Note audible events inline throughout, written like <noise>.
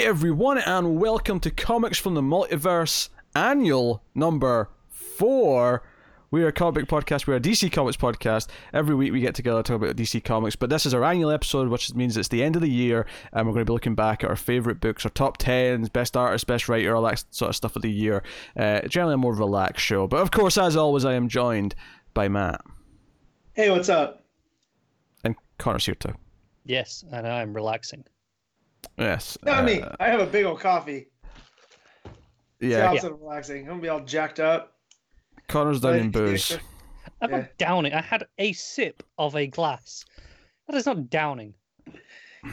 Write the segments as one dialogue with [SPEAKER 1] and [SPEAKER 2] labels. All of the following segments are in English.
[SPEAKER 1] Hey everyone, and welcome to Comics from the Multiverse annual number four. We are a comic podcast. We're a DC Comics podcast. Every week we get together to talk about DC Comics, but this is our annual episode, which means it's the end of the year, and we're going to be looking back at our favourite books, our top tens, best artist, best writer, all that sort of stuff of the year. Uh, generally, a more relaxed show, but of course, as always, I am joined by Matt
[SPEAKER 2] Hey, what's up?
[SPEAKER 1] and Connor's here too.
[SPEAKER 3] Yes, and I'm relaxing.
[SPEAKER 1] Yes,
[SPEAKER 2] Not me.
[SPEAKER 1] uh,
[SPEAKER 2] I have a big old coffee. Yeah. It's
[SPEAKER 1] yeah.
[SPEAKER 2] also relaxing. I'm gonna be all jacked up.
[SPEAKER 1] Connor's down in booze.
[SPEAKER 3] I'm
[SPEAKER 2] Yeah.
[SPEAKER 3] not downing. I had a sip of a glass. That is not downing.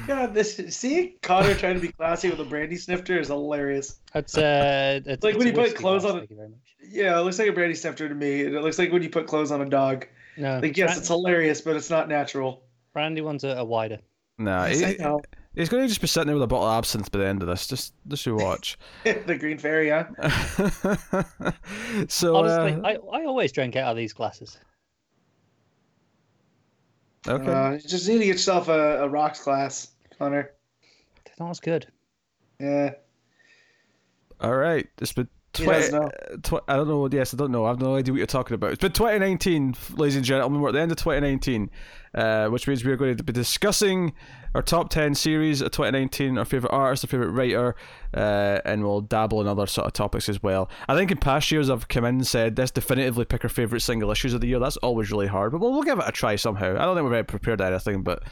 [SPEAKER 2] God, this see Connor trying to be classy with a brandy snifter is hilarious.
[SPEAKER 3] That's uh, it's,
[SPEAKER 2] like
[SPEAKER 3] it's
[SPEAKER 2] when you put clothes
[SPEAKER 3] glass,
[SPEAKER 2] on it.
[SPEAKER 3] Thank you very much.
[SPEAKER 2] Yeah, it looks like a brandy snifter to me. It looks like when you put clothes on a dog.
[SPEAKER 3] No,
[SPEAKER 2] Like yes,
[SPEAKER 3] bran-
[SPEAKER 2] it's hilarious, but it's not natural.
[SPEAKER 3] brandy ones are, are wider.
[SPEAKER 1] Nah,
[SPEAKER 2] Yes, I
[SPEAKER 1] he-
[SPEAKER 2] know.
[SPEAKER 1] He's going to just be sitting there with a bottle of absinthe by the end of this. Just, just you watch. <laughs>
[SPEAKER 2] the green fairy, huh? <laughs>
[SPEAKER 1] so,
[SPEAKER 3] Honestly,
[SPEAKER 1] uh,
[SPEAKER 3] I, I always drink out of these glasses.
[SPEAKER 1] okay.
[SPEAKER 2] Uh, you just need to get yourself a, a rocks glass, Connor.
[SPEAKER 3] They're not as good.
[SPEAKER 2] Yeah.
[SPEAKER 1] All right. It's been 20, tw- I don't know. Yes, I don't know. I have no idea what you're talking about. It's been 2019, ladies and gentlemen. We're at the end of 2019, uh, which means we're going to be discussing our top 10 series of 2019, our favorite artist, our favorite writer, uh, and we'll dabble in other sort of topics as well. I think in past years I've come in and said let's definitively pick our favorite single issues of the year. That's always really hard, but we'll, we'll give it a try somehow. I don't think we're very prepared at anything, but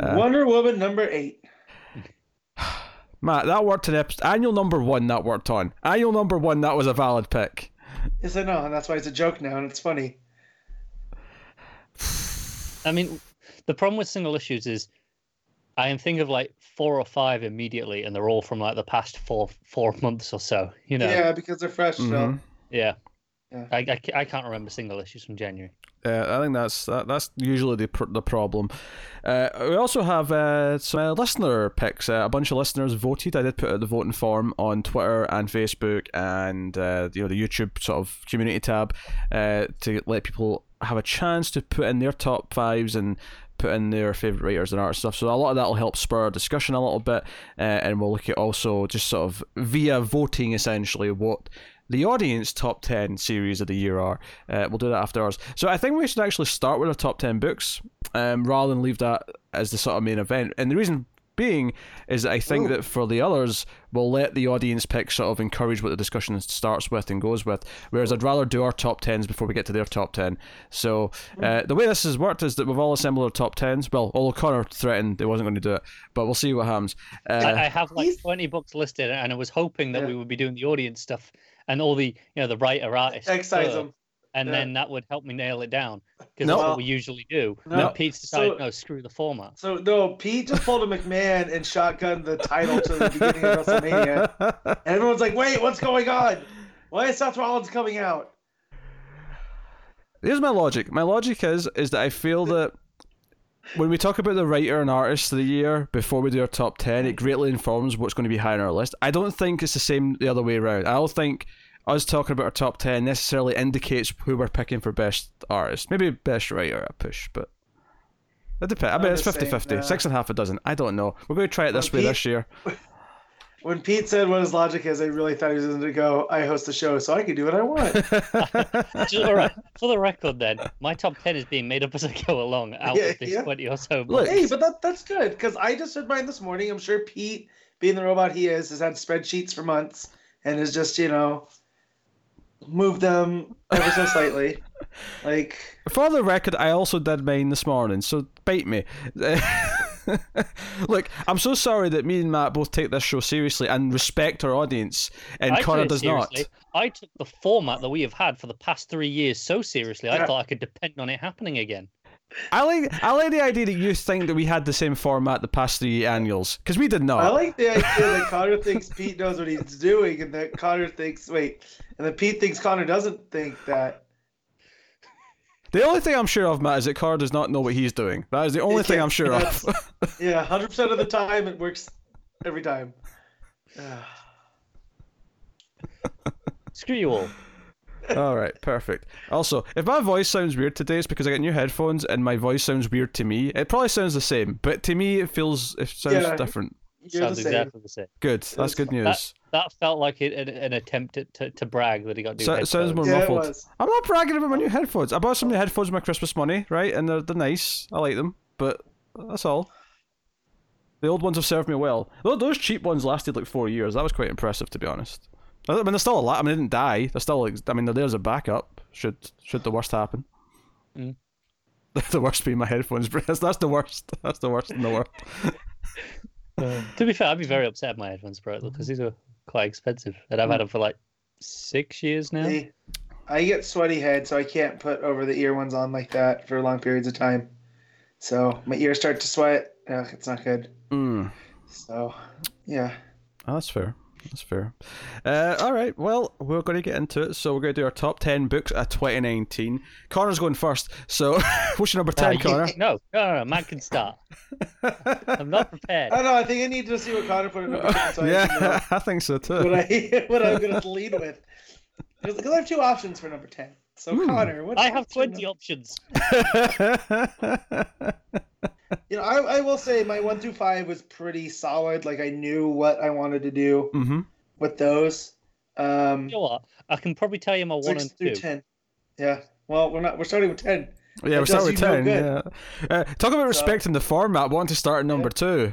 [SPEAKER 1] Uh,
[SPEAKER 2] Wonder Woman number eight. <sighs>
[SPEAKER 1] Matt, that worked in episode, annual number one. That worked on annual number one. That was a valid pick.
[SPEAKER 2] Yes, I know, and that's why it's a joke now, and it's funny.
[SPEAKER 3] I mean, the problem with single issues is I am thinking of like four or five immediately, and they're all from like the past four four months or so. You know,
[SPEAKER 2] Yeah, because they're fresh still.
[SPEAKER 1] Mhm.
[SPEAKER 3] yeah.
[SPEAKER 2] Yeah.
[SPEAKER 3] I, I, I can't remember single issues from January.
[SPEAKER 1] Uh, I think that's that, that's usually the pr- the problem. Uh, we also have uh, some uh, listener picks. Uh, a bunch of listeners voted. I did put out the voting form on Twitter and Facebook and uh, you know the YouTube sort of community tab uh, to let people have a chance to put in their top fives and put in their favorite writers and art stuff. So a lot of that will help spur our discussion a little bit, uh, and we'll look at also just sort of via voting essentially what the audience top 10 series of the year are. Uh, we'll do that after ours. So I think we should actually start with our top 10 books um, rather than leave that as the sort of main event. And the reason being is that I think
[SPEAKER 2] Ooh.
[SPEAKER 1] that for the others, we'll let the audience pick sort of encourage what the discussion starts with and goes with. Whereas I'd rather do our top 10s before we get to their top 10. So uh, the way this has worked is that we've all assembled our top 10s. Well, although Connor threatened he wasn't going to do it, but we'll see what happens. Uh,
[SPEAKER 3] I, I have like 20 books listed, and I was hoping that
[SPEAKER 2] Yeah.
[SPEAKER 3] we would be doing the audience stuff and all the you know the writer artist,
[SPEAKER 2] Excise
[SPEAKER 3] first,
[SPEAKER 2] them.
[SPEAKER 3] And
[SPEAKER 2] yeah.
[SPEAKER 3] then that would help me nail it down because
[SPEAKER 1] No.
[SPEAKER 3] that's what we usually do.
[SPEAKER 2] No.
[SPEAKER 3] But Pete's decided
[SPEAKER 2] So-
[SPEAKER 3] no, screw the format.
[SPEAKER 2] So no, Pete just pulled a McMahon and shotgunned the title to the beginning of WrestleMania, <laughs> and everyone's like, "Wait, what's going on? Why is Seth Rollins coming out?"
[SPEAKER 1] Here's my logic. My logic is is that I feel that when we talk about the writer and artist of the year before we do our top ten, it greatly informs what's going to be high on our list. I don't think it's the same the other way around. I don't think us talking about our top ten necessarily indicates who we're picking for best artist. Maybe best writer a push, but it depends. I mean, it's
[SPEAKER 2] just saying,
[SPEAKER 1] 50-50.
[SPEAKER 2] uh,
[SPEAKER 1] Six and a half a dozen. I don't know. We're going to try it this
[SPEAKER 2] Well,
[SPEAKER 1] way
[SPEAKER 2] Pete-
[SPEAKER 1] this year. <laughs>
[SPEAKER 2] When Pete said what his logic is, I really thought he was going to go, "I host the show, so I can do what I want." <laughs>
[SPEAKER 3] All right, for the record, then my top 10 is being made up as I go along out
[SPEAKER 2] Yeah,
[SPEAKER 3] of this
[SPEAKER 2] yeah.
[SPEAKER 3] 20 or so.
[SPEAKER 1] Look,
[SPEAKER 3] books.
[SPEAKER 2] hey, but that that's good because I just did mine this morning. I'm sure Pete, being the robot he is, has had spreadsheets for months and is just you know moved them ever so slightly. <laughs> Like,
[SPEAKER 1] For the record, I also did mine this morning, so bite me. <laughs> Look, I'm so sorry that me and Matt both take this show seriously and respect our audience, and
[SPEAKER 3] I
[SPEAKER 1] Connor
[SPEAKER 3] took it
[SPEAKER 1] does not.
[SPEAKER 3] I took the format that we have had for the past three years so seriously. I thought I could depend on it happening again.
[SPEAKER 1] I like I like the idea that you think that we had the same format the past three annuals because we did not.
[SPEAKER 2] I like the idea that Connor thinks Pete knows what he's doing, and that Connor thinks wait, and then Pete thinks Connor doesn't think that.
[SPEAKER 1] the only thing I'm sure of, Matt, is that Connor does not know what he's doing. That is the only thing I'm sure of.
[SPEAKER 2] Yeah, <laughs> hundred percent of the time it works every time. <sighs>
[SPEAKER 3] Screw you all.
[SPEAKER 1] All right, perfect. Also, if my voice sounds weird today, it's because I got new headphones and my voice sounds weird to me. It probably sounds the same, but to me, it feels it sounds
[SPEAKER 2] Yeah.
[SPEAKER 1] different.
[SPEAKER 2] You're
[SPEAKER 3] sounds
[SPEAKER 2] the same.
[SPEAKER 3] exactly the same.
[SPEAKER 1] Good. That's
[SPEAKER 2] was-
[SPEAKER 1] good news.
[SPEAKER 3] That felt like it, an, an attempt to, to, to brag that he got new
[SPEAKER 1] So- it sounds
[SPEAKER 3] headphones.
[SPEAKER 1] more
[SPEAKER 2] Yeah,
[SPEAKER 1] muffled.
[SPEAKER 2] was.
[SPEAKER 1] I'm not bragging about my new headphones. I bought some new headphones with my Christmas money, right? And they're, they're nice. I like them, but that's all. The old ones have served me well. Those cheap ones lasted like four years. That was quite impressive, to be honest. I mean, they're still alive. I mean, they didn't die. They're still like. I mean, they're there as a backup. Should should the worst happen.
[SPEAKER 3] Mm. <laughs>
[SPEAKER 1] the worst being my headphones. <laughs> That's, that's the worst. That's the worst in the world. <laughs>
[SPEAKER 3] Uh, to be fair, I'd be very upset if my headphones broke because these are quite expensive, and I've had them for like six years now.
[SPEAKER 2] I, I get sweaty head, so I can't put over the ear ones on like that for long periods of time. So my ears start to sweat. Ugh, it's not good.
[SPEAKER 1] Mm.
[SPEAKER 2] So, yeah.
[SPEAKER 1] Oh, that's fair. That's fair. Uh, all right. Well, we're going to get into it. So we're going to do our top ten books of 2019. Connor's going first. So <laughs> what's your number
[SPEAKER 3] Uh,
[SPEAKER 1] ten,
[SPEAKER 3] you-
[SPEAKER 1] Connor?
[SPEAKER 3] no, no, no, no, man can start. <laughs> I'm not prepared.
[SPEAKER 2] I don't know. I think I need to see what Connor put in number ten, so I know
[SPEAKER 1] yeah, <laughs> I think so
[SPEAKER 2] what
[SPEAKER 1] too.
[SPEAKER 2] I what I'm going to lead with. Because I have two options for number ten. So
[SPEAKER 1] Hmm.
[SPEAKER 2] Connor, what,
[SPEAKER 3] I have 20
[SPEAKER 2] num-
[SPEAKER 3] options. <laughs>
[SPEAKER 2] You know, I, I will say my one through five was pretty solid. Like I knew what I wanted to do
[SPEAKER 1] hmm
[SPEAKER 2] with those. Um,
[SPEAKER 3] You know what? I can probably tell you my one and
[SPEAKER 2] through
[SPEAKER 3] two.
[SPEAKER 2] ten. Yeah. Well, we're not. We're starting with ten.
[SPEAKER 1] Yeah,
[SPEAKER 2] That
[SPEAKER 1] we're starting with
[SPEAKER 2] does you no
[SPEAKER 1] ten. yeah. Uh, talk about respecting the format. Want to start at number two?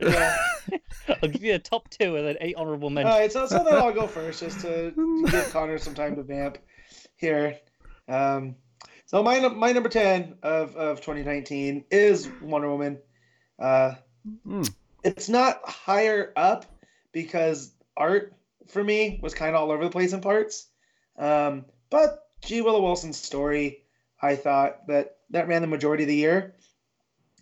[SPEAKER 2] Yeah. <laughs> <laughs>
[SPEAKER 3] I'll give you a top two and then eight honorable
[SPEAKER 2] All
[SPEAKER 3] mentions.
[SPEAKER 2] right. So so then I'll go first, just to, to give Connor some time to vamp here. Um, so my my number ten of of 2019 is Wonder Woman. Uh,
[SPEAKER 1] Hmm.
[SPEAKER 2] it's not higher up because art for me was kind of all over the place in parts. Um, but G. Willow Wilson's story, I thought that that ran the majority of the year.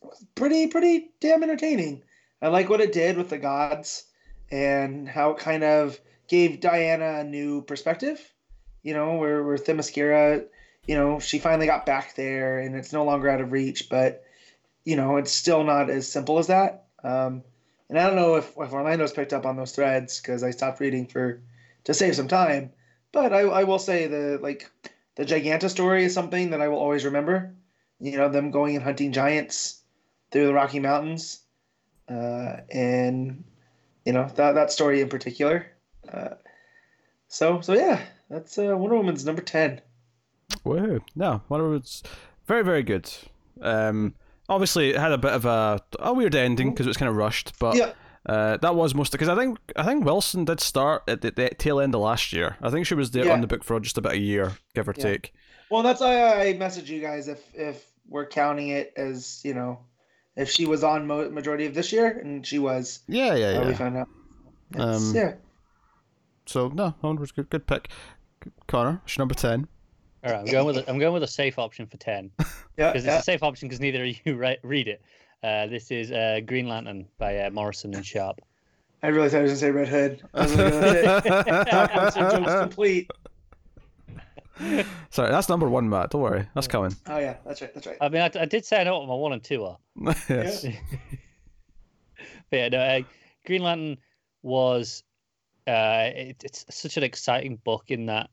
[SPEAKER 2] was pretty pretty damn entertaining. I like what it did with the gods and how it kind of gave Diana a new perspective. You know, where where Themyscira, you know, she finally got back there and it's no longer out of reach, but you know, it's still not as simple as that. Um, and I don't know if, if Orlando's picked up on those threads because I stopped reading for to save some time. But I, I will say the like the Giganta story is something that I will always remember. You know, them going and hunting giants through the Rocky Mountains, uh, and you know that that story in particular. Uh, so so yeah, that's uh, Wonder Woman's number ten.
[SPEAKER 1] Woohoo! No, Wonder Woman's very very good. Um, obviously it had a bit of a a weird ending because it was kind of rushed, but
[SPEAKER 2] Yeah.
[SPEAKER 1] uh, that was most because I think I think Wilson did start at the, the tail end of last year. I think she was there
[SPEAKER 2] Yeah.
[SPEAKER 1] on the book for just about a year, give or
[SPEAKER 2] Yeah.
[SPEAKER 1] take.
[SPEAKER 2] Well, that's why I message you guys if if we're counting it as you know, if she was on mo- majority of this year, and she was.
[SPEAKER 1] Yeah, yeah,
[SPEAKER 2] uh,
[SPEAKER 1] yeah.
[SPEAKER 2] we found out. It's-
[SPEAKER 1] Um,
[SPEAKER 2] yeah.
[SPEAKER 1] So no, Wonder was good. Good pick. Connor, she's number ten.
[SPEAKER 3] All right, I'm going with a, I'm going with a safe option for ten <laughs>
[SPEAKER 2] Yeah,
[SPEAKER 3] because
[SPEAKER 2] yeah.
[SPEAKER 3] it's a safe option because neither of you <laughs> re- read it. Uh, this is uh, Green Lantern by uh, Morrison and Sharp.
[SPEAKER 2] I really thought I was gonna say Red Hood. I was gonna <laughs> say joke's complete.
[SPEAKER 1] Sorry, that's number one, Matt. Don't worry, that's coming.
[SPEAKER 2] Oh yeah, that's right. That's right.
[SPEAKER 3] I mean, I, I did say I know what my one and two are.
[SPEAKER 1] yes.
[SPEAKER 3] But yeah, no, uh, Green Lantern was uh, it, it's such an exciting book in that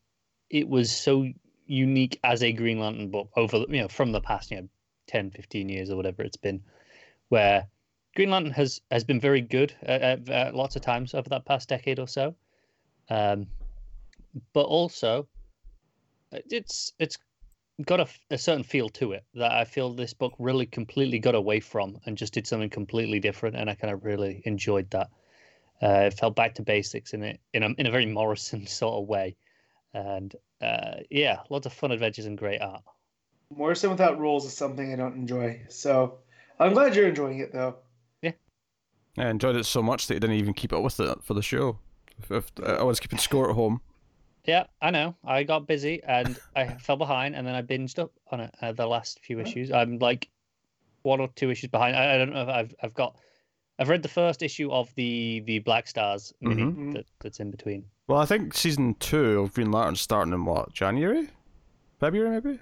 [SPEAKER 3] it was so unique as a Green Lantern book over you know from the past you know 10, 15 years or whatever it's been, where Green Lantern has has been very good at, at, lots of times over that past decade or so, um, but also it's it's got a, a certain feel to it that I feel this book really completely got away from and just did something completely different, and I kind of really enjoyed that. Uh, it fell back to basics in it in a in a very Morrison <laughs> sort of way, and uh, yeah, lots of fun adventures and great art.
[SPEAKER 2] Morrison without rules is something I don't enjoy. So I'm glad you're enjoying it though.
[SPEAKER 1] Yeah, I enjoyed it so much that you didn't even keep up with it for the show. If, if I was keeping score at home.
[SPEAKER 3] Yeah, I know. I got busy and I fell behind, and then I binged up on it. Uh, the last few issues, I'm like one or two issues behind. I, I don't know if I've I've got. I've read the first issue of the the Black Stars mini
[SPEAKER 2] Mhm.
[SPEAKER 3] that, that's in between.
[SPEAKER 1] Well, I think season two of Green Lantern starting in what January, February maybe.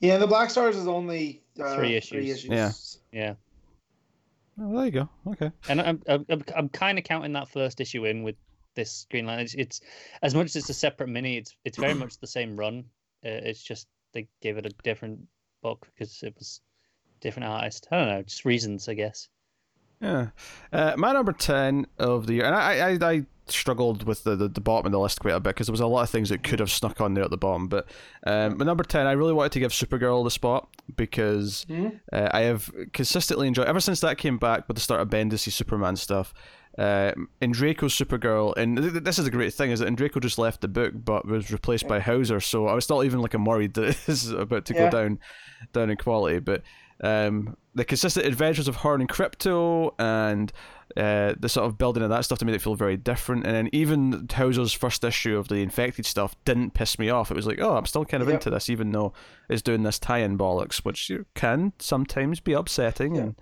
[SPEAKER 2] Yeah, the Black Stars is only uh,
[SPEAKER 3] Three issues.
[SPEAKER 1] Yeah.
[SPEAKER 3] Yeah,
[SPEAKER 1] Oh, there you go. Okay.
[SPEAKER 3] and I'm I'm, I'm, I'm kind of counting that first issue in with this Green Lantern. It's, it's as much as it's a separate mini. It's it's very much the same run. Uh, it's just they gave it a different book because it was different artist. I don't know, just reasons, I guess.
[SPEAKER 1] Yeah. Uh, my number 10 of the year, and I, I, I struggled with the, the, the bottom of the list quite a bit because there was a lot of things that could have snuck on there at the bottom. But um, my number 10, I really wanted to give Supergirl the spot because
[SPEAKER 2] Hmm?
[SPEAKER 1] uh, I have consistently enjoyed, ever since that came back with the start of Bendis' Superman stuff. Uh, in Andreyko's Supergirl, and th- th- this is a great thing, is that Draco just left the book but was replaced by Houser, so I was not even like I'm worried that <laughs> this is about to
[SPEAKER 2] Yeah.
[SPEAKER 1] go down down in quality. But um, the consistent adventures of her and Krypto and uh, the sort of building of that stuff to make it feel very different. And then even Houser's first issue of the infected stuff didn't piss me off. It was like, oh, I'm still kind of
[SPEAKER 2] Yep.
[SPEAKER 1] into this, even though it's doing this tie-in bollocks, which you can sometimes be upsetting and.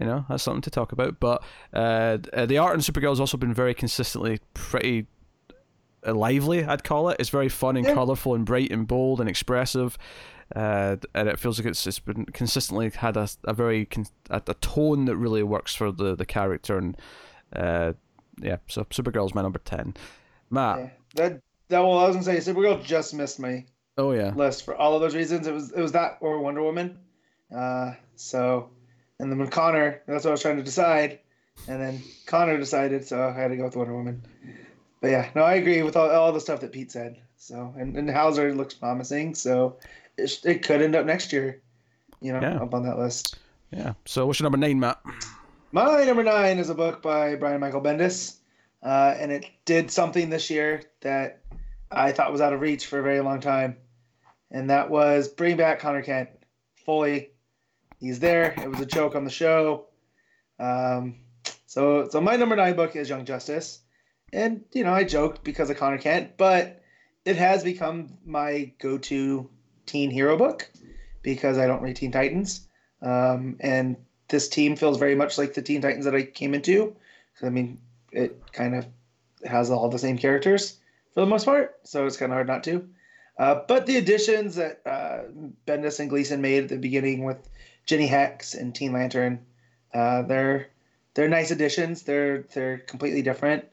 [SPEAKER 1] You know, that's something to talk about. But uh, uh, the art in Supergirl has also been very consistently pretty uh, lively, I'd call it. It's very fun and
[SPEAKER 2] Yeah.
[SPEAKER 1] colourful and bright and bold and expressive. Uh, and it feels like it's, it's been consistently had a, a very con- a, a tone that really works for the, the character and uh, yeah so Supergirl's my number 10 Matt
[SPEAKER 2] Yeah. That that well, I was gonna say Supergirl just missed my
[SPEAKER 1] oh yeah
[SPEAKER 2] list for all of those reasons. It was it was that or Wonder Woman. Uh, so, and then when Connor, that's what I was trying to decide, and then Connor decided, so I had to go with Wonder Woman. But yeah, no, I agree with all, all the stuff that Pete said. So, and, and Houser looks promising. So, it, it could end up next year, you know,
[SPEAKER 1] Yeah.
[SPEAKER 2] up on that list.
[SPEAKER 1] yeah so what's your number 9 Matt
[SPEAKER 2] My number nine is a book by Brian Michael Bendis, uh, and it did something this year that I thought was out of reach for a very long time, and that was bring back Conner Kent fully. He's there. It was a joke on the show. Um, so, so my number nine book is Young Justice, and you know I joked because of Conner Kent, but it has become my go-to teen hero book because I don't read Teen Titans, um, and this team feels very much like the Teen Titans that I came into. I mean, it kind of has all the same characters for the most part, so it's kind of hard not to. Uh, but the additions that uh, Bendis and Gleason made at the beginning with Jenny Hex and Teen Lantern, uh, they're they're nice additions. They're they're completely different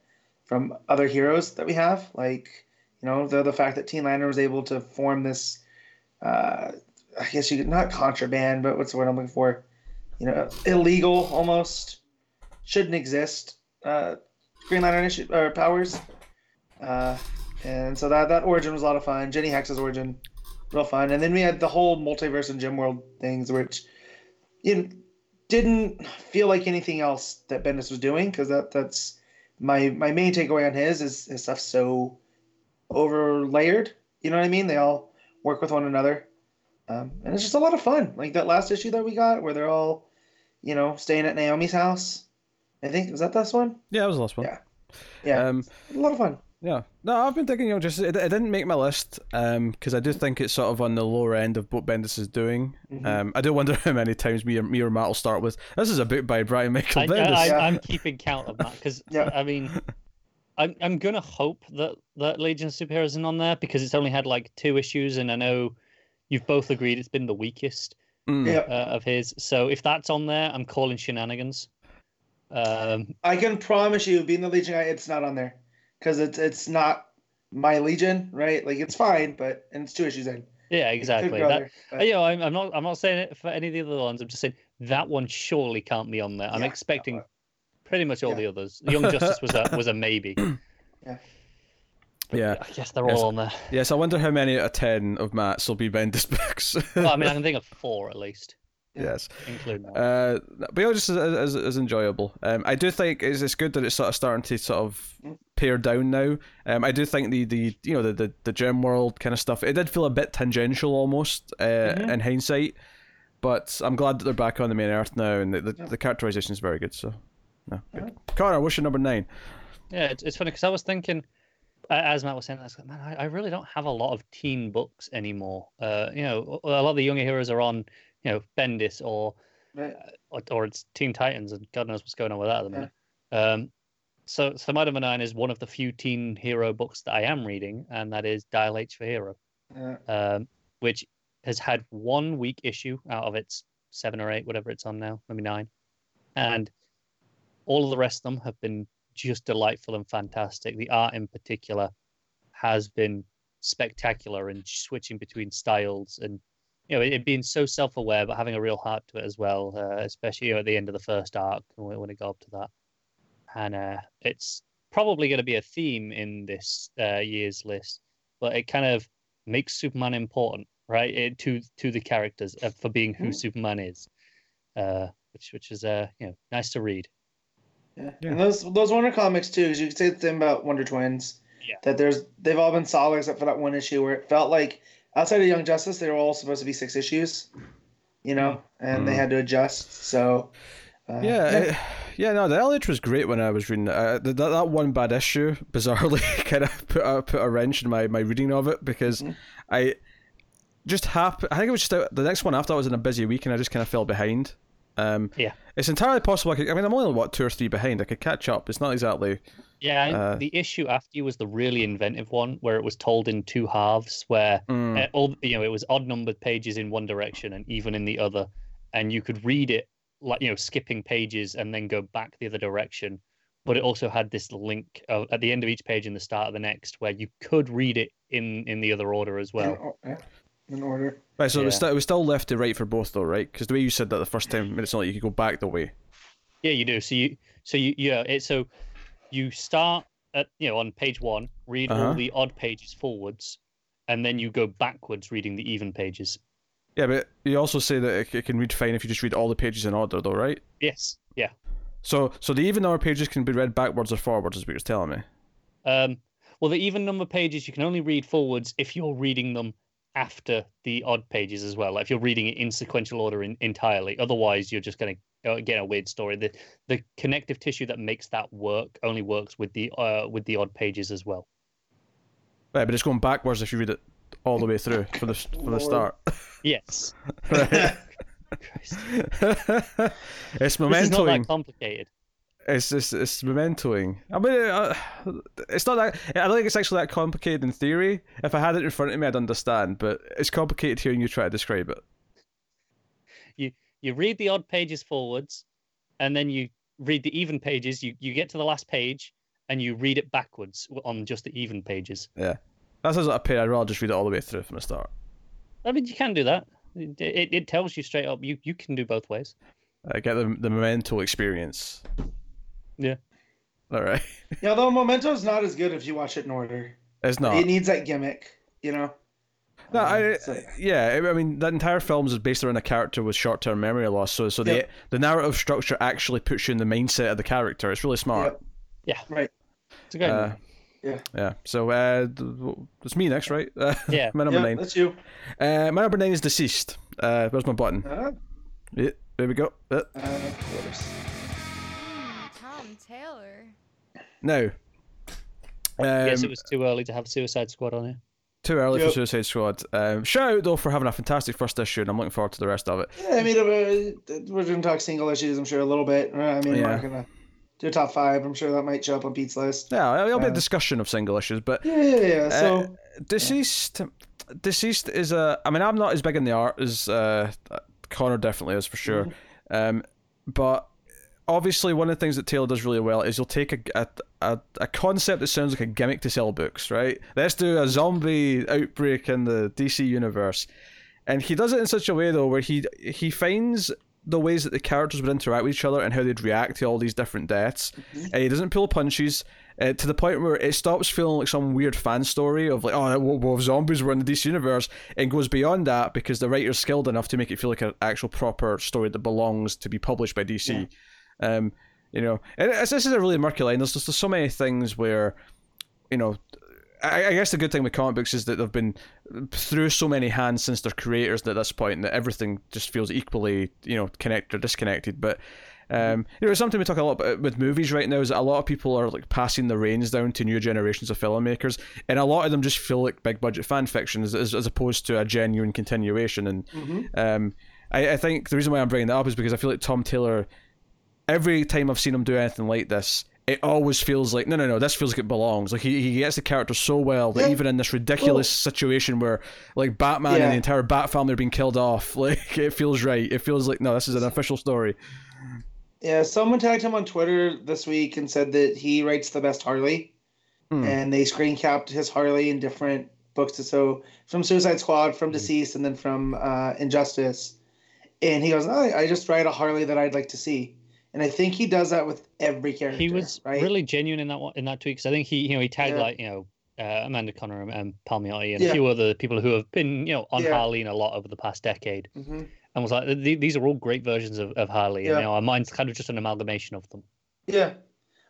[SPEAKER 2] from other heroes that we have. Like you know, the the fact that Teen Lantern was able to form this, uh, I guess you could not contraband, but what's the word I'm looking for? You know, illegal almost shouldn't exist. Uh, Green Lantern issue or powers. Uh, and so that that origin was a lot of fun. Jenny Hex's origin, real fun. And then we had the whole multiverse and Gem World things, which you know, didn't feel like anything else that Bendis was doing because that that's my my main takeaway on his is his stuff so over layered. You know what I mean? They all work with one another, um, and it's just a lot of fun. Like that last issue that we got, where they're all, you know, staying at Naomi's house. I think was that this one.
[SPEAKER 1] yeah that was the last one
[SPEAKER 2] Yeah. Yeah,
[SPEAKER 1] um
[SPEAKER 2] a lot of fun.
[SPEAKER 1] Yeah, no, I've been thinking, you know, just it, it didn't make my list because I do think it's sort of on the lower end of what Bendis is doing.
[SPEAKER 2] Mhm.
[SPEAKER 1] Um, I do wonder <laughs> how many times me or, me or Matt will start with. This is a book by Brian Michael
[SPEAKER 3] I,
[SPEAKER 1] Bendis.
[SPEAKER 3] I,
[SPEAKER 2] Yeah.
[SPEAKER 3] I'm keeping count of that because <laughs>
[SPEAKER 2] Yeah.
[SPEAKER 3] I mean, I'm I'm gonna hope that that Legion of Superheroes isn't on there because it's only had like two issues, and I know you've both agreed it's been the weakest
[SPEAKER 1] Mm.
[SPEAKER 2] Yeah.
[SPEAKER 3] uh, of his. So if that's on there, I'm calling shenanigans. Um,
[SPEAKER 2] I can promise you, being the Legion guy, it's not on there because it's it's not my Legion, right? Like it's fine, but and it's two issues in.
[SPEAKER 3] yeah, exactly.
[SPEAKER 2] go
[SPEAKER 3] That,
[SPEAKER 2] there,
[SPEAKER 3] you know, I'm, I'm not. I'm not saying it for any of the other ones. I'm just saying that one surely can't be on there. I'm
[SPEAKER 2] Yeah,
[SPEAKER 3] expecting
[SPEAKER 2] that
[SPEAKER 3] pretty much all
[SPEAKER 2] yeah.
[SPEAKER 3] the others. Young Justice was a was a maybe. <clears throat>
[SPEAKER 1] Yeah. Yeah.
[SPEAKER 3] I guess they're
[SPEAKER 1] Yes.
[SPEAKER 3] all on there.
[SPEAKER 1] Yes, I wonder how many out of ten of Matt's will be Bendis books.
[SPEAKER 3] Well, I mean, I <laughs> can think of four at least,
[SPEAKER 1] yes.
[SPEAKER 3] including that.
[SPEAKER 1] Uh, but yeah, just as, as, as enjoyable. Um, I do think it's, it's good that it's sort of starting to sort of pare down now. Um, I do think the, the you know the, the the gem world kind of stuff. It did feel a bit tangential almost uh,
[SPEAKER 2] Mhm.
[SPEAKER 1] in hindsight, but I'm glad that they're back on the main earth now, and the the,
[SPEAKER 2] Yeah.
[SPEAKER 1] the characterization is very good. So, no, good.
[SPEAKER 2] Alright.
[SPEAKER 1] Connor, what's your number nine?
[SPEAKER 3] Yeah, it's, it's funny because I was thinking, as Matt was saying, I was like, man, I, I really don't have a lot of teen books anymore. Uh, you know, a a lot of the younger heroes are on, you know, Bendis or
[SPEAKER 2] Right.
[SPEAKER 3] or, or it's Teen Titans, and God knows what's going on with that at the minute. Um, so, so my number nine is one of the few teen hero books that I am reading, and that is Dial H for Hero,
[SPEAKER 2] Yeah.
[SPEAKER 3] um, which has had one weak issue out of its seven or eight, whatever it's on now, maybe nine, and all of the rest of them have been just delightful and fantastic. The art, in particular, has been spectacular and switching between styles and you know, it, being so self-aware, but having a real heart to it as well, uh, especially you know, at the end of the first arc when, it got up to that. And uh, it's probably going to be a theme in this uh, year's list, but it kind of makes Superman important, right? It, to to the characters uh, for being who
[SPEAKER 2] Mhm.
[SPEAKER 3] Superman is, uh, which which is uh, you know nice to read.
[SPEAKER 2] Yeah.
[SPEAKER 1] Yeah.
[SPEAKER 2] And those those Wonder comics too, because you could say the same about Wonder Twins.
[SPEAKER 3] Yeah.
[SPEAKER 2] That there's they've all been solid except for that one issue where it felt like outside of Young Justice they were all supposed to be six issues, you know, and they
[SPEAKER 1] Mhm.
[SPEAKER 2] had to adjust. So uh,
[SPEAKER 1] Yeah, it- yeah, no, the Elliot was great when I was reading it. Uh, that, that one bad issue, bizarrely, <laughs> kind of put a, put a wrench in my, my reading of it because
[SPEAKER 2] Mhm.
[SPEAKER 1] I just happened. I think it was just out, the next one after I was in a busy week and I just kind of fell behind. Um,
[SPEAKER 3] Yeah.
[SPEAKER 1] it's entirely possible. I, could, I mean, I'm only what two or three behind. I could catch up. It's not exactly.
[SPEAKER 3] Yeah,
[SPEAKER 1] Uh,
[SPEAKER 3] the issue after you was the really inventive one where it was told in two halves, where
[SPEAKER 1] Mm,
[SPEAKER 3] uh, all you know it was odd numbered pages in one direction and even in the other, and you could read it like you know skipping pages and then go back the other direction. But it also had this link of, at the end of each page and the start of the next, where you could read it in in the other order as well.
[SPEAKER 2] In, in order.
[SPEAKER 1] right, so it, was
[SPEAKER 3] yeah.
[SPEAKER 1] still, it was still left to right for both, though, right? Because the way you said that the first time, it's not like you could go back the way.
[SPEAKER 3] Yeah, you do. So you so you yeah it so you start at you know on page one, read
[SPEAKER 1] Uh-huh.
[SPEAKER 3] all the odd pages forwards, and then you go backwards reading the even pages.
[SPEAKER 1] Yeah, but you also say that it, it can read fine if you just read all the pages in order, though, right?
[SPEAKER 3] Yes. Yeah.
[SPEAKER 1] So, so the even number pages can be read backwards or forwards, is what you're telling me.
[SPEAKER 3] Um, well, the even number pages you can only read forwards if you're reading them after the odd pages as well. Like if you're reading it in sequential order in, entirely, otherwise you're just going to get a weird story. The the connective tissue that makes that work only works with the uh, with the odd pages as well.
[SPEAKER 1] Right, but it's going backwards if you read it all the way through from the from the start. <laughs>
[SPEAKER 3] Yes.
[SPEAKER 1] Right. <laughs> <laughs> It's
[SPEAKER 3] This is not that complicated.
[SPEAKER 1] It's just it's mementoing. I mean, uh, it's not that. I don't think it's actually that complicated in theory. If I had it in front of me, I'd understand. But it's complicated hearing you try to describe it.
[SPEAKER 3] You read the odd pages forwards, and then you read the even pages. You you get to the last page, and you read it backwards on just the even pages.
[SPEAKER 1] Yeah, that sounds like a pain. I'd rather just read it all the way through from the start.
[SPEAKER 3] I mean, you can do that. It, it, it tells you straight up. You you can do both ways.
[SPEAKER 1] I get the the memento experience.
[SPEAKER 3] Yeah.
[SPEAKER 1] All right. <laughs>
[SPEAKER 2] Yeah, although Memento's not as good if you watch it in order.
[SPEAKER 1] It's not.
[SPEAKER 2] It needs that gimmick, you know.
[SPEAKER 1] No, I,
[SPEAKER 2] Um, so-
[SPEAKER 1] yeah, I I mean that entire film is based around a character with short-term memory loss. So, so
[SPEAKER 2] Yep.
[SPEAKER 1] the the narrative structure actually puts you in the mindset of the character. It's really smart.
[SPEAKER 2] Yep. Right.
[SPEAKER 3] It's a great
[SPEAKER 1] Uh,
[SPEAKER 2] Yeah.
[SPEAKER 1] yeah. So, uh, it's me next, right? Uh, <laughs>
[SPEAKER 3] Yeah.
[SPEAKER 1] my number
[SPEAKER 2] Yeah,
[SPEAKER 1] nine.
[SPEAKER 2] that's you.
[SPEAKER 1] Uh, my number nine is DCeased. Uh, where's my button?
[SPEAKER 2] Uh,
[SPEAKER 1] Yeah, there we go. Uh,
[SPEAKER 4] Taylor.
[SPEAKER 1] now, um,
[SPEAKER 3] Yes, it was too early to have Suicide Squad on here.
[SPEAKER 1] too early
[SPEAKER 2] Yep.
[SPEAKER 1] for Suicide Squad. Um, shout out though for having a fantastic first issue, and I'm looking forward to the rest of it.
[SPEAKER 2] Yeah, I mean, uh, we're going to talk single issues, I'm sure, a little bit. Uh, I mean, we're
[SPEAKER 1] Yeah.
[SPEAKER 2] not going to do a top five. I'm sure that might show up on Pete's list.
[SPEAKER 1] Yeah, it'll be a
[SPEAKER 2] Uh,
[SPEAKER 1] discussion of single issues, but
[SPEAKER 2] Yeah, yeah, yeah. So,
[SPEAKER 1] Uh, DCeased DCeased is a i mean i'm not as big in the art as uh connor definitely is for sure um but obviously one of the things that taylor does really well is he'll take a, a, a, a concept that sounds like a gimmick to sell books right? Let's do a zombie outbreak in the dc universe. And he does it in such a way though where he he finds the ways that the characters would interact with each other and how they'd react to all these different deaths. And he doesn't pull punches uh, to the point where it stops feeling like some weird fan story of like, oh, well, well, if zombies were in the DC universe, and goes beyond that because the writer's skilled enough to make it feel like an actual proper story that belongs to be published by DC. Um, you know, and this is a really murky line. There's just there's so many things where, you know, I, I guess the good thing with comic books is that they've been through so many hands since their creators at this point that everything just feels equally, you know, connected or disconnected. But um, you know, something we talk a lot about with movies right now is that a lot of people are like passing the reins down to new generations of filmmakers, and a lot of them just feel like big budget fan fiction as, as, as opposed to a genuine continuation. And
[SPEAKER 2] mhm.
[SPEAKER 1] um, I, I think the reason why I'm bringing that up is because I feel like Tom Taylor, every time I've seen him do anything like this, it always feels like no, no, no. This feels like it belongs. Like he, he gets the character so well that
[SPEAKER 2] Yeah.
[SPEAKER 1] even in this ridiculous situation where like Batman and the entire Bat family are being killed off, <laughs> like it feels right. It feels like no, this is an official story.
[SPEAKER 2] yeah, someone tagged him on Twitter this week and said that he writes the best Harley.
[SPEAKER 1] Hmm.
[SPEAKER 2] And they screen capped his Harley in different books. So from Suicide Squad, from
[SPEAKER 3] Mhm.
[SPEAKER 2] DCeased, and then from uh, Injustice. And he goes, I, I just write a Harley that I'd like to see. And I think he does that with every character.
[SPEAKER 3] he was
[SPEAKER 2] right?
[SPEAKER 3] really genuine in that one in that tweet because I think he you know he tagged
[SPEAKER 2] Yeah.
[SPEAKER 3] like you know uh, Amanda Conner and, and Palmiotti and
[SPEAKER 2] Yeah.
[SPEAKER 3] a few other people who have been you know on
[SPEAKER 2] Yeah.
[SPEAKER 3] Harleen a lot over the past decade
[SPEAKER 2] Mhm.
[SPEAKER 3] and was like these are all great versions of, of Harley
[SPEAKER 2] Yeah.
[SPEAKER 3] and you know, mine's kind of just an amalgamation of them.
[SPEAKER 2] Yeah.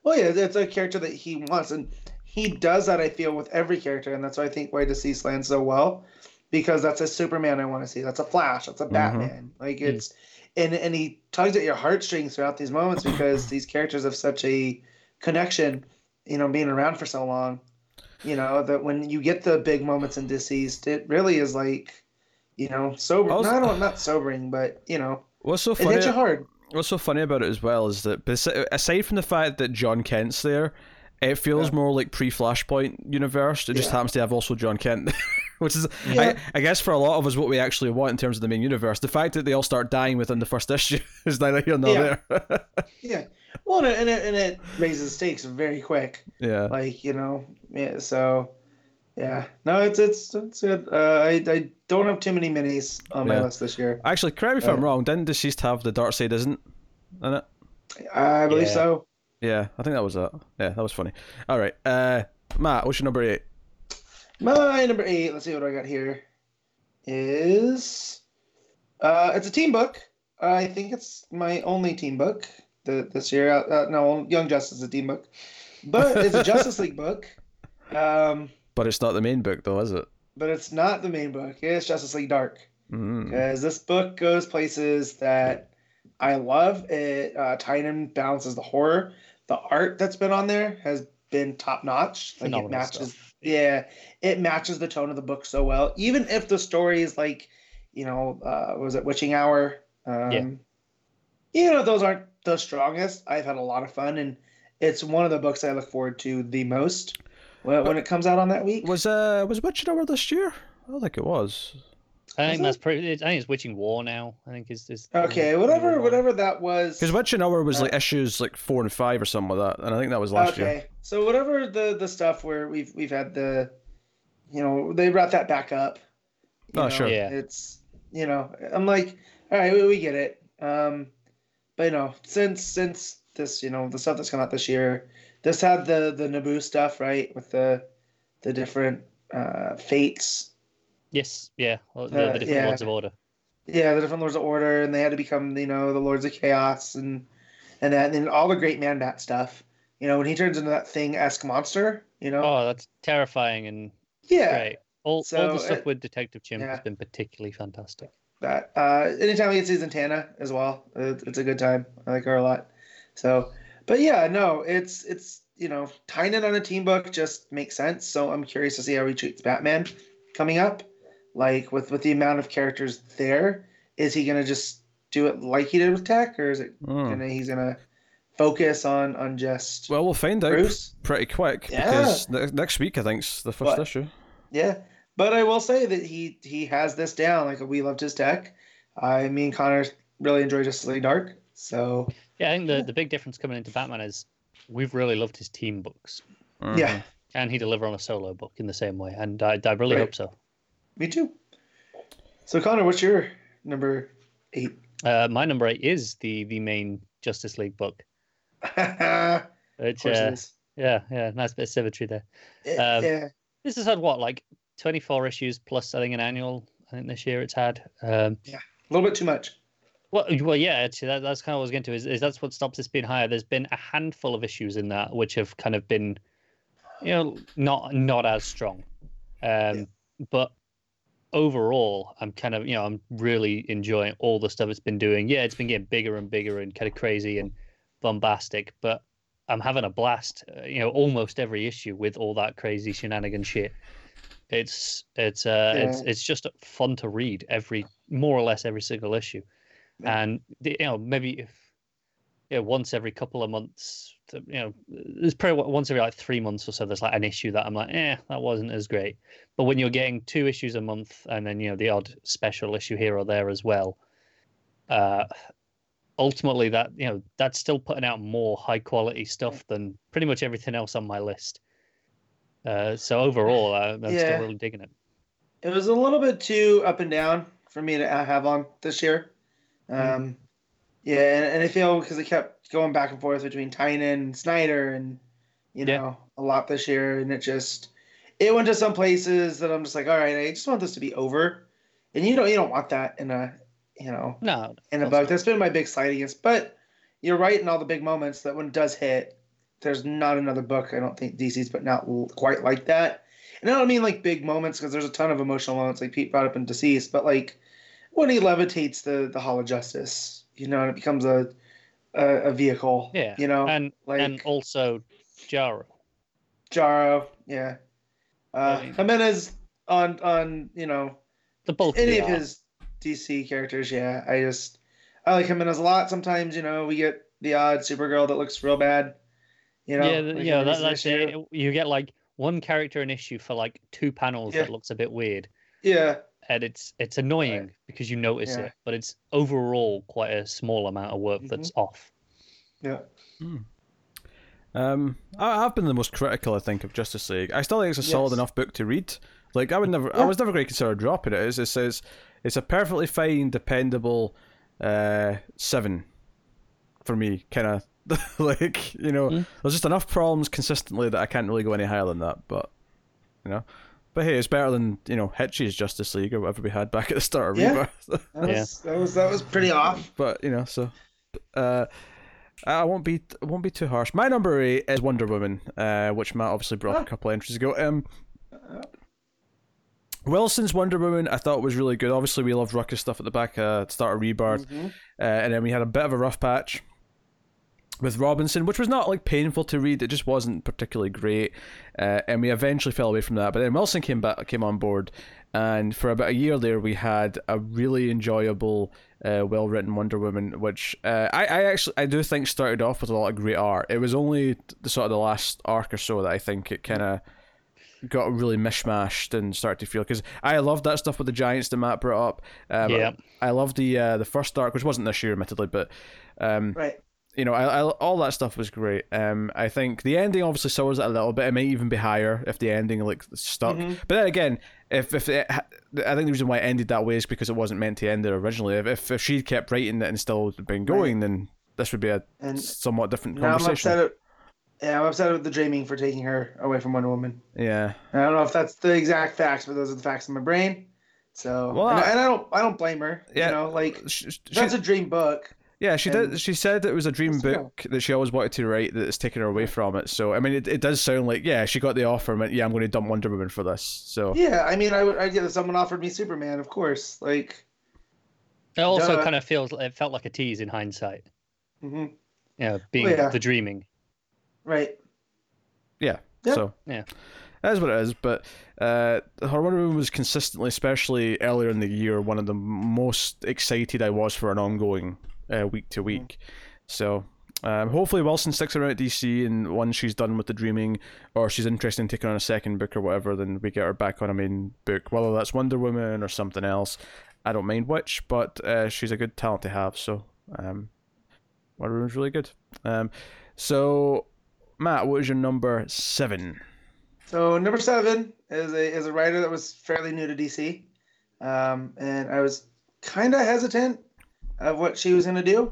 [SPEAKER 2] Well, yeah, it's a character that he wants, and he does that. I feel with every character, and that's why I think why DCeased lands so well, because that's a Superman I want to see. That's a Flash. That's a
[SPEAKER 1] Mhm.
[SPEAKER 2] Batman. Like
[SPEAKER 3] Mm.
[SPEAKER 2] it's, and and he tugs at your heartstrings throughout these moments because these characters have such a connection. You know, being around for so long, you know that when you get the big moments in DCeased, it really is like, you know, sober.
[SPEAKER 1] Also-
[SPEAKER 2] not not sobering, but you know,
[SPEAKER 1] What's so
[SPEAKER 2] it
[SPEAKER 1] funny?
[SPEAKER 2] hits you hard.
[SPEAKER 1] What's so funny about it as well is that aside from the fact that Jon Kent's there, it feels
[SPEAKER 2] Yeah.
[SPEAKER 1] more like pre-Flashpoint universe. It just
[SPEAKER 2] Yeah.
[SPEAKER 1] happens to have also Jon Kent, <laughs> which is,
[SPEAKER 2] Yeah.
[SPEAKER 1] I, I guess, for a lot of us, what we actually want in terms of the main universe. The fact that they all start dying within the first issue <laughs> is neither here nor
[SPEAKER 2] Yeah.
[SPEAKER 1] there. <laughs>
[SPEAKER 2] Yeah. Well, and it, and it, raises stakes very quick.
[SPEAKER 1] yeah.
[SPEAKER 2] like you know yeah so yeah no it's it's it's good uh, I, I don't have too many minis on my
[SPEAKER 1] Yeah.
[SPEAKER 2] list this year
[SPEAKER 1] Actually, correct me if I'm
[SPEAKER 2] Uh,
[SPEAKER 1] wrong. Didn't DCeased have the Darkseid isn't in it?
[SPEAKER 2] i believe
[SPEAKER 3] Yeah.
[SPEAKER 2] so
[SPEAKER 1] Yeah, I think that was it. Yeah, that was funny. All right, uh, Matt, what's your number eight?
[SPEAKER 2] My number eight let's see what i got here is uh it's a team book i think it's my only team book the, this year uh, uh, no young justice is a team book but it's a justice league <laughs> book um
[SPEAKER 1] But it's not the main book, though, is it?
[SPEAKER 2] but it's not the main book it's justice league dark
[SPEAKER 1] Mm.
[SPEAKER 2] because this book goes places that I love. It uh, Tynion balances the horror. The art that's been on there has been top notch. Like it matches.
[SPEAKER 3] stuff.
[SPEAKER 2] Yeah, it matches the tone of the book so well. Even if the story is like, you know, uh, was it Witching Hour? Um,
[SPEAKER 3] Yeah.
[SPEAKER 2] You know, those aren't the strongest. I've had a lot of fun, and it's one of the books I look forward to the most when, when it comes out on that week.
[SPEAKER 1] Was uh was Witching Hour this year? I don't think it was.
[SPEAKER 3] I think that's pretty. I think it's Witching War now. I think is is
[SPEAKER 2] Okay, whatever,
[SPEAKER 3] War.
[SPEAKER 2] whatever that was.
[SPEAKER 1] Because Witching Hour was
[SPEAKER 2] Uh,
[SPEAKER 1] like issues like four and five or something like that, and I think that was last
[SPEAKER 2] okay.
[SPEAKER 1] year.
[SPEAKER 2] Okay, so whatever the the stuff where we've we've had the, you know, they brought that back up. you
[SPEAKER 1] Oh,
[SPEAKER 2] know,
[SPEAKER 1] sure.
[SPEAKER 3] Yeah.
[SPEAKER 2] It's you know, I'm like, all right, we, we get it. Um, but you know, since since this, you know, the stuff that's come out this year, this had the the Nabu stuff, right, with the the different uh fates.
[SPEAKER 3] Yes, yeah, the,
[SPEAKER 2] Uh,
[SPEAKER 3] the different
[SPEAKER 2] yeah.
[SPEAKER 3] Lords of Order.
[SPEAKER 2] Yeah, the different Lords of Order, and they had to become, you know, the Lords of Chaos, and and that, and then all the Great Man Bat stuff. You know, when he turns into that thing esque monster, you know,
[SPEAKER 3] Oh, that's terrifying and
[SPEAKER 2] yeah,
[SPEAKER 3] great. All, all the stuff
[SPEAKER 2] it-
[SPEAKER 3] with Detective Chimp has been particularly fantastic.
[SPEAKER 2] that. Uh, anytime we get Zatanna as well, it's a good time. I like her a lot. So, but yeah, no, it's it's you know, Tynion on a team book just makes sense. So I'm curious to see how he treats Batman coming up. Like with with the amount of characters there, is he gonna just do it like he did with Tech, or is it
[SPEAKER 1] Hmm.
[SPEAKER 2] gonna he's gonna focus on on just
[SPEAKER 1] Well, we'll find out pretty quick
[SPEAKER 2] Yeah.
[SPEAKER 1] because ne- next week I think's the first
[SPEAKER 2] What?
[SPEAKER 1] issue.
[SPEAKER 2] Yeah, but I will say that he he has this down. Like we loved his tech. I mean, Connor really enjoyed Justice League Dark. So
[SPEAKER 3] Yeah, I think the, the big difference coming into Batman is we've really loved his team books.
[SPEAKER 1] Mhm.
[SPEAKER 2] yeah,
[SPEAKER 3] Can he deliver on a solo book in the same way? And I, I really
[SPEAKER 2] Right.
[SPEAKER 3] hope so.
[SPEAKER 2] Me too. So Connor, what's your number eight?
[SPEAKER 3] Uh, my number eight is the the main Justice League book. <laughs>
[SPEAKER 2] of
[SPEAKER 3] Which,
[SPEAKER 2] course
[SPEAKER 3] uh, yeah, yeah, nice bit of symmetry there. Um,
[SPEAKER 2] yeah,
[SPEAKER 3] This has had what, like 24 issues plus, I think, an annual. I think this year it's had. Um,
[SPEAKER 2] a little bit too much.
[SPEAKER 3] Well, well, yeah, actually, that, that's kind of what I was getting to. Is, is that's what stops this being higher? There's been a handful of issues in that which have kind of been, you know, not not as strong. Um, But overall, I'm kind of, you know, I'm really enjoying all the stuff it's been doing. Yeah, it's been getting bigger and bigger and kind of crazy and bombastic, but I'm having a blast. Uh, you know, almost every issue with all that crazy shenanigan shit. It's it's uh it's
[SPEAKER 2] Yeah.
[SPEAKER 3] it's just fun to read every more or less every single issue and the- you know maybe if yeah once every couple of months to- you know there's probably once every like three months or so there's like an issue that i'm like eh that wasn't as great but when you're getting two issues a month and then you know the odd special issue here or there as well uh ultimately that you know that's still putting out more high quality stuff than pretty much everything else on my list Uh, so overall, uh, I'm
[SPEAKER 2] Yeah.
[SPEAKER 3] still really digging it.
[SPEAKER 2] It was a little bit too up and down for me to have on this year. Um, yeah, and, and I feel because it kept going back and forth between Tynion and Snyder, and you
[SPEAKER 3] Yeah.
[SPEAKER 2] know a lot this year, and it just it went to some places that I'm just like, all right, I just want this to be over, and you don't you don't want that in a you know
[SPEAKER 3] No,
[SPEAKER 2] in a book. That's been my big slight against. But you're right in all the big moments that when it does hit, there's not another book I don't think DC's putting out l- quite like that. And I don't mean like big moments because there's a ton of emotional moments like Pete brought up in DCeased, but like when he levitates the the Hall of Justice, you know, and it becomes a a, a vehicle.
[SPEAKER 3] Yeah,
[SPEAKER 2] You know,
[SPEAKER 3] and
[SPEAKER 2] like
[SPEAKER 3] and also Jaro.
[SPEAKER 2] Jaro, yeah. Uh,
[SPEAKER 3] I mean-
[SPEAKER 2] Jimenez on on you know
[SPEAKER 3] The bulk
[SPEAKER 2] any
[SPEAKER 3] of
[SPEAKER 2] his DC characters, yeah. I just I like as a lot. Sometimes, you know, we get the odd Supergirl that looks real bad. You know,
[SPEAKER 3] yeah,
[SPEAKER 2] like
[SPEAKER 3] yeah, that, that's it. You get like one character an issue for like two panels
[SPEAKER 2] Yeah.
[SPEAKER 3] that looks a bit weird,
[SPEAKER 2] Yeah,
[SPEAKER 3] and it's it's annoying because you notice
[SPEAKER 2] Yeah.
[SPEAKER 3] it, but it's overall quite a small amount of work that's
[SPEAKER 2] Mm-hmm.
[SPEAKER 3] off.
[SPEAKER 2] yeah.
[SPEAKER 1] Um, I, I've been the most critical, I think, of Justice League. I still think it's a solid enough book to read. Like, I would never, I was never going to consider dropping it. It's, it says it's a perfectly fine, dependable uh, seven for me. Kind of <laughs> like you know,
[SPEAKER 3] Mm.
[SPEAKER 1] there's just enough problems consistently that I can't really go any higher than that. But you know, but hey, it's better than you know Hitch's Justice League or whatever we had back at the start of
[SPEAKER 2] Yeah.
[SPEAKER 1] Rebirth. <laughs>
[SPEAKER 2] That was, that was that was pretty off.
[SPEAKER 1] but you know, so uh, I won't be I won't be too harsh. My number eight is Wonder Woman, uh, which Matt obviously brought up a
[SPEAKER 2] Ah.
[SPEAKER 1] couple of entries ago. Um, Wilson's Wonder Woman I thought was really good. Obviously, we loved Rucka's stuff at the back uh, start of Rebirth,
[SPEAKER 2] Mhm.
[SPEAKER 1] uh, and then we had a bit of a rough patch with Robinson, which was not like painful to read. It just wasn't particularly great, uh, and we eventually fell away from that. But then Wilson came back, came on board, and for about a year there, we had a really enjoyable, uh, well-written Wonder Woman, which uh, I, I actually I do think started off with a lot of great art. It was only the sort of the last arc or so that I think it kind of got really mishmashed and started to feel because I loved that stuff with the giants that Matt brought up. Um,
[SPEAKER 3] Yeah.
[SPEAKER 1] I loved the uh, the first arc, which wasn't this year, admittedly, but um,
[SPEAKER 2] Right.
[SPEAKER 1] You know, I, I, all that stuff was great. Um, I think the ending obviously sours it a little bit. It might even be higher if the ending like stuck.
[SPEAKER 2] Mhm.
[SPEAKER 1] But then again, if if it, I think the reason why it ended that way is because it wasn't meant to end there originally. If if, if she kept writing it and still been going, then this would be a
[SPEAKER 2] And
[SPEAKER 1] somewhat different
[SPEAKER 2] now I'm
[SPEAKER 1] conversation.
[SPEAKER 2] upset at yeah, I'm upset with the dreaming for taking her away from Wonder Woman.
[SPEAKER 1] yeah,
[SPEAKER 2] And I don't know if that's the exact facts, but those are the facts in my brain. So
[SPEAKER 1] Well,
[SPEAKER 2] and,
[SPEAKER 1] I-
[SPEAKER 2] and I don't I don't blame her.
[SPEAKER 1] Yeah.
[SPEAKER 2] You know, like
[SPEAKER 1] she, she-
[SPEAKER 2] that's a dream book.
[SPEAKER 1] Yeah, she
[SPEAKER 2] and-
[SPEAKER 1] did. She said it was a dream
[SPEAKER 2] Let's
[SPEAKER 1] book that she always wanted to write that it's taken her away from it. So I mean, it, it does sound like yeah, she got the offer and went, yeah, I'm going to dump Wonder Woman for this. So
[SPEAKER 2] Yeah, I mean, I would. I get if someone offered me Superman, of course. Like,
[SPEAKER 3] It also
[SPEAKER 2] Duh.
[SPEAKER 3] kind of feels it felt like a tease in hindsight.
[SPEAKER 2] mhm,
[SPEAKER 3] You know, being
[SPEAKER 2] yeah.
[SPEAKER 3] the dreaming.
[SPEAKER 2] right.
[SPEAKER 1] Yeah.
[SPEAKER 2] Yeah.
[SPEAKER 1] So
[SPEAKER 3] Yeah.
[SPEAKER 1] that is what it is. But uh, her Wonder Woman was consistently, especially earlier in the year, one of the most excited I was for an ongoing uh, week to week. So. Um, hopefully Wilson sticks around at DC and once she's done with the dreaming or she's interested in taking on a second book or whatever then we get her back on a main book whether that's Wonder Woman or something else I don't mind which but uh, she's a good talent to have so um, Wonder Woman's really good um, so Matt what is your number seven
[SPEAKER 2] So number seven is a is a writer that was fairly new to DC, um, and I was kind of hesitant of what she was going to do,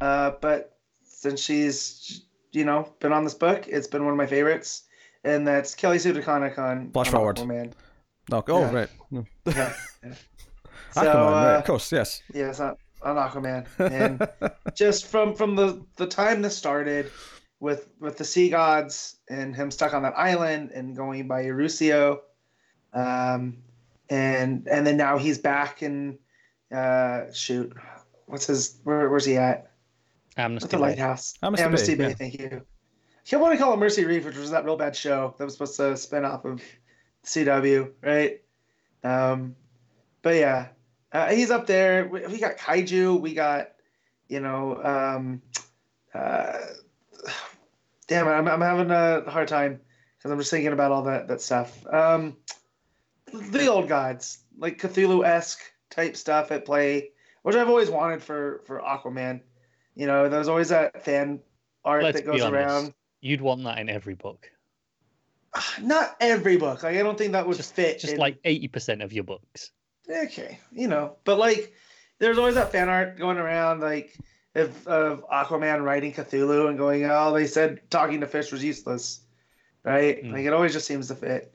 [SPEAKER 2] uh, but since she's you know been on this book, it's been one of my favorites, and that's Kelly Sue DeConnick on
[SPEAKER 1] Flash forward.
[SPEAKER 2] Aquaman.
[SPEAKER 1] Oh, oh
[SPEAKER 2] Yeah.
[SPEAKER 1] right. No.
[SPEAKER 2] Yeah, yeah. <laughs> So
[SPEAKER 1] Aquaman, right,
[SPEAKER 2] uh,
[SPEAKER 1] of course, yes.
[SPEAKER 2] yeah, it's not on Aquaman, <laughs> and just from from the the time this started with with the sea gods and him stuck on that island and going by Erusio, um, and and then now he's back in uh, shoot, what's his where, where's he at?
[SPEAKER 3] Amnesty.
[SPEAKER 2] At the
[SPEAKER 3] Bay.
[SPEAKER 2] lighthouse.
[SPEAKER 1] Amnesty Bay,
[SPEAKER 2] Bay.
[SPEAKER 1] yeah.
[SPEAKER 2] Thank you. I kept wanting to call it Mercy Reef, which was that real bad show that was supposed to spin off of CW, right? Um, but yeah, uh, he's up there. We, we got Kaiju. We got, you know, um, uh, damn it, I'm, I'm having a hard time because I'm just thinking about all that that stuff. Um, the old gods, like Cthulhu esque type stuff at play, which I've always wanted for for Aquaman. You know, there's always that fan art
[SPEAKER 3] Let's
[SPEAKER 2] that goes around.
[SPEAKER 3] You'd want that in every book. <sighs>
[SPEAKER 2] not every book. Like I don't think that would
[SPEAKER 3] Just-
[SPEAKER 2] fit.
[SPEAKER 3] Just
[SPEAKER 2] in-
[SPEAKER 3] like eighty percent of your books.
[SPEAKER 2] okay, you know, but like there's always that fan art going around, like if of Aquaman writing Cthulhu and going, oh, they said talking to fish was useless, right?
[SPEAKER 3] Mm.
[SPEAKER 2] Like it always just seems to fit.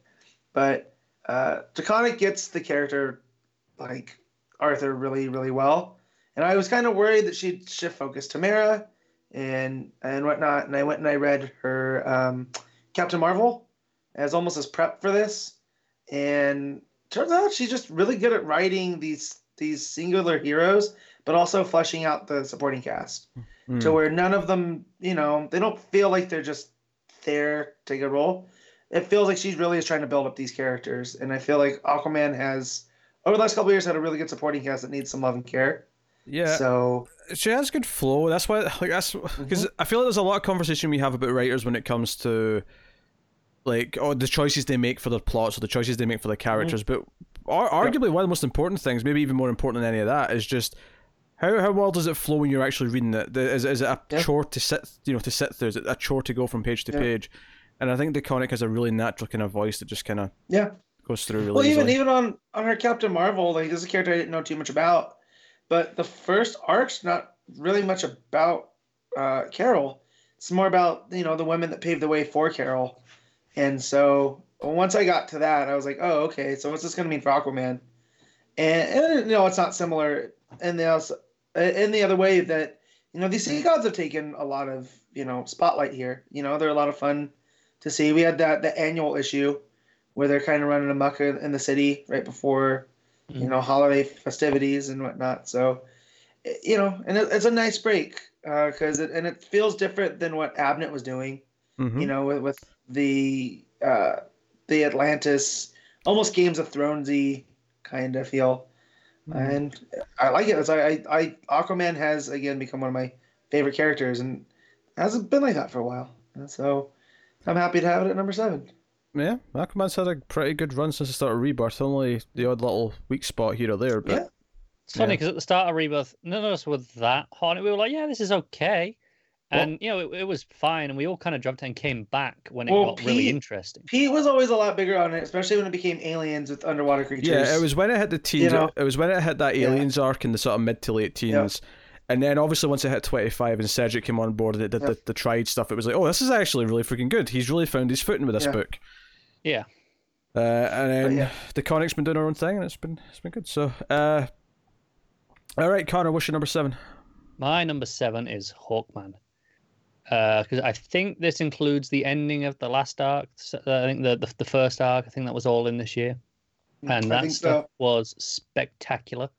[SPEAKER 2] But uh, DeConnick gets the character like Arthur really, really well, and I was kind of worried that she'd shift focus to Mera and and whatnot. And I went and I read her um, Captain Marvel as almost as prep for this, and turns out she's just really good at writing these these singular heroes, but also fleshing out the supporting cast
[SPEAKER 1] Hmm.
[SPEAKER 2] to where none of them, you know, they don't feel like they're just there to take a role. It feels like she really is trying to build up these characters, and I feel like Aquaman has over the last couple of years had a really good supporting cast that needs some love and care.
[SPEAKER 1] yeah,
[SPEAKER 2] So
[SPEAKER 1] she has good flow. That's why, like, that's mm-hmm. because I feel like there's a lot of conversation we have about writers when it comes to like oh the choices they make for their plots or the choices they make for the mm-hmm. characters. But ar- arguably, one of the most important things, maybe even more important than any of that, is just how how well does it flow when you're actually reading it? Is is it a
[SPEAKER 2] Yeah.
[SPEAKER 1] chore to sit you know to sit through? Is it a chore to go from page to
[SPEAKER 2] Yeah.
[SPEAKER 1] page? And I think the comic has a really natural kind of voice that just kind of
[SPEAKER 2] yeah,
[SPEAKER 1] goes through really
[SPEAKER 2] well, even
[SPEAKER 1] easily.
[SPEAKER 2] even on on her Captain Marvel, like this is a character I didn't know too much about, but the first arc's not really much about uh, Carol. It's more about you know the women that paved the way for Carol, and so once I got to that, I was like, oh, okay, so what's this going to mean for Aquaman? And, and you know, it's not similar in the else in the other way that you know these sea gods have taken a lot of you know spotlight here. You know, they're a lot of fun to see. We had that the annual issue where they're kind of running amok in the city right before you
[SPEAKER 3] Mhm.
[SPEAKER 2] know holiday festivities and whatnot. So you know, and it, it's a nice break because it and it feels different than what Abnett was doing.
[SPEAKER 1] Mhm.
[SPEAKER 2] You know, with, with the uh, the Atlantis, almost Games of Thronesy kind of feel, and I like it. It's, I, I I Aquaman has again become one of my favorite characters and hasn't been like that for a while. And so I'm happy to have it at number seven.
[SPEAKER 1] Yeah, Aquaman's had a pretty good run since the start of Rebirth. Only the odd little weak spot here or there, but
[SPEAKER 2] Yeah.
[SPEAKER 3] It's funny
[SPEAKER 1] Yeah.
[SPEAKER 3] because at the start of Rebirth, none of us were that hot. We were like, yeah, this is okay. And, you know, it, it was fine. And we all kind of dropped it and came back when it
[SPEAKER 2] Well,
[SPEAKER 3] got really interesting.
[SPEAKER 2] Pete was always a lot bigger on it, especially when it became aliens with underwater creatures.
[SPEAKER 1] Yeah, it was when it hit the teens.
[SPEAKER 2] know?
[SPEAKER 1] It was when it hit that
[SPEAKER 2] Yeah.
[SPEAKER 1] aliens arc in the sort of mid to late teens. And then obviously once it hit 25 and Cedric came on board and it did
[SPEAKER 2] Yeah.
[SPEAKER 1] the, the tried stuff, it was like, oh, this is actually really freaking good. He's really found his footing with this
[SPEAKER 2] Yeah.
[SPEAKER 1] book.
[SPEAKER 3] Yeah.
[SPEAKER 1] Uh, and then
[SPEAKER 2] yeah.
[SPEAKER 1] DeConnick's been doing her own thing and it's been it's been good. So, uh, all right, Connor, what's your number seven?
[SPEAKER 3] My number seven is Hawkman. Because I think this includes the ending of the last arc. Uh, I think the, the the first arc. I think that was all in this year, and
[SPEAKER 2] I
[SPEAKER 3] that stuff
[SPEAKER 2] so.
[SPEAKER 3] was spectacular.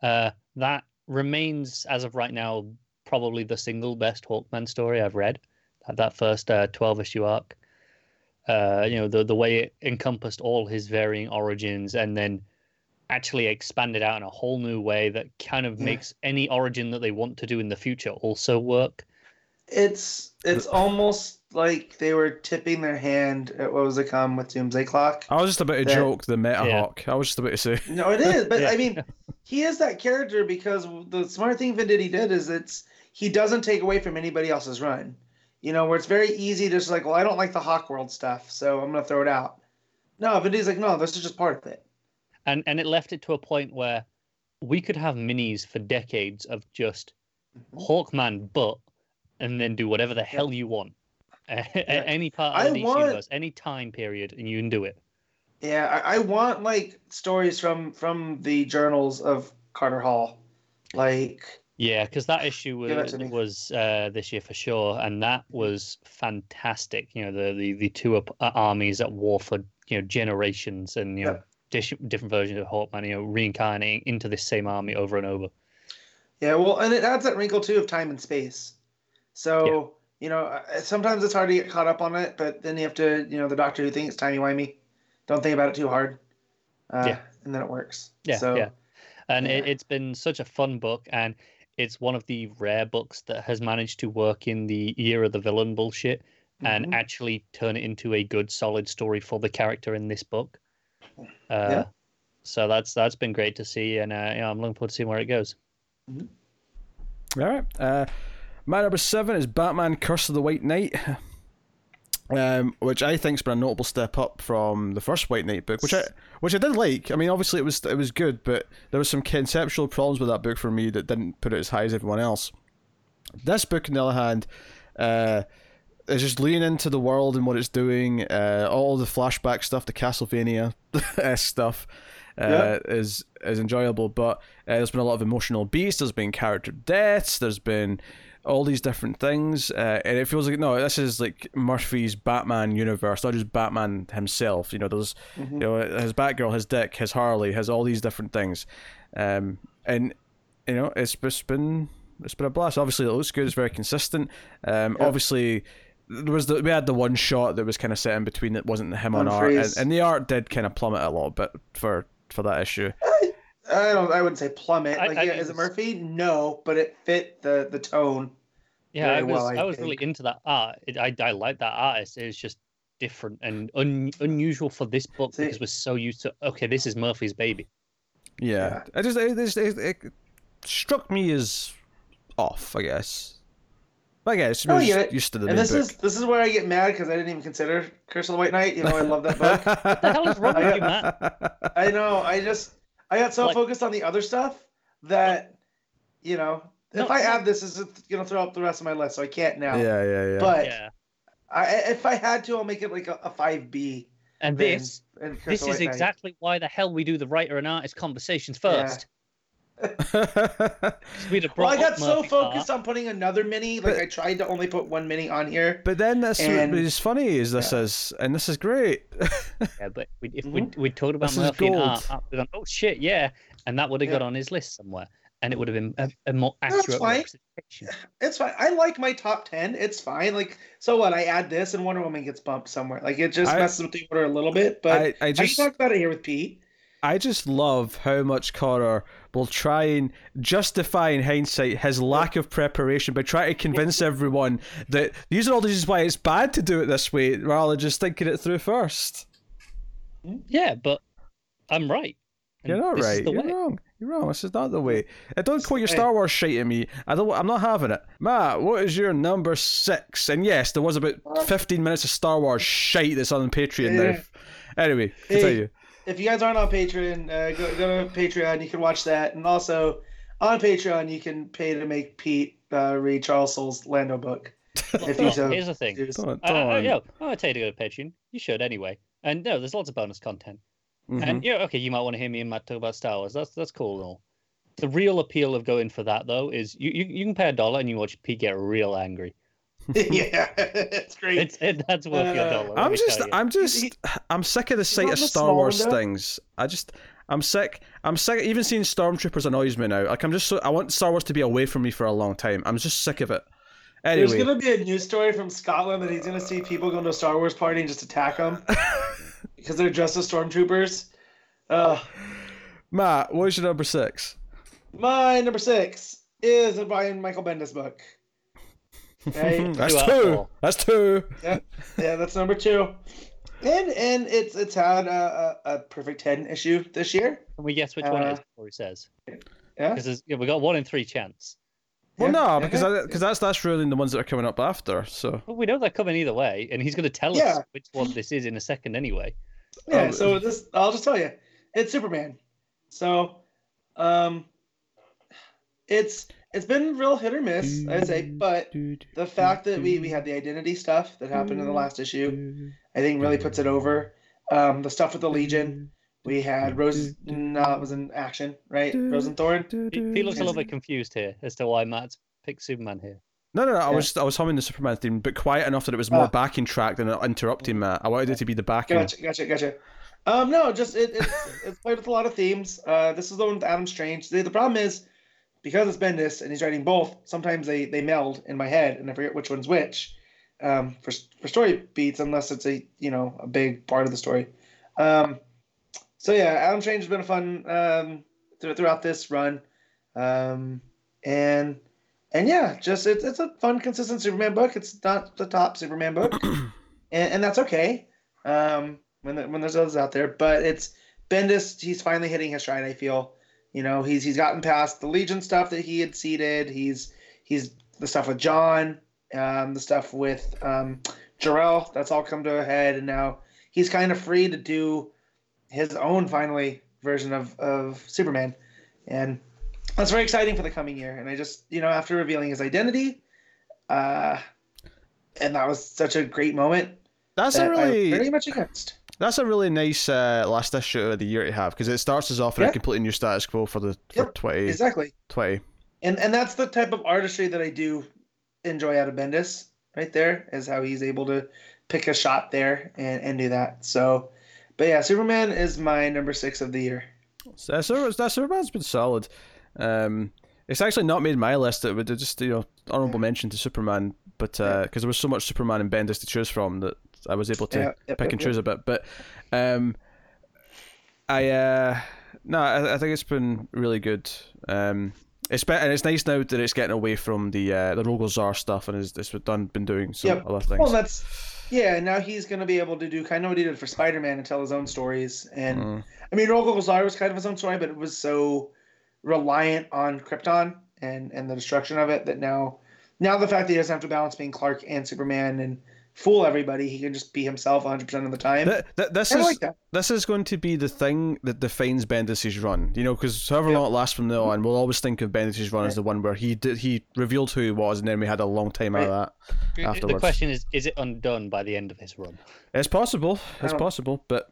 [SPEAKER 3] Uh, that remains, as of right now, probably the single best Hawkman story I've read. That that first uh, twelve issue arc. Uh, you know the the way it encompassed all his varying origins, and then actually expanded out in a whole new way that kind of
[SPEAKER 2] Yeah.
[SPEAKER 3] makes any origin that they want to do in the future also work.
[SPEAKER 2] It's it's almost like they were tipping their hand at what was to come with Doomsday Clock.
[SPEAKER 1] I was just about to
[SPEAKER 2] That-
[SPEAKER 1] joke the Meta
[SPEAKER 3] Yeah.
[SPEAKER 1] Hawk. I was just about to say.
[SPEAKER 2] No, it is, but
[SPEAKER 3] Yeah.
[SPEAKER 2] I mean, he is that character because the smart thing Venditti did is it's he doesn't take away from anybody else's run. You know, where it's very easy to just like, well, I don't like the Hawkworld stuff, so I'm gonna throw it out. No, Venditti's like, no, this is just part of it.
[SPEAKER 3] and and it left it to a point where we could have minis for decades of just
[SPEAKER 2] Mm-hmm.
[SPEAKER 3] Hawkman, but and then do whatever the hell you want. <laughs> At any part of
[SPEAKER 2] I
[SPEAKER 3] the
[SPEAKER 2] want-
[SPEAKER 3] universe, any time period, and you can do it.
[SPEAKER 2] Yeah, I, I want like stories from from the journals of Carter Hall, like
[SPEAKER 3] Yeah, because that issue was, was uh, this year for sure, and that was fantastic. You know, the the, the two uh, armies at war for you know generations, and you know
[SPEAKER 2] Yeah.
[SPEAKER 3] dis- different versions of Hawkman, you know, reincarnating into this same army over and over.
[SPEAKER 2] Yeah, well, and it adds that wrinkle too of time and space. So you know, uh, sometimes it's hard to get caught up on it, but then you have to, you know, the Doctor Who thing is timey wimey. Don't think about it too hard. Uh,
[SPEAKER 3] Yeah.
[SPEAKER 2] and then it works.
[SPEAKER 3] Yeah,
[SPEAKER 2] so,
[SPEAKER 3] yeah. And It, it's been such a fun book, and it's one of the rare books that has managed to work in the year of the villain bullshit and
[SPEAKER 2] Mhm.
[SPEAKER 3] actually turn it into a good, solid story for the character in this book. Uh,
[SPEAKER 2] Yeah.
[SPEAKER 3] So that's that's been great to see, and uh, yeah, I'm looking forward to seeing where it goes.
[SPEAKER 1] All right. Uh, my number seven is Batman: Curse of the White Knight. <laughs> um, which I think's been a notable step up from the first White Knight book, which I which I did like. I mean, obviously it was it was good, but there was some conceptual problems with that book for me that didn't put it as high as everyone else. This book, on the other hand, uh, is just leaning into the world and what it's doing. Uh, all the flashback stuff, the Castlevania <laughs> stuff, uh,
[SPEAKER 2] Yeah.
[SPEAKER 1] is is enjoyable. But uh, there's been a lot of emotional beats. There's been character deaths. There's been all these different things, uh, and it feels like no, this is like Murphy's Batman universe, not just Batman himself. You know, there's you know his Batgirl, his Dick, his Harley, has all these different things, um, and you know it's just been it's been a blast. Obviously, it looks good. It's very consistent. Um,
[SPEAKER 2] Yeah.
[SPEAKER 1] Obviously, there was the, we had the one shot that was kind of set in between that wasn't him on
[SPEAKER 2] On
[SPEAKER 1] art, and, and the art did kind of plummet a little bit for for that issue.
[SPEAKER 2] I don't. I wouldn't say plummet. Like,
[SPEAKER 3] I
[SPEAKER 2] yeah, is it Murphy? No, but it fit the the tone.
[SPEAKER 3] Yeah, I was
[SPEAKER 2] well, I
[SPEAKER 3] I, was really into that art. It, I I like that artist. It's just different and un, unusual for this book
[SPEAKER 2] See-
[SPEAKER 3] because we're so used to okay, this is Murphy's baby.
[SPEAKER 1] Yeah, it just it, it, it, it struck me as off, I guess. I guess
[SPEAKER 2] Oh,
[SPEAKER 1] we're
[SPEAKER 2] yeah.
[SPEAKER 1] used to the
[SPEAKER 2] and this
[SPEAKER 1] book.
[SPEAKER 2] is this is where I get mad because I didn't even consider Curse of the White Knight. You know, I love that book. <laughs>
[SPEAKER 3] What the hell is wrong with you, Matt?
[SPEAKER 2] I know. I just I got so
[SPEAKER 3] Like-
[SPEAKER 2] focused on the other stuff that you know if
[SPEAKER 3] No,
[SPEAKER 2] I
[SPEAKER 3] no.
[SPEAKER 2] add this, is it gonna throw up the rest of my list, so I can't now.
[SPEAKER 1] yeah, yeah, yeah.
[SPEAKER 2] But
[SPEAKER 3] Yeah,
[SPEAKER 2] I, if I had to, I'll make it like a, a five B.
[SPEAKER 3] and this this is
[SPEAKER 2] exactly.
[SPEAKER 3] exactly why the hell we do the writer and artist conversations first. <laughs> We'd have
[SPEAKER 2] Well, I got so
[SPEAKER 3] Murphy's
[SPEAKER 2] focused
[SPEAKER 3] art.
[SPEAKER 2] on putting another mini. Like
[SPEAKER 1] But-
[SPEAKER 2] I tried to only put one mini on here.
[SPEAKER 1] but then that's
[SPEAKER 2] And-
[SPEAKER 1] what is funny is this
[SPEAKER 2] yeah.
[SPEAKER 1] is and this is great.
[SPEAKER 3] Yeah, but we, if
[SPEAKER 2] mm-hmm.
[SPEAKER 3] we we talked about
[SPEAKER 1] This is
[SPEAKER 3] Murphy and art, art would've gone, oh shit, yeah, and that would have got on his list somewhere, and it would have been a, a more
[SPEAKER 2] That's
[SPEAKER 3] accurate
[SPEAKER 2] fine.
[SPEAKER 3] representation.
[SPEAKER 2] It's fine. I like my top ten. It's fine. Like so what? I add this and Wonder Woman gets bumped somewhere. Like it just
[SPEAKER 1] I-
[SPEAKER 2] messes with the order a little bit. But
[SPEAKER 1] I, I
[SPEAKER 2] I
[SPEAKER 1] just
[SPEAKER 2] can talk about it here with Pete.
[SPEAKER 1] I just love how much Connor will try and justify in hindsight his lack of preparation by trying to convince everyone that these are all the reasons why it's bad to do it this way rather than just thinking it through first.
[SPEAKER 3] Yeah, but I'm right.
[SPEAKER 1] You're not
[SPEAKER 3] this
[SPEAKER 1] right. You're
[SPEAKER 3] way.
[SPEAKER 1] wrong. You're wrong. This is not the way. Uh, don't quote your Star Wars shite at me. I don't. I'm not having it. Matt, what is your number six? And yes, there was about 15 minutes of Star Wars shite that's on Patreon
[SPEAKER 2] Yeah.
[SPEAKER 1] now. Anyway,
[SPEAKER 2] Hey.
[SPEAKER 1] continue.
[SPEAKER 2] If you guys aren't on Patreon, uh, go, go to Patreon. You can watch that, and also on Patreon you can pay to make Pete uh, read Charles Soule's Lando book. If you <laughs> so
[SPEAKER 3] here's the thing.
[SPEAKER 2] choose.
[SPEAKER 1] Don't,
[SPEAKER 3] I, I,
[SPEAKER 1] don't.
[SPEAKER 3] yo, I'm gonna tell you to go to Patreon. You should anyway. And no, there's lots of bonus content.
[SPEAKER 1] Mhm.
[SPEAKER 3] And yeah, okay, you might want to hear me and Matt talk about Star Wars. That's that's cool and all. The real appeal of going for that though is you, you, you can pay a dollar and you watch Pete get real angry. <laughs>
[SPEAKER 2] yeah, it's great.
[SPEAKER 3] It's it, that's worth your
[SPEAKER 2] Uh,
[SPEAKER 3] dollar.
[SPEAKER 1] I'm just. I'm just, I'm sick of the sight of Star Wars
[SPEAKER 2] window?
[SPEAKER 1] things. I just, I'm sick. I'm sick. Even seeing Stormtroopers annoys me now. Like I'm just so, I want Star Wars to be away from me for a long time. I'm just sick of it. Anyway.
[SPEAKER 2] There's gonna be a news story from Scotland that he's gonna see people going to a Star Wars party and just attack them <laughs> because they're dressed as stormtroopers. Uh,
[SPEAKER 1] Matt, what's your number six?
[SPEAKER 2] my number six is a Brian Michael Bendis book. Okay, <laughs>
[SPEAKER 1] That's
[SPEAKER 3] Two out of
[SPEAKER 1] two.
[SPEAKER 3] four.
[SPEAKER 1] That's two.
[SPEAKER 2] yeah, yeah, that's number two. And and it's it's had a, a, a perfect ten issue this year.
[SPEAKER 3] Can we guess which one it is
[SPEAKER 2] uh,
[SPEAKER 3] before he says?
[SPEAKER 2] Yeah,
[SPEAKER 3] Because yeah, we got one in three chance.
[SPEAKER 1] Well,
[SPEAKER 2] Yeah,
[SPEAKER 1] no,
[SPEAKER 2] yeah.
[SPEAKER 1] because I, because that's that's ruining the ones that are coming up after. So
[SPEAKER 3] Well, we know they're coming either way, and he's going to tell
[SPEAKER 2] Yeah.
[SPEAKER 3] us which one this is in a second anyway.
[SPEAKER 2] Yeah.
[SPEAKER 1] Um,
[SPEAKER 2] So this I'll just tell you, it's Superman. So, um, it's it's been real hit or miss, I'd say, but the fact that we we had the identity stuff that happened in the last issue, I think really puts it over. Um, the stuff with the Legion, we had Rose. No, it was in action, right? Rose and Thorn.
[SPEAKER 3] He, he looks a little bit confused here as to why Matt's picked Superman here.
[SPEAKER 1] No, no, no. I
[SPEAKER 2] Yeah.
[SPEAKER 1] was I was humming the Superman theme, but quiet enough that it was more
[SPEAKER 2] Ah.
[SPEAKER 1] backing track than interrupting Matt. I wanted it to be the backing.
[SPEAKER 2] Gotcha, gotcha, gotcha. Um, no, just it, it's it's played with a lot of themes. Uh, this is the one with Adam Strange. The, the problem is because it's Bendis and he's writing both. Sometimes they they meld in my head, and I forget which one's which. Um, for for story beats, unless it's a you know a big part of the story. Um, so yeah, Adam Strange has been a fun um th- throughout this run, um, and and yeah, just it's it's a fun, consistent Superman book. It's not the top Superman book, <clears throat> and, and that's okay. Um, when the, when there's others out there, but it's Bendis. He's finally hitting his stride. I feel, you know, he's he's gotten past the Legion stuff that he had seeded. He's he's the stuff with Jon, um, the stuff with um, Jor-El, that's all come to a head, and now he's kind of free to do his own finally version of of Superman, and that's very exciting for the coming year. And I just you know after revealing his identity, uh, and that was such a great moment.
[SPEAKER 1] That's
[SPEAKER 2] that
[SPEAKER 1] a really
[SPEAKER 2] I'm very much against.
[SPEAKER 1] That's a really nice uh, last issue of the year to have because it starts us off in
[SPEAKER 2] Yeah.
[SPEAKER 1] a completely new status quo for the for
[SPEAKER 2] Yep,
[SPEAKER 1] 20,
[SPEAKER 2] Exactly.
[SPEAKER 1] 20.
[SPEAKER 2] and and that's the type of artistry that I do enjoy out of Bendis. Right there is how he's able to pick a shot there and and do that. So, but yeah, Superman is my number six of the year.
[SPEAKER 1] So that Super- that Superman's been solid. Um, it's actually not made my list. It would just you know honorable mention to Superman, but because there was so much Superman and Bendis to choose from that I was able to
[SPEAKER 2] Yeah,
[SPEAKER 1] pick and choose a bit. But um, I uh, no, I, I think it's been really good. Um, it's be- and it's nice now that it's getting away from the uh, the Rogol Zaar stuff and is it's done been doing some
[SPEAKER 2] Yep.
[SPEAKER 1] other things.
[SPEAKER 2] Well, that's yeah. Now he's going to be able to do kind of what he did for Spider Man and tell his own stories. And
[SPEAKER 1] Mm.
[SPEAKER 2] I mean, Rogol Zaar was kind of his own story, but it was so reliant on Krypton and and the destruction of it that now now the fact that he doesn't have to balance being Clark and Superman and fool everybody, he can just be himself 100 percent of the time.
[SPEAKER 1] Th- th- this
[SPEAKER 2] I
[SPEAKER 1] is
[SPEAKER 2] like that.
[SPEAKER 1] this is going to be the thing that defines Bendis' run. You know, because however long it lasts from now on, we'll always think of Bendis' run as the one where he did he revealed who he was, and then we had a long time out of that.
[SPEAKER 3] The question is: Is it undone by the end of his run?
[SPEAKER 1] It's possible. It's
[SPEAKER 2] oh.
[SPEAKER 1] possible, but.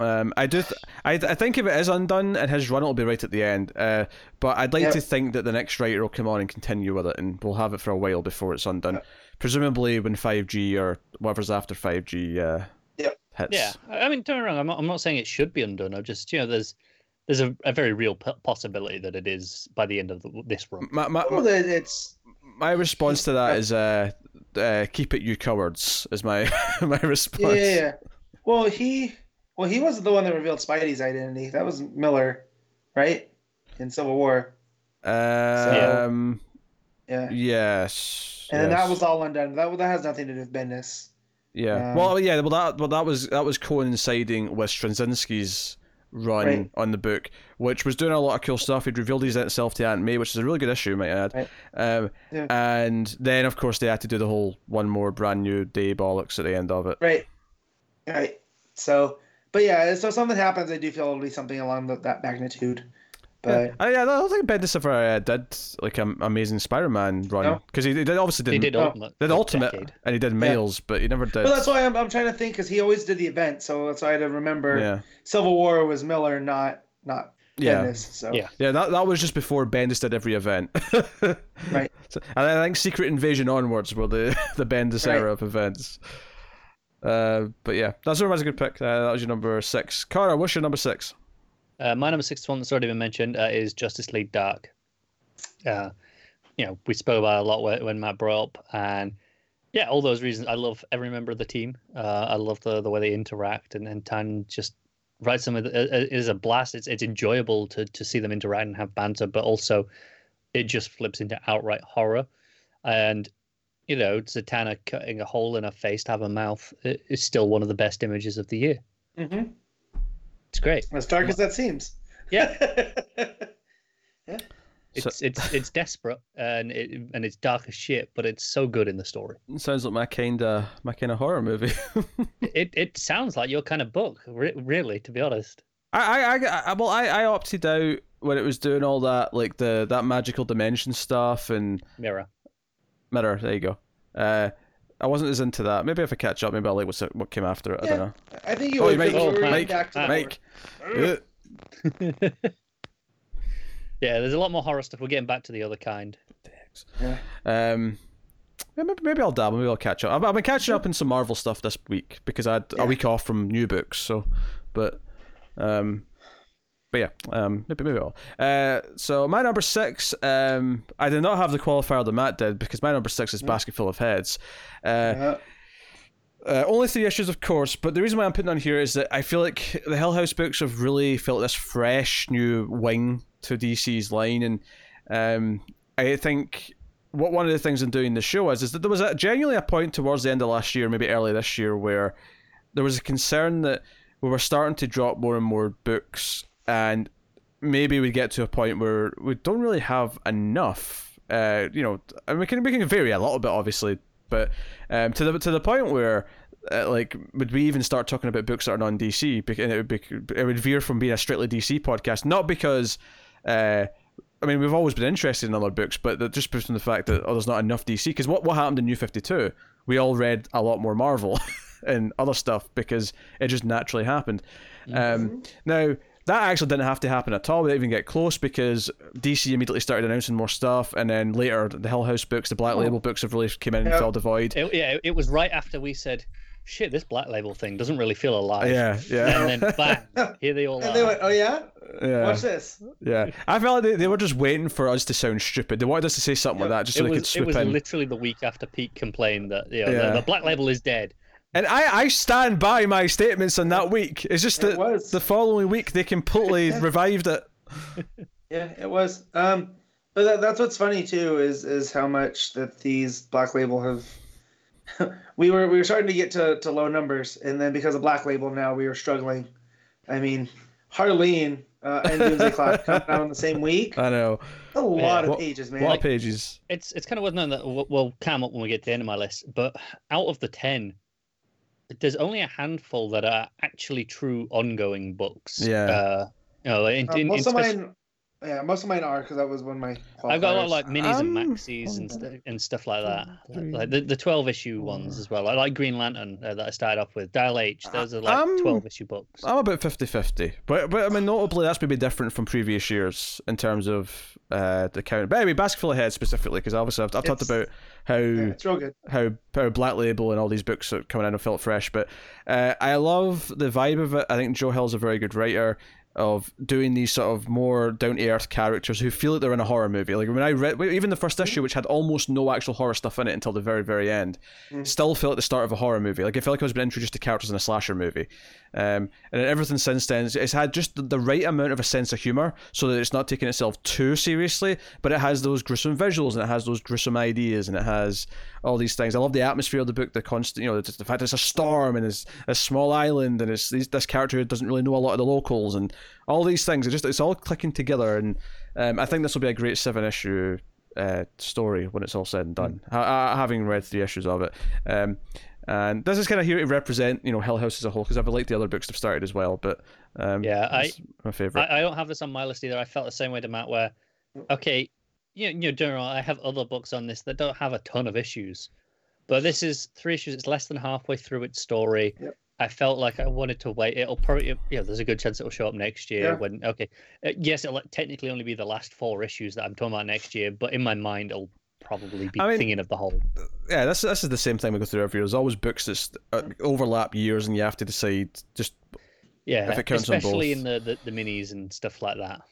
[SPEAKER 1] Um, I do. Th- I, I think if it is undone and his run it will be right at the end. Uh, but I'd like
[SPEAKER 2] Yep.
[SPEAKER 1] to think that the next writer will come on and continue with it, and we'll have it for a while before it's undone. Presumably when five G or whatever's after five G uh,
[SPEAKER 2] Yep.
[SPEAKER 1] hits.
[SPEAKER 3] Yeah, I I mean, don't get me wrong. I'm not, I'm not saying it should be undone. I'm just, you know, there's there's a, a very real p- possibility that it is by the end of the, this run.
[SPEAKER 1] My, my,
[SPEAKER 2] Well, it's
[SPEAKER 1] My response to that is uh, uh keep it you cowards is my <laughs> my
[SPEAKER 2] yeah,
[SPEAKER 1] response.
[SPEAKER 2] yeah, yeah. Well, he well he wasn't the one that revealed Spidey's identity. That was Millar, right? In Civil War.
[SPEAKER 1] Um
[SPEAKER 2] Yeah.
[SPEAKER 1] yes.
[SPEAKER 2] And
[SPEAKER 1] yes.
[SPEAKER 2] that was all undone. That that has nothing to do with Bendis.
[SPEAKER 1] Yeah.
[SPEAKER 2] um,
[SPEAKER 1] well yeah, well that well that was that was coinciding with Straczynski's run
[SPEAKER 2] Right.
[SPEAKER 1] on the book, which was doing a lot of cool stuff. He'd revealed his itself to Aunt May, which is a really good issue, might I add.
[SPEAKER 2] Right.
[SPEAKER 1] Um,
[SPEAKER 2] Yeah.
[SPEAKER 1] and then of course they had to do the whole one more brand new day bollocks at the end of it.
[SPEAKER 2] Right. Right. So, but yeah, so if something happens, I do feel it'll be something along the, that magnitude. But
[SPEAKER 1] I, I don't think Bendis ever uh, did like an amazing Spider-Man run
[SPEAKER 2] No.
[SPEAKER 1] because he, he did obviously
[SPEAKER 3] He
[SPEAKER 1] did
[SPEAKER 3] did
[SPEAKER 2] Oh.
[SPEAKER 3] Ultimate.
[SPEAKER 1] did Ultimate
[SPEAKER 3] decade.
[SPEAKER 1] and he did Miles, but he never did.
[SPEAKER 2] Well, that's why I'm, I'm trying to think because he always did the event, so that's why I had to remember.
[SPEAKER 1] yeah,
[SPEAKER 2] Civil War was Millar, not not
[SPEAKER 1] yeah,
[SPEAKER 2] Bendis. So
[SPEAKER 3] Yeah.
[SPEAKER 1] yeah. That that was just before Bendis did every event.
[SPEAKER 2] Right. <laughs>
[SPEAKER 1] So, and I think Secret Invasion onwards were the <laughs> the Bendis
[SPEAKER 2] Right.
[SPEAKER 1] era of events. Uh, but yeah, that's a a good pick. Uh, that was your number six. Cara, what's your number six?
[SPEAKER 3] Uh, my number six one that's already been mentioned uh, is Justice League Dark. Uh, you know, we spoke about a lot when, Matt brought up, and yeah, all those reasons. I love every member of the team. Uh, I love the the way they interact, and and Tan just writes them. with- It it is a blast. It's it's enjoyable to to see them interact and have banter, but also it just flips into outright horror, and. You know, Zatanna cutting a hole in her face to have a mouth is still one of the best images of the year.
[SPEAKER 2] hmm
[SPEAKER 3] It's great.
[SPEAKER 2] as dark as that seems.
[SPEAKER 3] Yeah. <laughs>
[SPEAKER 1] So-
[SPEAKER 3] It's it's it's desperate and it and it's dark as shit, but it's so good in the story.
[SPEAKER 1] Sounds like my kind of my kind of horror movie. <laughs>
[SPEAKER 3] It it sounds like your kind of book, really, to be honest.
[SPEAKER 1] I, I, I, I, well, I, I opted out when it was doing all that, like the that magical dimension stuff and
[SPEAKER 3] Mirror.
[SPEAKER 1] Mirror. There you go. Uh, I wasn't as into that. Maybe if I catch up, maybe I'll like what's what came after it. I
[SPEAKER 2] Yeah.
[SPEAKER 1] don't know.
[SPEAKER 2] I think you
[SPEAKER 1] Oh,
[SPEAKER 2] would
[SPEAKER 1] Mike,
[SPEAKER 2] think we were
[SPEAKER 3] Mike,
[SPEAKER 2] back to the
[SPEAKER 1] Mike. <laughs>
[SPEAKER 3] Yeah, there's a lot more horror stuff. We're getting back to the other kind.
[SPEAKER 2] Yeah.
[SPEAKER 1] Um, maybe, maybe I'll dabble. Maybe I'll catch up. I've, I've been catching up in some Marvel stuff this week because I had
[SPEAKER 2] Yeah.
[SPEAKER 1] a week off from new books. So, but, um, but yeah, um, maybe maybe I'll. Uh, so my number six, um, I did not have the qualifier that Matt did because my number six is Basket Full of Heads. Uh,
[SPEAKER 2] Yeah.
[SPEAKER 1] uh, only three issues, of course, but the reason why I'm putting on here is that I feel like the Hill House books have really felt this fresh new wing to DC's line, and um, I think what one of the things in doing the show is is that there was a, genuinely a point towards the end of last year, maybe early this year, where there was a concern that we were starting to drop more and more books, and maybe we get to a point where we don't really have enough. Uh, you know, and we can we can vary a little bit, obviously, but um, to the to the point where. Uh, like, would we even start talking about books that are non DC? Because it would be, it would veer from being a strictly DC podcast, not because uh, I mean, we've always been interested in other books, but just based on the fact that oh, there's not enough DC. Because what, what happened in New 52? We all read a lot more Marvel <laughs> and other stuff because it just naturally happened. Um, now, that actually didn't have to happen at all. We didn't even get close because DC immediately started announcing more stuff, and then later the Hill House books, the Black oh. Label books, have really came in and
[SPEAKER 2] Yeah.
[SPEAKER 1] filled the void.
[SPEAKER 3] It, yeah, it was right after we said, "Shit, this black label thing doesn't really feel alive."
[SPEAKER 1] Yeah, yeah,
[SPEAKER 3] And then bang, here they all <laughs>
[SPEAKER 2] And
[SPEAKER 3] are.
[SPEAKER 2] they went, "Oh yeah,
[SPEAKER 1] yeah.
[SPEAKER 2] watch this."
[SPEAKER 1] Yeah, I felt like they, they were just waiting for us to sound stupid. They wanted us to say something like that just so
[SPEAKER 3] it
[SPEAKER 1] they could
[SPEAKER 3] was, it was
[SPEAKER 1] in.
[SPEAKER 3] literally the week after Pete complained that you know,
[SPEAKER 1] Yeah.
[SPEAKER 3] the, the black label is dead.
[SPEAKER 1] And I, I stand by my statements on that week. It's just
[SPEAKER 2] It
[SPEAKER 1] that
[SPEAKER 2] was.
[SPEAKER 1] the following week they completely <laughs> revived it.
[SPEAKER 2] Yeah, it was. Um, but that, that's what's funny too is is how much that these Black Label have. <laughs> we were we were starting to get to, to low numbers, and then because of Black Label, now we were struggling. I mean, Harleen uh, and Doomsday <laughs> Clock come out on the same week.
[SPEAKER 1] I know.
[SPEAKER 2] A lot of
[SPEAKER 1] What-
[SPEAKER 2] pages,
[SPEAKER 1] A
[SPEAKER 2] man.
[SPEAKER 1] lot of pages.
[SPEAKER 3] It's it's kind of worth knowing that we'll, we'll come up when we get to the end of my list. But out of the ten, there's only a handful that are actually true ongoing books.
[SPEAKER 1] Yeah.
[SPEAKER 3] Uh, you know, in,
[SPEAKER 2] Uh,
[SPEAKER 3] in,
[SPEAKER 2] most
[SPEAKER 3] in
[SPEAKER 2] of mine, yeah, most of mine are because that was one of my.
[SPEAKER 3] I've got a lot of like minis and
[SPEAKER 1] Um,
[SPEAKER 3] maxis and, st- and stuff like that. Like,
[SPEAKER 1] three,
[SPEAKER 3] like the, the 12 issue ones as well. I like Green Lantern uh, that I started off with. Dial H, those are like
[SPEAKER 1] Um,
[SPEAKER 3] 12 issue books.
[SPEAKER 1] I'm about 50 50. But, but I mean, notably, that's maybe different from previous years in terms of uh, the count. But anyway, Basket Full of specifically, because obviously I've, I've talked about how.
[SPEAKER 2] Yeah, it's real good.
[SPEAKER 1] how how Black Label and all these books are coming in and felt fresh. But uh, I love the vibe of it. I think Joe Hill's a very good writer of doing these sort of more down to earth characters who feel like they're in a horror movie. Like when I read even the first issue, which had almost no actual horror stuff in it until the very very end,
[SPEAKER 2] Mm.
[SPEAKER 1] still felt like the start of a horror movie. Like I felt like I was being introduced to characters in a slasher movie. Um, and everything since then, it's had just the right amount of a sense of humor, so that it's not taking itself too seriously, but it has those gruesome visuals and it has those gruesome ideas and it has all these things. I love the atmosphere of the book, the constant, you know, the, the fact that it's a storm and it's a small island and it's these, this character who doesn't really know a lot of the locals and all these things. It just it's all clicking together, and um, I think this will be a great seven issue uh, story when it's all said and done. Ha- ha- having read three issues of it, um, and this is kind of here to represent you know Hill House as a whole because I've liked the other books that have started as well, but um,
[SPEAKER 3] Yeah, I-
[SPEAKER 1] my favorite.
[SPEAKER 3] I, I don't have this on my list either. I felt the same way to Matt, where, okay, you know, you know, general, I have other books on this that don't have a ton of issues, but this is three issues. It's less than halfway through its story.
[SPEAKER 2] Yep.
[SPEAKER 3] I felt like I wanted to wait. It'll probably, you know, there's a good chance it'll show up next year.
[SPEAKER 2] Yeah.
[SPEAKER 3] When okay, uh, yes, it'll technically only be the last four issues that I'm talking about next year, but in my mind, it'll probably be
[SPEAKER 1] I mean-
[SPEAKER 3] thinking of the whole.
[SPEAKER 1] yeah, this this is the same thing we go through every year. There's always books that uh, overlap years, and you have to decide just
[SPEAKER 3] Yeah,
[SPEAKER 1] If it counts on
[SPEAKER 3] especially in the, the the minis and stuff like that.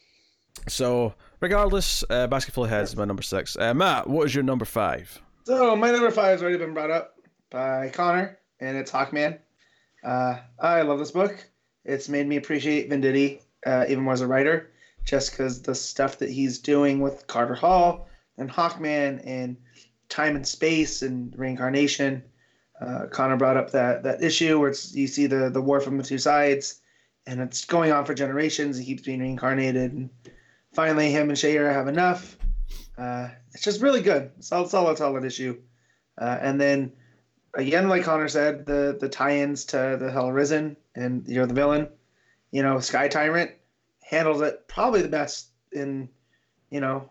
[SPEAKER 1] So. Regardless, uh, Basketful Heads is my number six. Uh, Matt, what is your number five?
[SPEAKER 2] So my number five has already been brought up by Connor, and it's Hawkman. Uh, I love this book. It's made me appreciate Venditti uh, even more as a writer, just because the stuff that he's doing with Carter Hall and Hawkman and time and space and reincarnation. Uh, Connor brought up that that issue where it's you see the the war from the two sides, and it's going on for generations. He keeps being reincarnated, and finally him and Shayera have enough. Uh, it's just really good. Solid, solid, solid issue. Uh, and then again, like Connor said, the the tie-ins to the Hell Arisen and you're the villain. You know, Sky Tyrant handles it probably the best in, you know,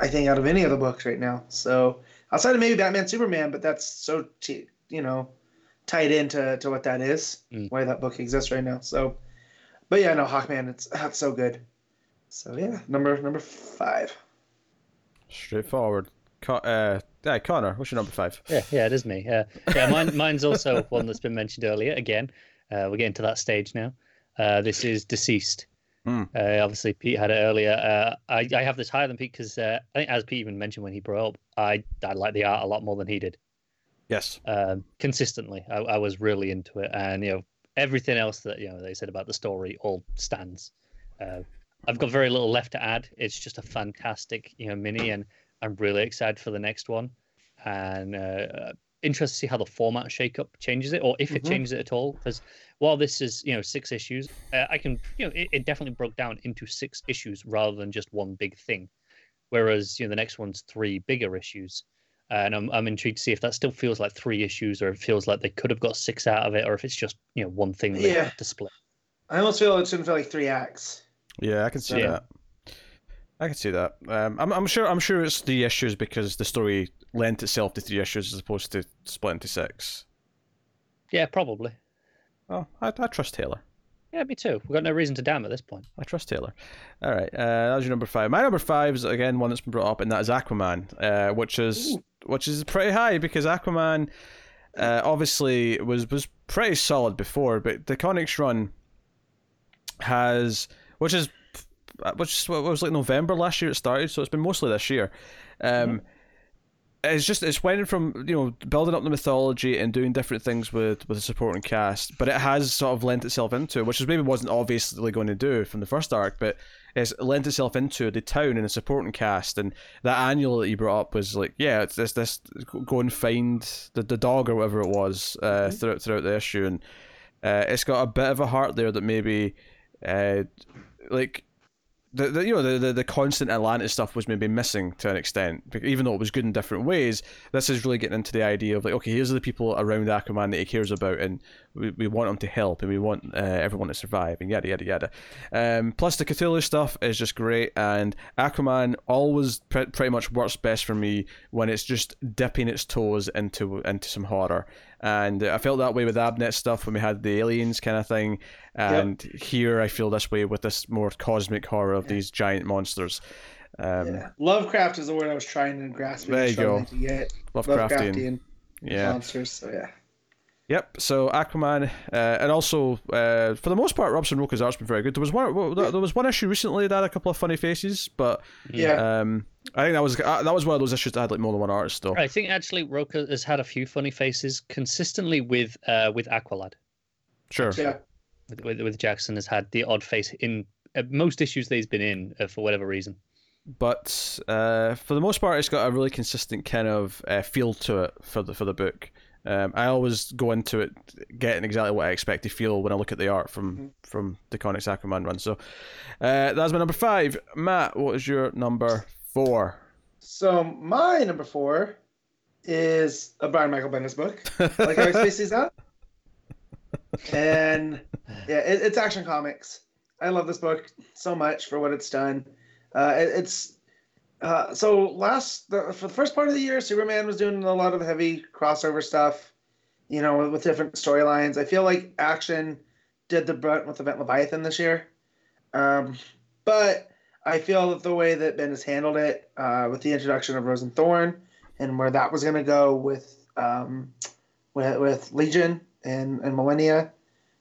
[SPEAKER 2] I think out of any of the books right now. So outside of maybe Batman, Superman, but that's so t- you know tied into to what that is,
[SPEAKER 3] Mm.
[SPEAKER 2] why that book exists right now. So, but yeah, no, Hawkman, it's <laughs> that's so good. So yeah, number number five.
[SPEAKER 1] Straightforward. Co- uh, yeah, Connor, what's your number five?
[SPEAKER 3] Yeah, yeah, it is me. Yeah, yeah. Mine, mine's also <laughs> one that's been mentioned earlier. Again, uh, we're getting to that stage now. Uh, this is DCeased.
[SPEAKER 1] Hmm.
[SPEAKER 3] Uh, obviously, Pete had it earlier. Uh, I, I have this higher than Pete because uh, I think, as Pete even mentioned when he brought up, I I like the art a lot more than he did.
[SPEAKER 1] Yes.
[SPEAKER 3] Um, consistently, I, I was really into it, and you know everything else that you know they said about the story all stands. Uh, I've got very little left to add. It's just a fantastic you know mini, and I'm really excited for the next one, and uh, interested to see how the format shakeup changes it, or if it
[SPEAKER 2] Mhm.
[SPEAKER 3] changes it at all. Because while this is you know six issues, uh, I can you know it, it definitely broke down into six issues rather than just one big thing. Whereas you know the next one's three bigger issues. and I'm I'm intrigued to see if that still feels like three issues, or it feels like they could have got six out of it, or if it's just you know one thing they
[SPEAKER 2] Yeah.
[SPEAKER 3] have to split.
[SPEAKER 2] I almost feel it's gonna feel like three acts.
[SPEAKER 1] Yeah, I can see
[SPEAKER 3] Yeah.
[SPEAKER 1] that. I can see that. Um, I'm, I'm sure. I'm sure it's three issues because the story lent itself to three issues as opposed to split into six.
[SPEAKER 3] Yeah, probably.
[SPEAKER 1] Oh, I, I trust Taylor.
[SPEAKER 3] Yeah, me too. We've got no reason to damn at this point.
[SPEAKER 1] I trust Taylor. All right, uh, that was your number five. My number five is again one that's been brought up, and that is Aquaman, uh, which is which is pretty high because Aquaman, uh, obviously was was pretty solid before, but DeConnick's run has, which is which is what was like November last year it started, so it's been mostly this year. Um, It's just it's went from you know building up the mythology and doing different things with with the supporting cast, but it has sort of lent itself into, which is maybe wasn't obviously going to do from the first arc, but it's lent itself into the town and the supporting cast, and that annual that you brought up was like, yeah, it's this this go and find the, the dog or whatever it was uh, throughout throughout the issue, and uh, it's got a bit of a heart there that maybe, uh, like the, the you know the, the the constant Atlantis stuff was maybe missing to an extent, even though it was good in different ways. This is really getting into the idea of like, okay, here's the people around Aquaman that he cares about, and we, we want them to help, and we want uh, everyone to survive, and yada yada yada. Um, plus, the Cthulhu stuff is just great, and Aquaman always pre- pretty much works best for me when it's just dipping its toes into into some horror. And I felt that way with Abnett stuff when we had the aliens kind of thing, and here I feel this way with this more cosmic horror of these giant monsters. Um,
[SPEAKER 2] yeah. Lovecraft is the word I was trying to grasp.
[SPEAKER 1] There you go. Lovecraftian.
[SPEAKER 2] Lovecraftian
[SPEAKER 1] Yeah.
[SPEAKER 2] monsters. So yeah.
[SPEAKER 1] Yep. So Aquaman, uh, and also uh, for the most part, Robson Rocha's art's been very good. There was one. There was one issue recently that had a couple of funny faces, but
[SPEAKER 2] Yeah.
[SPEAKER 1] um, I think that was uh, that was one of those issues that had like more than one artist though.
[SPEAKER 3] I think actually Roca has had a few funny faces consistently with uh with Aqualad.
[SPEAKER 1] Sure.
[SPEAKER 2] yeah.
[SPEAKER 3] With, with, with Jackson has had the odd face in uh, most issues that he's been in uh, for whatever reason.
[SPEAKER 1] but uh, for the most part, it's got a really consistent kind of uh, feel to it for the for the book. Um, I always go into it getting exactly what I expect to feel when I look at the art from from DeConnick's Aquaman run. So uh, that's my number five. Matt, what is your number four?
[SPEAKER 2] So my number four is a Brian Michael Bendis book, like how Spacey's that. And yeah, it, it's Action Comics. I love this book so much for what it's done. Uh, it, it's uh, so last the, for the first part of the year, Superman was doing a lot of heavy crossover stuff, you know, with, with different storylines. I feel like Action did the brunt with Event Leviathan this year, um, but I feel that the way that Ben has handled it uh, with the introduction of Rose and Thorn and where that was going to go with, um, with with Legion and and Millennia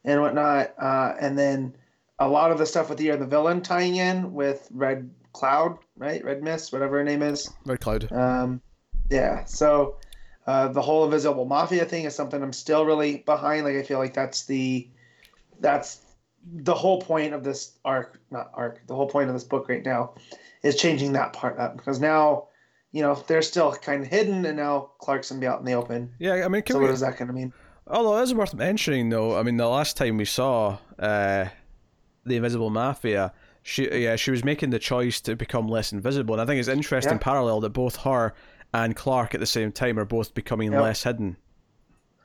[SPEAKER 2] and whatnot, uh, and then a lot of the stuff with the Year of the Villain tying in with Red Cloud, right? Red Mist, whatever her name is.
[SPEAKER 1] Red Cloud.
[SPEAKER 2] Um, yeah, so uh, the whole Invisible Mafia thing is something I'm still really behind. Like I feel like that's the that's the whole point of this arc, not arc. The whole point of this book right now is changing that part up because now, you know, they're still kind of hidden, and now Clark's gonna be out in the open.
[SPEAKER 1] Yeah, I mean, can
[SPEAKER 2] So
[SPEAKER 1] we,
[SPEAKER 2] what is that gonna mean?
[SPEAKER 1] Although it is worth mentioning, though, I mean, the last time we saw uh, the Invisible Mafia, she yeah she was making the choice to become less invisible, and I think it's interesting
[SPEAKER 2] Yeah.
[SPEAKER 1] parallel that both her and Clark at the same time are both becoming
[SPEAKER 2] Yep.
[SPEAKER 1] less hidden.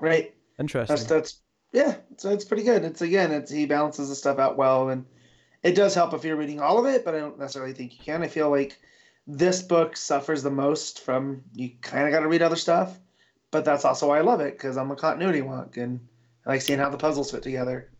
[SPEAKER 2] Right.
[SPEAKER 1] Interesting.
[SPEAKER 2] That's that's yeah. So it's pretty good. It's again, it's he balances the stuff out well, and it does help if you're reading all of it. But I don't necessarily think you can. I feel like this book suffers the most from you kind of got to read other stuff, but that's also why I love it because I'm a continuity wonk and I like seeing how the puzzles fit together.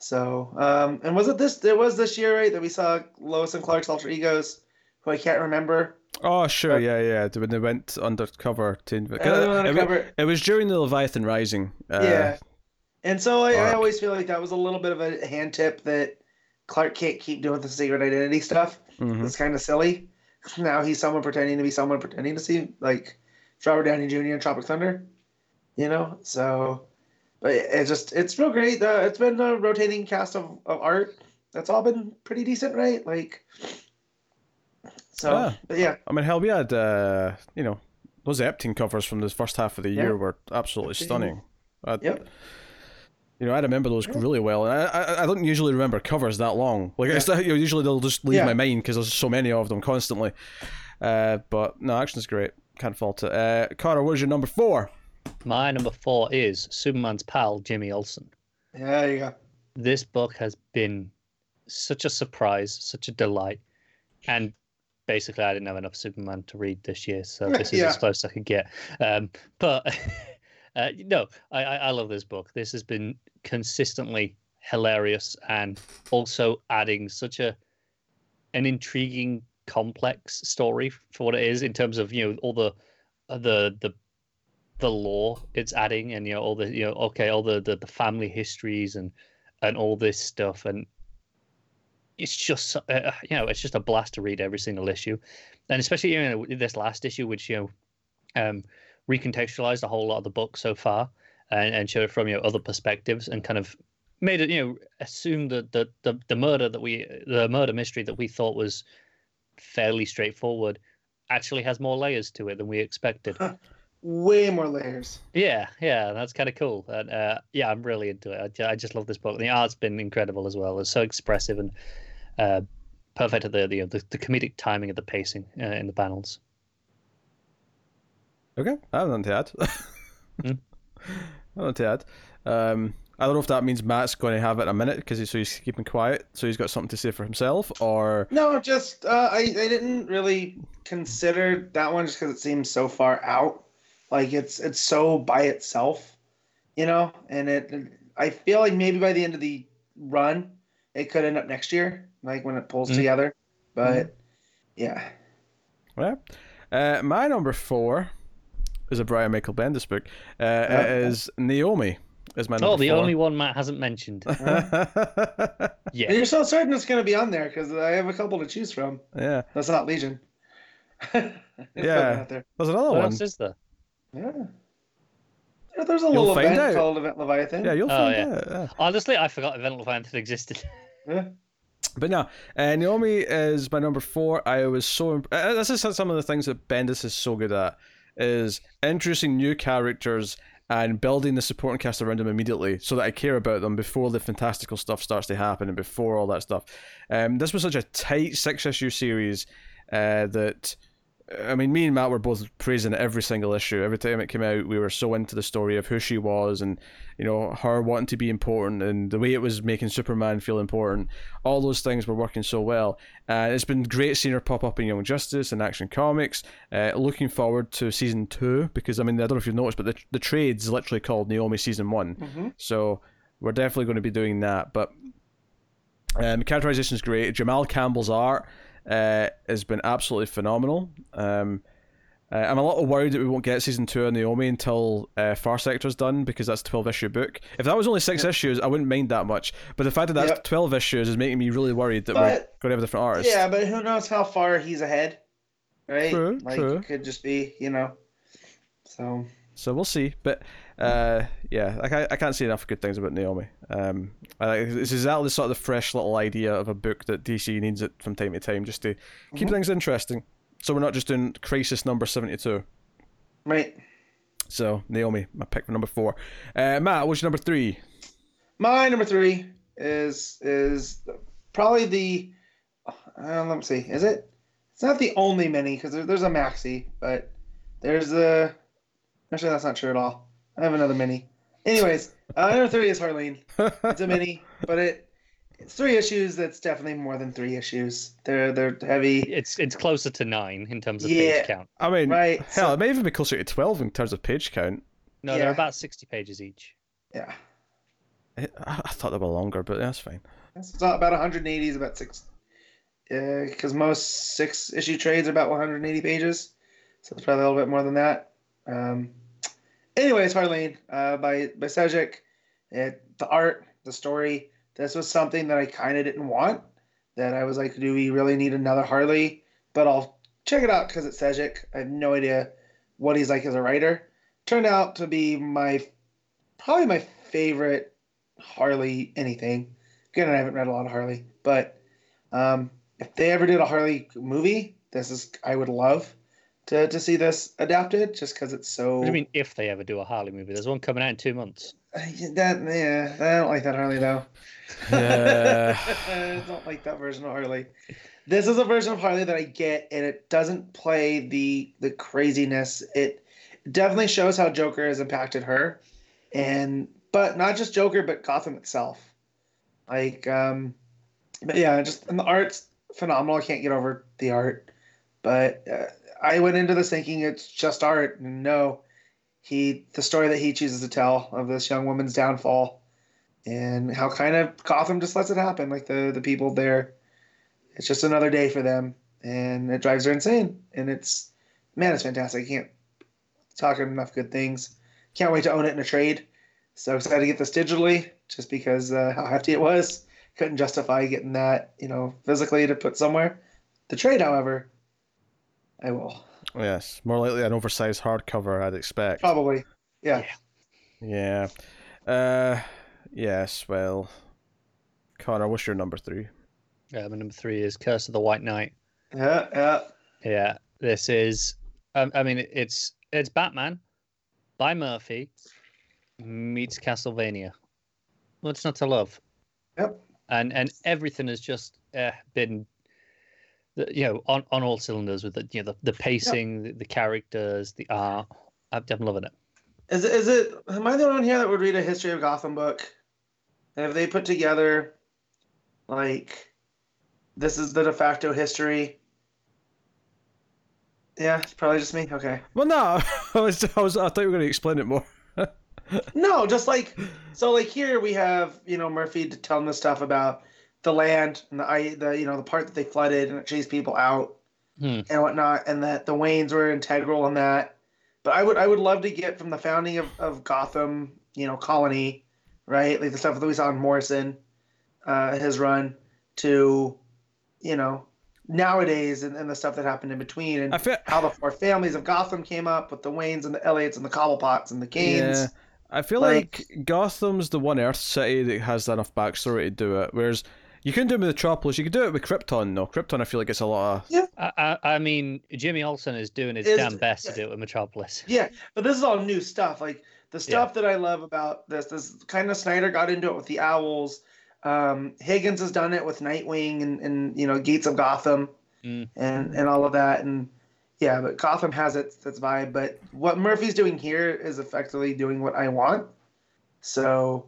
[SPEAKER 2] So, um, and was it this? It was this year, right? That we saw Lois and Clark's alter egos, who I can't remember.
[SPEAKER 1] oh, sure,
[SPEAKER 2] but-
[SPEAKER 1] yeah, yeah. When they went undercover to
[SPEAKER 2] Uh,
[SPEAKER 1] it,
[SPEAKER 2] undercover.
[SPEAKER 1] it was during the Leviathan Rising. Uh,
[SPEAKER 2] yeah. And so I, I always feel like that was a little bit of a hand tip that Clark can't keep doing the secret identity stuff.
[SPEAKER 1] mhm.
[SPEAKER 2] It's kind of silly. <laughs> Now he's someone pretending to be someone pretending to see like Robert Downey Jr. in Tropic Thunder, you know. So, but it it just it's real great. Uh, it's been a rotating cast of, of art. That's all been pretty decent, right? Like, so
[SPEAKER 1] Yeah.
[SPEAKER 2] yeah,
[SPEAKER 1] I mean, hell, we had uh, you know those Epting covers from the first half of the
[SPEAKER 2] Yeah.
[SPEAKER 1] year were absolutely
[SPEAKER 2] Epting.
[SPEAKER 1] stunning. I,
[SPEAKER 2] yep,
[SPEAKER 1] You know, I remember those really well, and I, I I don't usually remember covers that long. Like it's you know, usually they'll just leave
[SPEAKER 2] Yeah.
[SPEAKER 1] my mind because there's so many of them constantly. Uh, but no, action's great. can't fault it. Uh, Connor, what is your number four?
[SPEAKER 3] My number four is Superman's pal, Jimmy Olsen.
[SPEAKER 2] Yeah, there you go.
[SPEAKER 3] This book has been such a surprise, such a delight. And basically, I didn't have enough Superman to read this year, so <laughs> this is
[SPEAKER 2] Yeah.
[SPEAKER 3] as close as I could get. Um, but <laughs> uh, no, I, I I love this book. This has been consistently hilarious and also adding such a an intriguing, complex story for what it is in terms of you know all the the the the lore it's adding and you know all the you know okay all the the, the family histories and and all this stuff and it's just uh, you know it's just a blast to read every single issue. And especially you know this last issue which you know um recontextualized a whole lot of the book so far and, and showed it from you know other perspectives and kind of made it you know assume that the, the the murder that we the murder mystery that we thought was fairly straightforward actually has more layers to it than we expected <laughs>
[SPEAKER 2] Way more layers.
[SPEAKER 3] yeah, yeah, that's kind of cool. And uh, yeah, I'm really into it. I, I just love this book. The art's been incredible as well. It's so expressive and uh, perfect at the, the the the comedic timing of the pacing uh, in the panels.
[SPEAKER 1] Okay, I have nothing to add.
[SPEAKER 3] Hmm. <laughs>
[SPEAKER 1] Nothing to add. Um, I don't know if that means Matt's going to have it in a minute because he's, so he's keeping quiet, so he's got something to say for himself, or
[SPEAKER 2] No, just uh, I I didn't really consider that one just because it seems so far out. Like it's it's so by itself, you know. And it I feel like maybe by the end of the run, it could end up next year, like when it pulls
[SPEAKER 3] Mhm.
[SPEAKER 2] together. But yeah,
[SPEAKER 1] yeah. Uh, my number four is a Brian Michael Bendis book. Uh, it
[SPEAKER 2] Yeah.
[SPEAKER 1] is Naomi. Is my number
[SPEAKER 3] Oh, the
[SPEAKER 1] four.
[SPEAKER 3] only one Matt hasn't mentioned.
[SPEAKER 2] and <laughs> <laughs>
[SPEAKER 3] Yeah,
[SPEAKER 2] you're so certain it's gonna be on there because I have a couple to choose from.
[SPEAKER 1] yeah,
[SPEAKER 2] That's not Legion. <laughs>
[SPEAKER 1] Yeah.
[SPEAKER 2] there.
[SPEAKER 1] there's another
[SPEAKER 3] what
[SPEAKER 1] one.
[SPEAKER 3] else is there?
[SPEAKER 2] Yeah. There- There's a
[SPEAKER 1] You'll
[SPEAKER 2] little
[SPEAKER 1] find
[SPEAKER 2] event
[SPEAKER 1] out.
[SPEAKER 2] called Event Leviathan.
[SPEAKER 1] Yeah, you'll
[SPEAKER 3] Oh,
[SPEAKER 1] find
[SPEAKER 3] yeah.
[SPEAKER 1] out. Yeah.
[SPEAKER 3] Honestly, I forgot Event Leviathan existed. <laughs>
[SPEAKER 2] Yeah.
[SPEAKER 1] But no, uh, Naomi is my number four. I was so imp- uh, this is some of the things that Bendis is so good at is introducing new characters and building the supporting cast around them immediately, so that I care about them before the fantastical stuff starts to happen and before all that stuff. Um, this was such a tight six issue series uh, that. I mean, me and Matt were both praising every single issue. Every time it came out, we were so into the story of who she was and, you know, her wanting to be important and the way it was making Superman feel important. All those things were working so well. And it's been great seeing her pop up in Young Justice and Action Comics. Uh, looking forward to season two because, I mean, I don't know if you've noticed, but the, the trade's literally called Naomi Season One.
[SPEAKER 2] Mhm.
[SPEAKER 1] So we're definitely going to be doing that. But um, characterization is great. Jamal Campbell's art uh, has been absolutely phenomenal. Um, uh, I'm a little worried that we won't get season two of Naomi until uh, Far Sector's done because that's a 12 issue book. If that was only six issues, I wouldn't mind that much. But the fact that that's
[SPEAKER 2] Yep.
[SPEAKER 1] 12 issues is making me really worried that we're going to have a different artist.
[SPEAKER 2] Yeah, but who knows how far he's ahead, right?
[SPEAKER 1] True,
[SPEAKER 2] like
[SPEAKER 1] true.
[SPEAKER 2] it could just be, you know. So
[SPEAKER 1] So we'll see. But uh, yeah, I, can't- I can't say enough good things about Naomi. Um, I, it's exactly the sort of the fresh little idea of a book that DC needs it from time to time just to keep
[SPEAKER 2] Mhm.
[SPEAKER 1] things interesting. So we're not just doing Crisis number 72.
[SPEAKER 2] right,
[SPEAKER 1] So Naomi, my pick for number four. Uh, Matt, what's your number three?
[SPEAKER 2] my number three is is probably the. Uh, let me see. Is it? It's not the only mini because there, there's a maxi, but there's a. Actually, that's not true at all. I have another mini. Anyways, uh, number three is Harleen. It's a mini, <laughs> but it it's three issues. That's definitely more than three issues. They're they're heavy.
[SPEAKER 3] It's it's closer to nine in terms of
[SPEAKER 2] Yeah.
[SPEAKER 3] page count.
[SPEAKER 1] I mean,
[SPEAKER 2] Right,
[SPEAKER 1] hell,
[SPEAKER 2] so-
[SPEAKER 1] it may even be closer to 12 in terms of page count.
[SPEAKER 3] No,
[SPEAKER 2] Yeah.
[SPEAKER 3] they're about sixty pages each.
[SPEAKER 2] Yeah.
[SPEAKER 1] I I thought they were longer, but that's fine.
[SPEAKER 2] It's not about 180 is about six. Because most six issue trades are about 180 pages, so it's probably a little bit more than that. Um, anyways, Harleen uh, by by Sejic, it the art, the story. This was something that I kind of didn't want. That I was like, do we really need another Harley? But I'll check it out because it's Sejic. I have no idea what he's like as a writer. Turned out to be my probably my favorite Harley anything. Again, I haven't read a lot of Harley, but um, if they ever did a Harley movie, this is I would love to, to see this adapted, just because it's so.
[SPEAKER 3] What do you mean if they ever do a Harley movie? There's one coming out in two months.
[SPEAKER 2] That yeah, I don't like that Harley though.
[SPEAKER 1] Yeah. <laughs>
[SPEAKER 2] I don't like that version of Harley. this is a version of Harley that I get, and it doesn't play the the craziness. It definitely shows how Joker has impacted her, and but not just Joker, but Gotham itself. Like, um, but yeah, just and the art's phenomenal. I can't get over the art, but uh, I went into this thinking it's just art, no, he the story that he chooses to tell of this young woman's downfall, and how kind of Gotham just lets it happen. Like the the people there, it's just another day for them, and it drives her insane. And it's man, it's fantastic. I can't talk enough good things. Can't wait to own it in a trade. So excited to get this digitally, just because uh, how hefty it was. Couldn't justify getting that, you know, physically to put somewhere. The trade, however, I will
[SPEAKER 1] Yes, more likely an oversized hardcover, I'd expect.
[SPEAKER 2] probably. Yeah.
[SPEAKER 1] Yeah. Uh, yes. Well, Connor, what's your number three?
[SPEAKER 3] Yeah, my number three is Curse of the White Knight.
[SPEAKER 2] Yeah. Yeah.
[SPEAKER 3] Yeah, this is. Um, I mean, it's it's Batman by Murphy meets Castlevania. What's not to love?
[SPEAKER 2] Yep.
[SPEAKER 3] And and everything has just uh, been, the- you know, on, on all cylinders with the you know the, the pacing, the, the characters, the art. I'm, I'm loving it.
[SPEAKER 2] Is it, is it? Am I the only one here that would read a history of Gotham book? And if they put together, like, this is the de facto history. Yeah, it's probably just me. Okay.
[SPEAKER 1] Well, no, <laughs> I was, I was, I thought you were going to explain it more. <laughs>
[SPEAKER 2] No, just like so. Like here we have you know Murphy to telling the stuff about the land and the I the you know the part that they flooded and it chased people out
[SPEAKER 3] Hmm.
[SPEAKER 2] and whatnot, and that the Waynes were integral in that. But I would I would love to get from the founding of, of Gotham, you know, colony, right? Like the stuff that we saw in Morrison, uh, his run, to, you know, nowadays and, and the stuff that happened in between and
[SPEAKER 1] feel,
[SPEAKER 2] how the four families of Gotham came up with the Waynes and the Elliots and the Cobblepots and the Kanes.
[SPEAKER 1] yeah, I feel
[SPEAKER 2] like-
[SPEAKER 1] like, Gotham's the one Earth city that has enough backstory to do it. Whereas you couldn't do it with Metropolis. You could do it with Krypton. No, Krypton. I feel like it's a lot of.
[SPEAKER 3] I, I, I mean, Jimmy Olsen is doing his
[SPEAKER 2] Is-
[SPEAKER 3] damn best to do it with Metropolis. <laughs>
[SPEAKER 2] Yeah, but this is all new stuff. Like the stuff that I love about this, this kind of Snyder got into it with the Owls. Um, Higgins has done it with Nightwing and, and you know Gates of Gotham
[SPEAKER 3] Mm.
[SPEAKER 2] and and all of that. And yeah, but Gotham has its its vibe. But what Murphy's doing here is effectively doing what I want. So,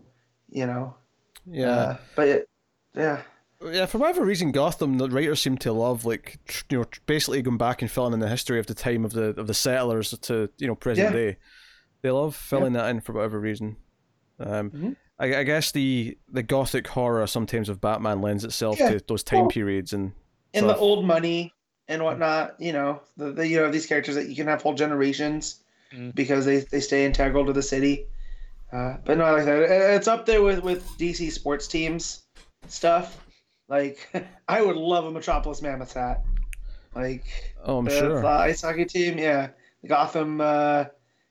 [SPEAKER 2] you know,
[SPEAKER 1] Yeah.
[SPEAKER 2] uh, but it, yeah,
[SPEAKER 1] Yeah, for whatever reason, Gotham the writers seem to love like tr- you know tr- basically going back and filling in the history of the time of the of the settlers to you know present
[SPEAKER 2] Yeah.
[SPEAKER 1] day. They love filling that in for whatever reason. Um,
[SPEAKER 2] Mhm.
[SPEAKER 1] I, I guess the the gothic horror sometimes of Batman lends itself
[SPEAKER 2] Yeah.
[SPEAKER 1] to those time
[SPEAKER 2] Well,
[SPEAKER 1] periods and
[SPEAKER 2] and the old money and whatnot. You know, the, the you know these characters that you can have whole generations
[SPEAKER 3] Mm.
[SPEAKER 2] because they, they stay integral to the city. Uh, but no, like that, it's up there with with DC sports teams stuff. Like <laughs> I would love a Metropolis Mammoth hat. Like
[SPEAKER 1] oh, I'm
[SPEAKER 2] the,
[SPEAKER 1] sure.
[SPEAKER 2] the ice hockey team, yeah, the Gotham, uh,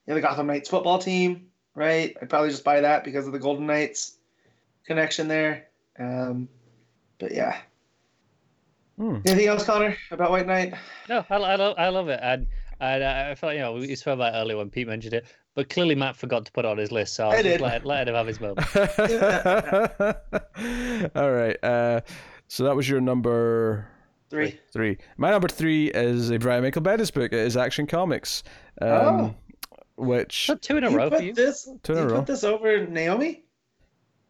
[SPEAKER 2] yeah, the Gotham Knights football team, right? I'd probably just buy that because of the Golden Knights connection there. Um, but yeah.
[SPEAKER 1] Hmm.
[SPEAKER 2] Anything else, Connor, about White Knight?
[SPEAKER 3] No, I, I, love, I love it. And, and I felt, you know, we spoke about it earlier when Pete mentioned it, but clearly Matt forgot to put it on his list, so I'll just
[SPEAKER 2] did.
[SPEAKER 3] let, let him have his moment. <laughs>
[SPEAKER 1] All right. Uh, so that was your number
[SPEAKER 2] Three.
[SPEAKER 1] three. My number three is a Brian Michael Bendis book. It is Action Comics. Um,
[SPEAKER 2] Oh.
[SPEAKER 1] Which
[SPEAKER 3] Is two in a
[SPEAKER 2] You
[SPEAKER 3] row for
[SPEAKER 2] put
[SPEAKER 3] you?
[SPEAKER 2] this.
[SPEAKER 1] Two in
[SPEAKER 2] you
[SPEAKER 1] a row.
[SPEAKER 2] this over Naomi.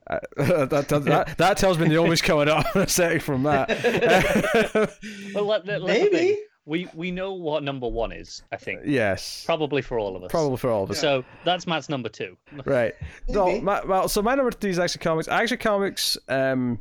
[SPEAKER 1] Uh, <laughs> that, that, that, that tells me Naomi's coming up in a second from that. <laughs>
[SPEAKER 3] Well, let, let, let
[SPEAKER 2] Maybe.
[SPEAKER 3] Thing- We, we know what number one is, I think.
[SPEAKER 1] yes.
[SPEAKER 3] Probably for all of us.
[SPEAKER 1] Probably for all of us.
[SPEAKER 3] So that's Matt's number two.
[SPEAKER 1] Right. No,
[SPEAKER 2] Maybe.
[SPEAKER 1] my, well, so my number three is Action Comics. Action Comics um,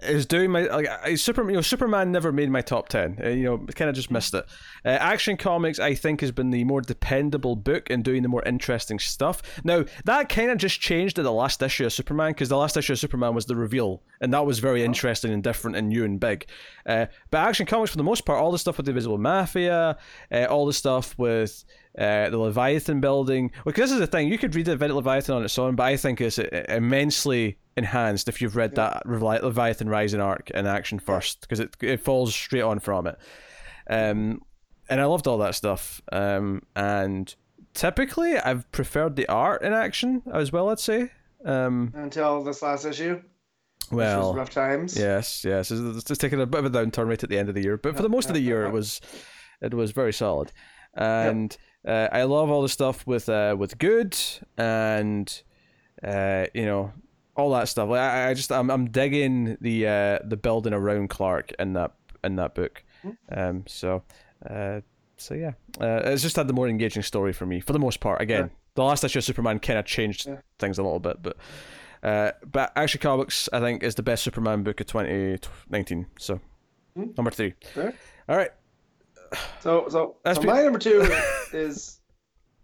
[SPEAKER 1] is doing my like I, Super. You know, Superman never made my top ten. Uh, you know, kind of just missed it. Uh, Action Comics, I think, has been the more dependable book and doing the more interesting stuff. Now that kind of just changed at the last issue of Superman because the last issue of Superman was the reveal, and that was very interesting and different and new and big. Uh, but Action Comics, for the most part, all the stuff with the Invisible Mafia, uh, all the stuff with uh, the Leviathan building. Because this is the thing, you could read the event Leviathan on its own, but I think it's uh, immensely enhanced if you've read that Revi- Leviathan Rising arc in action first, because it it falls straight on from it. Um, and I loved all that stuff. Um, and typically, I've preferred the art in action as well. I'd say. Um,
[SPEAKER 2] Until this last issue. which
[SPEAKER 1] Well,
[SPEAKER 2] was rough times.
[SPEAKER 1] Yes, yes. It's, it's just taking a bit of a downturn right at the end of the year, but for the most of the year, it was it was very solid, and uh, I love all the stuff with uh, with good and uh, you know all that stuff. Like I, I just I'm I'm digging the uh, the building around Clark in that in that book, um. So, uh, so yeah, uh, it's just had the more engaging story for me for the most part. Again, the last issue of Superman kind of changed
[SPEAKER 2] Yeah.
[SPEAKER 1] things a little bit, but. Uh, but Action Comics, I think, is the best Superman book of 2019. So,
[SPEAKER 2] Hmm.
[SPEAKER 1] number three.
[SPEAKER 2] Fair.
[SPEAKER 1] All right.
[SPEAKER 2] So so,
[SPEAKER 1] That's
[SPEAKER 2] so
[SPEAKER 1] be-
[SPEAKER 2] my number two <laughs> is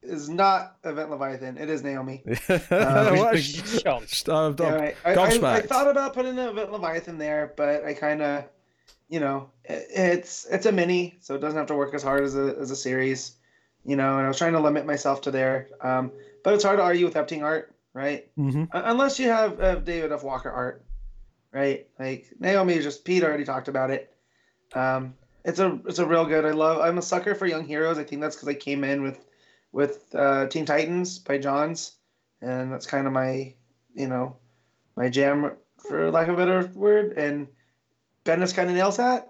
[SPEAKER 2] is not Event Leviathan. It is Naomi. <laughs>
[SPEAKER 1] What?
[SPEAKER 3] Which- Shocked.
[SPEAKER 1] I'm
[SPEAKER 2] Yeah, right. I, I, I thought about putting Event Leviathan there, but I kind of, you know, it, it's it's a mini, so it doesn't have to work as hard as a as a series, you know. And I was trying to limit myself to there, um, but it's hard to argue with Epting art, right?
[SPEAKER 1] hmm
[SPEAKER 2] Un- Unless you have uh, David F. Walker art, right? Like Naomi is just Pete already talked about it. Um, it's a it's a real good. I love. I'm a sucker for young heroes. I think that's because I came in with with uh, Teen Titans by Johns, and that's kind of my you know my jam for lack of a better word. And Bendis kind of nails that.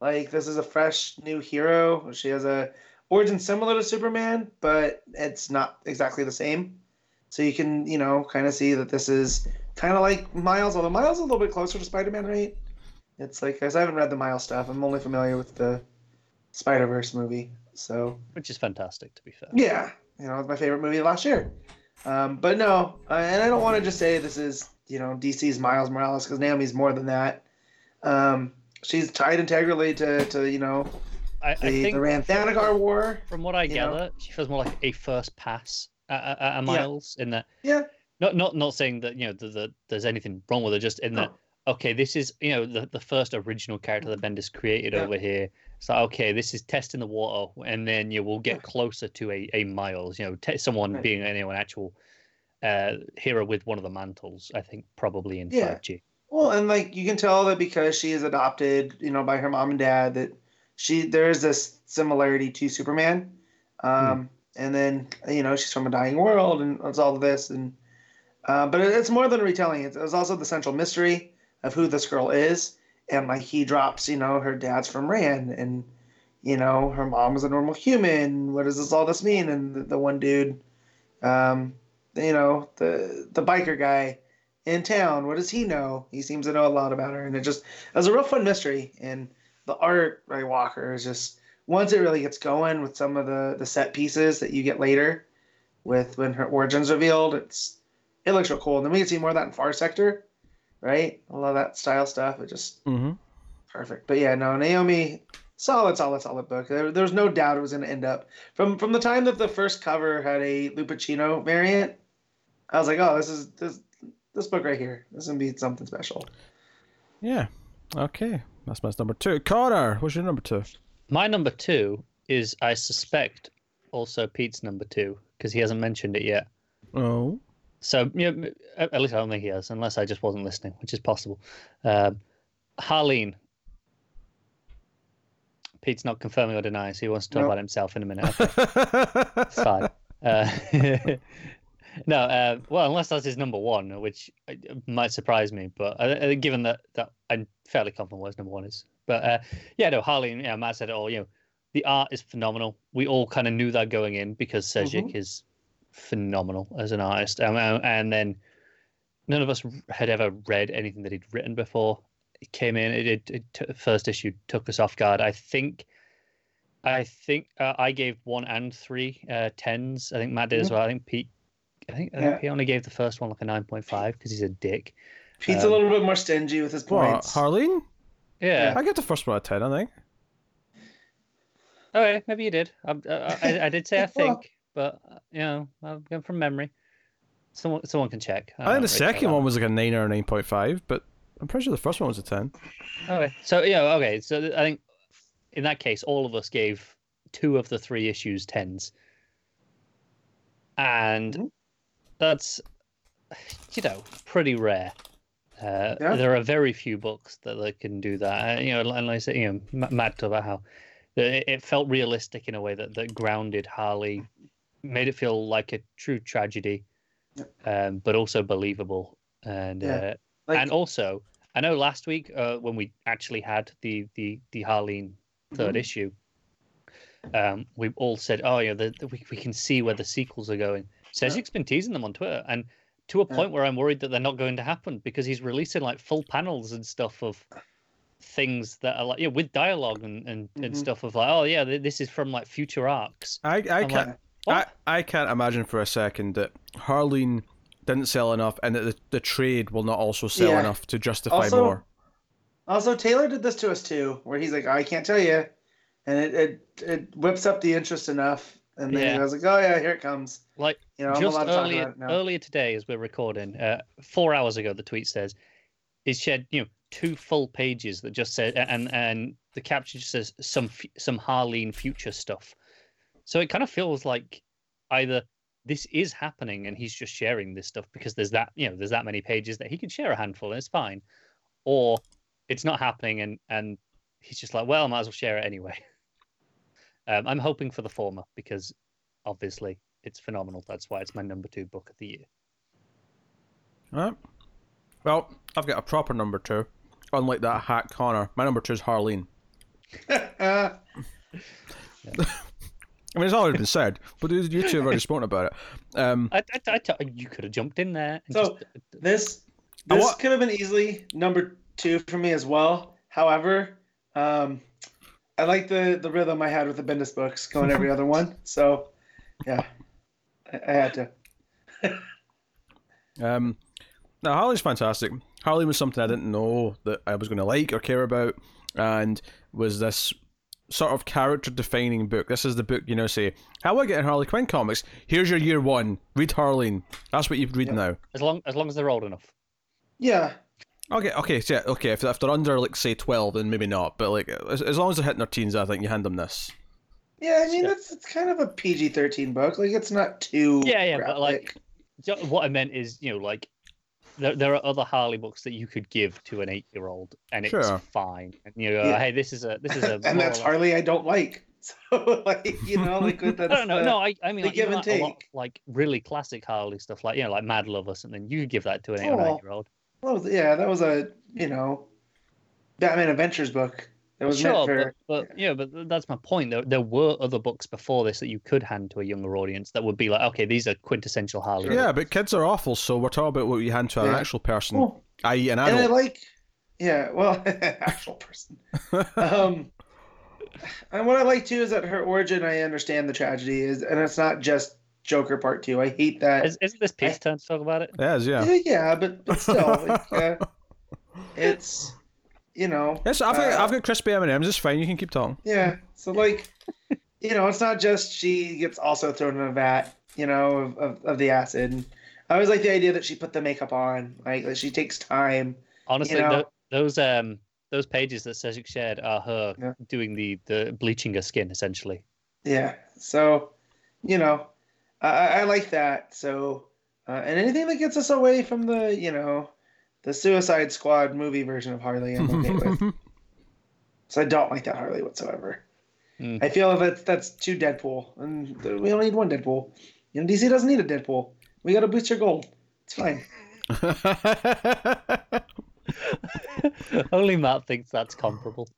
[SPEAKER 2] Like this is a fresh new hero. She has a origin similar to Superman, but it's not exactly the same. So you can, you know, kind of see that this is kind of like Miles, although Miles is a little bit closer to Spider-Man, right? It's like, guys, I haven't read the Miles stuff. I'm only familiar with the Spider-Verse movie. So
[SPEAKER 3] Which is fantastic, to be fair.
[SPEAKER 2] yeah, you know, it's my favorite movie last year. Um, but no, uh, and I don't want to just say this is, you know, DC's Miles Morales because Naomi's more than that. Um, she's tied integrally to, to you know,
[SPEAKER 3] I, I
[SPEAKER 2] the,
[SPEAKER 3] think
[SPEAKER 2] the Rann Thanagar War.
[SPEAKER 3] from what I
[SPEAKER 2] you know?
[SPEAKER 3] gather, she feels more like a first pass at, at, at a Miles in that.
[SPEAKER 2] Yeah.
[SPEAKER 3] Not not not saying that you know that the, there's anything wrong with her, just in that. Okay, this is you know the, the first original character that Bendis created
[SPEAKER 2] Yeah.
[SPEAKER 3] over here. So okay, this is testing the water, and then you will get closer to a, a Miles. You know, te- someone
[SPEAKER 2] Right.
[SPEAKER 3] being you know, an actual uh, hero with one of the mantles. I think probably in
[SPEAKER 2] Yeah.
[SPEAKER 3] five G.
[SPEAKER 2] Well, and like you can tell that because she is adopted, you know, by her mom and dad, that she there's this similarity to Superman. Um, And then you know she's from a dying world, and it's all of this, and uh, but it- it's more than retelling. It's, it's also the central mystery of who this girl is, and like he drops, you know, her dad's from Rann, and you know her mom is a normal human. What does this all this mean? And the, the one dude, um, you know, the the biker guy in town. What does he know? He seems to know a lot about her, and it just it was a real fun mystery. And the art by Walker is just once it really gets going with some of the the set pieces that you get later, with when her origins revealed, it's it looks real cool. And then we can see more of that in Far Sector, right? A lot of that style stuff. It just
[SPEAKER 1] hmm
[SPEAKER 2] perfect. But yeah, no, Naomi, solid, solid, solid book. There, there was no doubt it was going to end up from from the time that the first cover had a Lupacchino variant. I was like, oh, this is this this book right here. This is gonna be something special.
[SPEAKER 1] Yeah. Okay. That's my number two. Connor, what's your number two?
[SPEAKER 3] My number two is, I suspect, also Pete's number two because he hasn't mentioned it yet.
[SPEAKER 1] Oh.
[SPEAKER 3] So, you know, at least I don't think he has, unless I just wasn't listening, which is possible. Um, Harleen. Pete's not confirming or denying, so he wants to talk
[SPEAKER 2] No.
[SPEAKER 3] about himself in a minute. Okay, <laughs> fine. Uh, <laughs> no, uh, well, unless that's his number one, which uh, might surprise me, but uh, uh, given that, that I'm fairly confident what his number one is. But uh, yeah, no, Harleen, yeah, Matt said it all. You know, the art is phenomenal. We all kind of knew that going in because Sejic is phenomenal as an artist. Um, uh, and then none of us had ever read anything that he'd written before. It came in, it, it, it t- first issue took us off guard. I think, I think uh, I gave one and three uh, tens. I think Matt did as well. I think Pete, I think, I think
[SPEAKER 2] Yeah.
[SPEAKER 3] he only gave the first one like a nine point five because he's a dick.
[SPEAKER 2] Pete's
[SPEAKER 3] Um,
[SPEAKER 2] a little bit more stingy with his
[SPEAKER 1] What?
[SPEAKER 2] points.
[SPEAKER 1] Harleen?
[SPEAKER 3] Yeah.
[SPEAKER 1] I get the first one out of ten, I think.
[SPEAKER 3] Okay, maybe you did. I, I, I, I did say I <laughs> think, but you know, I'm going from memory. Someone, someone can check.
[SPEAKER 1] I think the second one was like a nine or a nine point five, but I'm pretty sure the first one was a ten.
[SPEAKER 3] Okay. So yeah, okay. So I think in that case, all of us gave two of the three issues tens, and
[SPEAKER 2] Mhm.
[SPEAKER 3] that's you know pretty rare. Uh,
[SPEAKER 2] Yeah.
[SPEAKER 3] There are very few books that, that can do that. Uh, you know, and like I said, you know, Ma- Matt talked about how it, it felt realistic in a way that, that grounded Harley, made it feel like a true tragedy,
[SPEAKER 2] Yep.
[SPEAKER 3] um, but also believable. And
[SPEAKER 2] Yeah.
[SPEAKER 3] uh,
[SPEAKER 2] Like,
[SPEAKER 3] and also, I know last week uh, when we actually had the the the Harleen 3rd
[SPEAKER 2] Mhm.
[SPEAKER 3] issue, um, we all said, "Oh, yeah, the, the, we we can see where the sequels are going." Sejic's been teasing them on Twitter, and to a
[SPEAKER 2] Yeah.
[SPEAKER 3] point where I'm worried that they're not going to happen because he's releasing like full panels and stuff of things that are like yeah with dialogue and and, and
[SPEAKER 2] Mhm.
[SPEAKER 3] stuff of like oh yeah this is from like future arcs
[SPEAKER 1] I, I
[SPEAKER 3] I'm
[SPEAKER 1] can't.
[SPEAKER 3] like,
[SPEAKER 1] I. I can't imagine for a second that Harleen didn't sell enough and that the, the trade will not also sell
[SPEAKER 2] Yeah.
[SPEAKER 1] enough to justify
[SPEAKER 2] Also-
[SPEAKER 1] more.
[SPEAKER 2] Also, Taylor did this to us too, where he's like, "I can't tell you," and it it, it whips up the interest enough, and then
[SPEAKER 3] Yeah.
[SPEAKER 2] I was like, "Oh yeah, here it comes."
[SPEAKER 3] like
[SPEAKER 2] You know, I'm
[SPEAKER 3] just
[SPEAKER 2] allowed to
[SPEAKER 3] earlier,
[SPEAKER 2] now.
[SPEAKER 3] earlier today, as we're recording, uh, four hours ago, the tweet says, "Is shared, you know, two full pages that just said, and and the caption just says some some Harleen future stuff." So it kind of feels like either this is happening and he's just sharing this stuff because there's that, you know, there's that many pages that he can share a handful and it's fine, or it's not happening and and he's just like, well, I might as well share it anyway. <laughs> Um, I'm hoping for the former because obviously it's phenomenal. That's why it's my number two book of the year.
[SPEAKER 1] Alright. Well, I've got a proper number two. Unlike that hack Connor, my number two is Harleen. <laughs> <laughs> I mean, it's already been said, but you you two have already spoken about it. Um,
[SPEAKER 3] I, I, I t- you could have jumped in there. And
[SPEAKER 2] So-
[SPEAKER 3] just,
[SPEAKER 2] this this
[SPEAKER 1] wa-
[SPEAKER 2] could have been easily number two for me as well. However, um, I like the the rhythm I had with the Bendis books, going every other one. So, yeah, I, I had to. <laughs>
[SPEAKER 1] Um, now Harley's fantastic. Harley was something I didn't know that I was going to like or care about, and was this sort of character-defining book. This is the book you know say, "How do I get in Harley Quinn comics? Here's your year one. Read Harleen. That's what you read
[SPEAKER 2] Yeah.
[SPEAKER 1] now."
[SPEAKER 3] as long as long as they're old enough.
[SPEAKER 2] Yeah,
[SPEAKER 1] Okay, okay, so yeah, okay. If, if they're under like say twelve, then maybe not. But like as, as long as they're hitting their teens, I think you hand them this.
[SPEAKER 2] yeah. I mean,
[SPEAKER 3] Yeah.
[SPEAKER 2] it's it's kind of a PG thirteen book. Like, it's not too.
[SPEAKER 3] Yeah, yeah, but, like- What I meant is, you know, like there, there are other Harley books that you could give to an eight-year-old, and it's
[SPEAKER 1] Sure.
[SPEAKER 3] fine. And you go,
[SPEAKER 2] Yeah.
[SPEAKER 3] hey, this is a this is a <laughs>
[SPEAKER 2] and that's
[SPEAKER 3] or
[SPEAKER 2] Harley I don't like. <laughs> So, like, you know, like with <laughs>
[SPEAKER 3] I don't know.
[SPEAKER 2] uh,
[SPEAKER 3] no, I, I mean, like,
[SPEAKER 2] give
[SPEAKER 3] even
[SPEAKER 2] and
[SPEAKER 3] like, a lot,
[SPEAKER 2] take.
[SPEAKER 3] like really classic Harley stuff, like you know, like Mad Love or something. You could give that to an eight or
[SPEAKER 2] Oh.
[SPEAKER 3] nine year old.
[SPEAKER 2] That was, yeah, that was a you know, Batman Adventures book. That was
[SPEAKER 3] Sure,
[SPEAKER 2] meant for.
[SPEAKER 3] but, but yeah, but that's my point. There, there were other books before this that you could hand to a younger audience that would be like, okay, these are quintessential Harley.
[SPEAKER 1] Yeah,
[SPEAKER 3] books.
[SPEAKER 1] but kids are awful, so we're talking about what you hand to an
[SPEAKER 2] Yeah.
[SPEAKER 1] actual person,
[SPEAKER 2] Oh,
[SPEAKER 1] i.e., an adult.
[SPEAKER 2] and I like, yeah, well, <laughs> actual person. <laughs> Um, and what I like too is that her origin. I understand the tragedy is, and it's not just Joker Part Two. I hate that.
[SPEAKER 3] Is, isn't this Pete's turn to talk about it?
[SPEAKER 1] It is, yeah.
[SPEAKER 2] yeah. yeah, but but still, like, uh, <laughs> it's you know.
[SPEAKER 1] Yes, I've got,
[SPEAKER 2] uh,
[SPEAKER 1] I've got crispy M and M's. It's fine. You can keep talking.
[SPEAKER 2] Yeah. So like, you know, it's not just she gets also thrown in a vat, you know, of, of, of the acid. And I always like the idea that she put the makeup on, like that she takes time.
[SPEAKER 3] Honestly,
[SPEAKER 2] know-
[SPEAKER 3] tho- those um those pages that Sejic shared are her
[SPEAKER 2] Yeah.
[SPEAKER 3] doing the the bleaching her skin essentially.
[SPEAKER 2] Yeah. So, you know, I, I I like that. So, uh, and anything that gets us away from the, you know, the Suicide Squad movie version of Harley, I'm okay with. <laughs> So I don't like that Harley whatsoever.
[SPEAKER 3] Mm.
[SPEAKER 2] I feel that that's too Deadpool, and we only need one Deadpool. You know, DC doesn't need a Deadpool. We got a Booster Gold. It's fine. <laughs>
[SPEAKER 3] Only Matt thinks that's comparable.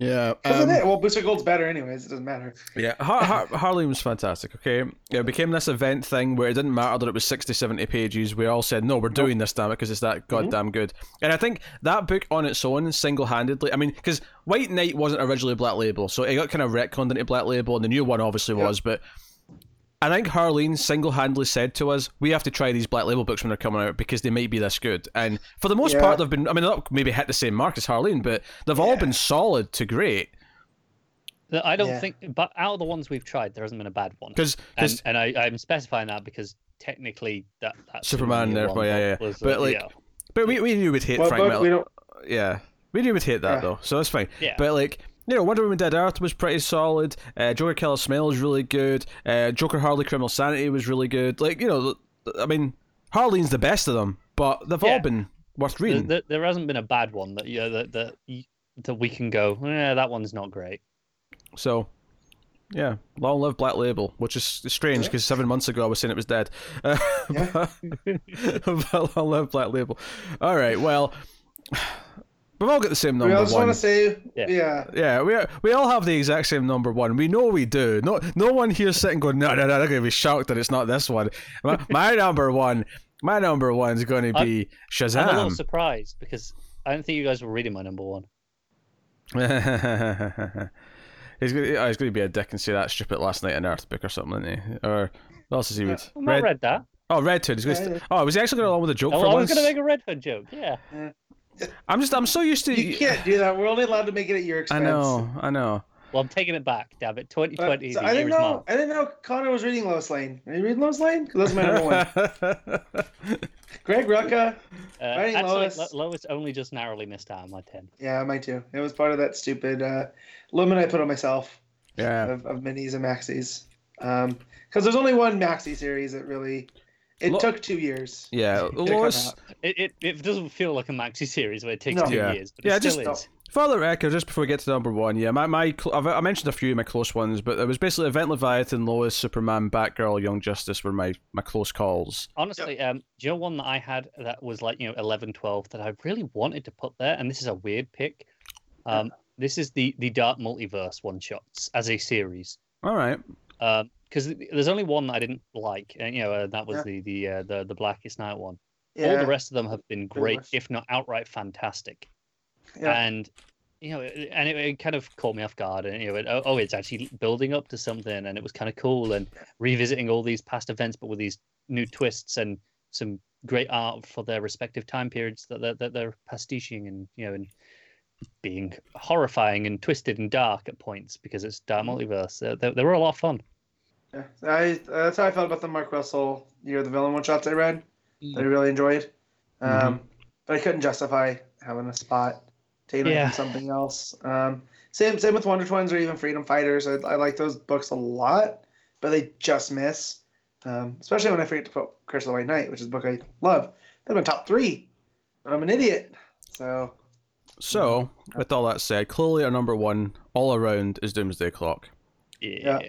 [SPEAKER 1] Yeah.
[SPEAKER 2] Because
[SPEAKER 1] um,
[SPEAKER 2] it is. Well, Booster Gold's better anyways. It doesn't matter.
[SPEAKER 1] Yeah, Har- Har- Harley was fantastic, okay? It became this event thing where it didn't matter that it was 60, 70 pages. We all said, no, we're doing this, damn it, because it's that goddamn good. And I think that book on its own, single handedly, I mean, because White Knight wasn't originally a Black Label, so it got kind of retconned into Black Label, and the new one obviously
[SPEAKER 2] Yeah.
[SPEAKER 1] was, but. I think Harleen single handedly said to us, we have to try these Black Label books when they're coming out because they might be this good. And for the most
[SPEAKER 2] Yeah.
[SPEAKER 1] part, they've been, I mean, they've not maybe hit the same mark as Harleen, but they've all been solid to great.
[SPEAKER 3] I don't
[SPEAKER 2] Yeah.
[SPEAKER 3] think, but out of the ones we've tried, there hasn't been a bad one.
[SPEAKER 1] Because
[SPEAKER 3] And, and I, I'm specifying that because technically that, that
[SPEAKER 1] Superman,
[SPEAKER 3] Superman
[SPEAKER 1] therefore,
[SPEAKER 3] one
[SPEAKER 1] yeah, yeah.
[SPEAKER 3] was,
[SPEAKER 1] But,
[SPEAKER 3] uh,
[SPEAKER 1] like,
[SPEAKER 3] yeah.
[SPEAKER 1] But we, we knew we'd hate
[SPEAKER 2] What
[SPEAKER 1] Frank? Miller.
[SPEAKER 2] We.
[SPEAKER 1] Yeah, we knew we'd hate that
[SPEAKER 2] Yeah.
[SPEAKER 1] though, so that's fine.
[SPEAKER 3] Yeah.
[SPEAKER 1] But like, you know, Wonder Woman Dead Earth was pretty solid. Uh, Joker Killer Smile is really good. Uh, Joker Harley Criminal Sanity was really good. Like, you know, I mean, Harleen's the best of them, but they've all been worth
[SPEAKER 3] There,
[SPEAKER 1] reading.
[SPEAKER 3] there, there hasn't been a bad one that you know, that that that we can go. Yeah, that one's not great.
[SPEAKER 1] So, Yeah, long live Black Label, which is strange because seven months ago I was saying it was dead. Uh, <laughs>
[SPEAKER 2] Yeah. <laughs>
[SPEAKER 1] but long live Black Label. All right, well, we've all got the same
[SPEAKER 2] We
[SPEAKER 1] number
[SPEAKER 2] all just
[SPEAKER 1] one.
[SPEAKER 2] want to say,
[SPEAKER 3] Yeah.
[SPEAKER 2] yeah.
[SPEAKER 1] Yeah, we we all have the exact same number one. We know we do. No, no one here sitting going, no, no, no. They're going to be shocked that it's not this one. My, <laughs> my number one, my number one is going to
[SPEAKER 3] I'm-
[SPEAKER 1] be
[SPEAKER 3] I'm a little surprised because I don't think you guys were reading my number one. <laughs>
[SPEAKER 1] he's going, to, oh, he's going to be a dick and say that stupid last Knight in Earth book or something, isn't he? Or what else is he uh, read?
[SPEAKER 3] I've not read that.
[SPEAKER 1] Oh, Red Hood. He's going to,
[SPEAKER 2] yeah.
[SPEAKER 1] oh, was he actually going oh, along with a joke
[SPEAKER 3] Oh,
[SPEAKER 1] for
[SPEAKER 3] I was going to make a Red Hood joke. Yeah.
[SPEAKER 1] I'm just, I'm so used to.
[SPEAKER 2] You can't do that. We're only allowed to make it at your expense.
[SPEAKER 1] I
[SPEAKER 2] expense.
[SPEAKER 1] know, I know.
[SPEAKER 3] Well, I'm taking it back. Damn it.
[SPEAKER 2] But-
[SPEAKER 3] 2020.
[SPEAKER 2] so
[SPEAKER 3] the
[SPEAKER 2] I didn't
[SPEAKER 3] year
[SPEAKER 2] know.
[SPEAKER 3] marked.
[SPEAKER 2] I didn't know Connor was reading Lois Lane. Are you reading Lois Lane? 'Cause that's my number one. <laughs> Greg Rucka.
[SPEAKER 3] Uh,
[SPEAKER 2] Writing
[SPEAKER 3] actually,
[SPEAKER 2] Lois.
[SPEAKER 3] Lo- Lois only just narrowly missed out on my 10.
[SPEAKER 2] Yeah, mine too. It was part of that stupid uh, limit I put on myself
[SPEAKER 1] yeah.
[SPEAKER 2] of, of minis and maxis. Because there's only one maxi series that really. It
[SPEAKER 1] Lo-
[SPEAKER 2] took two years.
[SPEAKER 1] Yeah,
[SPEAKER 2] to come
[SPEAKER 1] Lois.
[SPEAKER 3] It, it, it doesn't feel like a maxi series where it takes
[SPEAKER 2] No.
[SPEAKER 3] two
[SPEAKER 1] Yeah.
[SPEAKER 3] years, but
[SPEAKER 1] Yeah,
[SPEAKER 3] it still
[SPEAKER 1] just-
[SPEAKER 3] is.
[SPEAKER 1] For the record, just before we get to number one, yeah, my, my cl- I've, I mentioned a few of my close ones, but it was basically Event Leviathan, Lois, Superman, Batgirl, Young Justice were my, my close calls.
[SPEAKER 3] Honestly, um, do you know one that I had that was like, you know, 11, 12 that I really wanted to put there? And this is a weird pick. Um, this is the, the Dark Multiverse one shots as a series.
[SPEAKER 1] All right.
[SPEAKER 3] Because there's only one that I didn't like, and you know, uh, that was
[SPEAKER 2] Yeah.
[SPEAKER 3] the the, uh, the the Blackest Night one.
[SPEAKER 2] Yeah.
[SPEAKER 3] All the rest of them have been great, if not outright fantastic.
[SPEAKER 2] yeah.
[SPEAKER 3] And you know, it- and it, it kind of caught me off guard. And you know, it, oh, oh, it's actually building up to something, and it was kind of cool. And revisiting all these past events, but with these new twists and some great art for their respective time periods that they're, that they're pastiching and you know and being horrifying and twisted and dark at points because it's dark
[SPEAKER 2] Mm-hmm.
[SPEAKER 3] multiverse. Uh, they, they were a lot of fun.
[SPEAKER 2] Yeah, I uh, that's how I felt about the Mark Russell Year of the Villain one shots I read. That I really enjoyed. Um,
[SPEAKER 1] Mhm.
[SPEAKER 2] But I couldn't justify having a spot taken away
[SPEAKER 3] Yeah.
[SPEAKER 2] from something else. Um, same same with Wonder Twins or even Freedom Fighters. I, I like those books a lot, but they just miss. Um, especially when I forget to put Curse of the White Knight, which is a book I love. They've been top three, but I'm an idiot. So
[SPEAKER 1] So, with all that said, clearly our number one all around is Doomsday Clock.
[SPEAKER 3] Yeah.
[SPEAKER 2] yeah,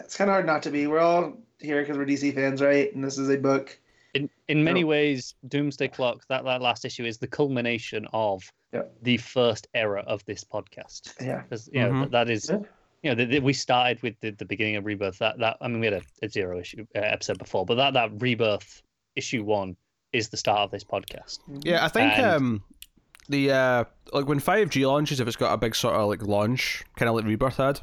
[SPEAKER 2] it's kind of hard not to be. We're all here because we're DC fans, right? And this is a book.
[SPEAKER 3] In in many
[SPEAKER 2] Yeah.
[SPEAKER 3] ways, Doomsday Clock that, that last issue is the culmination of
[SPEAKER 2] Yeah.
[SPEAKER 3] the first era of this podcast.
[SPEAKER 2] Yeah,
[SPEAKER 3] because you know
[SPEAKER 1] Mhm.
[SPEAKER 3] that, that is
[SPEAKER 2] Yeah.
[SPEAKER 3] you know the, the- we started with the, the beginning of rebirth that that i mean we had a, a zero issue uh, episode before but that that rebirth issue one is the start of this podcast
[SPEAKER 1] Yeah, I think
[SPEAKER 3] And-
[SPEAKER 1] um, the uh, like when five G launches, if it's got a big sort of like launch, kind of like Rebirth had.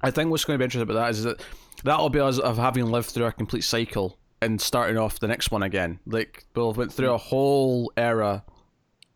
[SPEAKER 1] I think what's going to be interesting about that is that that'll be us of having lived through a complete cycle and starting off the next one again. Like we'll went through a whole era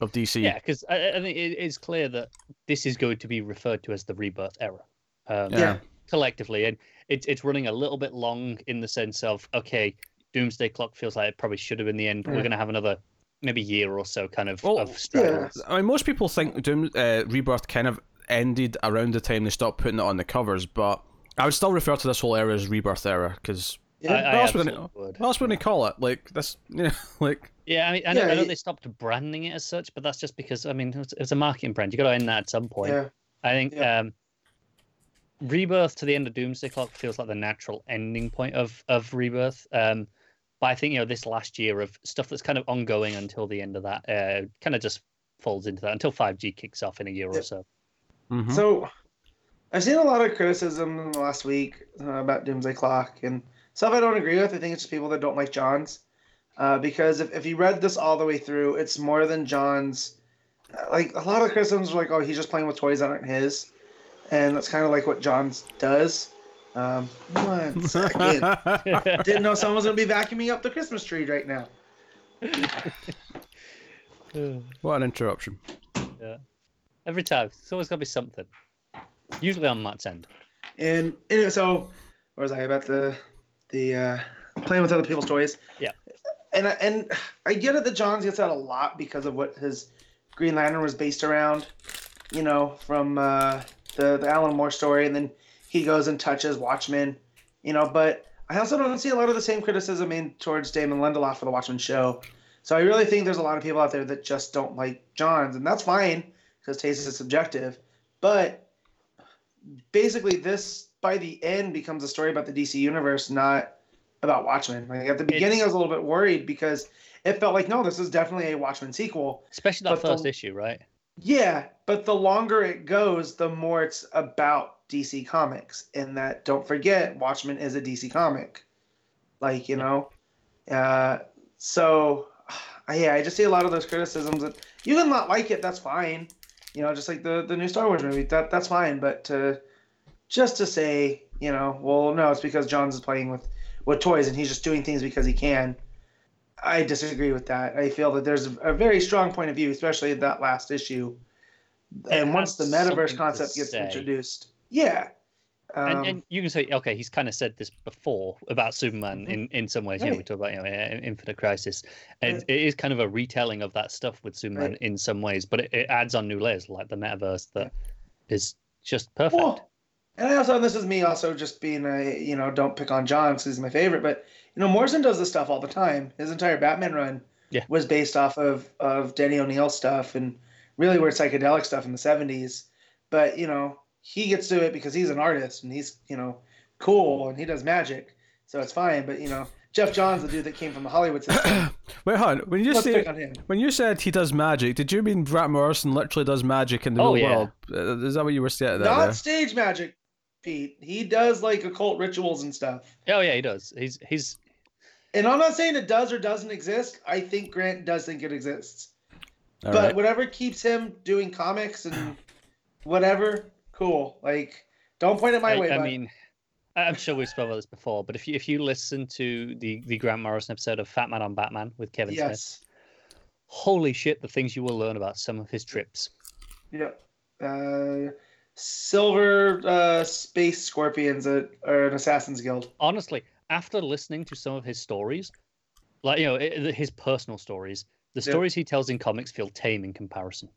[SPEAKER 1] of DC.
[SPEAKER 3] yeah because I, I think it is clear that this is going to be referred to as the rebirth era um,
[SPEAKER 1] Yeah.
[SPEAKER 3] collectively and it's it's running a little bit long in the sense of okay doomsday clock feels like it probably should have been the end
[SPEAKER 2] Yeah.
[SPEAKER 3] we're going to have another maybe year or so kind of,
[SPEAKER 1] Well,
[SPEAKER 3] of struggles
[SPEAKER 1] I mean, most people think Doom uh, Rebirth kind of ended around the time they stopped putting it on the covers, but I would still refer to this whole era as Rebirth era because
[SPEAKER 2] yeah.
[SPEAKER 3] I, I
[SPEAKER 1] what else would
[SPEAKER 3] absolutely would.
[SPEAKER 1] what else would they call it? Like this, <laughs> you know, like
[SPEAKER 3] Yeah, I mean, I know,
[SPEAKER 2] Yeah,
[SPEAKER 3] I know
[SPEAKER 2] it-
[SPEAKER 3] they stopped branding it as such, but that's just because I mean, it's, it's a marketing brand. You got to end that at some point.
[SPEAKER 2] yeah.
[SPEAKER 3] I think
[SPEAKER 2] Yeah.
[SPEAKER 3] um, Rebirth to the end of Doomsday Clock feels like the natural ending point of of Rebirth. Um, but I think you know this last year of stuff that's kind of ongoing until the end of that uh, kind of just folds into that until five G kicks off in a year
[SPEAKER 2] Yeah.
[SPEAKER 3] or so.
[SPEAKER 1] mhm.
[SPEAKER 2] So, I've seen a lot of criticism in the last week uh, about Doomsday Clock and stuff I don't agree with. I think it's just people that don't like Johns. Uh, because if, if you read this all the way through, it's more than Johns. uh, Like, a lot of criticisms are like, oh, he's just playing with toys that aren't his. And that's kind of like what Johns does. Um, one second. <laughs> Didn't know someone was going to be vacuuming up the Christmas tree right now. <sighs>
[SPEAKER 1] what an interruption. Yeah.
[SPEAKER 3] Every time, it's always got to be something. Usually on Matt's end.
[SPEAKER 2] And anyway, so where was I about the the uh, playing with other people's toys?
[SPEAKER 3] Yeah.
[SPEAKER 2] And I, and I get it that Johns gets that a lot because of what his Green Lantern was based around, you know, from uh, the the Alan Moore story, and then he goes and touches Watchmen, you know. But I also don't see a lot of the same criticism in towards Damon Lindelof for the Watchmen show. So I really think there's a lot of people out there that just don't like Johns, and that's fine because taste is subjective. But basically this by the end becomes a story about the DC universe, not about Watchmen. Like at the beginning,
[SPEAKER 3] It's-
[SPEAKER 2] I was a little bit worried because it felt like no, this is definitely a Watchmen sequel.
[SPEAKER 3] Especially that
[SPEAKER 2] But the-
[SPEAKER 3] first issue, right?
[SPEAKER 2] Yeah, but the longer it goes, the more it's about DC Comics. And that don't forget, Watchmen is a DC comic. Like, you know. Uh so <sighs> yeah, I just see a lot of those criticisms that you can not like it, that's fine. You know, just like the the new Star Wars movie, that that's fine. But to just to say, you know, well no, it's because Johns is playing with with toys and he's just doing things because he can. I disagree with that. I feel that there's a very strong point of view, especially in that last issue. And once the metaverse concept gets introduced, yeah. Um,
[SPEAKER 3] and, and you can say, okay, he's kind of said this before about Superman
[SPEAKER 2] Mhm.
[SPEAKER 3] in, in some ways. You know, we talk about you know Infinite Crisis, and
[SPEAKER 2] Yeah.
[SPEAKER 3] it is kind of a retelling of that stuff with Superman
[SPEAKER 2] Right.
[SPEAKER 3] in some ways, but it, it adds on new layers like the metaverse that is just perfect.
[SPEAKER 2] Well, and I also, and this is me also just being a, you know, don't pick on John because he's my favorite, but you know, Morrison does this stuff all the time. His entire Batman run
[SPEAKER 3] Yeah.
[SPEAKER 2] was based off of of Denny O'Neil stuff and really weird psychedelic stuff in the '70s. But you know, he gets to it because he's an artist and he's you know cool and he does magic, so it's fine. But you know, Geoff Johns, the dude that came from the Hollywood system, <coughs>
[SPEAKER 1] Wait, hon. When you
[SPEAKER 2] let's
[SPEAKER 1] say
[SPEAKER 2] on him.
[SPEAKER 1] when you said he does magic, did you mean Grant Morrison literally does magic in the
[SPEAKER 3] Oh,
[SPEAKER 1] real
[SPEAKER 3] yeah.
[SPEAKER 1] world? Uh, Is that what you were saying?
[SPEAKER 2] Not
[SPEAKER 1] there?
[SPEAKER 2] stage magic, Pete. He does like occult rituals and stuff.
[SPEAKER 3] Oh yeah, he does. He's he's
[SPEAKER 2] And I'm not saying it does or doesn't exist. I think Grant does think it exists.
[SPEAKER 1] All
[SPEAKER 2] but
[SPEAKER 1] right.
[SPEAKER 2] whatever keeps him doing comics and whatever, cool. Like, don't point it my
[SPEAKER 3] I,
[SPEAKER 2] way.
[SPEAKER 3] I
[SPEAKER 2] bud.
[SPEAKER 3] mean, I'm sure we've spoken about this before, but if you if you listen to the the Grant Morrison episode of Fat Man on Batman with Kevin Smith,
[SPEAKER 2] yes.
[SPEAKER 3] holy shit, the things you will learn about some of his trips.
[SPEAKER 2] Yep. Uh, silver uh, space scorpions are, are an assassin's guild.
[SPEAKER 3] honestly, after listening to some of his stories, like you know his personal stories, the stories he tells in comics feel tame in comparison.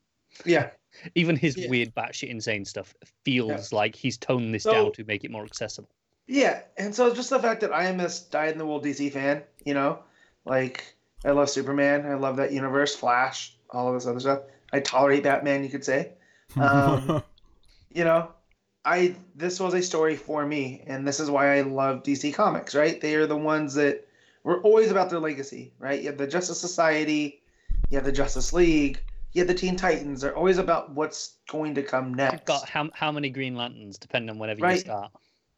[SPEAKER 2] Yeah.
[SPEAKER 3] Even his
[SPEAKER 2] Yeah.
[SPEAKER 3] weird, batshit insane stuff feels like he's toned this
[SPEAKER 2] So-
[SPEAKER 3] down to make it more accessible.
[SPEAKER 2] Yeah. And so just the fact that I am a dyed in the wool DC fan, you know, like I love Superman. I love that universe, Flash, all of this other stuff. I tolerate Batman, you could say. <laughs> Um, you know, I this was a story for me, and this is why I love DC Comics. Right? They are the ones that were always about their legacy. Right? You have the Justice Society, you have the Justice League, have the Teen Titans. They're always about what's going to come next.
[SPEAKER 3] You've got how how many Green Lanterns, depending on whenever you start.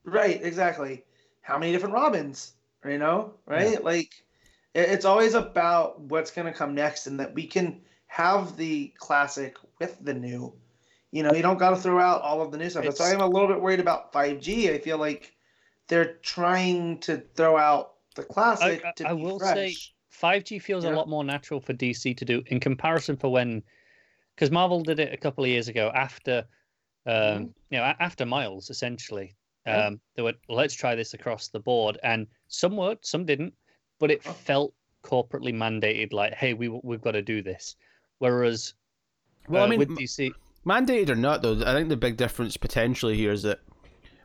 [SPEAKER 2] Right, exactly. How many different Robins? You know, right? Like it- it's always about what's going to come next, and that we can have the classic with the new. You know, you don't got to throw out all of the new stuff. That's why I'm a little bit worried about 5G. I feel like they're trying to throw out the classic
[SPEAKER 3] I-
[SPEAKER 2] to
[SPEAKER 3] I
[SPEAKER 2] be
[SPEAKER 3] will
[SPEAKER 2] fresh.
[SPEAKER 3] say- 5G feels a lot more natural for DC to do in comparison for when, because Marvel did it a couple of years ago after, um,
[SPEAKER 2] Mhm.
[SPEAKER 3] you know, after Miles essentially.
[SPEAKER 2] Yeah.
[SPEAKER 3] Um, they went, let's try this across the board, and some worked, some didn't, but it
[SPEAKER 2] Oh.
[SPEAKER 3] felt corporately mandated, like, hey, we we've got to do this. Whereas,
[SPEAKER 1] Well, I
[SPEAKER 3] uh,
[SPEAKER 1] mean,
[SPEAKER 3] with DC,
[SPEAKER 1] Mandated or not, though, I think the big difference potentially here is that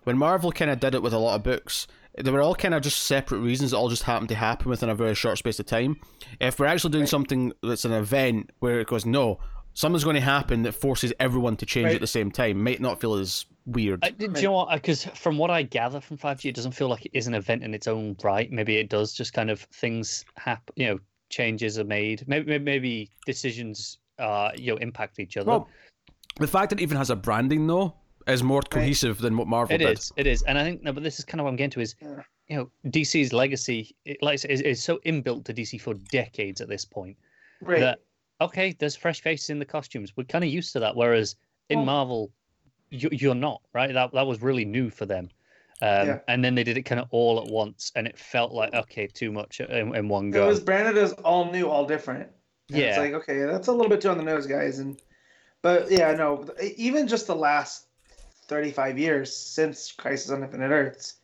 [SPEAKER 1] when Marvel kind of did it with a lot of books, they were all kind of just separate reasons that all just happened to happen within a very short space of time. If we're actually doing
[SPEAKER 2] Right.
[SPEAKER 1] something that's an event where it goes, no, something's going to happen that forces everyone to change
[SPEAKER 2] Right.
[SPEAKER 1] at the same time, might not feel as weird.
[SPEAKER 3] I, do you know what? Because from what I gather from 5G, it doesn't feel like it is an event in its own right. Maybe it does. Just kind of things happen. You know, changes are made. Maybe maybe, maybe decisions uh you know impact each other.
[SPEAKER 1] Well, the fact that it even has a branding, though, is more cohesive than what Marvel
[SPEAKER 3] It
[SPEAKER 1] did.
[SPEAKER 3] is. It is. And I think no, but this is kind of what I'm getting to is, you know, DC's legacy, it, like I say, is, is so inbuilt to DC for decades at this point
[SPEAKER 2] Right.
[SPEAKER 3] that okay, there's fresh faces in the costumes. We're kind of used to that. Whereas in
[SPEAKER 2] Well-
[SPEAKER 3] Marvel, you, you're not right. That that was really new for them. Um,
[SPEAKER 2] Yeah.
[SPEAKER 3] And then they did it kind of all at once, and it felt like okay, too much in, in one go.
[SPEAKER 2] It
[SPEAKER 3] go.
[SPEAKER 2] was branded as all new, all different. And
[SPEAKER 3] yeah,
[SPEAKER 2] It's like, okay, that's a little bit too on the nose, guys. And but yeah, no, even just the last 35 years since Crisis on Infinite Earths,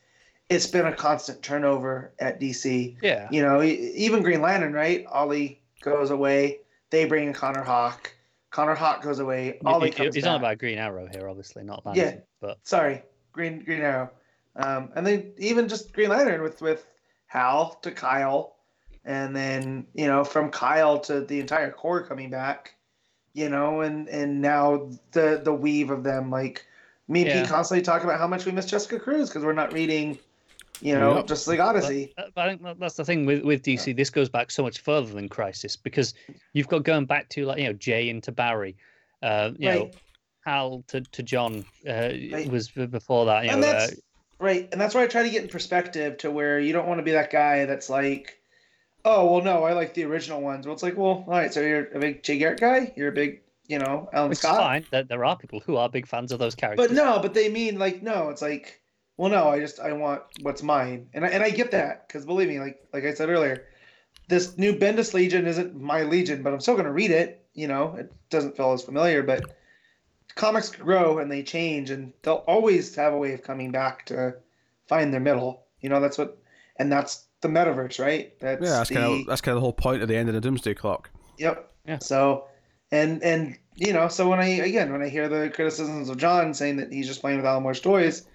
[SPEAKER 2] it's been a constant turnover at DC.
[SPEAKER 3] yeah,
[SPEAKER 2] You know, even Green Lantern, right? Ollie goes away. They bring in Connor Hawke. Connor Hawke goes away. Ollie
[SPEAKER 3] It- it-
[SPEAKER 2] comes
[SPEAKER 3] He's on about Green Arrow here, obviously, not
[SPEAKER 2] Yeah.
[SPEAKER 3] Lantern. But
[SPEAKER 2] Sorry, Green Green Arrow. Um, and then even just Green Lantern with with Hal to Kyle, and then you know from Kyle to the entire Corps coming back, you know, and and now the the weave of them like Me and
[SPEAKER 3] Yeah.
[SPEAKER 2] Pete constantly talk about how much we miss Jessica Cruz because we're not reading, you know,
[SPEAKER 1] Yep.
[SPEAKER 2] just like Odyssey.
[SPEAKER 3] But, but I think that's the thing with, with DC. This goes back so much further than Crisis because you've got going back to like you know Jay into Barry, uh, you know. Hal to, to John uh,
[SPEAKER 2] Right.
[SPEAKER 3] was before that. You
[SPEAKER 2] and
[SPEAKER 3] know, uh,
[SPEAKER 2] that's right. And that's why I try to get in perspective to where you don't want to be that guy that's like, oh well, no, I like the original ones. Well, it's like, well, all right, so you're a big Jay Garrick guy. You're a big, you know, Alan
[SPEAKER 3] which is
[SPEAKER 2] Scott.
[SPEAKER 3] fine. There, there are people who are big fans of those characters.
[SPEAKER 2] But no, but they mean like no. It's like, well, no. I just I want what's mine, and I, and I get that because believe me, like like I said earlier, this new Bendis Legion isn't my Legion, but I'm still gonna read it. You know, it doesn't feel as familiar, but comics grow and they change, and they'll always have a way of coming back to find their middle. You know, that's what, and that's the metaverse, right? That's
[SPEAKER 1] Yeah, that's
[SPEAKER 2] the,
[SPEAKER 1] kind of that's kind of the whole point of the end of the Doomsday Clock.
[SPEAKER 2] Yep.
[SPEAKER 3] Yeah.
[SPEAKER 2] So, and and you know, so when I again when I hear the criticisms of John saying that he's just playing with Alan Moore's toys,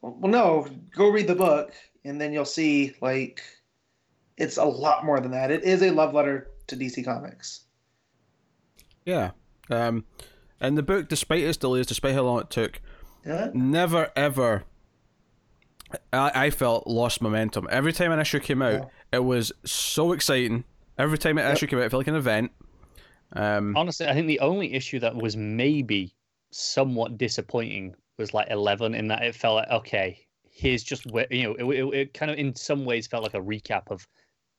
[SPEAKER 2] well, no, go read the book and then you'll see like it's a lot more than that. It is a love letter to DC Comics.
[SPEAKER 1] Yeah. Um, and the book, despite its delays, despite how long it took,
[SPEAKER 2] Yeah.
[SPEAKER 1] never ever I, I felt lost momentum. Every time an issue came out, it was so exciting. Every time an
[SPEAKER 2] Yep.
[SPEAKER 1] issue came out, it felt like an event. Um,
[SPEAKER 3] honestly, I think the only issue that was maybe somewhat disappointing was like eleven, in that it felt like okay, here's just where you know it, it, it kind of in some ways felt like a recap of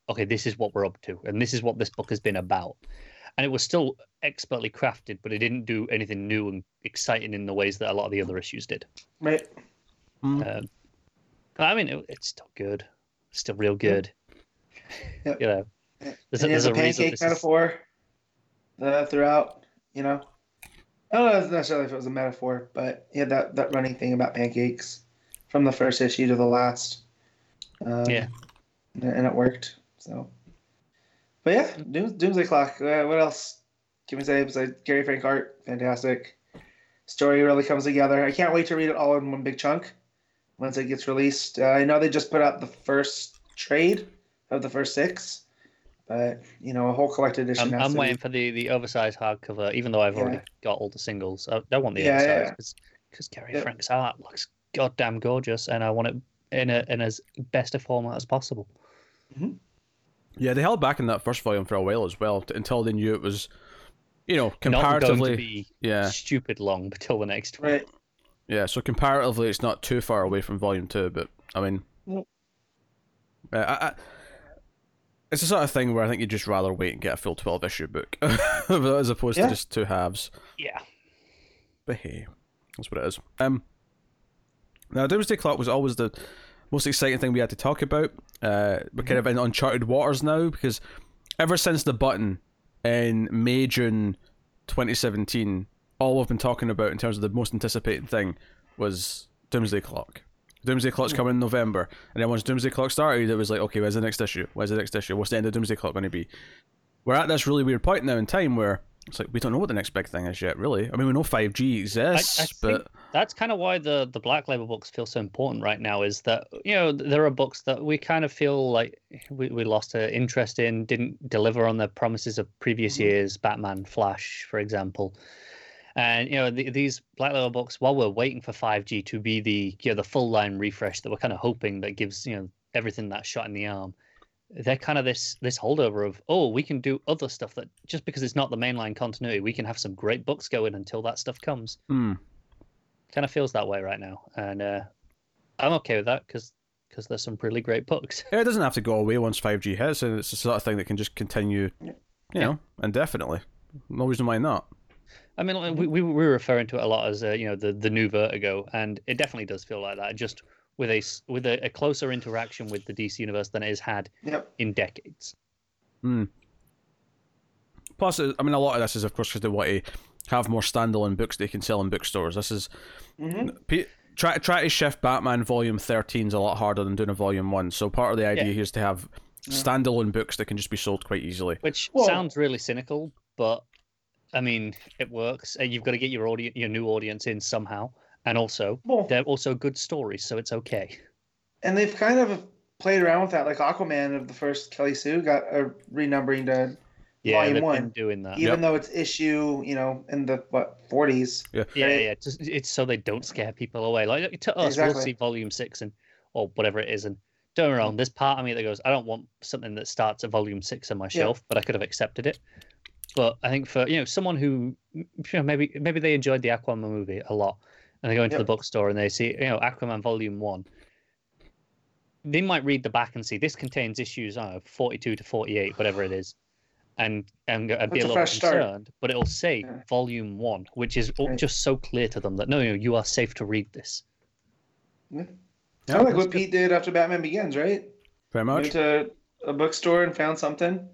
[SPEAKER 3] okay, this is what we're up to, and this is what this book has been about. And it was still expertly crafted, but it didn't do anything new and exciting in the ways that a lot of the other issues did.
[SPEAKER 2] Right.
[SPEAKER 1] mm,
[SPEAKER 3] Um, but I mean, it, it's still good, still real good.
[SPEAKER 2] Yep. <laughs>
[SPEAKER 3] You know,
[SPEAKER 2] And
[SPEAKER 3] there's a, there's
[SPEAKER 2] a
[SPEAKER 3] a reason
[SPEAKER 2] pancake
[SPEAKER 3] this is-
[SPEAKER 2] metaphor uh, throughout. You know, I don't know necessarily if it was a metaphor, but he had that that running thing about pancakes from the first issue to the last. Um,
[SPEAKER 3] Yeah.
[SPEAKER 2] and it worked. So, but yeah, Dooms, Doomsday Clock. Uh, what else can we say besides Gary Frank art? Fantastic. Story really comes together. I can't wait to read it all in one big chunk once it gets released. Uh, I know they just put out the first trade of the first six, but you know, a whole collected edition.
[SPEAKER 3] I'm,
[SPEAKER 2] has
[SPEAKER 3] I'm
[SPEAKER 2] to
[SPEAKER 3] waiting
[SPEAKER 2] be-
[SPEAKER 3] for the, the oversized hardcover, even though I've already got all the singles. I don't want the
[SPEAKER 2] Yeah, yeah.
[SPEAKER 3] oversized because Gary
[SPEAKER 2] Yeah.
[SPEAKER 3] Frank's art looks goddamn gorgeous, and I want it in a in as best a format as possible.
[SPEAKER 1] yeah, they held back in that first volume for a while as well, t- until they knew it was, you know,
[SPEAKER 3] Not going
[SPEAKER 1] comparatively.
[SPEAKER 3] to be
[SPEAKER 1] Yeah,
[SPEAKER 3] stupid long until the next one.
[SPEAKER 2] Right.
[SPEAKER 1] yeah. So comparatively, it's not too far away from volume two, but I mean,
[SPEAKER 2] Nope.
[SPEAKER 1] uh, I, I, it's the sort of thing where I think you'd just rather wait and get a full twelve issue book <laughs> as opposed
[SPEAKER 2] Yeah.
[SPEAKER 1] to just two halves.
[SPEAKER 3] Yeah.
[SPEAKER 1] But hey, that's what it is. Um, now Doomsday Clock was always the most exciting thing we had to talk about. Uh, we're kind of in uncharted waters now because ever since the button in May June 2017, all we've been talking about in terms of the most anticipated thing was Doomsday Clock. Doomsday Clock's coming in November, and then once Doomsday Clock started, it was like, okay, where's the next issue? Where's the next issue? What's the end of Doomsday Clock going to be? We're at this really weird point now in time where it's like we don't know what the next big thing is yet. Really, I mean, we know 5G exists,
[SPEAKER 3] I, I
[SPEAKER 1] but
[SPEAKER 3] that's kind of why the the Black Label books feel so important right now. Is that you know there are books that we kind of feel like we, we lost interest in, didn't deliver on the promises of previous
[SPEAKER 2] Mhm.
[SPEAKER 3] years, Batman, Flash, for example. And you know the, these Black Label books, while we're waiting for five G to be the you know the full line refresh that we're kind of hoping that gives you know everything that shot in the arm, they're kind of this this holdover of oh we can do other stuff that just because it's not the mainline continuity, we can have some great books going until that stuff comes
[SPEAKER 1] hmm,
[SPEAKER 3] kind of feels that way right now, and uh, I'm okay with that because because there's some really great books.
[SPEAKER 1] it doesn't have to go away once 5G hits, and it's the sort of thing that can just continue, you
[SPEAKER 3] Yeah.
[SPEAKER 1] know, indefinitely. No reason why not.
[SPEAKER 3] I mean, like, we we we were referring to it a lot as uh, you know the the new Vertigo, and it definitely does feel like that. Just with a s- with a, a closer interaction with the DC universe than it has had
[SPEAKER 2] Yep.
[SPEAKER 3] in decades.
[SPEAKER 1] Plus, I mean, a lot of this is, of course, because they want to have more standalone books they can sell in bookstores. This is
[SPEAKER 2] hmm
[SPEAKER 1] P- try try to shift Batman Volume Thirteen is a lot harder than doing a Volume One. So part of the idea
[SPEAKER 3] Yeah.
[SPEAKER 1] here is to have standalone books that can just be sold quite easily.
[SPEAKER 3] Which
[SPEAKER 2] Well-
[SPEAKER 3] sounds really cynical, but I mean, it works. And you've got to get your audience, your new audience in somehow, and also
[SPEAKER 2] Well,
[SPEAKER 3] they're also good stories, so it's okay.
[SPEAKER 2] and they've kind of played around with that. Like Aquaman of the first Kelly Sue got a renumbering to
[SPEAKER 3] Yeah,
[SPEAKER 2] volume
[SPEAKER 3] they've
[SPEAKER 2] one,
[SPEAKER 3] been doing that.
[SPEAKER 2] even
[SPEAKER 1] Yep.
[SPEAKER 2] though it's issue, you know, in the what forties.
[SPEAKER 3] Yeah,
[SPEAKER 2] right?
[SPEAKER 3] yeah. Just, it's so they don't scare people away. Like to us, we'll see volume six and or whatever it is, and don't get me wrong. There's part of me that goes, I don't want something that starts at volume six on my shelf, but I could have accepted it. But I think for you know someone who you know, maybe maybe they enjoyed the Aquaman movie a lot, and they go into the bookstore and they see you know Aquaman volume one. They might read the back and see this contains issues, I know, 42 to 48, whatever it is, and and, and be
[SPEAKER 2] That's
[SPEAKER 3] a
[SPEAKER 2] a
[SPEAKER 3] little
[SPEAKER 2] fresh start.
[SPEAKER 3] concerned. But it'll say
[SPEAKER 2] Yeah.
[SPEAKER 3] volume one, which is all-
[SPEAKER 2] Right.
[SPEAKER 3] just so clear to them that no, no, you are safe to read this.
[SPEAKER 2] Kind
[SPEAKER 1] Yeah,
[SPEAKER 2] of like what
[SPEAKER 3] good.
[SPEAKER 2] Pete did after Batman Begins, right?
[SPEAKER 1] Very
[SPEAKER 2] Went to a bookstore and found something.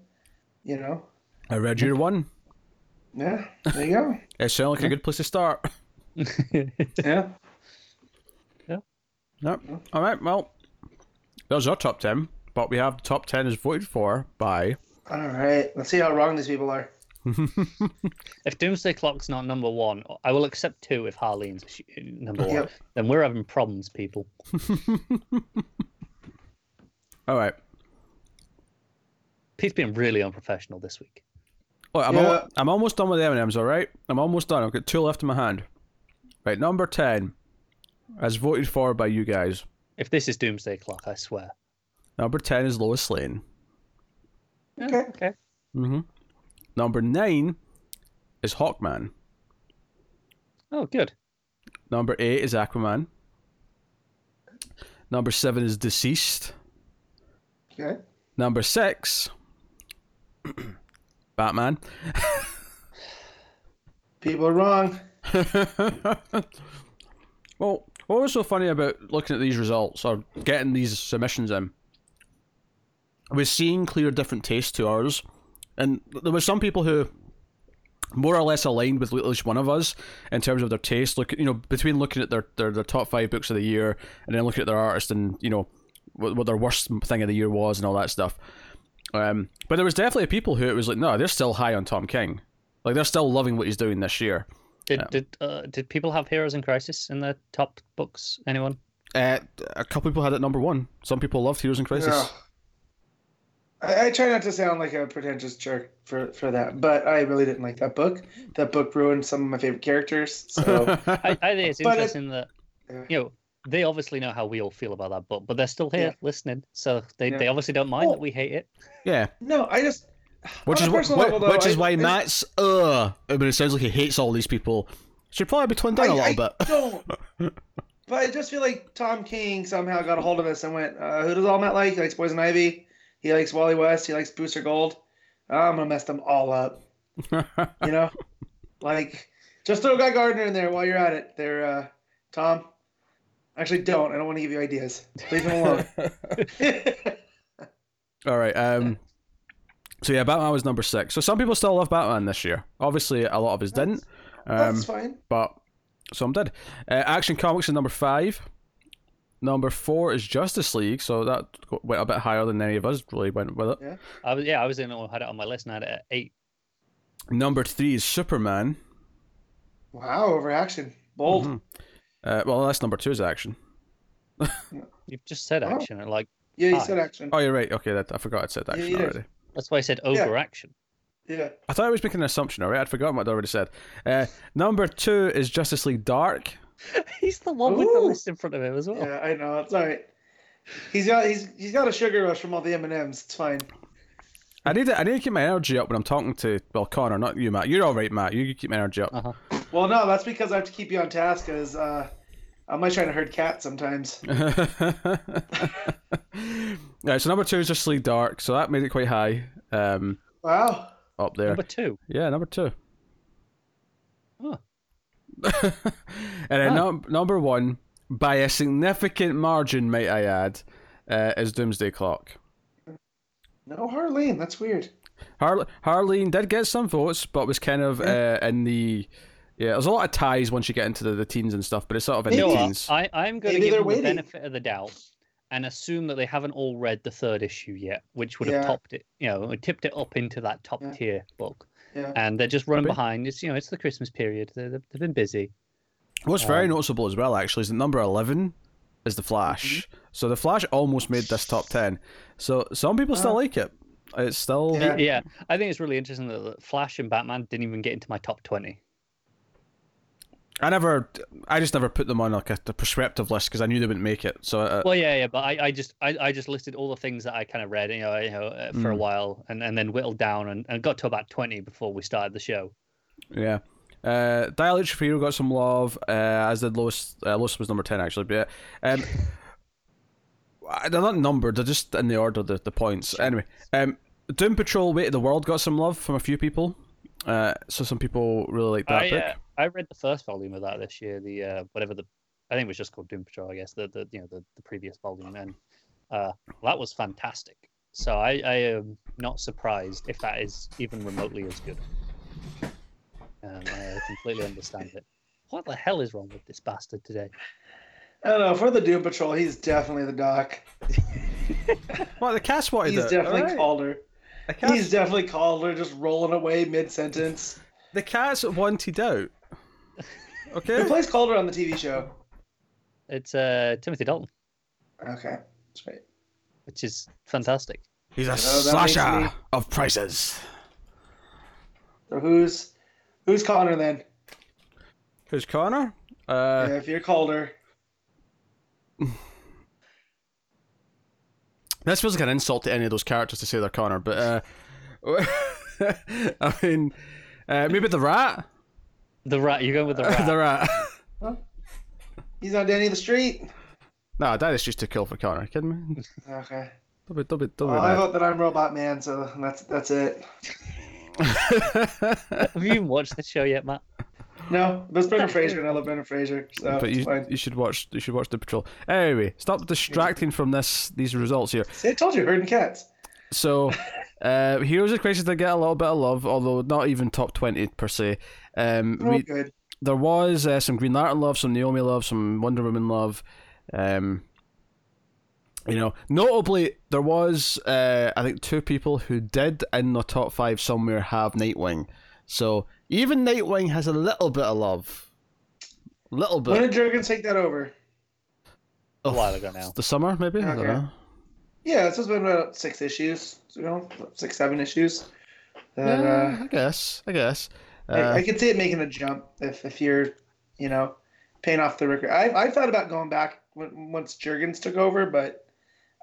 [SPEAKER 2] You know.
[SPEAKER 1] I read your one.
[SPEAKER 2] Yeah. There you go.
[SPEAKER 1] It sounds like a good place to start. <laughs>
[SPEAKER 2] Yeah. Yeah.
[SPEAKER 1] Yep. All right. Well, those are top ten, but we have top ten is voted for by.
[SPEAKER 2] All right. Let's see how wrong these people are. <laughs>
[SPEAKER 3] if Doomsday Clock's not number one, I will accept two if Harleen's number one.
[SPEAKER 2] Yep.
[SPEAKER 3] Then we're having problems, people. <laughs>
[SPEAKER 1] All right.
[SPEAKER 3] Pete's been really unprofessional this week.
[SPEAKER 1] Look, I'm,
[SPEAKER 2] Yeah.
[SPEAKER 1] al- I'm almost done with the M&Ms, all right? I'm almost done. I've got two left in my hand. Right, number 10, as voted for by you guys.
[SPEAKER 3] If this is Doomsday Clock, I swear.
[SPEAKER 1] Number 10 is Lois Lane.
[SPEAKER 2] Okay.
[SPEAKER 3] Okay.
[SPEAKER 1] Mm-hmm. Number 9 is Hawkman.
[SPEAKER 3] Oh, good.
[SPEAKER 1] Number 8 is Aquaman. Number 7 is DCeased.
[SPEAKER 2] Okay.
[SPEAKER 1] Number 6, <clears throat> Batman.
[SPEAKER 2] People are wrong. <laughs>
[SPEAKER 1] well, what was so funny about looking at these results or getting these submissions in? I was seeing clear different tastes to ours, and there were some people who more or less aligned with at least one of us in terms of their taste. Look, you know, between looking at their, their, their top five books of the year and then looking at their artist and you know what, what their worst thing of the year was and all that stuff. Um, but there was definitely people who it was like, no, they're still high on Tom King. Like they're still loving what he's doing this year.
[SPEAKER 3] Did
[SPEAKER 1] Yeah.
[SPEAKER 3] did uh, did people have Heroes in Crisis in their top books? Anyone?
[SPEAKER 1] Uh, a couple people had it number one. Some people loved Heroes in Crisis.
[SPEAKER 2] Yeah. I, I try not to sound like a pretentious jerk for, for that, but I really didn't like that book. That book ruined some of my favorite characters. So <laughs>
[SPEAKER 3] I, I think it's <laughs>
[SPEAKER 2] But it-
[SPEAKER 3] interesting that
[SPEAKER 2] Yeah.
[SPEAKER 3] you know they obviously know how we all feel about that book, but they're still here
[SPEAKER 2] Yeah.
[SPEAKER 3] listening, so they,
[SPEAKER 2] Yeah.
[SPEAKER 3] they obviously don't mind
[SPEAKER 2] Well-
[SPEAKER 3] that we hate it.
[SPEAKER 1] yeah,
[SPEAKER 2] no, I just
[SPEAKER 1] which is
[SPEAKER 2] a
[SPEAKER 1] wh-
[SPEAKER 2] personal level, though,
[SPEAKER 1] which is why
[SPEAKER 2] I-
[SPEAKER 1] Matt's uh. I mean, it sounds like he hates all these people. Should probably be toned down a
[SPEAKER 2] I,
[SPEAKER 1] little
[SPEAKER 2] I
[SPEAKER 1] bit.
[SPEAKER 2] don't. <laughs> But I just feel like Tom King somehow got a hold of this and went, uh, "Who does all Matt like? He likes Poison Ivy. He likes Wally West. He likes Booster Gold. I'm gonna mess them all up." You know, <laughs> like just throw Guy Gardner in there while you're at it. There, uh, Tom. Actually, don't. I don't want to give you ideas. Leave him alone. <laughs>
[SPEAKER 1] all right. Um. So yeah, Batman was number six. So some people still love Batman this year. Obviously, a lot of us didn't. Um,
[SPEAKER 2] That's fine.
[SPEAKER 1] but some did. Uh, Action Comics is number five. Number four is Justice League, so that went a bit higher than any of us really went with it.
[SPEAKER 3] Yeah, I was yeah, I was in I had it on my list and I had it at eight.
[SPEAKER 1] Number three is Superman.
[SPEAKER 2] Wow, overaction. Bold.
[SPEAKER 1] Mhm. Uh, well, that's number two is Action. <laughs>
[SPEAKER 3] You've just said
[SPEAKER 2] Oh.
[SPEAKER 3] action and like
[SPEAKER 2] Yeah, you
[SPEAKER 3] Five.
[SPEAKER 2] said action.
[SPEAKER 1] Oh, you're right. Okay, that, I forgot I said
[SPEAKER 2] Yeah,
[SPEAKER 1] Action
[SPEAKER 2] you did.
[SPEAKER 1] already.
[SPEAKER 3] that's why I said
[SPEAKER 2] Yeah.
[SPEAKER 3] overaction.
[SPEAKER 2] Yeah.
[SPEAKER 1] I thought I was making an assumption, alright? I'd forgotten what I'd already said. Uh, number two is Justice League Dark. <laughs>
[SPEAKER 3] He's the one with the
[SPEAKER 2] Ooh.
[SPEAKER 3] list in front of him as well.
[SPEAKER 2] Yeah, I know. It's all right. He's got he's he's got a sugar rush from all the M and M's. It's fine.
[SPEAKER 1] I need to, I need to keep my energy up when I'm talking to well Connor, not you, Matt. You're all right, Matt. You keep my energy up.
[SPEAKER 3] Uh-huh.
[SPEAKER 2] Well, no, that's because I have to keep you on task. Cause uh, I'm like trying to herd cats sometimes. <laughs>
[SPEAKER 1] right, so number two is Justice League Dark, so that made it quite high. Um,
[SPEAKER 2] Wow.
[SPEAKER 1] up there.
[SPEAKER 3] Number two.
[SPEAKER 1] Yeah, number two.
[SPEAKER 3] Oh. <laughs>
[SPEAKER 1] and then
[SPEAKER 3] Ah.
[SPEAKER 1] num- number one, by a significant margin, might I add, uh, is Doomsday Clock.
[SPEAKER 2] No, Harleen. That's weird.
[SPEAKER 1] Har- Harleen did get some votes, but was kind of uh, in the yeah. There's a lot of ties once you get into the, the teens and stuff, but it's sort of in
[SPEAKER 3] You
[SPEAKER 1] the teens.
[SPEAKER 3] I, I'm going to
[SPEAKER 2] Maybe
[SPEAKER 3] give
[SPEAKER 2] they're
[SPEAKER 3] them the
[SPEAKER 2] waiting.
[SPEAKER 3] benefit of the doubt and assume that they haven't all read the third issue yet, which would have
[SPEAKER 2] Yeah.
[SPEAKER 3] topped it, you know, tipped it up into that top
[SPEAKER 2] Yeah.
[SPEAKER 3] tier book.
[SPEAKER 2] Yeah.
[SPEAKER 3] And they're just running
[SPEAKER 1] Maybe.
[SPEAKER 3] behind. It's you know, it's the Christmas period. They're, they've they've been busy.
[SPEAKER 1] What's very
[SPEAKER 3] um,
[SPEAKER 1] noticeable as well, actually, is that number eleven is the Flash.
[SPEAKER 2] Mm-hmm.
[SPEAKER 1] So the Flash almost made this top ten. So some people still
[SPEAKER 2] Uh.
[SPEAKER 1] like it. It's still
[SPEAKER 2] Yeah.
[SPEAKER 3] Yeah, I think it's really interesting that that Flash and Batman didn't even get into my top twenty.
[SPEAKER 1] I never, I just never put them on like a, the prescriptive list because I knew they wouldn't make it. So uh,
[SPEAKER 3] Well, yeah, yeah, but I, I just, I, I just listed all the things that I kind of read, you know, you know, uh, for a
[SPEAKER 1] Mm.
[SPEAKER 3] while, and, and then whittled down, and, and got to about twenty before we started the show.
[SPEAKER 1] yeah. Uh, Dial H for Hero got some love, uh, as did Lois. Uh, Lois was number ten actually, but yeah. Um, <laughs> they're not numbered; they're just in the order the, the points. Anyway, um, Doom Patrol: Weight of the World got some love from a few people. Uh, so some people really like that
[SPEAKER 3] I,
[SPEAKER 1] book.
[SPEAKER 3] I read the first volume of that this year. The uh, whatever the, I think it was just called Doom Patrol. I guess the, the you know the, the previous volume, and uh, that was fantastic. So I, I am not surprised if that is even remotely as good. Um, I completely understand it. What the hell is wrong with this bastard today?
[SPEAKER 2] I don't know. For the Doom Patrol, he's definitely the Doc. <laughs>
[SPEAKER 1] Well, the cast wanted
[SPEAKER 2] He's
[SPEAKER 1] it.
[SPEAKER 2] definitely
[SPEAKER 1] alright. Caulder. Cast,
[SPEAKER 2] He's definitely Caulder, just rolling away mid sentence.
[SPEAKER 1] the cast wanted out.
[SPEAKER 2] Who
[SPEAKER 1] Okay.
[SPEAKER 2] plays Caulder on the TV show?
[SPEAKER 3] It's uh, Timothy Dalton,
[SPEAKER 2] Okay, that's right.
[SPEAKER 3] which is fantastic.
[SPEAKER 1] He's a
[SPEAKER 2] that makes
[SPEAKER 1] slasher
[SPEAKER 2] me-
[SPEAKER 1] of prices.
[SPEAKER 2] So who's who's Connor then?
[SPEAKER 1] Who's Connor? Uh,
[SPEAKER 2] yeah, if you're Caulder, <sighs>
[SPEAKER 1] This feels like an insult to any of those characters to say they're Connor, but uh, <laughs> I mean, uh, maybe the rat.
[SPEAKER 3] The rat, you're going with the rat. <laughs>
[SPEAKER 1] the rat.
[SPEAKER 2] he's not Danny the Street.
[SPEAKER 1] no, that is just too kill for Connor. kidding me?
[SPEAKER 2] Okay.
[SPEAKER 1] Don't be, don't be, don't
[SPEAKER 2] Well, I
[SPEAKER 1] mad.
[SPEAKER 2] vote that I'm Robot Man, so that's that's it. <laughs>
[SPEAKER 3] Have you even watched the show yet, Matt?
[SPEAKER 2] No, but it's Brendan Fraser, and I love Brendan Fraser, so
[SPEAKER 1] but you, you should watch you should watch the patrol. Anyway, stop distracting from this these results here.
[SPEAKER 2] See, I told you, herding cats.
[SPEAKER 1] So, <laughs> uh, Heroes of Crisis did get a little bit of love, although not even top twenty per se. Um,
[SPEAKER 2] They're
[SPEAKER 1] we,
[SPEAKER 2] good.
[SPEAKER 1] there was uh, some Green Lantern love, some Naomi love, some Wonder Woman love. Um, you know, notably, there was uh, I think two people who did in the top five somewhere have Nightwing. So even Nightwing has a little bit of love, little bit.
[SPEAKER 2] When did Jurgens take that over?
[SPEAKER 3] A
[SPEAKER 1] of
[SPEAKER 3] while ago now.
[SPEAKER 1] The summer, maybe. I don't
[SPEAKER 2] Okay.
[SPEAKER 1] know.
[SPEAKER 2] Yeah, this has been about six issues, you know, six, seven issues. That,
[SPEAKER 1] Yeah,
[SPEAKER 2] uh,
[SPEAKER 1] I guess. I guess. Uh,
[SPEAKER 2] I, I could see it making a jump if, if you're, you know, paying off the record. I, I thought about going back when, once Jurgens took over, but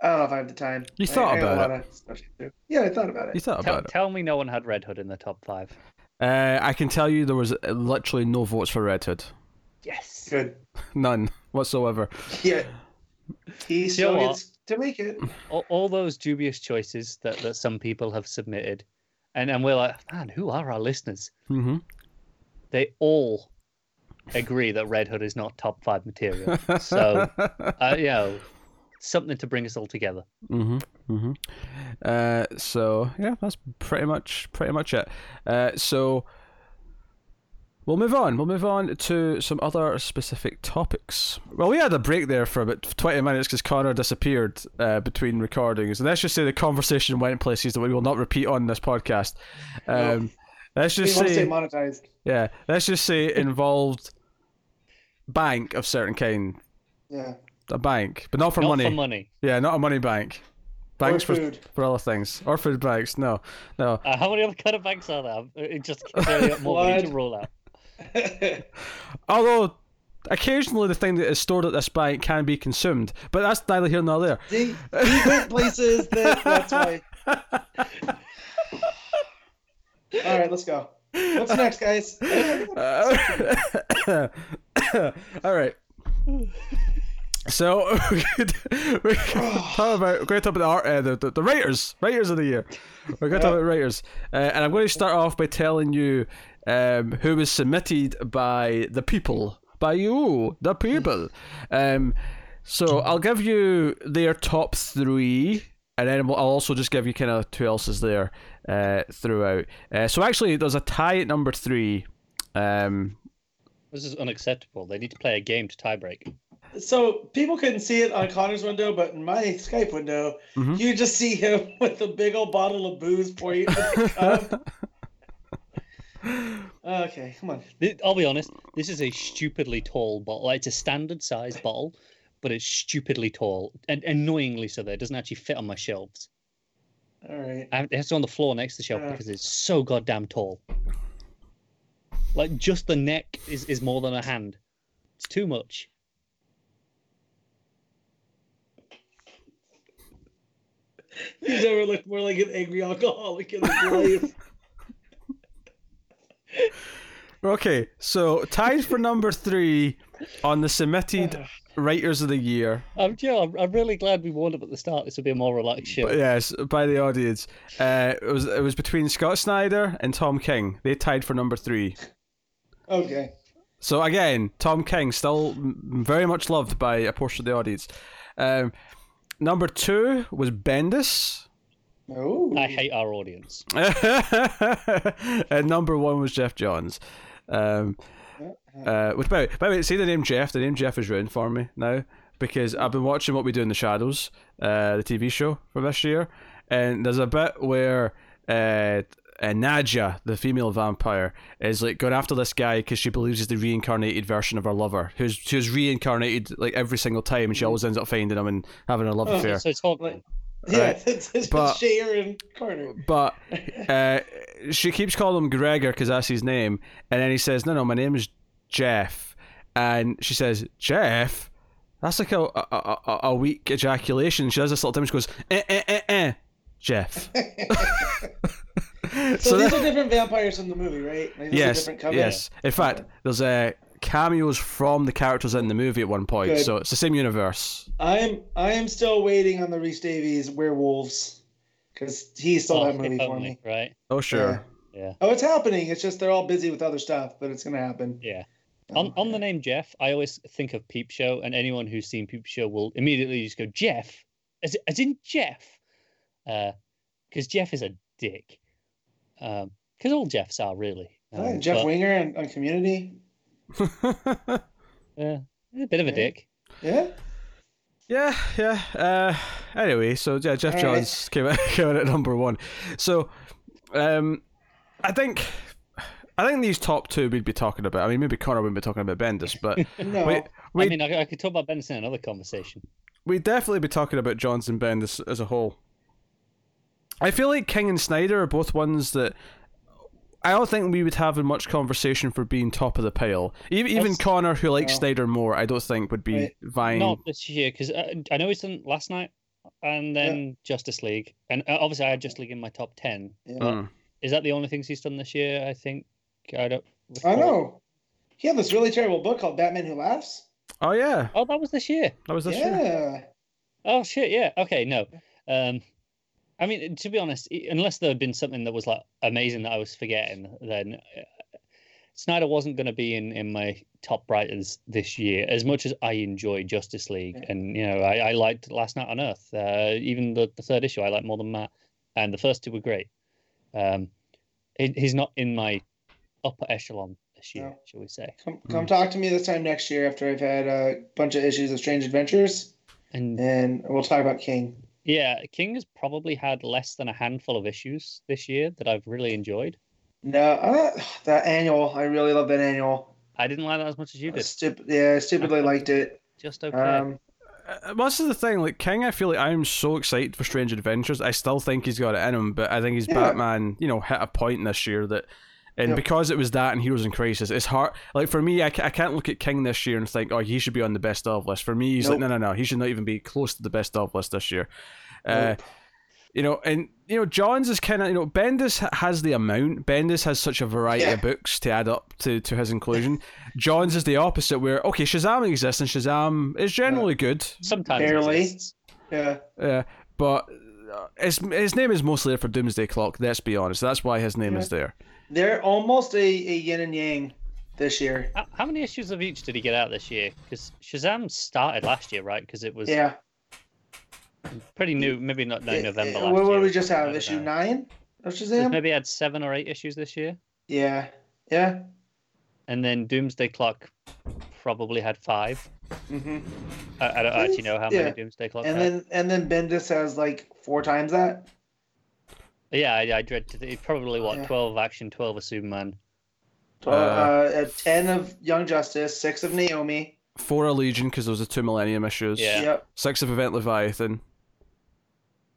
[SPEAKER 2] I don't know if I have the time.
[SPEAKER 1] You thought
[SPEAKER 2] I
[SPEAKER 1] about
[SPEAKER 2] lot of stuff to do. Yeah, I thought about it.
[SPEAKER 1] you
[SPEAKER 2] it.
[SPEAKER 1] thought
[SPEAKER 3] Tell,
[SPEAKER 1] about it.
[SPEAKER 3] tell me no one had Red Hood in the top five.
[SPEAKER 1] Uh, I can tell you there was uh, literally no votes for Red Hood.
[SPEAKER 3] Yes.
[SPEAKER 2] Good. <laughs>
[SPEAKER 1] None whatsoever.
[SPEAKER 2] Yeah. He
[SPEAKER 3] know
[SPEAKER 2] still
[SPEAKER 3] what?
[SPEAKER 2] gets to make it.
[SPEAKER 3] All, all those dubious choices that, that some people have submitted, and, and we're like, man, who are our listeners?
[SPEAKER 1] hmm
[SPEAKER 3] They all agree that Red Hood is not top five material. So, <laughs> uh, you know, something to bring us all together.
[SPEAKER 1] hmm hmm Uh, so yeah, that's pretty much pretty much it. Uh, so we'll move on. We'll move on to some other specific topics. Well, we had a break there for about twenty minutes because Connor disappeared uh, between recordings, and let's just say the conversation went places that we will not repeat on this podcast. Um, Let's just
[SPEAKER 2] want
[SPEAKER 1] say,
[SPEAKER 2] monetized.
[SPEAKER 1] yeah, let's just say involved bank of certain kind,
[SPEAKER 2] Yeah.
[SPEAKER 1] a bank, but not for
[SPEAKER 3] not
[SPEAKER 1] money.
[SPEAKER 3] for money.
[SPEAKER 1] Yeah, not a money bank. Banks
[SPEAKER 2] or
[SPEAKER 1] for
[SPEAKER 2] food.
[SPEAKER 1] for other things or food banks. No, no.
[SPEAKER 3] Uh, how many other kind of banks are there? It just <laughs> more we need to roll out. <laughs>
[SPEAKER 1] Although occasionally the thing that is stored at this bank can be consumed, but that's neither here nor there.
[SPEAKER 2] Went places that that's why. <laughs> All right, let's go. What's next, guys?
[SPEAKER 1] Uh, <coughs> all right. So <laughs> we could, we could <sighs> talk about we're going to talk about the, art, uh, the, the the writers, writers of the year. We're going to talk about writers, uh, and I'm going to start off by telling you um, who was submitted by the people, by you, the people. Um, so I'll give you their top three, and then I'll also just give you kind of who else is there uh, throughout. Uh, so actually, there's a tie at number three. Um,
[SPEAKER 3] This is unacceptable. They need to play a game to tiebreak.
[SPEAKER 2] So people couldn't see it on Connor's window, but in my Skype window,
[SPEAKER 1] Mhm.
[SPEAKER 2] you just see him <laughs> with a big old bottle of booze pouring into the cup. <laughs> <laughs> Okay, come on.
[SPEAKER 3] I'll be honest. This is a stupidly tall bottle. It's a standard size bottle, but it's stupidly tall and annoyingly so. That it doesn't actually fit on my shelves.
[SPEAKER 2] All right.
[SPEAKER 3] It has to on the floor next to the shelf
[SPEAKER 2] Yeah.
[SPEAKER 3] because it's so goddamn tall. Like just the neck is, is more than a hand. It's too much. <laughs>
[SPEAKER 2] He's never looked more like an angry alcoholic in his life. <laughs> <laughs>
[SPEAKER 1] Okay, so tied for number three on the submitted <sighs> writers of the year.
[SPEAKER 3] I'm, Joe, I'm, I'm really glad we warned up at the start. This would be a more relaxed show.
[SPEAKER 1] But yes, by the audience. Uh, it was it was between Scott Snyder and Tom King. They tied for number three. <laughs>
[SPEAKER 2] okay.
[SPEAKER 1] So again, Tom King still very much loved by a portion of the audience. Um, number two was Bendis,
[SPEAKER 2] Oh.
[SPEAKER 3] I hate our audience. <laughs>
[SPEAKER 1] and number one was Geoff Johns. Um, uh, which by, by the way, see the name Jeff. The name Jeff is ruined for me now because I've been watching What We Do in the Shadows, uh, the TV show from this year, and there's a bit where uh, uh, Nadja, the female vampire, is like going after this guy because she believes he's the reincarnated version of her lover, who's who's reincarnated like every single time, and she always ends up finding him and having a love
[SPEAKER 2] Oh,
[SPEAKER 1] affair.
[SPEAKER 3] So it's Hawkman.
[SPEAKER 2] Yeah,
[SPEAKER 1] Right. <laughs>
[SPEAKER 2] it's, it's
[SPEAKER 1] But-
[SPEAKER 2] and Carter.
[SPEAKER 1] But uh, she keeps calling him Gregor because that's his name, and then he says, "No, no, my name is Jeff," and she says, "Jeff." That's like a a, a, a weak ejaculation. She does this little time. She goes, eh, eh, eh, eh, Jeff. <laughs> <laughs>
[SPEAKER 2] So,
[SPEAKER 1] so
[SPEAKER 2] these
[SPEAKER 1] that-
[SPEAKER 2] are different vampires in the movie, right? Like,
[SPEAKER 1] yes, yes. In fact, there's uh, cameos from the characters in the movie at one point,
[SPEAKER 2] Good.
[SPEAKER 1] so it's the same universe.
[SPEAKER 2] I'm I am still waiting on the Rhys Darby werewolves because he stole that movie for me.
[SPEAKER 3] Right?
[SPEAKER 1] Oh sure.
[SPEAKER 3] Yeah.
[SPEAKER 2] Oh, it's happening. It's just they're all busy with other stuff, but it's gonna happen.
[SPEAKER 3] Yeah. On, on the name Jeff, I always think of Peep Show, and anyone who's seen Peep Show will immediately just go, Jeff? As, as in Jeff? Uh, because Jeff is a dick. Um because all Jeffs are, really.
[SPEAKER 2] Uh,
[SPEAKER 3] Um,
[SPEAKER 2] Jeff
[SPEAKER 3] but,
[SPEAKER 2] Winger on, on Community. <laughs>
[SPEAKER 3] Yeah, he's a bit of a dick.
[SPEAKER 2] Yeah.
[SPEAKER 1] Yeah, yeah. Uh, anyway, so yeah, Geoff
[SPEAKER 2] All
[SPEAKER 1] Johns came, out, <laughs> came in at number one. So, um, I think, I think these top two we'd be talking about. I mean, maybe Connor wouldn't be talking about Bendis, but <laughs>
[SPEAKER 2] No.
[SPEAKER 1] we we
[SPEAKER 3] I mean, I, I could talk about Benson in another conversation.
[SPEAKER 1] we'd definitely be talking about Johns and Bendis as a whole. I feel like King and Snyder are both ones that I don't think we would have much conversation for being top of the pile. Even even Connor, who likes
[SPEAKER 2] No.
[SPEAKER 1] Snyder more, I don't think would be
[SPEAKER 2] Right.
[SPEAKER 1] vying.
[SPEAKER 3] Not this year, because I, I know he's done last night and then Justice League. And uh, obviously, I had Justice League in my top 10.
[SPEAKER 2] Yeah.
[SPEAKER 1] Mm.
[SPEAKER 3] Is that the only things he's done this year? I think. I don't.
[SPEAKER 2] I know. He had this really terrible book called Batman Who Laughs.
[SPEAKER 1] Oh yeah,
[SPEAKER 3] Oh, that was this year.
[SPEAKER 1] that was this year.
[SPEAKER 2] yeah.
[SPEAKER 3] Oh shit! Yeah. Okay. No. Um, I mean, to be honest, unless there had been something that was like amazing that I was forgetting, then uh, Snyder wasn't going to be in in my top writers this year. As much as I enjoy Justice League,
[SPEAKER 2] Yeah.
[SPEAKER 3] and you know, I, I liked Last Night on Earth. Uh, even the, the third issue, I liked more than Matt, and the first two were great. Um, he, he's not in my upper echelon this year,
[SPEAKER 2] No.
[SPEAKER 3] shall we say?
[SPEAKER 2] Come, come talk to me this time next year after I've had a bunch of issues of Strange Adventures,
[SPEAKER 3] And
[SPEAKER 2] and we'll talk about King.
[SPEAKER 3] Yeah, King has probably had less than a handful of issues this year that I've really enjoyed.
[SPEAKER 2] No, uh, that annual. I really love that annual.
[SPEAKER 3] I didn't like that as much as you did.
[SPEAKER 2] Stupid, yeah, I stupidly liked it.
[SPEAKER 3] Just okay.
[SPEAKER 2] Um,
[SPEAKER 1] Uh, Most of the thing, like King, I feel like I'm so excited for Strange Adventures. I still think he's got it in him, but I think his
[SPEAKER 2] Yeah.
[SPEAKER 1] Batman, you know, hit a point this year that, and
[SPEAKER 2] Yeah.
[SPEAKER 1] because it was that and Heroes in Crisis, it's hard. Like for me, I, I can't look at King this year and think, oh, he should be on the best of list. For me, he's like, no, no, no, he should not even be close to the best of list this year. Uh, you know, and you know, Johns is kind of you know, Bendis has the amount. Bendis has such a variety
[SPEAKER 2] Yeah.
[SPEAKER 1] of books to add up to to his inclusion. Johns is the opposite, where okay, Shazam exists and Shazam is generally good.
[SPEAKER 3] Sometimes
[SPEAKER 2] barely.
[SPEAKER 3] exists.
[SPEAKER 2] yeah.
[SPEAKER 1] Yeah, but uh, his his name is mostly there for Doomsday Clock. Let's be honest. That's why his name
[SPEAKER 2] Yeah.
[SPEAKER 1] is there.
[SPEAKER 2] They're almost a, a yin and yang this year.
[SPEAKER 3] How, how many issues of each did he get out this year? Because Shazam started last year, right? Because it was
[SPEAKER 2] Yeah.
[SPEAKER 3] pretty new. Maybe not no, November. last
[SPEAKER 2] What, what
[SPEAKER 3] year.
[SPEAKER 2] do we just
[SPEAKER 3] I
[SPEAKER 2] have? Issue
[SPEAKER 3] know.
[SPEAKER 2] nine of
[SPEAKER 3] There's
[SPEAKER 2] Shazam?
[SPEAKER 3] Maybe had seven or eight issues this year,
[SPEAKER 2] Yeah. Yeah.
[SPEAKER 3] and then Doomsday Clock probably had five.
[SPEAKER 2] Hmm
[SPEAKER 3] I, I don't actually know how
[SPEAKER 2] Yeah.
[SPEAKER 3] many Doomsday Clock
[SPEAKER 2] And
[SPEAKER 3] had.
[SPEAKER 2] then and then Bendis has like four times that.
[SPEAKER 3] yeah, I, I dread to think probably what
[SPEAKER 2] Yeah.
[SPEAKER 3] twelve action, twelve of Superman.
[SPEAKER 2] Uh, uh, ten of Young Justice, six of Naomi.
[SPEAKER 1] Four of Legion because those are two Millennium issues.
[SPEAKER 3] Yeah.
[SPEAKER 2] Yep.
[SPEAKER 1] Six of Event Leviathan.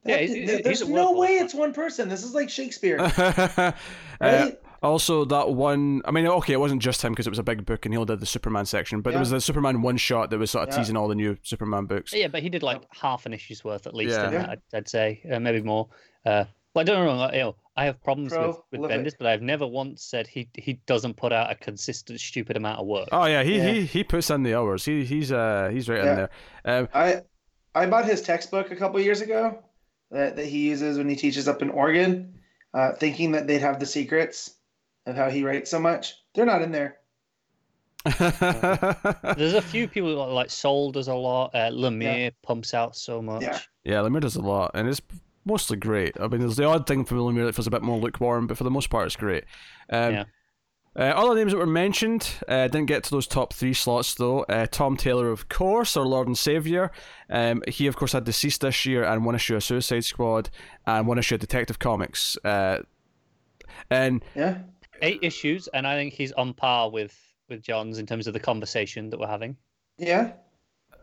[SPEAKER 3] Yeah,
[SPEAKER 2] That-
[SPEAKER 3] he's- he's-
[SPEAKER 2] there's
[SPEAKER 3] he's
[SPEAKER 2] no way it's one person. This is like Shakespeare, <laughs>
[SPEAKER 1] Uh,
[SPEAKER 2] right?
[SPEAKER 1] Also, that one. I mean, okay, it wasn't just him because it was a big book and he only did the Superman section, but
[SPEAKER 2] Yeah.
[SPEAKER 1] there was the Superman one shot that was sort of
[SPEAKER 2] Yeah.
[SPEAKER 1] teasing all the new Superman books.
[SPEAKER 3] Yeah, but he did like half an issue's worth at least.
[SPEAKER 1] Yeah.
[SPEAKER 2] Yeah.
[SPEAKER 3] that, I'd, I'd say uh, maybe more. Uh, but don't get me wrong. like, You know, I have problems
[SPEAKER 2] Pro,
[SPEAKER 3] with, with
[SPEAKER 2] love it.
[SPEAKER 3] Bendis, but I've never once said he he doesn't put out a consistent stupid amount of work.
[SPEAKER 1] Oh yeah, he
[SPEAKER 2] Yeah.
[SPEAKER 1] he he puts in the hours. He he's uh he's right in there. Um,
[SPEAKER 2] I I bought his textbook a couple years ago that, that he uses when he teaches up in Oregon, uh, thinking that they'd have the secrets of how he writes so much. They're not in there. <laughs>
[SPEAKER 3] There's a few people like, like Soul does a lot. Uh, Lemire pumps out so much.
[SPEAKER 2] Yeah.
[SPEAKER 1] yeah, Lemire does a lot, and it's mostly great. I mean, there's the odd thing for Lemire that feels a bit more lukewarm, but for the most part, it's great. Um,
[SPEAKER 3] Yeah.
[SPEAKER 1] Uh, other names that were mentioned uh, didn't get to those top three slots though. Uh, Tom Taylor, of course, our Lord and Savior. Um, he, of course, had DCeased this year and one issue of Suicide Squad and one issue of Detective Comics. Uh, and
[SPEAKER 2] Yeah.
[SPEAKER 3] Eight issues, and I think he's on par with with Johns in terms of the conversation that we're having.
[SPEAKER 2] Yeah.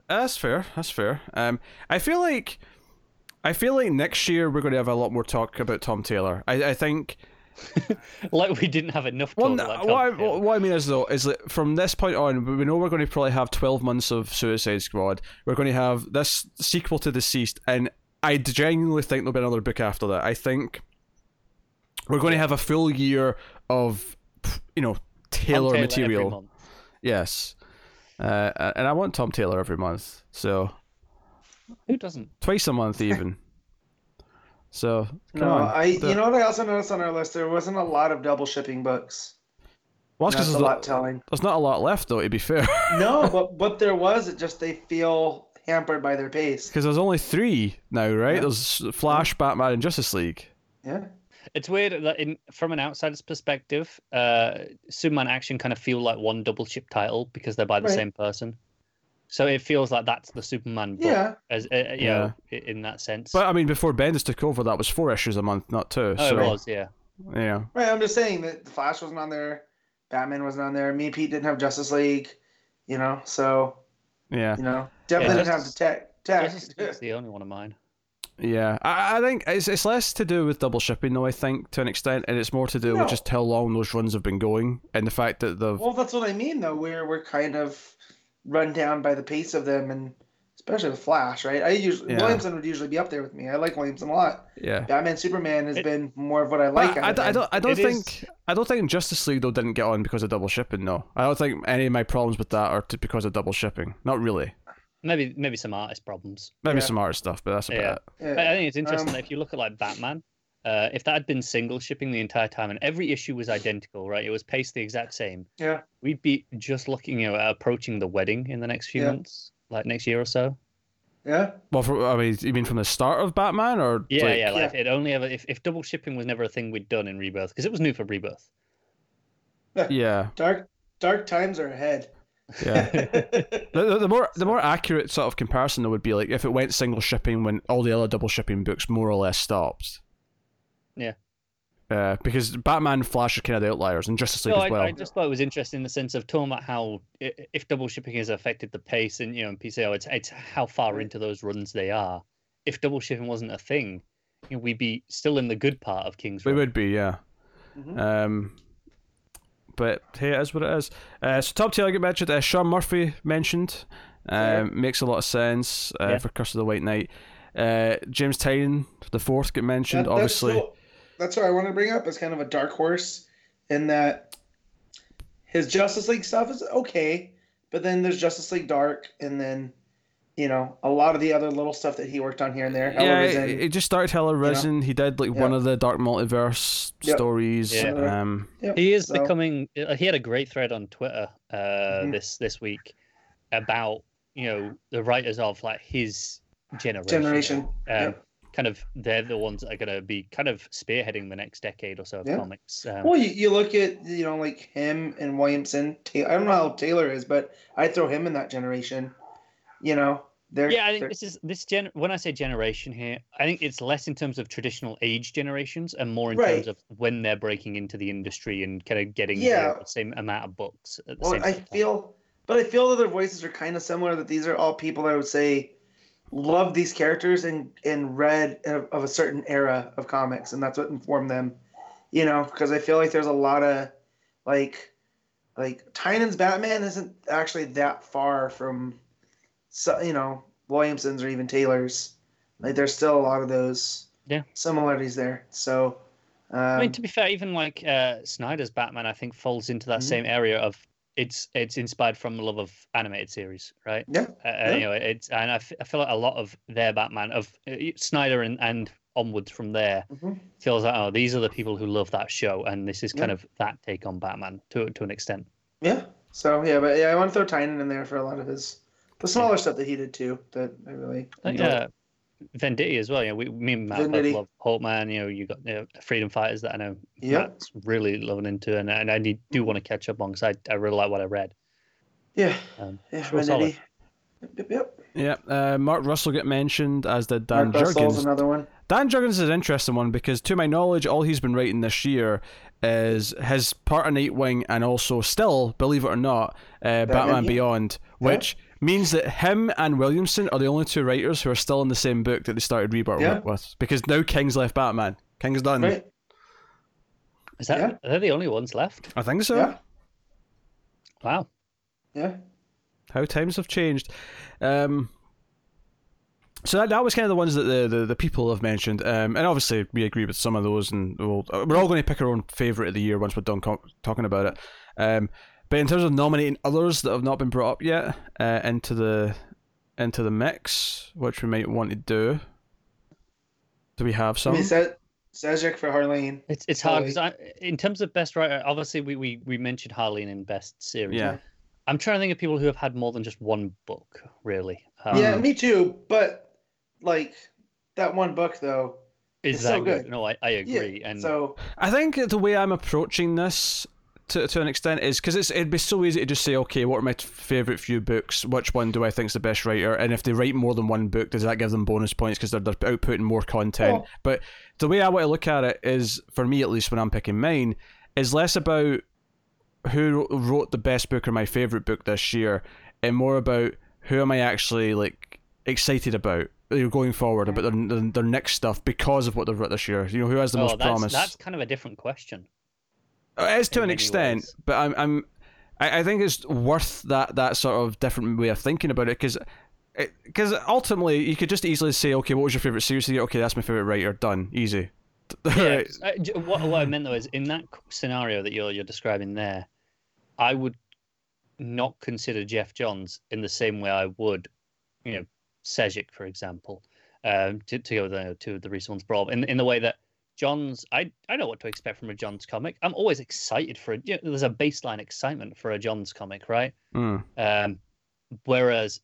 [SPEAKER 1] that's fair. That's fair. Um, I feel like I feel like next year we're going to have a lot more talk about Tom Taylor. I, I think. <laughs>
[SPEAKER 3] Like we didn't have enough
[SPEAKER 1] Well,
[SPEAKER 3] talk
[SPEAKER 1] n-
[SPEAKER 3] about
[SPEAKER 1] what, I, what I mean is though is that from this point on, we know we're going to probably have twelve months of Suicide Squad. We're going to have this sequel to DCeased, and I genuinely think there'll be another book after that. I think we're going to have a full year of you know
[SPEAKER 3] Tom
[SPEAKER 1] Taylor,
[SPEAKER 3] Taylor
[SPEAKER 1] material. Yes, uh, and I want Tom Taylor every month, so
[SPEAKER 3] Who doesn't?
[SPEAKER 1] twice a month even. <laughs> So come
[SPEAKER 2] No,
[SPEAKER 1] on.
[SPEAKER 2] I.
[SPEAKER 1] The-
[SPEAKER 2] You know what I also noticed on our list? There wasn't a lot of double shipping books.
[SPEAKER 1] well, that's 'cause
[SPEAKER 2] That's a
[SPEAKER 1] there's,
[SPEAKER 2] lot
[SPEAKER 1] not,
[SPEAKER 2] telling.
[SPEAKER 1] there's not a lot left though. To be fair.
[SPEAKER 2] No, <laughs> but but there was. It just they feel hampered by their pace.
[SPEAKER 1] Because there's only three now, right?
[SPEAKER 2] Yeah.
[SPEAKER 1] There's Flash, Batman, and Justice League.
[SPEAKER 2] Yeah.
[SPEAKER 3] It's weird that in from an outsider's perspective, uh, Superman Action kind of feel like one double chip title because they're by the
[SPEAKER 2] Right.
[SPEAKER 3] same person. So it feels like that's the Superman book,
[SPEAKER 2] Yeah.
[SPEAKER 3] as uh, you know, in that sense.
[SPEAKER 1] But I mean, before Bendis took over, that was four issues a month, not two.
[SPEAKER 3] oh,
[SPEAKER 1] so
[SPEAKER 3] it was, yeah.
[SPEAKER 1] yeah,
[SPEAKER 2] Right. I'm just saying that the Flash wasn't on there. Batman wasn't on there. Me and Pete didn't have Justice League. You know, so
[SPEAKER 1] yeah,
[SPEAKER 2] you know, definitely
[SPEAKER 3] Yeah,
[SPEAKER 2] didn't have the
[SPEAKER 3] Justice-
[SPEAKER 2] tech. Tech.
[SPEAKER 3] Justice League's the only one of mine.
[SPEAKER 1] Yeah. I, I think it's it's less to do with double shipping, though. I think to an extent, and it's more to do
[SPEAKER 2] No.
[SPEAKER 1] with just how long those runs have been going, and the fact that the
[SPEAKER 2] Well, that's what I mean, though. We're we're kind of run down by the pace of them, and especially the Flash, right? I usually
[SPEAKER 1] Yeah.
[SPEAKER 2] Williamson would usually be up there with me. I like Williamson a lot.
[SPEAKER 1] yeah.
[SPEAKER 2] Batman Superman has
[SPEAKER 3] It-
[SPEAKER 2] been more of what I like.
[SPEAKER 1] But
[SPEAKER 2] out
[SPEAKER 1] I,
[SPEAKER 2] of
[SPEAKER 1] d- I
[SPEAKER 2] him.
[SPEAKER 1] don't. I don't
[SPEAKER 3] It
[SPEAKER 1] think.
[SPEAKER 3] is-
[SPEAKER 1] I don't think Justice League though didn't get on because of double shipping. though. I don't think any of my problems with that are to, because of double shipping. Not really.
[SPEAKER 3] Maybe maybe some artist problems.
[SPEAKER 1] Maybe
[SPEAKER 2] Yeah.
[SPEAKER 1] some artist stuff, but that's about
[SPEAKER 3] Yeah.
[SPEAKER 1] it.
[SPEAKER 2] Yeah.
[SPEAKER 3] But I think it's interesting
[SPEAKER 2] Um,
[SPEAKER 3] that if you look at like Batman, uh, if that had been single shipping the entire time and every issue was identical, right? It was paced the exact same.
[SPEAKER 2] Yeah.
[SPEAKER 3] We'd be just looking you know, at approaching the wedding in the next few
[SPEAKER 2] Yeah.
[SPEAKER 3] months, like next year or so.
[SPEAKER 2] Yeah.
[SPEAKER 1] Well, for, I mean, you mean from the start of Batman, or
[SPEAKER 3] Yeah,
[SPEAKER 1] like,
[SPEAKER 3] yeah. Like if it only ever if, if double shipping was never a thing we'd done in Rebirth because it was new for Rebirth.
[SPEAKER 1] yeah,
[SPEAKER 2] Dark dark times are ahead.
[SPEAKER 1] Yeah. <laughs> The, the, the more the more accurate sort of comparison though would be like if it went single shipping when all the other double shipping books more or less stopped.
[SPEAKER 3] Yeah.
[SPEAKER 1] Uh, because Batman and Flash are kind of the outliers, and Justice League
[SPEAKER 3] No,
[SPEAKER 1] as
[SPEAKER 3] I,
[SPEAKER 1] well.
[SPEAKER 3] I just thought it was interesting in the sense of talking about how if double shipping has affected the pace and you know in PCO, it's it's how far into those runs they are. If double shipping wasn't a thing, you know, we'd be still in the good part of King's
[SPEAKER 1] we would be, yeah.
[SPEAKER 2] Mhm.
[SPEAKER 1] Um, but hey, it is what it is. Uh, so Tom Taylor get mentioned. Uh, Sean Murphy mentioned. Um,
[SPEAKER 2] Yeah.
[SPEAKER 1] Makes a lot of sense uh,
[SPEAKER 3] Yeah.
[SPEAKER 1] for Curse of the White Knight. Uh, James Tynion, the fourth, get mentioned.
[SPEAKER 2] That-
[SPEAKER 1] obviously,
[SPEAKER 2] That's, so- that's what I want to bring up as kind of a dark horse in that his Justice League stuff is okay, but then there's Justice League Dark, and then you know a lot of the other little stuff that he worked on here and there. Hell
[SPEAKER 1] yeah,
[SPEAKER 2] Arisen.
[SPEAKER 1] he, he just started Hell Arisen. He did like one of the Dark Multiverse
[SPEAKER 2] Yep.
[SPEAKER 1] stories.
[SPEAKER 3] Yeah.
[SPEAKER 1] Um,
[SPEAKER 2] Yep,
[SPEAKER 3] He is
[SPEAKER 2] so-
[SPEAKER 3] becoming. uh, He had a great thread on Twitter uh,
[SPEAKER 2] Mhm.
[SPEAKER 3] this this week about you know the writers of like his generation.
[SPEAKER 2] generation.
[SPEAKER 3] Um,
[SPEAKER 2] Yep.
[SPEAKER 3] Kind of, they're the ones that are going to be kind of spearheading the next decade or so of
[SPEAKER 2] Yeah.
[SPEAKER 3] comics. Um,
[SPEAKER 2] Well, you, you look at you know like him and Williamson. Ta- I don't know how Taylor is, but I throw him in that generation. You know, they're
[SPEAKER 3] yeah, I think this is this gen. When I say generation here, I think it's less in terms of traditional age generations and more in
[SPEAKER 2] Right.
[SPEAKER 3] terms of when they're breaking into the industry and kind of getting
[SPEAKER 2] Yeah.
[SPEAKER 3] the same amount of books at the
[SPEAKER 2] Well,
[SPEAKER 3] same
[SPEAKER 2] I
[SPEAKER 3] time.
[SPEAKER 2] feel, but I feel that their voices are kind of similar. That these are all people that I would say loved these characters and and read of, of a certain era of comics, and that's what informed them. You know, because I feel like there's a lot of like like Tynion's Batman isn't actually that far from, so, you know, Williamson's or even Taylor's. Like there's still a lot of those
[SPEAKER 3] Yeah.
[SPEAKER 2] similarities there. So. Um,
[SPEAKER 3] I mean, to be fair, even like uh, Snyder's Batman, I think falls into that
[SPEAKER 2] Mhm.
[SPEAKER 3] same area of it's it's inspired from a love of animated series, right?
[SPEAKER 2] yeah,
[SPEAKER 3] Uh, uh, You know, it's and I, f- I feel like a lot of their Batman of uh, Snyder and and onwards from there
[SPEAKER 2] Mhm.
[SPEAKER 3] feels like oh these are the people who love that show and this is kind
[SPEAKER 2] Yeah.
[SPEAKER 3] of that take on Batman to to an extent.
[SPEAKER 2] yeah. So yeah, but yeah, I want to throw Tynion in there for a lot of his the smaller stuff that he did too. That I really
[SPEAKER 3] Uh,
[SPEAKER 2] enjoyed.
[SPEAKER 3] yeah, Venditti as well. You know, we me and Matt both love Hawkman. You know, you got you know, Freedom Fighters that I know
[SPEAKER 2] Yep.
[SPEAKER 3] Matt's really loving into, and and I need, do want to catch up on because I I really like what I read.
[SPEAKER 2] Yeah,
[SPEAKER 3] Um,
[SPEAKER 2] yeah,
[SPEAKER 3] sure.
[SPEAKER 2] Venditti. Yep, yep, yep.
[SPEAKER 1] Yeah, uh, Mark Russell get mentioned as did Dan
[SPEAKER 2] Mark Russell's
[SPEAKER 1] Jurgens.
[SPEAKER 2] another one.
[SPEAKER 1] Dan Jurgens is an interesting one because, to my knowledge, all he's been writing this year is his part of Nightwing and also still, believe it or not, uh, Batman,
[SPEAKER 2] yeah.
[SPEAKER 1] Beyond, which means that him and Williamson are the only two writers who are still in the same book that they started Rebirth
[SPEAKER 2] Yeah.
[SPEAKER 1] with. Because now King's left Batman. King's done.
[SPEAKER 2] Right?
[SPEAKER 3] Is that
[SPEAKER 2] Yeah.
[SPEAKER 3] are they the only ones left?
[SPEAKER 1] I think so.
[SPEAKER 2] Yeah,
[SPEAKER 3] Wow.
[SPEAKER 2] yeah.
[SPEAKER 1] how times have changed. Um, so that, that was kind of the ones that the, the, the people have mentioned, um, and obviously we agree with some of those, and we'll, uh, we're all going to pick our own favorite of the year once we're done co- talking about it. Um, but in terms of nominating others that have not been brought up yet uh, into the into the mix, which we might want to do, do we have
[SPEAKER 2] I
[SPEAKER 1] some?
[SPEAKER 2] mean, Se- Sejic for Harleen.
[SPEAKER 3] It's it's hard
[SPEAKER 2] Totally.
[SPEAKER 3] because in terms of best writer, obviously we, we, we mentioned Harleen in best series.
[SPEAKER 1] Yeah.
[SPEAKER 3] I'm trying to think of people who have had more than just one book, really. Um,
[SPEAKER 2] yeah, me too. But like that one book though.
[SPEAKER 3] is
[SPEAKER 2] it's
[SPEAKER 3] that
[SPEAKER 2] so
[SPEAKER 3] good?
[SPEAKER 2] good.
[SPEAKER 3] No, I, I agree.
[SPEAKER 2] Yeah.
[SPEAKER 3] and
[SPEAKER 2] so
[SPEAKER 1] I think the way I'm approaching this to, to an extent is because it's it'd be so easy to just say, okay, what are my favorite few books? Which one do I think is the best writer? And if they write more than one book, does that give them bonus points because they're, they're outputting more content?
[SPEAKER 2] Oh.
[SPEAKER 1] But the way I want to look at it is, for me at least, when I'm picking mine, is less about who wrote the best book or my favorite book this year, and more about who am I actually like excited about. You know, going forward about their, their their next stuff because of what they've written this year. You know, who has the
[SPEAKER 3] oh,
[SPEAKER 1] most
[SPEAKER 3] that's,
[SPEAKER 1] promise?
[SPEAKER 3] that's kind of a different question.
[SPEAKER 1] It is to an extent,
[SPEAKER 3] ways.
[SPEAKER 1] but I'm I'm I, I think it's worth that that sort of different way of thinking about it because because ultimately you could just easily say, okay, what was your favorite series? Okay, that's my favorite writer. Done, easy. <laughs>
[SPEAKER 3] Yeah, I- j- what, what I meant though is in that scenario that you're you're describing there, I would not consider Geoff Johns in the same way I would, you know, Sejic, for example, um, to, to go the to the recent ones up, in in the way that Johns, I I know what to expect from a Johns comic. I'm always excited for it. You know, there's a baseline excitement for a Johns comic, right?
[SPEAKER 1] Mm.
[SPEAKER 3] Um, whereas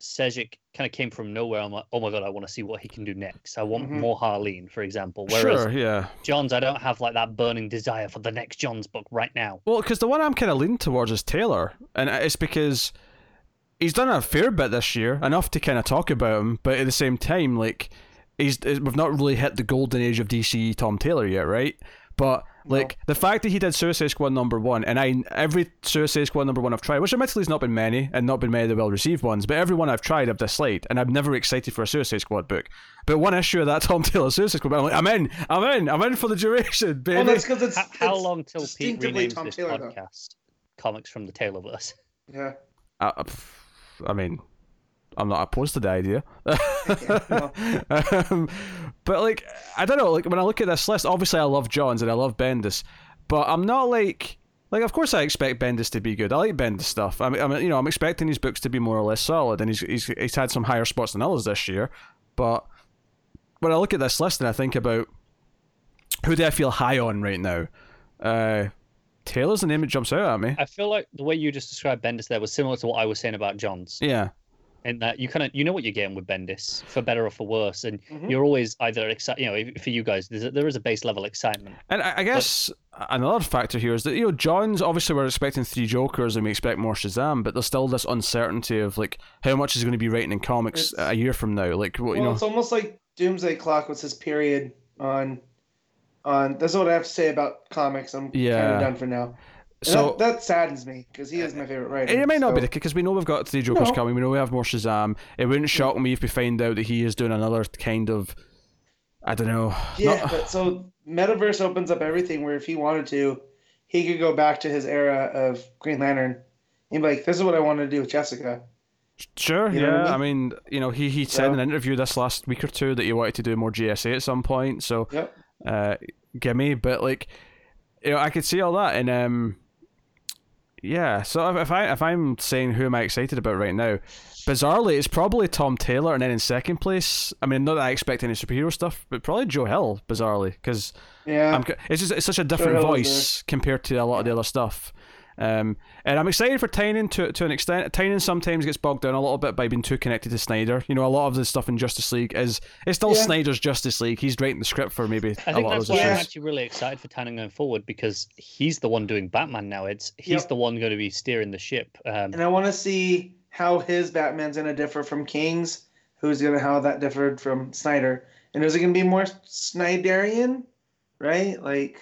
[SPEAKER 3] Sejic kind of came from nowhere. I'm like, oh my god, I want to see what he can do next. I want
[SPEAKER 2] Mhm.
[SPEAKER 3] more Harleen, for example. Whereas
[SPEAKER 1] Sure, yeah.
[SPEAKER 3] Johns, I don't have like that burning desire for the next Johns book right now.
[SPEAKER 1] Well, because the one I'm kind of leaning towards is Taylor, and it's because he's done a fair bit this year, enough to kind of talk about him, but at the same time, like he's we've not really hit the golden age of DC Tom Taylor yet, right? But like the fact that he did Suicide Squad number one, and I every Suicide Squad number one I've tried, which admittedly has not been many, and not been many of the well received ones, but every one I've tried I've disliked, and I'm never excited for a Suicide Squad book. But one issue of that <laughs> Tom Taylor Suicide Squad, I'm like, I'm in, I'm in, I'm in for the duration, baby.
[SPEAKER 2] well, that's because it's
[SPEAKER 3] How, how long till Pete
[SPEAKER 2] distinctively
[SPEAKER 3] renames
[SPEAKER 2] Tom
[SPEAKER 3] this
[SPEAKER 2] Taylor, though.
[SPEAKER 3] podcast? Comics from the Taylorverse.
[SPEAKER 2] Yeah.
[SPEAKER 1] Uh, I mean, I'm not opposed to the idea. <laughs> um, but like, I don't know. Like when I look at this list, obviously I love Johns and I love Bendis, but I'm not like like. Of course, I expect Bendis to be good. I like Bendis stuff. I mean, I mean, you know, I'm expecting his books to be more or less solid, and he's he's he's had some higher spots than others this year. But when I look at this list and I think about who do I feel high on right now, uh, Taylor's the name that jumps out at me.
[SPEAKER 3] I feel like the way you just described Bendis there was similar to what I was saying about Johns.
[SPEAKER 1] Yeah.
[SPEAKER 3] In that you kind of you know what you're getting with Bendis for better or for worse, and
[SPEAKER 2] Mhm.
[SPEAKER 3] you're always either excited. You know, for you guys, there's a, there is a base level excitement.
[SPEAKER 1] And I, I guess another factor here is that you know Johns obviously we're expecting three Jokers and we expect more Shazam, but there's still this uncertainty of like how much is going to be writing in comics a year from now. Like what you
[SPEAKER 2] well,
[SPEAKER 1] know,
[SPEAKER 2] it's almost like Doomsday Clock was his period on on. That's what I have to say about comics. I'm kind
[SPEAKER 1] Yeah.
[SPEAKER 2] of done for now.
[SPEAKER 1] So
[SPEAKER 2] that, that saddens me because he is my favorite writer.
[SPEAKER 1] it might not be
[SPEAKER 2] so-
[SPEAKER 1] the because we know we've got three Jokers
[SPEAKER 2] No.
[SPEAKER 1] coming. We know we have more Shazam. It wouldn't shock me if we find out that he is doing another kind of, I don't know.
[SPEAKER 2] Yeah,
[SPEAKER 1] not-
[SPEAKER 2] but so metaverse opens up everything where if he wanted to, he could go back to his era of Green Lantern and be like, "This is what I wanted to do with Jessica."
[SPEAKER 1] Sure,
[SPEAKER 2] You know what I
[SPEAKER 1] yeah. I
[SPEAKER 2] mean?
[SPEAKER 1] mean, you know, he he said in an interview this last week or two that he wanted to do more GSA at some point. So,
[SPEAKER 2] Yep.
[SPEAKER 1] uh, gimme. But like, you know, I could see all that, and um, yeah. So if, I if I'm saying who am I excited about right now, bizarrely, it's probably Tom Taylor, and then in second place, I mean, not that I expect any superhero stuff, but probably Joe Hill, bizarrely, because
[SPEAKER 2] Yeah.
[SPEAKER 1] I'm, it's just it's such a different voice compared to a lot of the other stuff. Um, and I'm excited for Tynion to to an extent. Tynion sometimes gets bogged down a little bit by being too connected to Snyder. You know, a lot of the stuff in Justice League is it's still
[SPEAKER 2] Yeah.
[SPEAKER 1] Snyder's Justice League. He's writing the script for maybe
[SPEAKER 3] I
[SPEAKER 1] a
[SPEAKER 3] think
[SPEAKER 1] lot of
[SPEAKER 3] that's
[SPEAKER 1] those
[SPEAKER 3] why I'm actually really excited for Tynion going forward because he's the one doing Batman now. It's he's
[SPEAKER 2] Yep.
[SPEAKER 3] the one going to be steering the ship. Um,
[SPEAKER 2] and I want to see how his Batman's going to differ from King's. Who's going to how that differed from Snyder? And is it going to be more Snyderian? Right? Like.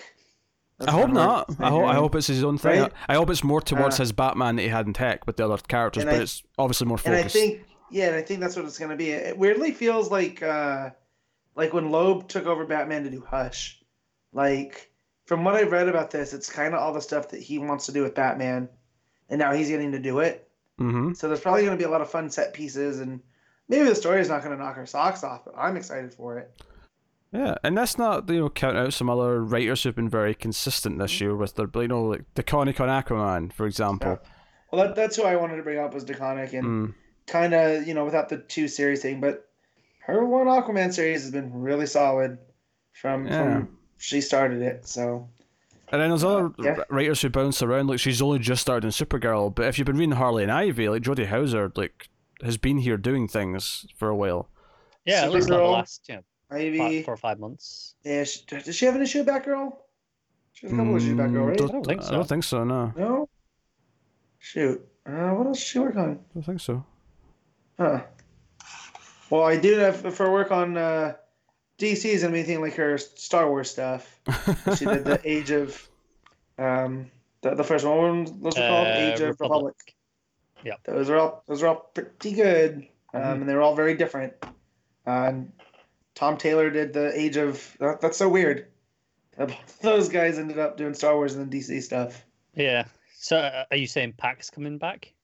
[SPEAKER 1] I hope not. I hope I hope it's his own thing.
[SPEAKER 2] Right?
[SPEAKER 1] I hope it's more towards
[SPEAKER 2] Uh,
[SPEAKER 1] his Batman that he had in Tech with the other characters, but
[SPEAKER 2] I-
[SPEAKER 1] it's obviously more focused.
[SPEAKER 2] And I think, yeah, and I think that's what it's going to be. It weirdly feels like, uh, like when Loeb took over Batman to do Hush. Like, from what I've read about this, it's kind of all the stuff that he wants to do with Batman, and now he's getting to do it.
[SPEAKER 1] hmm
[SPEAKER 2] So there's probably going to be a lot of fun set pieces, and maybe the story is not going to knock our socks off, but I'm excited for it.
[SPEAKER 1] Yeah, and that's not you know count out some other writers who've been very consistent this year with their you know like DeConnick on Aquaman, for example.
[SPEAKER 2] Well, that, that's who I wanted to bring up was DeConnick, and
[SPEAKER 1] Mm.
[SPEAKER 2] kind of you know without the two series thing, but her one Aquaman series has been really solid from
[SPEAKER 1] Yeah.
[SPEAKER 2] from she started it. So
[SPEAKER 1] And then there's other
[SPEAKER 2] yeah.
[SPEAKER 1] writers who bounce around. Like she's only just started in Supergirl, but if you've been reading Harley and Ivy, like Jody Houser, like has been here doing things for a while.
[SPEAKER 3] yeah, at least not the last you know,
[SPEAKER 2] maybe
[SPEAKER 3] five, four or five months.
[SPEAKER 2] yeah. She, does she have an issue with Batgirl? She has a couple issues with Batgirl,
[SPEAKER 1] Mm,
[SPEAKER 2] right?
[SPEAKER 1] Don't,
[SPEAKER 3] I don't think
[SPEAKER 1] I
[SPEAKER 3] so.
[SPEAKER 1] don't think so. No,
[SPEAKER 2] No. Shoot. Uh, what else does she work on?
[SPEAKER 1] I don't think so.
[SPEAKER 2] Huh. Well, I do have for work on uh, DC's and anything like her Star Wars stuff. <laughs> She did the Age of, um, the, the first one. What was it called?
[SPEAKER 3] Uh,
[SPEAKER 2] Age of Republic.
[SPEAKER 3] Republic. Yeah.
[SPEAKER 2] Those are all those are all pretty good, um,
[SPEAKER 1] Mhm.
[SPEAKER 2] and they're all very different. Um, Tom Taylor did the Age of. That, that's so weird. Both <laughs> of Those guys ended up doing Star Wars and then DC stuff.
[SPEAKER 3] Yeah. So uh, are you saying Pak's coming back?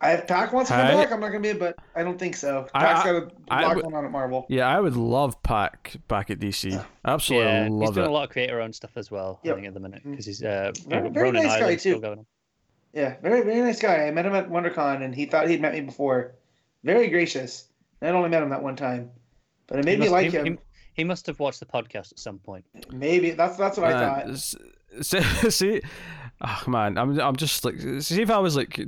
[SPEAKER 2] I if Pak wants to come
[SPEAKER 1] I-
[SPEAKER 2] back, I'm not gonna be, but I don't think so.
[SPEAKER 1] I-
[SPEAKER 2] Pak's
[SPEAKER 1] I-
[SPEAKER 2] got a
[SPEAKER 1] I
[SPEAKER 2] lot
[SPEAKER 1] would-
[SPEAKER 2] going on at Marvel.
[SPEAKER 1] Yeah, I would love Pac back at DC. Absolutely
[SPEAKER 3] yeah, he's doing
[SPEAKER 1] it.
[SPEAKER 3] a lot of creator-owned stuff as well.
[SPEAKER 2] Yep.
[SPEAKER 3] I think at the minute because he's uh,
[SPEAKER 2] Very- very
[SPEAKER 3] Ronin
[SPEAKER 2] nice guy, too. Yeah, very very nice guy. I met him at WonderCon, and he thought he'd met me before. Very gracious. I only met him that one time, but it made
[SPEAKER 3] He
[SPEAKER 2] me
[SPEAKER 3] must-
[SPEAKER 2] like
[SPEAKER 3] he-
[SPEAKER 2] him.
[SPEAKER 3] he- He must have watched the podcast at some point.
[SPEAKER 2] Maybe that's that's what I thought.
[SPEAKER 1] s- s- <laughs> see, oh man, I'm I'm just like see if I was like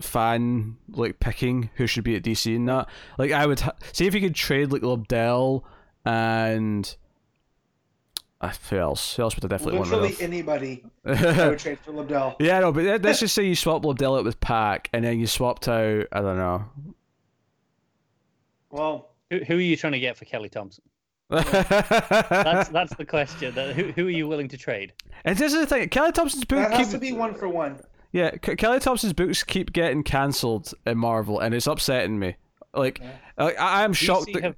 [SPEAKER 1] fan like picking who should be at DC and that. Like I would ha- see if you could trade like Lobdell and uh, who else? Who else would I definitely
[SPEAKER 2] Literally
[SPEAKER 1] want
[SPEAKER 2] anybody <laughs> I would trade for Lobdell.
[SPEAKER 1] yeah, no, but let- let's <laughs> just say you swap Lobdell out with Pak, and then you swapped out I don't know.
[SPEAKER 2] Well,
[SPEAKER 3] Who, who are you trying to get for Kelly Thompson? That's
[SPEAKER 1] That's <laughs>
[SPEAKER 3] that's the question. That- Who, who are you willing to trade?
[SPEAKER 1] and this is the thing. Kelly Thompson's book
[SPEAKER 2] that has
[SPEAKER 1] keep-
[SPEAKER 2] to be one for one.
[SPEAKER 1] Yeah, K- Kelly Thompson's books keep getting cancelled in Marvel, and it's upsetting me. Like, I, I am shocked.
[SPEAKER 3] DC
[SPEAKER 1] That,
[SPEAKER 3] have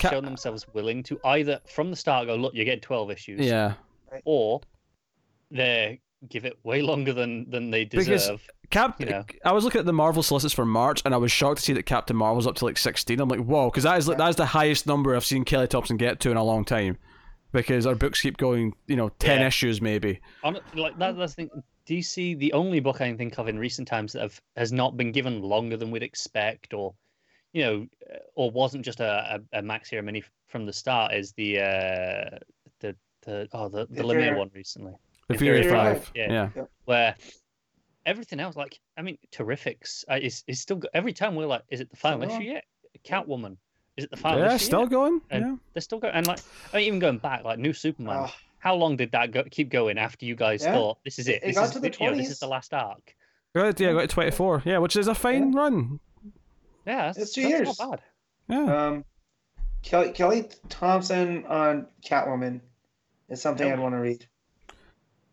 [SPEAKER 1] Ca-
[SPEAKER 3] shown themselves willing to either from the start go, look, you're getting 12 issues,
[SPEAKER 1] yeah,
[SPEAKER 3] or they give it way longer than than they
[SPEAKER 1] Because-
[SPEAKER 3] deserve.
[SPEAKER 1] Cap.
[SPEAKER 3] You know.
[SPEAKER 1] I was looking at the Marvel solicits for March, and I was shocked to see that Captain Marvel's up to like sixteen. I'm like, whoa, because that is like, that is the highest number I've seen Kelly Thompson get to in a long time. Because our books keep going, you know, ten
[SPEAKER 3] Yeah.
[SPEAKER 1] issues maybe.
[SPEAKER 3] Hon- like that, that's the thing. DC, the only book I can think of in recent times that have has not been given longer than we'd expect, or you know, uh, or wasn't just a, a, a Max Hero mini from the start, is the uh, the the oh the, the Lemire one recently,
[SPEAKER 1] The Fury
[SPEAKER 3] Inferior
[SPEAKER 1] Five.
[SPEAKER 2] Five,
[SPEAKER 1] Yeah.
[SPEAKER 3] yeah. where everything else, like I mean, Terrifics uh, is is still go- every time we're like, is it the final issue
[SPEAKER 2] on.
[SPEAKER 3] yet? Catwoman, is it the final
[SPEAKER 1] Yeah,
[SPEAKER 3] issue?
[SPEAKER 1] still
[SPEAKER 3] yet?
[SPEAKER 1] going.
[SPEAKER 3] And
[SPEAKER 1] yeah.
[SPEAKER 3] they're still going, and like I mean, even going back, like New Superman.
[SPEAKER 2] Ah,
[SPEAKER 3] How long did that go, keep going after you guys
[SPEAKER 2] Yeah.
[SPEAKER 3] thought this is it?
[SPEAKER 2] It
[SPEAKER 3] This
[SPEAKER 2] got
[SPEAKER 3] is
[SPEAKER 2] to the
[SPEAKER 3] you know, this is the last arc.
[SPEAKER 1] Good, yeah, got to twenty four. Yeah, which is a fine run.
[SPEAKER 3] Yeah, that's,
[SPEAKER 2] It's two
[SPEAKER 3] that's
[SPEAKER 2] years.
[SPEAKER 3] Not bad.
[SPEAKER 1] Yeah.
[SPEAKER 2] um, Kelly Kelly Thompson on Catwoman is something
[SPEAKER 3] Nope.
[SPEAKER 2] I'd want to read.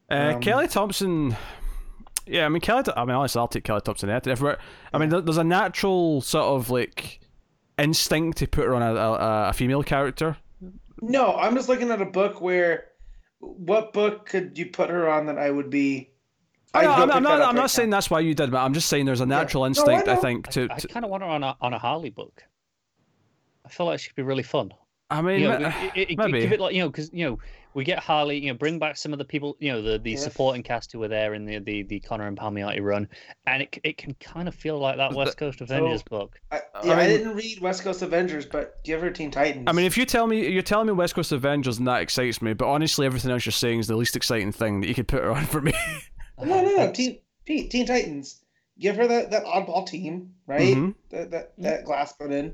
[SPEAKER 1] Uh,
[SPEAKER 2] Um,
[SPEAKER 1] Kelly Thompson, Yeah, I mean Kelly. I mean, honestly, I'll take Kelly Thompson. If we're, I mean, there's a natural sort of like instinct to put her on a, a, a female character.
[SPEAKER 2] No, I'm just looking at a book where what book could you put her on that I would be
[SPEAKER 1] I
[SPEAKER 2] I'd
[SPEAKER 1] know,
[SPEAKER 2] go
[SPEAKER 1] I'm, I'm not. I'm
[SPEAKER 2] right
[SPEAKER 1] not saying
[SPEAKER 2] now.
[SPEAKER 1] that's why you did, but I'm just saying there's a natural
[SPEAKER 2] No, I
[SPEAKER 1] instinct. I, think to.
[SPEAKER 3] I,
[SPEAKER 1] to
[SPEAKER 3] kind of want her on a on a Harley book. I feel like she could be really fun.
[SPEAKER 1] I mean,
[SPEAKER 3] You know,
[SPEAKER 1] ma-
[SPEAKER 3] it- it- it-
[SPEAKER 1] maybe.
[SPEAKER 3] give it like you know, because you know, we get Harley. You know, bring back some of the people. You know, the the
[SPEAKER 2] Yeah.
[SPEAKER 3] supporting cast who were there in the the the Conner and Palmiotti run, and it it can kind of feel like that
[SPEAKER 1] The-
[SPEAKER 3] West Coast Avengers book.
[SPEAKER 2] I,
[SPEAKER 1] I
[SPEAKER 2] yeah, I,
[SPEAKER 1] mean-
[SPEAKER 2] didn't read West Coast Avengers, but give her Teen Titans.
[SPEAKER 1] I mean, if you tell me you're telling me West Coast Avengers, and that excites me, but honestly, everything else you're saying is the least exciting thing that you could put her <laughs> on for me.
[SPEAKER 2] no, no, no, <laughs> Teen Teen, Teen Titans. Give her that, that oddball team, right?
[SPEAKER 1] Mhm.
[SPEAKER 2] That that that Glass put in,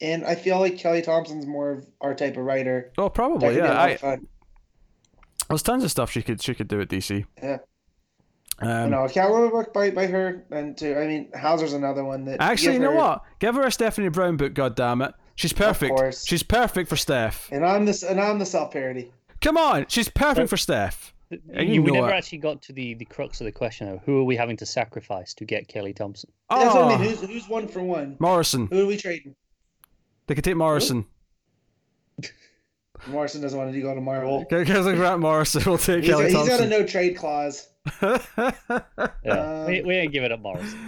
[SPEAKER 2] and I feel like Kelly Thompson's more of our type of writer.
[SPEAKER 1] Oh, probably.
[SPEAKER 2] could be a
[SPEAKER 1] Yeah, I,
[SPEAKER 2] of fun.
[SPEAKER 1] There's tons of stuff she could she could do at DC.
[SPEAKER 2] Yeah.
[SPEAKER 1] Um,
[SPEAKER 2] you know, a Catwoman book by, by her, and too. I mean, Houser's another one that.
[SPEAKER 1] Actually,
[SPEAKER 2] give
[SPEAKER 1] you know
[SPEAKER 2] her-
[SPEAKER 1] what? Give her a Stephanie Brown book. God damn it, she's perfect.
[SPEAKER 2] course.
[SPEAKER 1] She's perfect for Steph.
[SPEAKER 2] And I'm this, and I'm the self parody.
[SPEAKER 1] Come on, she's perfect
[SPEAKER 3] Well-
[SPEAKER 1] for Steph. And you
[SPEAKER 3] You, we never
[SPEAKER 1] it.
[SPEAKER 3] actually got to the the crux of the question of who are we having to sacrifice to get Kelly Thompson?
[SPEAKER 2] That's what I
[SPEAKER 1] Oh,
[SPEAKER 2] mean. Who's who's one for one?
[SPEAKER 1] Morrison.
[SPEAKER 2] Who are we trading?
[SPEAKER 1] They could take Morrison.
[SPEAKER 2] Morrison doesn't want to go to Marvel.
[SPEAKER 1] Because of Grant Morrison, we'll take
[SPEAKER 2] He's,
[SPEAKER 1] Kelly
[SPEAKER 2] he's got a no trade clause. <laughs>
[SPEAKER 3] Yeah, we,
[SPEAKER 2] Um,
[SPEAKER 3] we ain't giving up Morrison.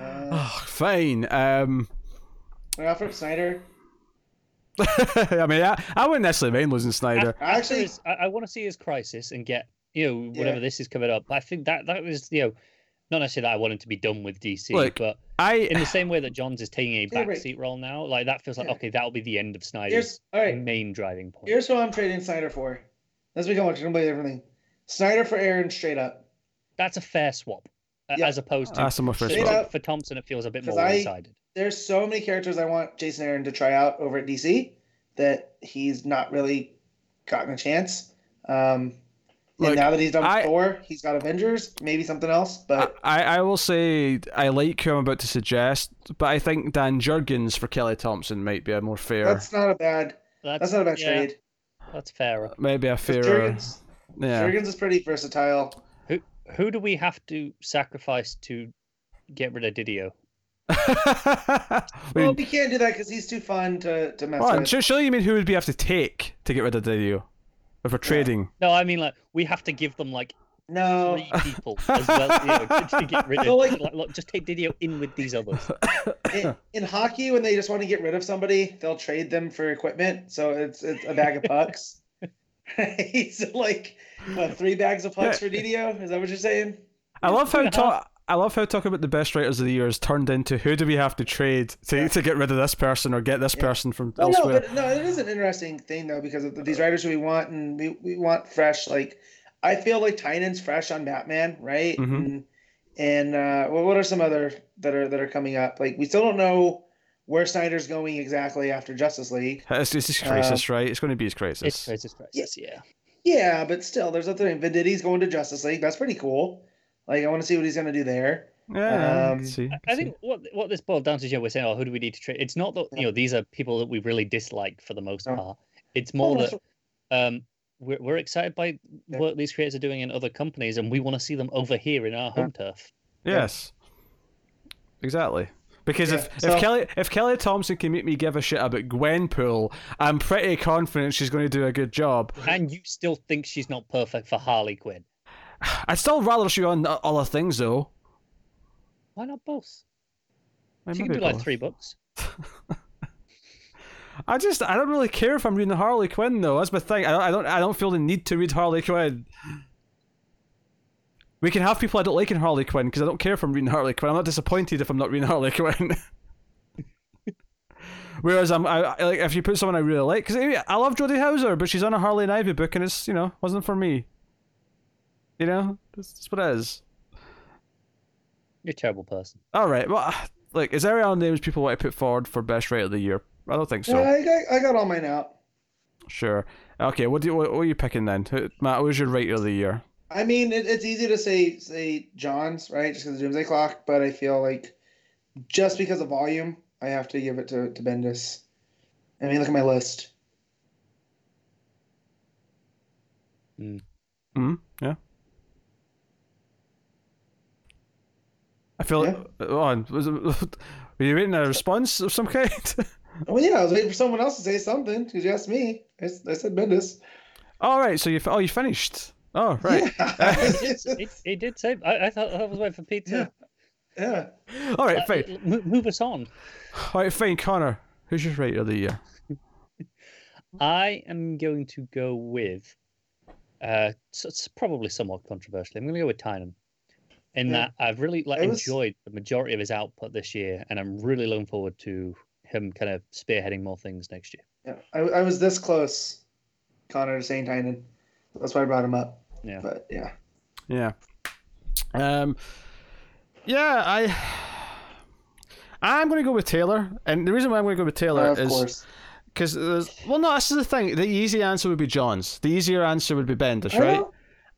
[SPEAKER 2] Uh,
[SPEAKER 1] oh, fine. Um,
[SPEAKER 2] Alfred Snyder. <laughs>
[SPEAKER 1] I mean, I, I wouldn't necessarily mind losing Snyder.
[SPEAKER 3] After
[SPEAKER 2] Actually-
[SPEAKER 3] I, I want to see his crisis and get you know whatever
[SPEAKER 2] Yeah.
[SPEAKER 3] this is coming up. I think that that was you know not necessarily that I want him to be done with DC,
[SPEAKER 1] Look,
[SPEAKER 3] but
[SPEAKER 1] I
[SPEAKER 3] in the same way that Johns is taking a
[SPEAKER 2] Take a break.
[SPEAKER 3] backseat role now, like that feels like
[SPEAKER 2] Yeah.
[SPEAKER 3] okay, that'll be the end of
[SPEAKER 2] Here's
[SPEAKER 3] Snyder's
[SPEAKER 2] all right.
[SPEAKER 3] main driving point.
[SPEAKER 2] Here's who I'm trading Snyder for. Let's become a completely different thing. Snyder for Aaron straight up.
[SPEAKER 3] That's a fair swap, a-
[SPEAKER 2] Yeah.
[SPEAKER 3] as opposed to
[SPEAKER 1] That's a more
[SPEAKER 2] Straight
[SPEAKER 3] for, for Thompson. It feels a bit more
[SPEAKER 2] I-
[SPEAKER 3] one-sided.
[SPEAKER 2] There's so many characters I want Jason Aaron to try out over at DC that he's not really gotten a chance. Um,
[SPEAKER 1] Look,
[SPEAKER 2] and now that he's done
[SPEAKER 1] I-
[SPEAKER 2] Thor, he's got Avengers, maybe something else. But
[SPEAKER 1] I, I will say I like who I'm about to suggest, but I think Dan Jurgens for Kelly Thompson might be a more fair,
[SPEAKER 2] that's not a bad.
[SPEAKER 3] That's,
[SPEAKER 2] That's not a bad
[SPEAKER 3] yeah,
[SPEAKER 2] trade.
[SPEAKER 3] That's fairer.
[SPEAKER 1] maybe a
[SPEAKER 2] 'Cause
[SPEAKER 1] fairer.
[SPEAKER 2] Jurgens,
[SPEAKER 1] Yeah.
[SPEAKER 2] Jurgens is pretty versatile.
[SPEAKER 3] Who who do we have to sacrifice to get rid of Didio?
[SPEAKER 1] we, <laughs>
[SPEAKER 2] Well, we can't do that because he's too fun to, to mess
[SPEAKER 1] Hold on,
[SPEAKER 2] with.
[SPEAKER 1] sure, surely you mean who would we have to take to get rid of Didio? If we're trading.
[SPEAKER 3] No, I mean like we have to give them like
[SPEAKER 2] No,
[SPEAKER 3] three people as well you know, to, to get rid of.
[SPEAKER 2] So, like-
[SPEAKER 3] like, look, just take Didio in with these others. <coughs>
[SPEAKER 2] in, in hockey, when they just want to get rid of somebody, they'll trade them for equipment. So it's it's a bag of <laughs> pucks. <laughs> right? So like, what, three bags of pucks
[SPEAKER 1] Yeah.
[SPEAKER 2] for Didio? Is that what you're saying?
[SPEAKER 1] I love how
[SPEAKER 3] Yeah.
[SPEAKER 1] Talk. I love how talking about the best writers of the year has turned into who do we have to trade to,
[SPEAKER 2] Yeah.
[SPEAKER 1] to get rid of this person or get this
[SPEAKER 2] Yeah.
[SPEAKER 1] person from
[SPEAKER 2] Well, no, but no, it is an interesting thing though because of these writers who we want and we, we want fresh. Like, I feel like Tynion's fresh on Batman, right?
[SPEAKER 1] Mhm.
[SPEAKER 2] And, and uh, well, what are some other that are that are coming up? Like, we still don't know where Snyder's going exactly after Justice League.
[SPEAKER 1] It's, it's his
[SPEAKER 2] Uh,
[SPEAKER 1] crisis, right? It's going to be his crisis.
[SPEAKER 3] It's Crisis Crisis, yeah.
[SPEAKER 2] Yeah, but still, there's other thing. Venditti's going to Justice League. That's pretty cool. Like, I want to see what he's going to do there.
[SPEAKER 1] yeah,
[SPEAKER 2] um,
[SPEAKER 1] let's see.
[SPEAKER 3] I- I think what what this boiled down to, you know, we're saying, oh, who do we need to trade? It's not that you know these are people that we really disliked for the most
[SPEAKER 2] No.
[SPEAKER 3] part. It's more
[SPEAKER 2] Oh,
[SPEAKER 3] that um, we're we're excited by
[SPEAKER 2] Yeah.
[SPEAKER 3] what these creators are doing in other companies, and we want to see them over here in our home turf.
[SPEAKER 1] Yes, exactly. Because
[SPEAKER 2] Yeah,
[SPEAKER 1] if,
[SPEAKER 2] so-
[SPEAKER 1] if Kelly if Kelly Thompson can make me give a shit about Gwenpool, I'm pretty confident she's going to do a good job.
[SPEAKER 3] And you still think she's not perfect for Harley Quinn?
[SPEAKER 1] I'd still rather she on other things though.
[SPEAKER 3] Why not both? She can do like three books. <laughs>
[SPEAKER 1] I just I don't really care if I'm reading Harley Quinn though. That's my thing. I don't I don't I don't feel the need to read Harley Quinn. We can have people I don't like in Harley Quinn because I don't care if I'm reading Harley Quinn. I'm not disappointed if I'm not reading Harley Quinn. <laughs> Whereas I'm I, I like if you put someone I really like because I love Jody Houser, but she's on a Harley and Ivy book and it's you know wasn't for me. You know that's, that's what it is.
[SPEAKER 3] You're a terrible person.
[SPEAKER 1] All right, well, <sighs> like is there any names people want to put forward for best writer of the year? I don't think so.
[SPEAKER 2] Yeah, I got, I got all mine out.
[SPEAKER 1] Sure. Okay. What do you, what, what are you picking then, Who- Matt? Who's your writer of the year?
[SPEAKER 2] I mean, it, it's easy to say say Johns right, just because of the Doomsday Clock, but I feel like just because of volume, I have to give it to to Bendis. I mean, look at my list.
[SPEAKER 1] Hmm. Yeah. I feel
[SPEAKER 2] Yeah.
[SPEAKER 1] like. On was it, <laughs> were you waiting a response of some kind?
[SPEAKER 2] well, <laughs> yeah, I was waiting for someone else to say something because you asked me. I said Bendis.
[SPEAKER 1] All right, so you oh you finished. Oh right.
[SPEAKER 3] He, he <laughs> did say. I, I thought I was waiting for Pete to
[SPEAKER 2] yeah.
[SPEAKER 1] All right, fine.
[SPEAKER 3] uh, move us on.
[SPEAKER 1] All right, fine. Connor, who's your writer of the year?
[SPEAKER 3] I am going to go with. Uh, so it's probably somewhat controversial. I'm going to go with Tynion, in
[SPEAKER 2] Yeah.
[SPEAKER 3] that I've really like
[SPEAKER 2] was-
[SPEAKER 3] enjoyed the majority of his output this year, and I'm really looking forward to him kind of spearheading more things next year.
[SPEAKER 2] Yeah, I, I was this close, Connor, to saying Tynion. That's why I brought him up.
[SPEAKER 3] Yeah.
[SPEAKER 2] But yeah,
[SPEAKER 1] Yeah. Um. Yeah, I. I'm going to go with Taylor, and the reason why I'm going to go with Taylor
[SPEAKER 2] Uh, of
[SPEAKER 1] is
[SPEAKER 2] course.
[SPEAKER 1] because well, no, this is the thing. The easy answer would be Johns. The easier answer would be Bendis, right?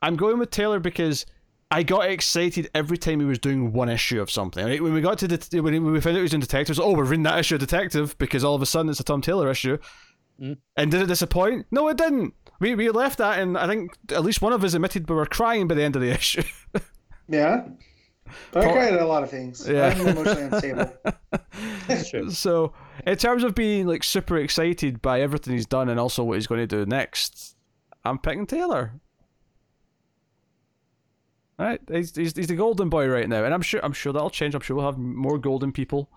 [SPEAKER 1] I'm going with Taylor because I got excited every time he was doing one issue of something. Right? When we got to the when we found out he was in Detectives, oh, we're reading that issue of Detective because all of a sudden it's a Tom Taylor issue.
[SPEAKER 3] Mm.
[SPEAKER 1] And did it disappoint? No, it didn't. We we left that, and I think at least one of us admitted we were crying by the end of the <laughs> issue.
[SPEAKER 2] Yeah. But I
[SPEAKER 1] Paul-
[SPEAKER 2] cried at a lot of things.
[SPEAKER 1] Yeah.
[SPEAKER 2] I'm emotionally unstable. <laughs>
[SPEAKER 3] That's true.
[SPEAKER 1] so, in terms of being like super excited by everything he's done and also what he's going to do next, I'm picking Taylor. Right, he's, he's he's the golden boy right now, and I'm sure I'm sure that'll change. I'm sure we'll have more golden people.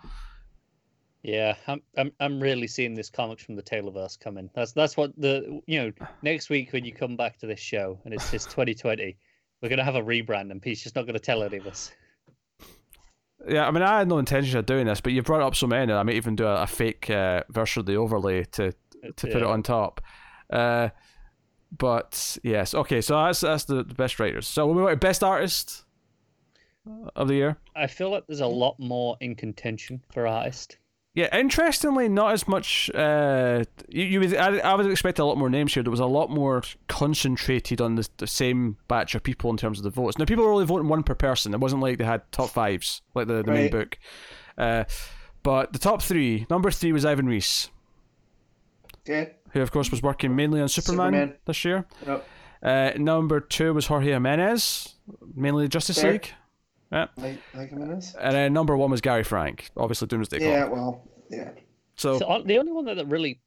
[SPEAKER 3] Yeah, I'm, I'm I'm really seeing this comics from the Taylorverse come in. That's that's what the you know next week when you come back to this show and it's it's 2020, we're gonna have a rebrand and Pete's just not gonna tell any of us.
[SPEAKER 1] Yeah, I mean, I had no intention of doing this, but you brought up so many. That I might even do a, a fake uh, version of the overlay to to put it on top. Uh, but yes, okay. So that's that's the, the best writers. So we went best artist of the year.
[SPEAKER 3] I feel like there's a lot more in contention for artist.
[SPEAKER 1] Yeah, interestingly, not as much. Uh, you, you would, I, I would expect a lot more names here. There was a lot more concentrated on the, the same batch of people in terms of the votes. Now, people were only voting one per person. It wasn't like they had top fives like the, the main book. Uh, but the top three, number three was Ivan Reis,
[SPEAKER 2] Okay.
[SPEAKER 1] Who of course was working mainly on Superman,
[SPEAKER 2] Superman.
[SPEAKER 1] this year.
[SPEAKER 2] Yep.
[SPEAKER 1] Uh, number two was Jorge Jimenez, mainly Justice
[SPEAKER 2] Fair.
[SPEAKER 1] League. Yeah.
[SPEAKER 2] Like, like him?
[SPEAKER 1] And then number one was Gary Frank, obviously Doomsday
[SPEAKER 2] Yeah,
[SPEAKER 1] Clock.
[SPEAKER 2] well, yeah.
[SPEAKER 1] So,
[SPEAKER 3] So, uh, the only one that, that really,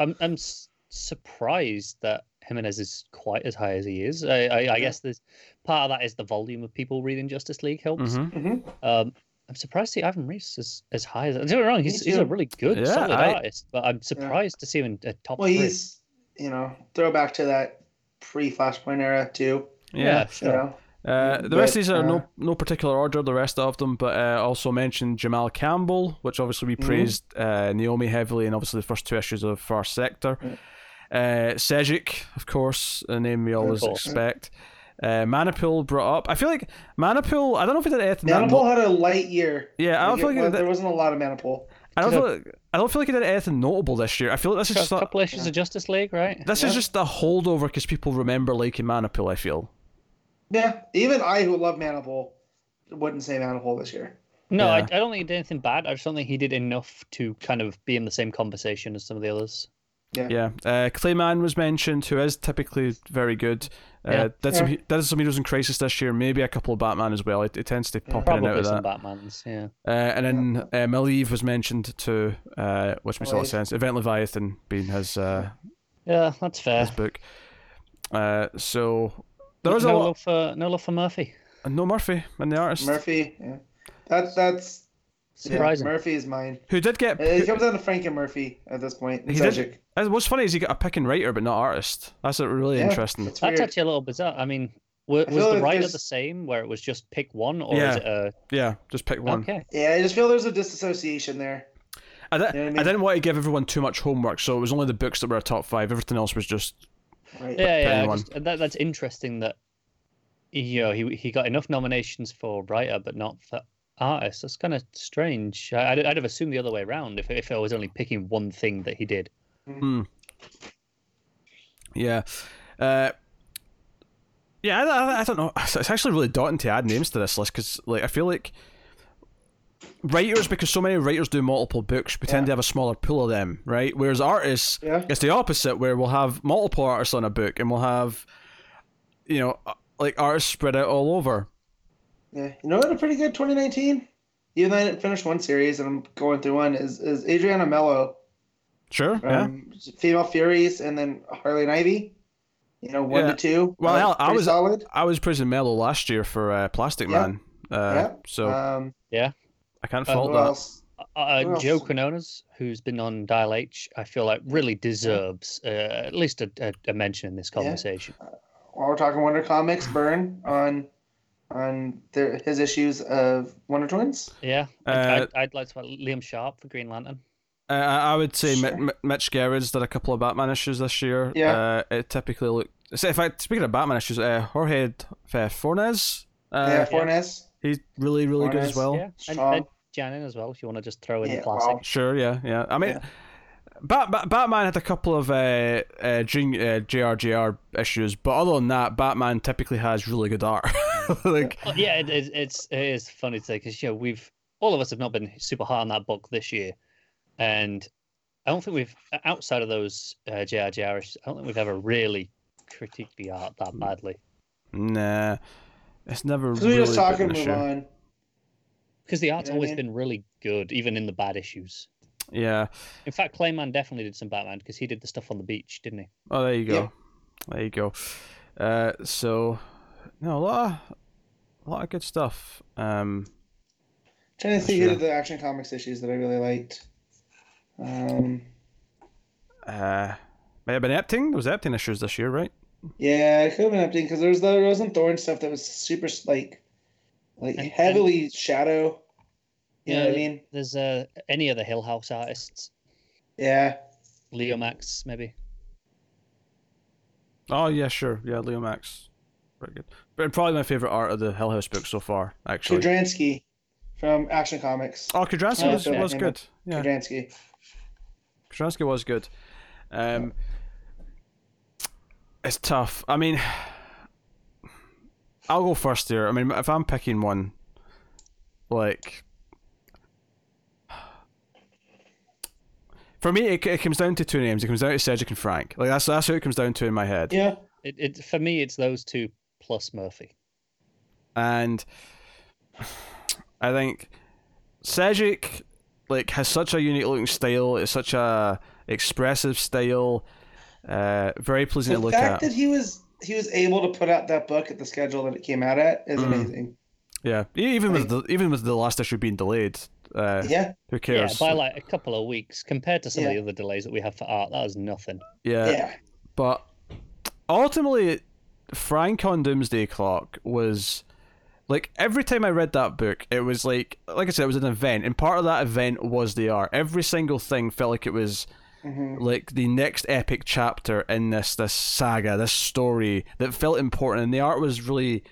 [SPEAKER 3] I'm I'm s- surprised that Jimenez is quite as high as he is. I I, I guess there's part of that is the volume of people reading Justice League helps.
[SPEAKER 1] mhm.
[SPEAKER 2] hmm
[SPEAKER 3] Um, I'm surprised to see Ivan Reis is as high as. Don't get me wrong, he's, he's a really good,
[SPEAKER 1] Yeah,
[SPEAKER 3] solid
[SPEAKER 1] I-
[SPEAKER 3] artist, but I'm surprised to see him in a top
[SPEAKER 2] Well,
[SPEAKER 3] three.
[SPEAKER 2] he's, you know, throwback to that pre Flashpoint era, too.
[SPEAKER 1] yeah.
[SPEAKER 2] You
[SPEAKER 3] sure.
[SPEAKER 2] know?
[SPEAKER 1] Uh, the
[SPEAKER 2] But,
[SPEAKER 1] rest of these are
[SPEAKER 2] uh,
[SPEAKER 1] no no particular order, the rest of them, but uh, also mentioned Jamal Campbell, which obviously we
[SPEAKER 2] Mhm.
[SPEAKER 1] praised uh, Naomi heavily, and obviously the first two issues of Far Sector. Uh, Sejic, of course, a name we always
[SPEAKER 3] course.
[SPEAKER 1] expect. Uh, Manapul brought up. I feel like Manapul. I don't know if he did anything. that
[SPEAKER 2] Manapul
[SPEAKER 1] no-
[SPEAKER 2] had a light year.
[SPEAKER 1] yeah, I don't
[SPEAKER 2] Like,
[SPEAKER 1] feel like he
[SPEAKER 2] there
[SPEAKER 1] did,
[SPEAKER 2] wasn't a lot of Manapul.
[SPEAKER 1] I don't feel like, I don't feel like he did anything notable this year. I feel like this is just
[SPEAKER 3] a
[SPEAKER 1] a,
[SPEAKER 3] couple issues of Justice League, right?
[SPEAKER 1] this is just a holdover because people remember liking Manapul. I feel.
[SPEAKER 2] Yeah, even I, who love Manapul, wouldn't say Manapul this year.
[SPEAKER 3] No, I, I don't think he did anything bad. I just don't think he did enough to kind of be in the same conversation as some of the others.
[SPEAKER 1] Yeah, uh, Clay Mann was mentioned, who is typically very good. Uh,
[SPEAKER 3] Yeah.
[SPEAKER 1] did some
[SPEAKER 2] Yeah.
[SPEAKER 1] did some Heroes in Crisis this year, maybe a couple of Batman as well. It, it tends to pop in and out
[SPEAKER 3] Probably
[SPEAKER 1] of
[SPEAKER 3] some
[SPEAKER 1] that.
[SPEAKER 3] Batmans, yeah.
[SPEAKER 1] Uh, and then uh, Maleev was mentioned too, uh, which makes a lot of sense. Event Leviathan being his uh,
[SPEAKER 3] Yeah, that's fair.
[SPEAKER 1] his book. Uh, so there was
[SPEAKER 3] no
[SPEAKER 1] a lot.
[SPEAKER 3] love for no love for Murphy.
[SPEAKER 1] No Murphy and the artist
[SPEAKER 2] Murphy, yeah. That's, that's, yeah,
[SPEAKER 3] Surprising.
[SPEAKER 2] Murphy is mine.
[SPEAKER 1] who did get.
[SPEAKER 2] Uh, It comes down to Frank and Murphy at this point.
[SPEAKER 1] He did- Uh, What's funny is he got a pick and writer, but not artist. That's a really
[SPEAKER 2] Yeah,
[SPEAKER 1] interesting.
[SPEAKER 2] That's
[SPEAKER 3] That's actually a little bizarre. I mean, wa-
[SPEAKER 2] I
[SPEAKER 3] was the
[SPEAKER 2] like
[SPEAKER 3] writer
[SPEAKER 2] there's-
[SPEAKER 3] the same, where it was just pick one, or
[SPEAKER 1] Yeah.
[SPEAKER 3] is it a
[SPEAKER 1] Yeah, just pick one.
[SPEAKER 3] okay?
[SPEAKER 2] Yeah, I just feel there's a disassociation there.
[SPEAKER 1] I, di-
[SPEAKER 2] You know what I
[SPEAKER 1] I didn't want to give everyone too much homework, so it was only the books that were a top five. Everything else was just
[SPEAKER 2] Right.
[SPEAKER 3] Yeah, yeah. Just, that, that's interesting that you know he he got enough nominations for writer, but not for artist. That's kind of strange. I, I'd, I'd have assumed the other way around if if I was only picking one thing that he did.
[SPEAKER 1] Yeah. Uh, yeah, I, I, I don't know. It's actually really daunting to add names to this list because, like, I feel like writers, because so many writers do multiple books, we tend to have a smaller pool of them, right? Whereas artists,
[SPEAKER 2] Yeah.
[SPEAKER 1] it's the opposite, where we'll have multiple artists on a book and we'll have, you know, uh, like artists spread out all over.
[SPEAKER 2] Yeah, you know what? A pretty good 2019. Even though I didn't finish one series and I'm going through one is is Adriana Melo
[SPEAKER 1] Sure. yeah.
[SPEAKER 2] Female Furies and then Harley and Ivy. You know, one
[SPEAKER 1] Yeah.
[SPEAKER 2] to two.
[SPEAKER 1] Well,
[SPEAKER 2] Uh,
[SPEAKER 1] hell, I was-
[SPEAKER 2] solid.
[SPEAKER 1] I was pretty Mello last year for uh, Plastic
[SPEAKER 2] Yeah.
[SPEAKER 1] Man. Uh,
[SPEAKER 2] yeah.
[SPEAKER 1] So
[SPEAKER 2] um, yeah,
[SPEAKER 1] I can't
[SPEAKER 3] uh,
[SPEAKER 1] fault
[SPEAKER 2] who
[SPEAKER 1] that.
[SPEAKER 2] else?
[SPEAKER 3] Uh,
[SPEAKER 2] Who
[SPEAKER 3] Joe
[SPEAKER 2] else?
[SPEAKER 3] Quinones, who's been on Dial H, I feel like really deserves uh, at least a, a, a mention in this
[SPEAKER 2] Yeah.
[SPEAKER 3] conversation.
[SPEAKER 2] While we're talking Wonder Comics, Byrne on on their, his issues of Wonder Twins.
[SPEAKER 3] Yeah,
[SPEAKER 1] Uh,
[SPEAKER 3] I'd, I'd, I'd like to put Liam Sharp for Green Lantern.
[SPEAKER 1] Uh, I I would say Mi-
[SPEAKER 2] Sure.
[SPEAKER 1] Mi- Mitch Gerads did a couple of Batman issues this year.
[SPEAKER 2] Yeah.
[SPEAKER 1] Uh, it typically looked. So in fact, speaking of Batman issues, uh, Jorge uh, Fornes, uh,
[SPEAKER 2] yeah, Fornes.
[SPEAKER 1] he's really, really good as well.
[SPEAKER 3] yeah, and,
[SPEAKER 2] strong.
[SPEAKER 3] and Janin as well, if you want to just throw in
[SPEAKER 2] Yeah,
[SPEAKER 3] the classic.
[SPEAKER 2] wow.
[SPEAKER 1] Sure, yeah, yeah. I mean,
[SPEAKER 2] Yeah.
[SPEAKER 1] Bat- Bat- Batman had a couple of uh, uh, Dream, uh, JRJR issues, but other than that, Batman typically has really good art. <laughs> <laughs> like,
[SPEAKER 3] Oh, yeah, it, it, it's it is funny to say because you know we've all of us have not been super hard on that book this year, and I don't think we've outside of those uh, JRJR issues, I don't think we've ever really critiqued the art that badly
[SPEAKER 1] nah, it's never
[SPEAKER 2] So we
[SPEAKER 1] really
[SPEAKER 2] just talk
[SPEAKER 1] been
[SPEAKER 2] and move on.
[SPEAKER 3] because the art's
[SPEAKER 2] know what I
[SPEAKER 3] always
[SPEAKER 2] mean?
[SPEAKER 3] been really good, even in the bad issues.
[SPEAKER 1] Yeah.
[SPEAKER 3] In fact, Clay Mann definitely did some Batman because he did the stuff on the beach, didn't he?
[SPEAKER 1] Oh, there you go.
[SPEAKER 2] Yeah.
[SPEAKER 1] There you go. Uh, so, no, a lot of, a lot of good stuff. Um,
[SPEAKER 2] trying to think
[SPEAKER 1] Sure.
[SPEAKER 2] of the Action Comics issues that I really liked. Um,
[SPEAKER 1] uh, may have been Epting. There was Epting issues this year, right?
[SPEAKER 2] yeah, it could have been empty because there was the Rose and Thorn stuff that was super like, like
[SPEAKER 3] And-
[SPEAKER 2] heavily shadow. You know
[SPEAKER 3] Yeah,
[SPEAKER 2] what I mean?
[SPEAKER 3] There's uh, any of the Hill House artists,
[SPEAKER 2] Yeah.
[SPEAKER 3] Leomacs maybe.
[SPEAKER 1] Oh yeah, sure. Yeah, Leomacs, very good. But probably my favorite art of the Hill House book so far, actually.
[SPEAKER 2] Kudranski from Action Comics.
[SPEAKER 1] oh, Kudranski
[SPEAKER 3] Oh,
[SPEAKER 1] was,
[SPEAKER 3] okay.
[SPEAKER 1] was good. Yeah,
[SPEAKER 2] Kudranski.
[SPEAKER 1] Kudranski was good. Um, it's tough. I mean, I'll go first here. I mean, if I'm picking one, like. For me, it, it comes down to two names. It comes down to Sejic and Frank. Like that's that's who it comes down to in my head.
[SPEAKER 2] Yeah.
[SPEAKER 3] It, it for me, it's those two plus Murphy.
[SPEAKER 1] and I think Sejic like has such a unique looking style. It's such a expressive style. Uh, very pleasing
[SPEAKER 2] The
[SPEAKER 1] to look at.
[SPEAKER 2] The fact that he was he was able to put out that book at the schedule that it came out at is
[SPEAKER 1] Mhm.
[SPEAKER 2] amazing.
[SPEAKER 1] yeah, even with the even with the last issue being delayed. Uh,
[SPEAKER 2] Yeah.
[SPEAKER 1] who cares?
[SPEAKER 3] Yeah, by like a couple of weeks compared to some of the other delays that we have for art, that was nothing.
[SPEAKER 1] yeah,
[SPEAKER 2] Yeah.
[SPEAKER 1] but ultimately, Frank on Doomsday Clock was like every time I read that book, it was like like I said, it was an event, and part of that event was the art. Every single thing felt like it was
[SPEAKER 2] hmm
[SPEAKER 1] like the next epic chapter in this this saga, this story that felt important, and the art was really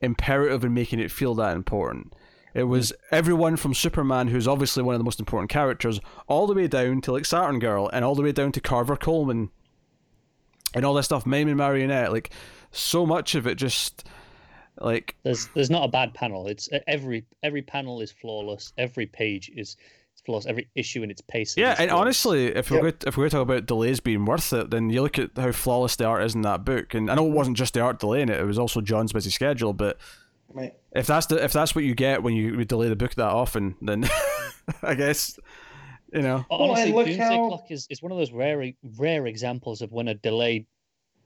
[SPEAKER 1] imperative in making it feel that important. It was everyone from Superman, who's obviously one of the most important characters, all the way down to like Saturn Girl, and all the way down to Carver Colman, and all this stuff, Mime and Marionette. Like so much of it just like
[SPEAKER 3] There's there's not a bad panel. It's every every panel is flawless. Every page is flawless. Every issue in its pacing.
[SPEAKER 1] Yeah,
[SPEAKER 3] is
[SPEAKER 1] and
[SPEAKER 3] flawless.
[SPEAKER 1] honestly, if we're
[SPEAKER 2] Yep.
[SPEAKER 1] going to, if we're going to talk about delays being worth it, then you look at how flawless the art is in that book. And I know it wasn't just the art delaying it; it was also John's busy schedule. But
[SPEAKER 2] Right.
[SPEAKER 1] if that's the if that's what you get when you delay the book that often, then <laughs> I guess you know.
[SPEAKER 3] But
[SPEAKER 2] Well,
[SPEAKER 3] honestly,
[SPEAKER 2] look
[SPEAKER 3] Doomsday
[SPEAKER 2] how-
[SPEAKER 3] Clock is, is one of those rare rare examples of when a delay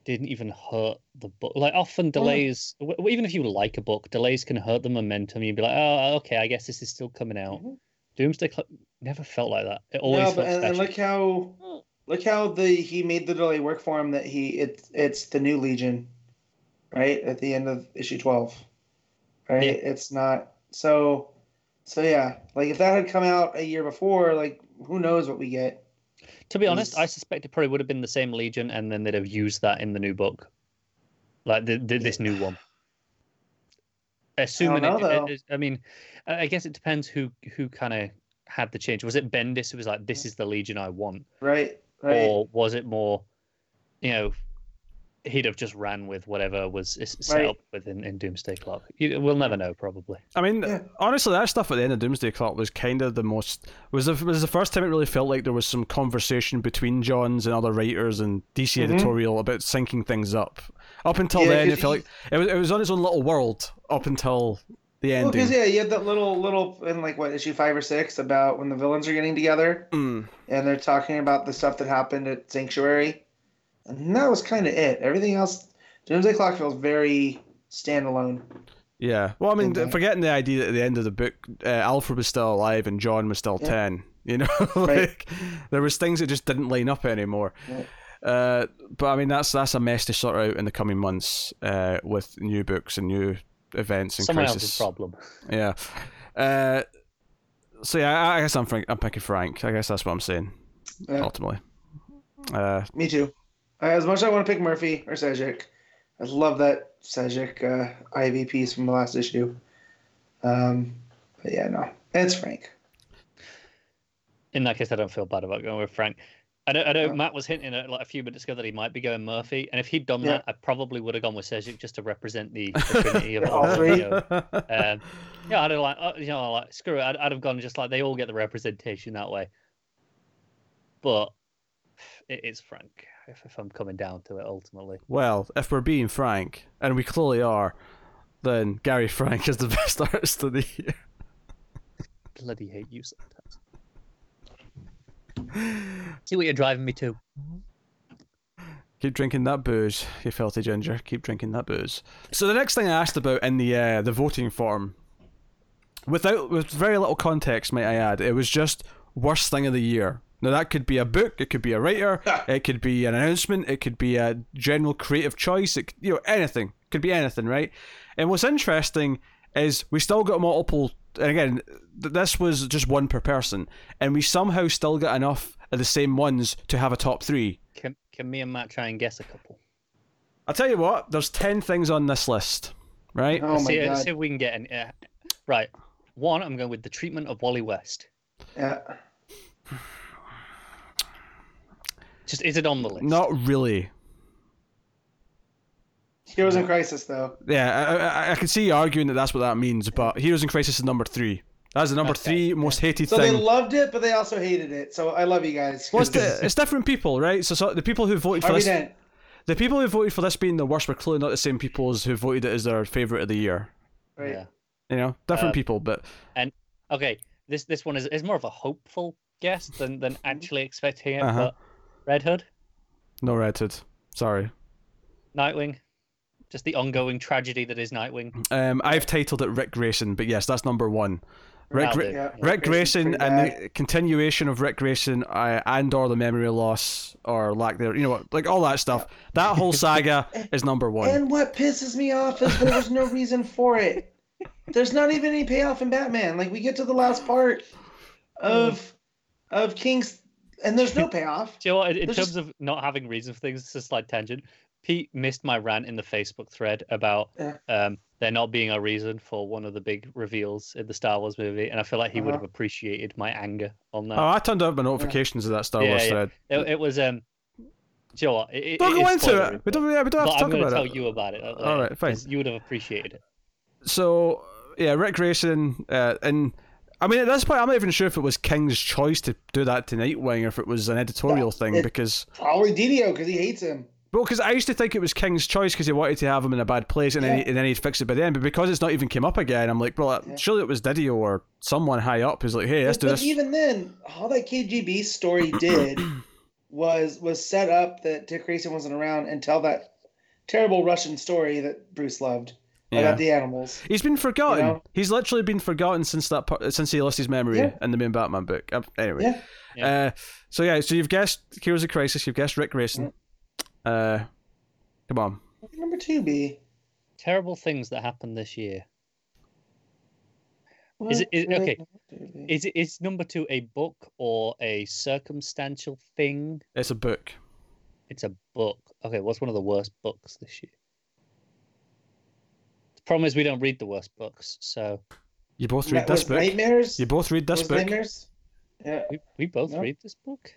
[SPEAKER 3] didn't even hurt the book. Like often delays, w- even if you like a book, delays can hurt the momentum. You'd be like, oh, okay, I guess this is still coming out.
[SPEAKER 2] Mhm.
[SPEAKER 3] Doomsday Clock never felt like that. It always
[SPEAKER 2] No,
[SPEAKER 3] felt
[SPEAKER 2] but and, and look how look how the he made the delay work for him. That he it's it's the new Legion, right at the end of issue twelve, right?
[SPEAKER 3] Yeah.
[SPEAKER 2] It's not so. So yeah, like if that had come out a year before, like who knows what we get?
[SPEAKER 3] To be honest, I suspect it probably would have been the same Legion, and then they'd have used that in the new book, like the, the, this new one. Assuming
[SPEAKER 2] know,
[SPEAKER 3] it, it- I mean, I I guess it depends who who kind of had the change. Was it Bendis who was like, "This is the Legion I want,"
[SPEAKER 2] Right, right.
[SPEAKER 3] or was it more, you know, he'd have just ran with whatever was set
[SPEAKER 2] Right.
[SPEAKER 3] up within in Doomsday Clock? You, we'll never know, probably.
[SPEAKER 1] I mean,
[SPEAKER 2] Yeah.
[SPEAKER 1] honestly, that stuff at the end of Doomsday Clock was kind of the most was the was the first time it really felt like there was some conversation between Johns and other writers and DC
[SPEAKER 2] Mhm.
[SPEAKER 1] editorial about syncing things up. Up until
[SPEAKER 2] Yeah,
[SPEAKER 1] then, it
[SPEAKER 2] 'cause
[SPEAKER 1] felt like it was it was on its own little world up until The
[SPEAKER 2] Well,
[SPEAKER 1] ending.
[SPEAKER 2] because yeah, you had that little little in like what issue five or six about when the villains are getting together
[SPEAKER 1] Mm.
[SPEAKER 2] and they're talking about the stuff that happened at Sanctuary, and that was kind of it. Everything else, Doomsday Clock feels very standalone.
[SPEAKER 1] Yeah. Well, I mean,
[SPEAKER 2] Okay.
[SPEAKER 1] forgetting the idea that at the end of the book, uh, Alfred was still alive and Jon was still
[SPEAKER 2] Yeah.
[SPEAKER 1] 10. You know? <laughs>
[SPEAKER 2] Right.
[SPEAKER 1] like, there was things that just didn't line up anymore.
[SPEAKER 2] Right.
[SPEAKER 1] Uh, but I mean, that's that's a mess to sort out in the coming months uh, with new books and new events and
[SPEAKER 3] Someone
[SPEAKER 1] crisis.
[SPEAKER 3] else's problem.
[SPEAKER 1] Yeah. Uh, so yeah, I, I guess I'm Frank, I'm picking Frank. I guess that's what I'm saying.
[SPEAKER 2] Yeah.
[SPEAKER 1] Ultimately. Uh,
[SPEAKER 2] Me too. As much as I want to pick Murphy or Sejic, I love that Sejic uh, Ivy piece from the last issue. Um, but yeah, no, it's Frank.
[SPEAKER 3] In that case, I don't feel bad about going with Frank. I know, I know
[SPEAKER 2] Yeah.
[SPEAKER 3] Matt was hinting at like a few minutes ago that he might be going Murphy, and if he'd done
[SPEAKER 2] Yeah.
[SPEAKER 3] that, I probably would have gone with Sejic just to represent the, <laughs> the trinity of
[SPEAKER 2] All
[SPEAKER 3] all
[SPEAKER 2] three.
[SPEAKER 3] Um, yeah, I'd have like, uh, you know, like screw it. I'd, I'd have gone just like they all get the representation that way. But it is Frank if, if I'm coming down to it ultimately.
[SPEAKER 1] well, if we're being frank, and we clearly are, then Gary <laughs> Frank is the best artist of the year.
[SPEAKER 3] Bloody hate you sometimes. See what you're driving me to.
[SPEAKER 1] Keep drinking that booze, you filthy ginger. Keep drinking that booze. So the next thing I asked about in the uh, the voting form, without with very little context, might I add, it was just worst thing of the year. Now that could be a book, it could be a writer, <laughs> it could be an announcement, it could be a general creative choice, it, could- you know anything, could be anything, right? And what's interesting is we still got multiple. And again, th- this was just one per person, and we somehow still got enough of the same ones to have a top three.
[SPEAKER 3] Can, can me and Matt try and guess a couple?
[SPEAKER 1] I'll tell you what, there's 10 things on this list, right?
[SPEAKER 2] Oh
[SPEAKER 3] let's,
[SPEAKER 2] my
[SPEAKER 3] see, let's
[SPEAKER 2] god!
[SPEAKER 3] see if we can get any. Uh, right. One, I'm going with the treatment of Wally West.
[SPEAKER 2] Yeah.
[SPEAKER 3] Just is it on the list?
[SPEAKER 1] Not really.
[SPEAKER 2] Heroes in Crisis, though.
[SPEAKER 1] Yeah, I, I, I can see you arguing that that's what that means, but Heroes in Crisis is number three. That's the number
[SPEAKER 3] Okay,
[SPEAKER 1] three most hated
[SPEAKER 2] So they loved it, but they also hated it. So I love you guys.
[SPEAKER 1] Well, it's, di- it's different people, right? So, so the people who voted for
[SPEAKER 2] Harvey
[SPEAKER 1] this,
[SPEAKER 2] Dent.
[SPEAKER 1] the people who voted for this being the worst were clearly not the same people as who voted it as their favorite of the year.
[SPEAKER 2] Right.
[SPEAKER 3] Yeah.
[SPEAKER 1] You know, different
[SPEAKER 3] Um,
[SPEAKER 1] people, but and
[SPEAKER 3] Okay. This this one is, is more of a hopeful guess than, than actually expecting it.
[SPEAKER 1] Uh-huh.
[SPEAKER 3] But Red Hood,
[SPEAKER 1] no Red Hood. Sorry.
[SPEAKER 3] Nightwing, just the ongoing tragedy that is Nightwing.
[SPEAKER 1] Um, I've titled it Ric Grayson, but yes, that's number one. Rick,
[SPEAKER 3] That'll
[SPEAKER 1] Gra-
[SPEAKER 3] do.
[SPEAKER 2] Yeah. Ric
[SPEAKER 1] Grayson and the continuation of Ric Grayson uh, and or the memory loss or lack there, you know, what, like all that stuff. That whole <laughs> saga is number one.
[SPEAKER 2] And what pisses me off is there was no reason for it. There's not even any payoff in Batman. Like we get to the last part of of King's, and there's no payoff.
[SPEAKER 3] Do you know what? In, in
[SPEAKER 2] There's
[SPEAKER 3] terms
[SPEAKER 2] just-
[SPEAKER 3] of not having reason for things, it's a slight tangent. Pete missed my rant in the Facebook thread about
[SPEAKER 2] Yeah.
[SPEAKER 3] um, there not being a reason for one of the big reveals in the Star Wars movie, and I feel like he would
[SPEAKER 2] Uh-huh.
[SPEAKER 3] have appreciated my anger on that.
[SPEAKER 1] Oh, I turned up my notifications of that Star
[SPEAKER 3] Yeah,
[SPEAKER 1] Wars
[SPEAKER 3] yeah.
[SPEAKER 1] thread.
[SPEAKER 3] It, it was um. Do you know what? It, it-
[SPEAKER 1] Don't
[SPEAKER 3] it
[SPEAKER 1] go into
[SPEAKER 3] spoilery,
[SPEAKER 1] it. We don't, yeah, we don't
[SPEAKER 3] But
[SPEAKER 1] have to
[SPEAKER 3] I'm
[SPEAKER 1] talk
[SPEAKER 3] going to
[SPEAKER 1] about
[SPEAKER 3] tell
[SPEAKER 1] it.
[SPEAKER 3] you about it.
[SPEAKER 1] All right, fine.
[SPEAKER 3] 'cause You would have appreciated it.
[SPEAKER 1] So yeah, Ric Grayson, uh, and I mean at this point, I'm not even sure if it was King's choice to do that to Nightwing or if it was an editorial thing
[SPEAKER 2] it-
[SPEAKER 1] because
[SPEAKER 2] Probably Didio because he hates him.
[SPEAKER 1] well, because I used to think it was King's choice because he wanted to have him in a bad place and then he, and then he'd fix it by then. But because it's not even came up again, I'm like, well, uh,
[SPEAKER 2] Yeah.
[SPEAKER 1] surely it was Didio or someone high up who's like, hey, let's
[SPEAKER 2] But,
[SPEAKER 1] do
[SPEAKER 2] but
[SPEAKER 1] this.
[SPEAKER 2] even then, all that KGB story <clears throat> did was was set up that Dick Grayson wasn't around and tell that terrible Russian story that Bruce loved
[SPEAKER 1] Yeah.
[SPEAKER 2] about the animals.
[SPEAKER 1] He's been forgotten.
[SPEAKER 2] You know?
[SPEAKER 1] He's literally been forgotten since that part, since he lost his memory
[SPEAKER 2] Yeah.
[SPEAKER 1] in the main Batman book. Uh, anyway,
[SPEAKER 2] Yeah.
[SPEAKER 3] Yeah.
[SPEAKER 1] Uh, so yeah, so you've guessed Heroes of Crisis, you've guessed Ric Grayson. Uh, come on.
[SPEAKER 2] What would Number two be.
[SPEAKER 3] Terrible things that happened this year.
[SPEAKER 2] What
[SPEAKER 3] Is it- is- okay.
[SPEAKER 2] number?
[SPEAKER 3] Is it is number two a book or a circumstantial thing?
[SPEAKER 1] It's a book.
[SPEAKER 3] It's a book. Okay, what's one of the worst books this year? The problem is we don't read the worst books, so
[SPEAKER 1] You both read this book.
[SPEAKER 2] Nightmares.
[SPEAKER 1] You both read this
[SPEAKER 2] Was
[SPEAKER 1] book.
[SPEAKER 2] Nightmares. Yeah.
[SPEAKER 3] we, we both
[SPEAKER 2] No.
[SPEAKER 3] read this book.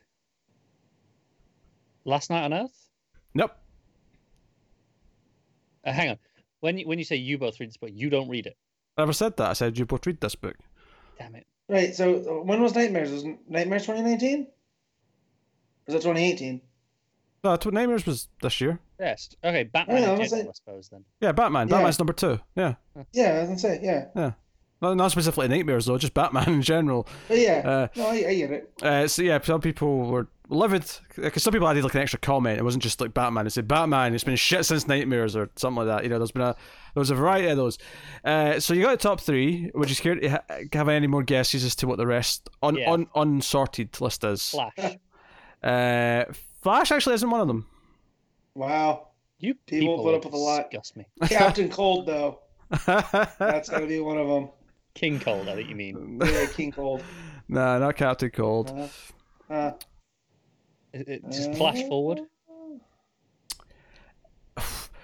[SPEAKER 3] Last Night on Earth.
[SPEAKER 1] Nope.
[SPEAKER 3] Uh, hang on. When you, when you say you both read this book, you don't read it.
[SPEAKER 1] I never said that. I said you both read this book.
[SPEAKER 3] Damn it.
[SPEAKER 2] Right. So uh, when was Nightmares? Was Nightmares 2019? Was it 2018?
[SPEAKER 1] No, Tw- Nightmares was this year.
[SPEAKER 3] Yes. Okay, Batman
[SPEAKER 2] Yeah, I was
[SPEAKER 3] general,
[SPEAKER 2] like-
[SPEAKER 3] I suppose then.
[SPEAKER 1] Yeah, Batman.
[SPEAKER 2] Yeah.
[SPEAKER 1] Batman's number two. Yeah.
[SPEAKER 2] Yeah, I was gonna say yeah,
[SPEAKER 1] Not, not specifically Nightmares though, just Batman in general.
[SPEAKER 2] but yeah.
[SPEAKER 1] Uh,
[SPEAKER 2] no, I, I get it.
[SPEAKER 1] Uh, so yeah, some people were livid because some people added like an extra comment. It wasn't just like Batman. It said Batman. It's been shit since Nightmares or something like that. You know, there's been a there was a variety of those. Uh, so you got the top three. Would you care to ha- have any more guesses as to what the rest un,
[SPEAKER 3] Yeah.
[SPEAKER 1] un, unsorted list is?
[SPEAKER 3] Flash.
[SPEAKER 1] Uh, Flash actually isn't one of them.
[SPEAKER 2] Wow.
[SPEAKER 3] You
[SPEAKER 2] People
[SPEAKER 3] people
[SPEAKER 2] put up with a lot.
[SPEAKER 3] disgust me. <laughs>
[SPEAKER 2] Captain Cold though. <laughs> That's gotta be one of them.
[SPEAKER 3] King Cold, I think you mean. <laughs>
[SPEAKER 2] Yeah, King Cold.
[SPEAKER 1] nah, not Captain Cold.
[SPEAKER 2] Uh, uh,
[SPEAKER 3] It- it- just flash forward.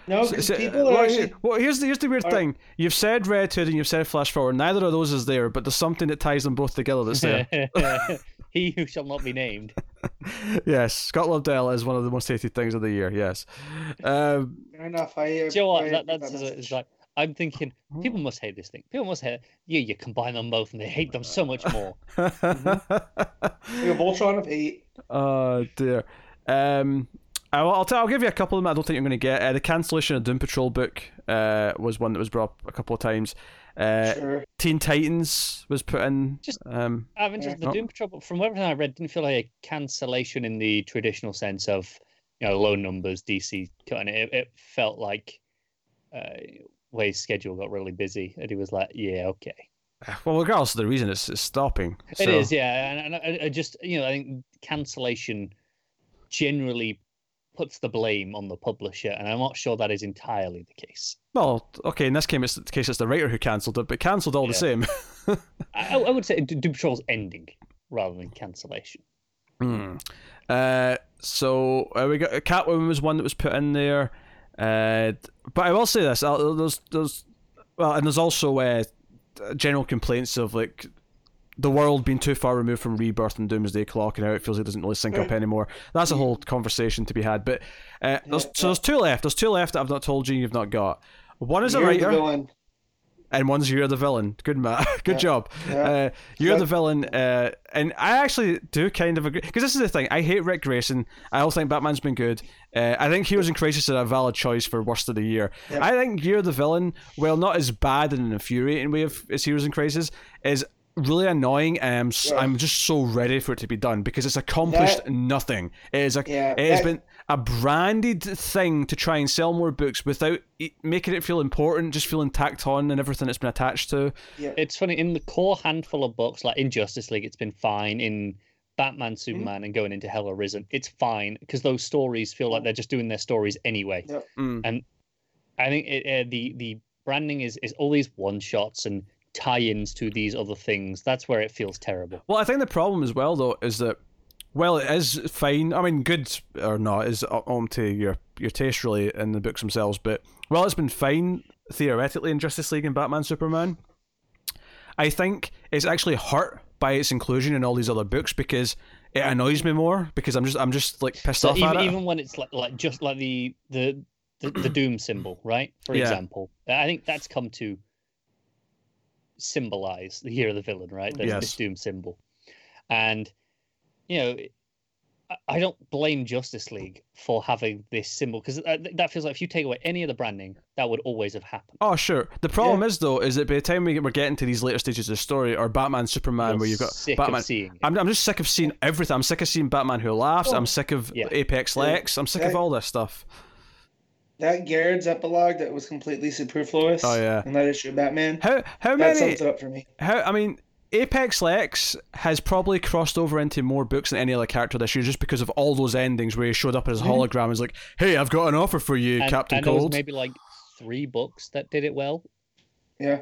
[SPEAKER 2] No,
[SPEAKER 1] So-
[SPEAKER 2] because
[SPEAKER 1] so-
[SPEAKER 2] people
[SPEAKER 1] well,
[SPEAKER 2] are actually.
[SPEAKER 1] well, here's the here's the weird
[SPEAKER 2] Are-
[SPEAKER 1] thing. You've said Red Hood and you've said Flash Forward. Neither of those is there, but there's something that ties them both together that's there.
[SPEAKER 3] He who shall not be named. <laughs>
[SPEAKER 1] yes, Scott Lobdell is one of the most hated things of the year. Yes. Um,
[SPEAKER 2] Fair enough. I.
[SPEAKER 3] Do you know what?
[SPEAKER 2] I-
[SPEAKER 3] That,
[SPEAKER 2] I-
[SPEAKER 3] that's it's like I'm thinking people must hate this thing. People must hate. Yeah, you combine them both and they hate them so much more. <laughs>
[SPEAKER 2] Like a Voltron of hate.
[SPEAKER 1] oh dear. Um, I'll I'll, tell, I'll give you a couple of them. I don't think you're going to get. Uh, the cancellation of Doom Patrol book uh, was one that was brought up a couple of times. Uh,
[SPEAKER 2] Sure.
[SPEAKER 1] Teen Titans was put in.
[SPEAKER 3] Just-
[SPEAKER 1] um,
[SPEAKER 3] I'm interested. The
[SPEAKER 1] Oh.
[SPEAKER 3] Doom Patrol, from everything I read, didn't feel like a cancellation in the traditional sense of you know low numbers. DC cutting it. It, it felt like uh, Way's schedule got really busy, and he was like, "Yeah, okay."
[SPEAKER 1] well, regardless of the reason, it's, it's stopping.
[SPEAKER 3] It is, yeah, and, and I, I just you know I think cancellation generally puts the blame on the publisher, and I'm not sure that is entirely the case.
[SPEAKER 1] Well, okay. In this case, it's, the case it's the writer who cancelled it, but cancelled all the same. <laughs>
[SPEAKER 3] I, I would say Doom Patrol's ending rather than cancellation.
[SPEAKER 1] Hmm. Uh, so uh, we got Catwoman was one that was put in there, uh, but I will say this: uh, there's there's well, and there's also uh, general complaints of like the world being too far removed from Rebirth and Doomsday Clock, and how it feels it doesn't really sync up anymore. That's a whole conversation to be had. But uh, there's, so there's two left. There's two left that I've not told you you've not got. One is a
[SPEAKER 2] You're the
[SPEAKER 1] writer,
[SPEAKER 2] villain.
[SPEAKER 1] and one's you're the villain. Good Matt, <laughs> good
[SPEAKER 2] Yeah.
[SPEAKER 1] job.
[SPEAKER 2] Yeah.
[SPEAKER 1] Uh, you're
[SPEAKER 2] That-
[SPEAKER 1] the villain, uh, and I actually do kind of agree because this is the thing. I hate Ric Grayson. I don't think Batman's been good. Uh, I think Heroes in Crisis is a valid choice for worst of the year. I think you're the villain. Well, not as bad in an infuriating way of as Heroes in Crisis is really annoying, and I'm s
[SPEAKER 2] Yeah.
[SPEAKER 1] am just so ready for it to be done because it's accomplished
[SPEAKER 2] That-
[SPEAKER 1] nothing. It is a
[SPEAKER 2] Yeah,
[SPEAKER 1] it has
[SPEAKER 2] that-
[SPEAKER 1] been a branded thing to try and sell more books without it making it feel important, just feeling tacked on and everything it's been attached to.
[SPEAKER 2] Yeah.
[SPEAKER 3] It's funny in the core handful of books, like in Justice League, it's been fine. In Batman, Superman, and going into Hell Arisen, it's fine because those stories feel like they're just doing their stories anyway.
[SPEAKER 2] Yep.
[SPEAKER 1] Mm.
[SPEAKER 3] I think it, uh, the the branding is is all these one shots and tie-ins to these other things. That's where it feels terrible.
[SPEAKER 1] Well, I think the problem as well, though, is that well, it is fine. I mean, good or not is on to your your taste really in the books themselves. But well, it's been fine theoretically in Justice League and Batman Superman. I think it's actually hurt by its inclusion in all these other books because it annoys me more because I'm just I'm just like pissed
[SPEAKER 3] So
[SPEAKER 1] off
[SPEAKER 3] even,
[SPEAKER 1] at it.
[SPEAKER 3] even when it's like like just like the the the, the doom symbol, right? For
[SPEAKER 1] Yeah.
[SPEAKER 3] example, I think that's come to symbolize the year of the villain, right? There's
[SPEAKER 1] Yes.
[SPEAKER 3] this doom symbol, and you know, I- I don't blame Justice League for having this symbol because uh, that feels like if you take away any of the branding, that would always have happened.
[SPEAKER 1] Oh sure. The problem is though, is that by the time we get, we're getting to these later stages of the story, or Batman, Superman,
[SPEAKER 3] You're
[SPEAKER 1] where you've got
[SPEAKER 3] sick
[SPEAKER 1] Batman,
[SPEAKER 3] of seeing
[SPEAKER 1] I'm, I'm just sick of seeing everything. I'm sick of seeing Batman who laughs. I'm oh. sick of
[SPEAKER 3] Yeah.
[SPEAKER 1] Apex Lex. I'm sick of all this stuff.
[SPEAKER 2] That Garrett's epilogue that was completely superfluous.
[SPEAKER 1] Oh, yeah.
[SPEAKER 2] In that issue of Batman.
[SPEAKER 1] How how
[SPEAKER 2] That
[SPEAKER 1] many?
[SPEAKER 2] sums it up for me.
[SPEAKER 1] How I mean, Apex Lex has probably crossed over into more books than any other character this year, just because of all those endings where he showed up as his hologram and was like, "Hey, I've got an offer for you,
[SPEAKER 3] and,
[SPEAKER 1] Captain
[SPEAKER 3] and there was
[SPEAKER 1] Cold."
[SPEAKER 3] maybe like three books that did it well.
[SPEAKER 2] Yeah.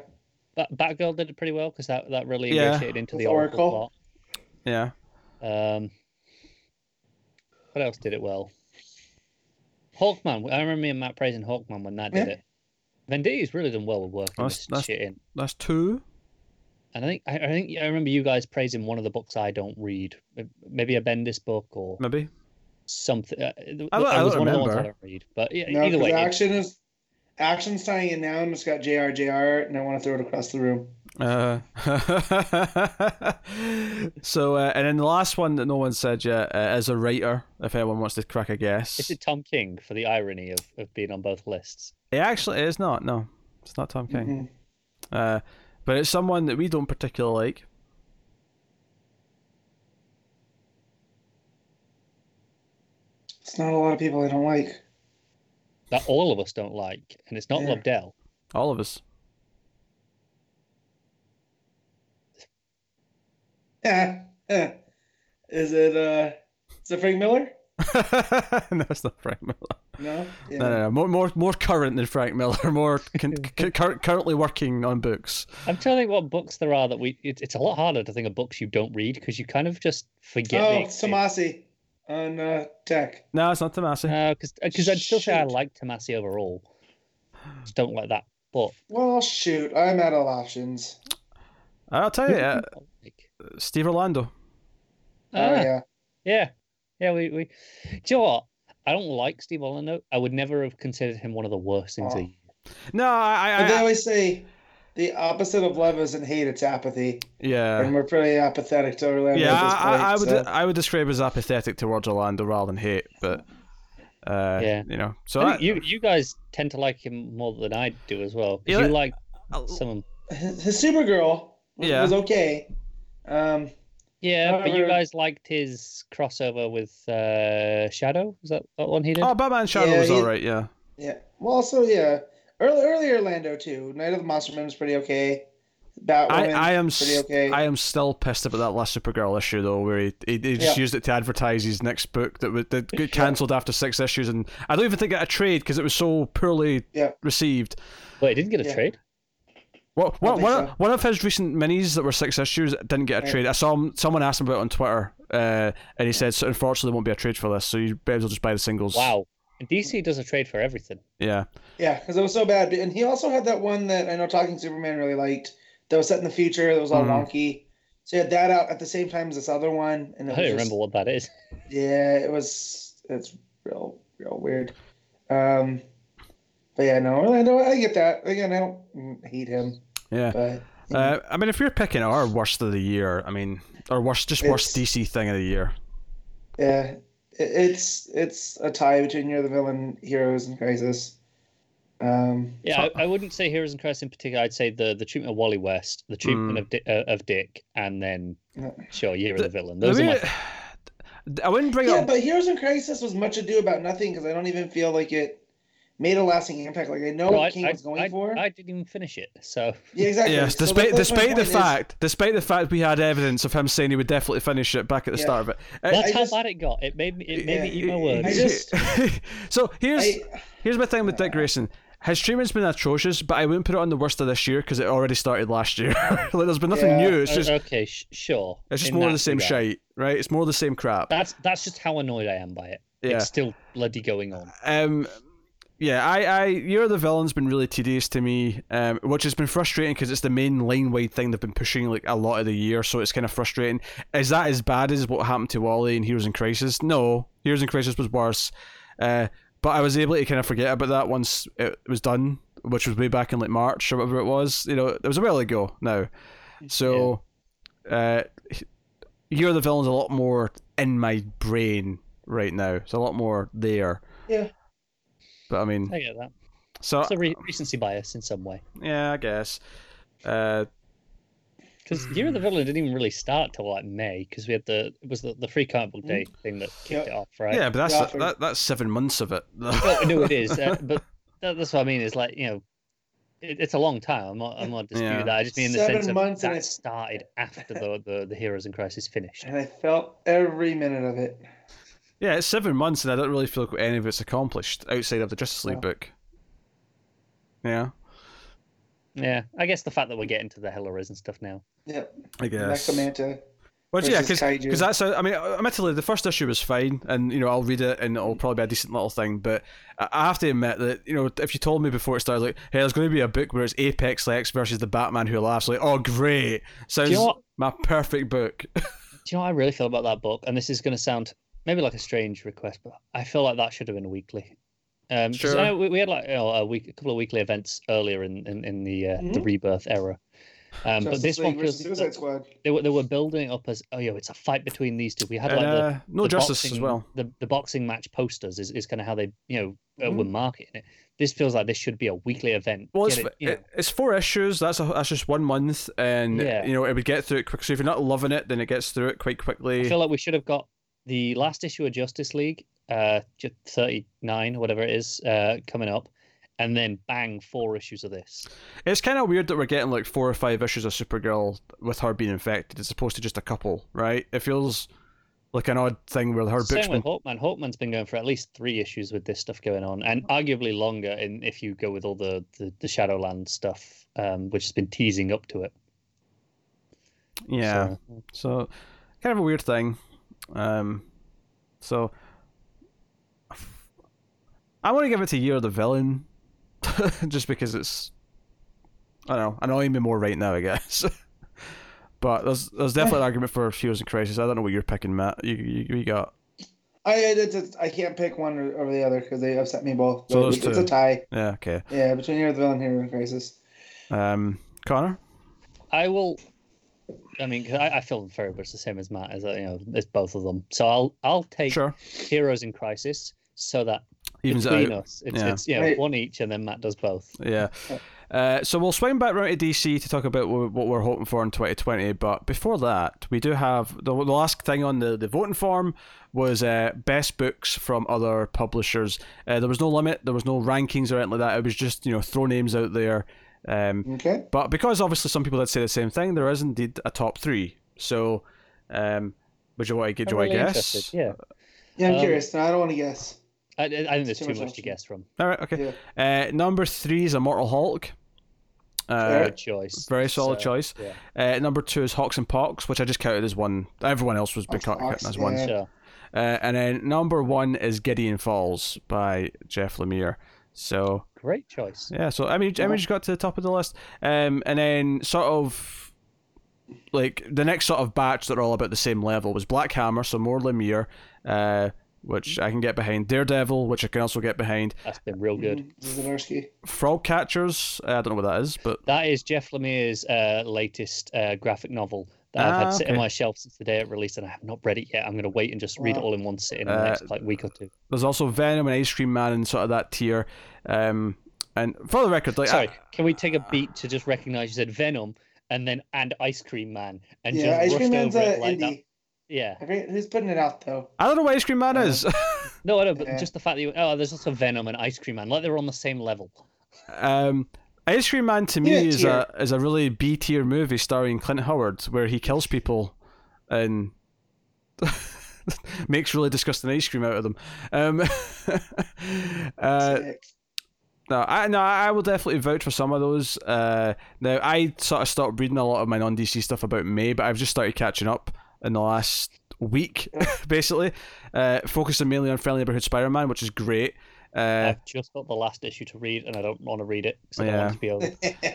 [SPEAKER 3] Bat- Batgirl did it pretty well because that, that really
[SPEAKER 1] Yeah.
[SPEAKER 3] initiated into
[SPEAKER 2] With
[SPEAKER 3] the Oracle,
[SPEAKER 2] Oracle.
[SPEAKER 1] Yeah.
[SPEAKER 3] Um, what else did it well? Hawkman. I remember me and Matt praising Hawkman when that did
[SPEAKER 2] Yeah.
[SPEAKER 3] it. Venditti's really done well with working
[SPEAKER 1] That's-
[SPEAKER 3] this
[SPEAKER 1] that's-
[SPEAKER 3] shit in.
[SPEAKER 1] That's two.
[SPEAKER 3] And I think I, I think I remember you guys praising one of the books I don't read, maybe a Bendis book or
[SPEAKER 1] Maybe.
[SPEAKER 3] something. Uh, it
[SPEAKER 1] I don't- I
[SPEAKER 3] was
[SPEAKER 1] don't
[SPEAKER 3] one of the ones I
[SPEAKER 1] remember.
[SPEAKER 3] don't read, but yeah,
[SPEAKER 2] No,
[SPEAKER 3] either way,
[SPEAKER 2] action is action's tying in now and it's got JRJR and I want to throw it across the room.
[SPEAKER 1] Uh, <laughs> so, uh, and then the last one that no one said yet uh, is a writer. If anyone wants to crack a guess,
[SPEAKER 3] Is it Tom King for the irony of, of being on both lists?
[SPEAKER 1] it actually is not. No, it's not Tom King.
[SPEAKER 2] Mhm.
[SPEAKER 1] Uh, but it's someone that we don't particularly like.
[SPEAKER 2] It's not a lot of people I don't like.
[SPEAKER 3] That all of us don't like, and it's not
[SPEAKER 2] Yeah.
[SPEAKER 3] Lobdell.
[SPEAKER 1] All of us.
[SPEAKER 2] Yeah. yeah. <laughs> Is it uh is it Frank Miller? <laughs>
[SPEAKER 1] no, it's not Frank Miller.
[SPEAKER 2] No? Yeah.
[SPEAKER 1] No, no, no. More, more, more current than Frank Miller. More <laughs> con- c- currently working on books.
[SPEAKER 3] I'm trying to think what books there are that we. It, it's a lot harder to think of books you don't read because you kind of just forget.
[SPEAKER 2] Oh, Tomasi on uh, tech.
[SPEAKER 1] No, it's not Tomasi.
[SPEAKER 3] No, Because because I'd still say I like Tomasi overall. Just don't like that book.
[SPEAKER 2] Well, shoot, I'm out of options.
[SPEAKER 1] I'll tell you, uh,
[SPEAKER 3] Like,
[SPEAKER 1] Steve Orlando.
[SPEAKER 2] Oh
[SPEAKER 3] ah,
[SPEAKER 2] yeah.
[SPEAKER 3] yeah, yeah. We we. Do you know what? I don't like Steve Orlando. I would never have considered him one of the worst things.
[SPEAKER 2] Oh.
[SPEAKER 3] of the.
[SPEAKER 1] No, I,
[SPEAKER 2] But they
[SPEAKER 1] I, I
[SPEAKER 2] always say the opposite of love isn't hate, it's apathy.
[SPEAKER 1] yeah,
[SPEAKER 2] and we're pretty apathetic to Orlando
[SPEAKER 1] yeah.
[SPEAKER 2] at this
[SPEAKER 1] I,
[SPEAKER 2] point.
[SPEAKER 1] I would,
[SPEAKER 2] so-
[SPEAKER 1] I would describe as apathetic towards Orlando rather than hate, but uh,
[SPEAKER 3] Yeah.
[SPEAKER 1] you know. So
[SPEAKER 3] I
[SPEAKER 1] I,
[SPEAKER 3] you you guys tend to like him more than I do as well.
[SPEAKER 1] Yeah,
[SPEAKER 3] you like
[SPEAKER 1] I-
[SPEAKER 3] some.
[SPEAKER 2] his, his Supergirl was,
[SPEAKER 1] Yeah.
[SPEAKER 2] was okay. Um,
[SPEAKER 3] Yeah, but you guys liked his crossover with uh, Shadow. Is that that one he did?
[SPEAKER 1] oh, Batman Shadow
[SPEAKER 2] Yeah,
[SPEAKER 1] was
[SPEAKER 2] he-
[SPEAKER 1] all right. Yeah,
[SPEAKER 2] yeah. Well, also yeah, early early Orlando too. Night of the Monster Man was pretty okay. Batwoman
[SPEAKER 1] I, I am,
[SPEAKER 2] pretty okay.
[SPEAKER 1] I am still pissed about that last Supergirl issue though, where he, he, he just
[SPEAKER 2] Yeah.
[SPEAKER 1] used it to advertise his next book that would that got cancelled after six issues, and I don't even think it got a trade because it was so poorly
[SPEAKER 2] Yeah.
[SPEAKER 1] received.
[SPEAKER 3] Wait, he didn't get a
[SPEAKER 2] Yeah.
[SPEAKER 3] trade.
[SPEAKER 1] What, what, one,
[SPEAKER 2] so.
[SPEAKER 1] of, one of his recent minis that were six issues didn't get a
[SPEAKER 2] Right.
[SPEAKER 1] trade. I saw him, someone asked him about it on Twitter, uh, and he said, so unfortunately, there won't be a trade for this, so you better just buy the singles.
[SPEAKER 3] Wow. DC does a trade for everything.
[SPEAKER 1] Yeah.
[SPEAKER 2] Yeah, because it was so bad. And he also had that one that I know Talking Superman really liked. That was set in the future. That was all
[SPEAKER 1] Mhm.
[SPEAKER 2] wonky. So he had that out at the same time as this other one, and
[SPEAKER 3] I don't
[SPEAKER 2] just-
[SPEAKER 3] remember what that is.
[SPEAKER 2] Yeah, it was. It's real, real weird. Um, but yeah, no, Orlando. I get that. Again, I don't mm, hate him,
[SPEAKER 1] Yeah.
[SPEAKER 2] but you know,
[SPEAKER 1] Uh, I mean, if you're picking our worst of the year, I mean, or worst, just worst
[SPEAKER 2] It's-
[SPEAKER 1] DC thing of the year.
[SPEAKER 2] yeah, it's it's a tie between You're the Villain, Heroes, and Crisis. Um,
[SPEAKER 3] Yeah, I, I wouldn't say Heroes and Crisis in particular. I'd say the the treatment of Wally West, the treatment
[SPEAKER 1] Mm.
[SPEAKER 3] of Di- uh, of Dick, and then
[SPEAKER 2] Yeah.
[SPEAKER 3] sure, Year of the Villain.
[SPEAKER 1] I,
[SPEAKER 3] Those are my
[SPEAKER 1] I wouldn't bring
[SPEAKER 2] yeah,
[SPEAKER 1] up.
[SPEAKER 2] Yeah, but Heroes and Crisis was much ado about nothing because I don't even feel like it made a lasting impact. Like I know
[SPEAKER 3] No,
[SPEAKER 2] what King
[SPEAKER 3] I,
[SPEAKER 2] was going
[SPEAKER 3] I,
[SPEAKER 2] for.
[SPEAKER 3] I didn't even finish it. So
[SPEAKER 2] yeah, exactly.
[SPEAKER 1] Yes,
[SPEAKER 2] So
[SPEAKER 1] despite
[SPEAKER 2] that-
[SPEAKER 1] despite the
[SPEAKER 2] point is-
[SPEAKER 1] fact, despite the fact we had evidence of him saying he would definitely finish it back at the
[SPEAKER 2] Yeah.
[SPEAKER 1] start of it. Uh,
[SPEAKER 3] that's
[SPEAKER 2] I
[SPEAKER 3] how
[SPEAKER 2] just-
[SPEAKER 3] bad it got. It made me. It made me eat my
[SPEAKER 2] I
[SPEAKER 3] words.
[SPEAKER 2] just- <laughs>
[SPEAKER 1] so here's
[SPEAKER 2] I-
[SPEAKER 1] here's my thing with Dick Grayson. His treatment's been atrocious, but I wouldn't put it on the worst of this year because it already started last year. <laughs> like, there's been nothing
[SPEAKER 2] Yeah.
[SPEAKER 1] new. It's just
[SPEAKER 3] okay, sh- sure.
[SPEAKER 1] it's just
[SPEAKER 3] in
[SPEAKER 1] more of the same
[SPEAKER 3] regard.
[SPEAKER 1] shite, right? It's more of the same crap.
[SPEAKER 3] That's that's just how annoyed I am by it.
[SPEAKER 1] Yeah.
[SPEAKER 3] It's still bloody going on.
[SPEAKER 1] Um, yeah, I, I, Year of the Villain's been really tedious to me, um, which has been frustrating because it's the main line wide thing they've been pushing like a lot of the year, so it's kind of frustrating. Is that as bad as what happened to Wally in Heroes in Crisis? No, Heroes in Crisis was worse, uh, but I was able to kind of forget about that once it was done, which was way back in like March or whatever it was. You know, it was a while ago now. So, uh, Year of the Villain's a lot more in my brain right now. It's a lot more there.
[SPEAKER 2] Yeah.
[SPEAKER 1] But I mean,
[SPEAKER 3] I get that.
[SPEAKER 1] so
[SPEAKER 3] It's a re- recency bias in some way.
[SPEAKER 1] yeah, I guess. Uh,
[SPEAKER 3] Because Year of the Villain didn't even really start till like May because we had the it was the, the free comic book day thing that kicked
[SPEAKER 2] Yeah.
[SPEAKER 3] it off, right?
[SPEAKER 1] yeah, but that's
[SPEAKER 2] Yeah,
[SPEAKER 1] that, that's seven months of it. <laughs>
[SPEAKER 3] Well, no, it is, uh, but that, that's what I mean. Is like you know, it, it's a long time. I'm not I'm not disputing
[SPEAKER 1] Yeah.
[SPEAKER 3] that. I just mean in the
[SPEAKER 2] Seven
[SPEAKER 3] sense of
[SPEAKER 2] months and
[SPEAKER 3] that
[SPEAKER 2] it's-
[SPEAKER 3] started after the, the the Heroes and Crisis finished.
[SPEAKER 2] and I felt every minute of it.
[SPEAKER 1] Yeah, it's seven months, and I don't really feel like any of it's accomplished outside of the Justice League
[SPEAKER 2] Yeah.
[SPEAKER 1] book. Yeah,
[SPEAKER 3] Yeah, I guess the fact that we're getting to the Hell Arisen and stuff now.
[SPEAKER 2] Yep.
[SPEAKER 1] I guess.
[SPEAKER 2] Necromanta.
[SPEAKER 1] Well, yeah,
[SPEAKER 2] versus
[SPEAKER 1] because
[SPEAKER 2] Kaiju.
[SPEAKER 1] that's a, I mean, uh, admittedly, the first issue was fine, and you know I'll read it, and it'll probably be a decent little thing. But I I have to admit that you know if you told me before it started, like, hey, there's going to be a book where it's Apex Lex versus the Batman Who Laughs, like, oh great, sounds
[SPEAKER 3] know what?
[SPEAKER 1] my perfect book. <laughs>
[SPEAKER 3] Do you know how I really feel about that book? And this is going to sound maybe like a strange request, but I feel like that should have been a weekly. Um, 'cause
[SPEAKER 1] Sure.
[SPEAKER 3] I we, we had like you know, a week, a couple of weekly events earlier in in, in the uh, the
[SPEAKER 2] Mhm.
[SPEAKER 3] rebirth era, Um, but this
[SPEAKER 2] League
[SPEAKER 3] one
[SPEAKER 2] versus
[SPEAKER 3] feels
[SPEAKER 2] Suicide Squad.
[SPEAKER 3] they were they were building it up as oh yeah, it's a fight between these two. We had like
[SPEAKER 1] And,
[SPEAKER 3] the,
[SPEAKER 1] uh, no
[SPEAKER 3] the
[SPEAKER 1] justice as
[SPEAKER 3] boxing-
[SPEAKER 1] well.
[SPEAKER 3] The the boxing match posters is, is kind of how they you know uh,
[SPEAKER 2] Mhm.
[SPEAKER 3] were marketing it. This feels like this should be a weekly event.
[SPEAKER 1] Well, it's,
[SPEAKER 3] it, you know,
[SPEAKER 1] it's four issues. That's a, that's just one month, and
[SPEAKER 3] Yeah.
[SPEAKER 1] you know it would get through it quick. So if you're not loving it, then it gets through it quite quickly.
[SPEAKER 3] I feel like we should have got the last issue of Justice League, uh, 39, whatever it is, uh, coming up, and then bang, four issues of this.
[SPEAKER 1] It's kind of weird that we're getting like four or five issues of Supergirl with her being infected, as opposed to just a couple, right? It feels like an odd thing where her book's
[SPEAKER 3] Same
[SPEAKER 1] been
[SPEAKER 3] with Hawkman. Hawkman's been going for at least three issues with this stuff going on, and arguably longer in if you go with all the the, the Shadowland stuff, um, which has been teasing up to it.
[SPEAKER 1] yeah.
[SPEAKER 3] So,
[SPEAKER 1] So, kind of a weird thing. Um, so I want to give it to Year of the Villain, <laughs> just because it's I don't know annoying me more right now, I guess. <laughs> but there's there's definitely an argument for Heroes in Crisis. I don't know what you're picking, Matt. You you, you got
[SPEAKER 2] I I, did- I can't pick one or- over the other because they upset me both.
[SPEAKER 1] So those
[SPEAKER 2] it's, it's a tie.
[SPEAKER 1] yeah okay.
[SPEAKER 2] Yeah, between Hero of the Villain and Hero in Crisis.
[SPEAKER 1] Um, Connor.
[SPEAKER 3] I will. I mean, I, I feel very much the same as Matt. As you know, it's both of them. So I'll I'll take
[SPEAKER 1] Sure.
[SPEAKER 3] Heroes in Crisis so that
[SPEAKER 1] Evens it
[SPEAKER 3] between
[SPEAKER 1] out.
[SPEAKER 3] us, it's
[SPEAKER 1] Yeah.
[SPEAKER 3] it's you know one each, and then Matt does both.
[SPEAKER 1] Yeah. Uh, so we'll swing back round to DC to talk about what we're hoping for in 2020. But before that, we do have the, the last thing on the, the voting form was uh, best books from other publishers. Uh, there was no limit, there was no rankings or anything like that. It was just you know throw names out there. Um,
[SPEAKER 2] Okay.
[SPEAKER 1] but because obviously some people did say the same thing, there is indeed a top three. So, um, would you want to
[SPEAKER 3] I'm
[SPEAKER 1] do I guess?
[SPEAKER 3] interested, Yeah,
[SPEAKER 2] Yeah, I'm
[SPEAKER 3] Um,
[SPEAKER 2] curious. No, I don't want to guess.
[SPEAKER 3] I, I think there's
[SPEAKER 2] Too
[SPEAKER 3] too
[SPEAKER 2] much
[SPEAKER 3] much to guess from.
[SPEAKER 1] All right. Okay.
[SPEAKER 2] Yeah.
[SPEAKER 1] Uh, number three is Immortal Hulk. Uh,
[SPEAKER 3] Good choice.
[SPEAKER 1] very solid
[SPEAKER 3] So,
[SPEAKER 1] choice.
[SPEAKER 3] Yeah.
[SPEAKER 1] Uh, number two is HoX and PoX, which I just counted as one. Everyone else was been
[SPEAKER 2] HoX and
[SPEAKER 1] counted
[SPEAKER 2] PoX,
[SPEAKER 1] as one.
[SPEAKER 2] yeah.
[SPEAKER 3] Sure.
[SPEAKER 1] Uh, and then number one is Gideon Falls by Jeff Lemire. So
[SPEAKER 3] Great choice.
[SPEAKER 1] yeah, so I mean, I mean, just got to the top of the list. Um, and then sort of like the next sort of batch that are all about the same level was Black Hammer, so more Lemire, uh, which I can get behind. Daredevil, which I can also get behind.
[SPEAKER 3] That's been real good.
[SPEAKER 2] Mhm.
[SPEAKER 1] Frogcatchers, uh, I don't know what that is, but
[SPEAKER 3] That is Jeff Lemire's uh, latest uh, graphic novel that I've
[SPEAKER 1] Ah,
[SPEAKER 3] had sit in
[SPEAKER 1] okay.
[SPEAKER 3] my shelf since the day it released, and I have not read it yet. I'm going to wait and just read it all in one sitting in the
[SPEAKER 1] Uh,
[SPEAKER 3] next like week or two.
[SPEAKER 1] there's also Venom and Ice Cream Man in sort of that tier. Um, and for the record, like
[SPEAKER 3] Sorry,
[SPEAKER 1] I-
[SPEAKER 3] can we take a beat to just recognize you said Venom and then and Ice Cream Man and
[SPEAKER 2] Yeah, Ice Cream Man's
[SPEAKER 3] over
[SPEAKER 2] uh,
[SPEAKER 3] it like that?
[SPEAKER 2] indie.
[SPEAKER 3] Yeah.
[SPEAKER 2] I who's putting it out though.
[SPEAKER 1] I don't know what Ice Cream Man
[SPEAKER 2] Uh,
[SPEAKER 1] is. <laughs>
[SPEAKER 3] No, I know, but
[SPEAKER 2] Yeah.
[SPEAKER 3] just the fact that you oh, there's also Venom and Ice Cream Man, like they're on the same level.
[SPEAKER 1] um, Ice Cream Man to me
[SPEAKER 2] Yeah,
[SPEAKER 1] is a is a really B tier movie starring Clint Howard where he kills people and <laughs> makes really disgusting ice cream out of them. Um, <laughs> uh, no, I no, I will definitely vouch for some of those. Uh, now I sort of stopped reading a lot of my non DC stuff about May, but I've just started catching up in the last week, <laughs> basically, uh, focusing mainly on Friendly Neighborhood Spider Man, which is great. Uh,
[SPEAKER 3] I've just got the last issue to read, and I don't want to read it because I don't
[SPEAKER 1] Yeah.
[SPEAKER 3] want to be over.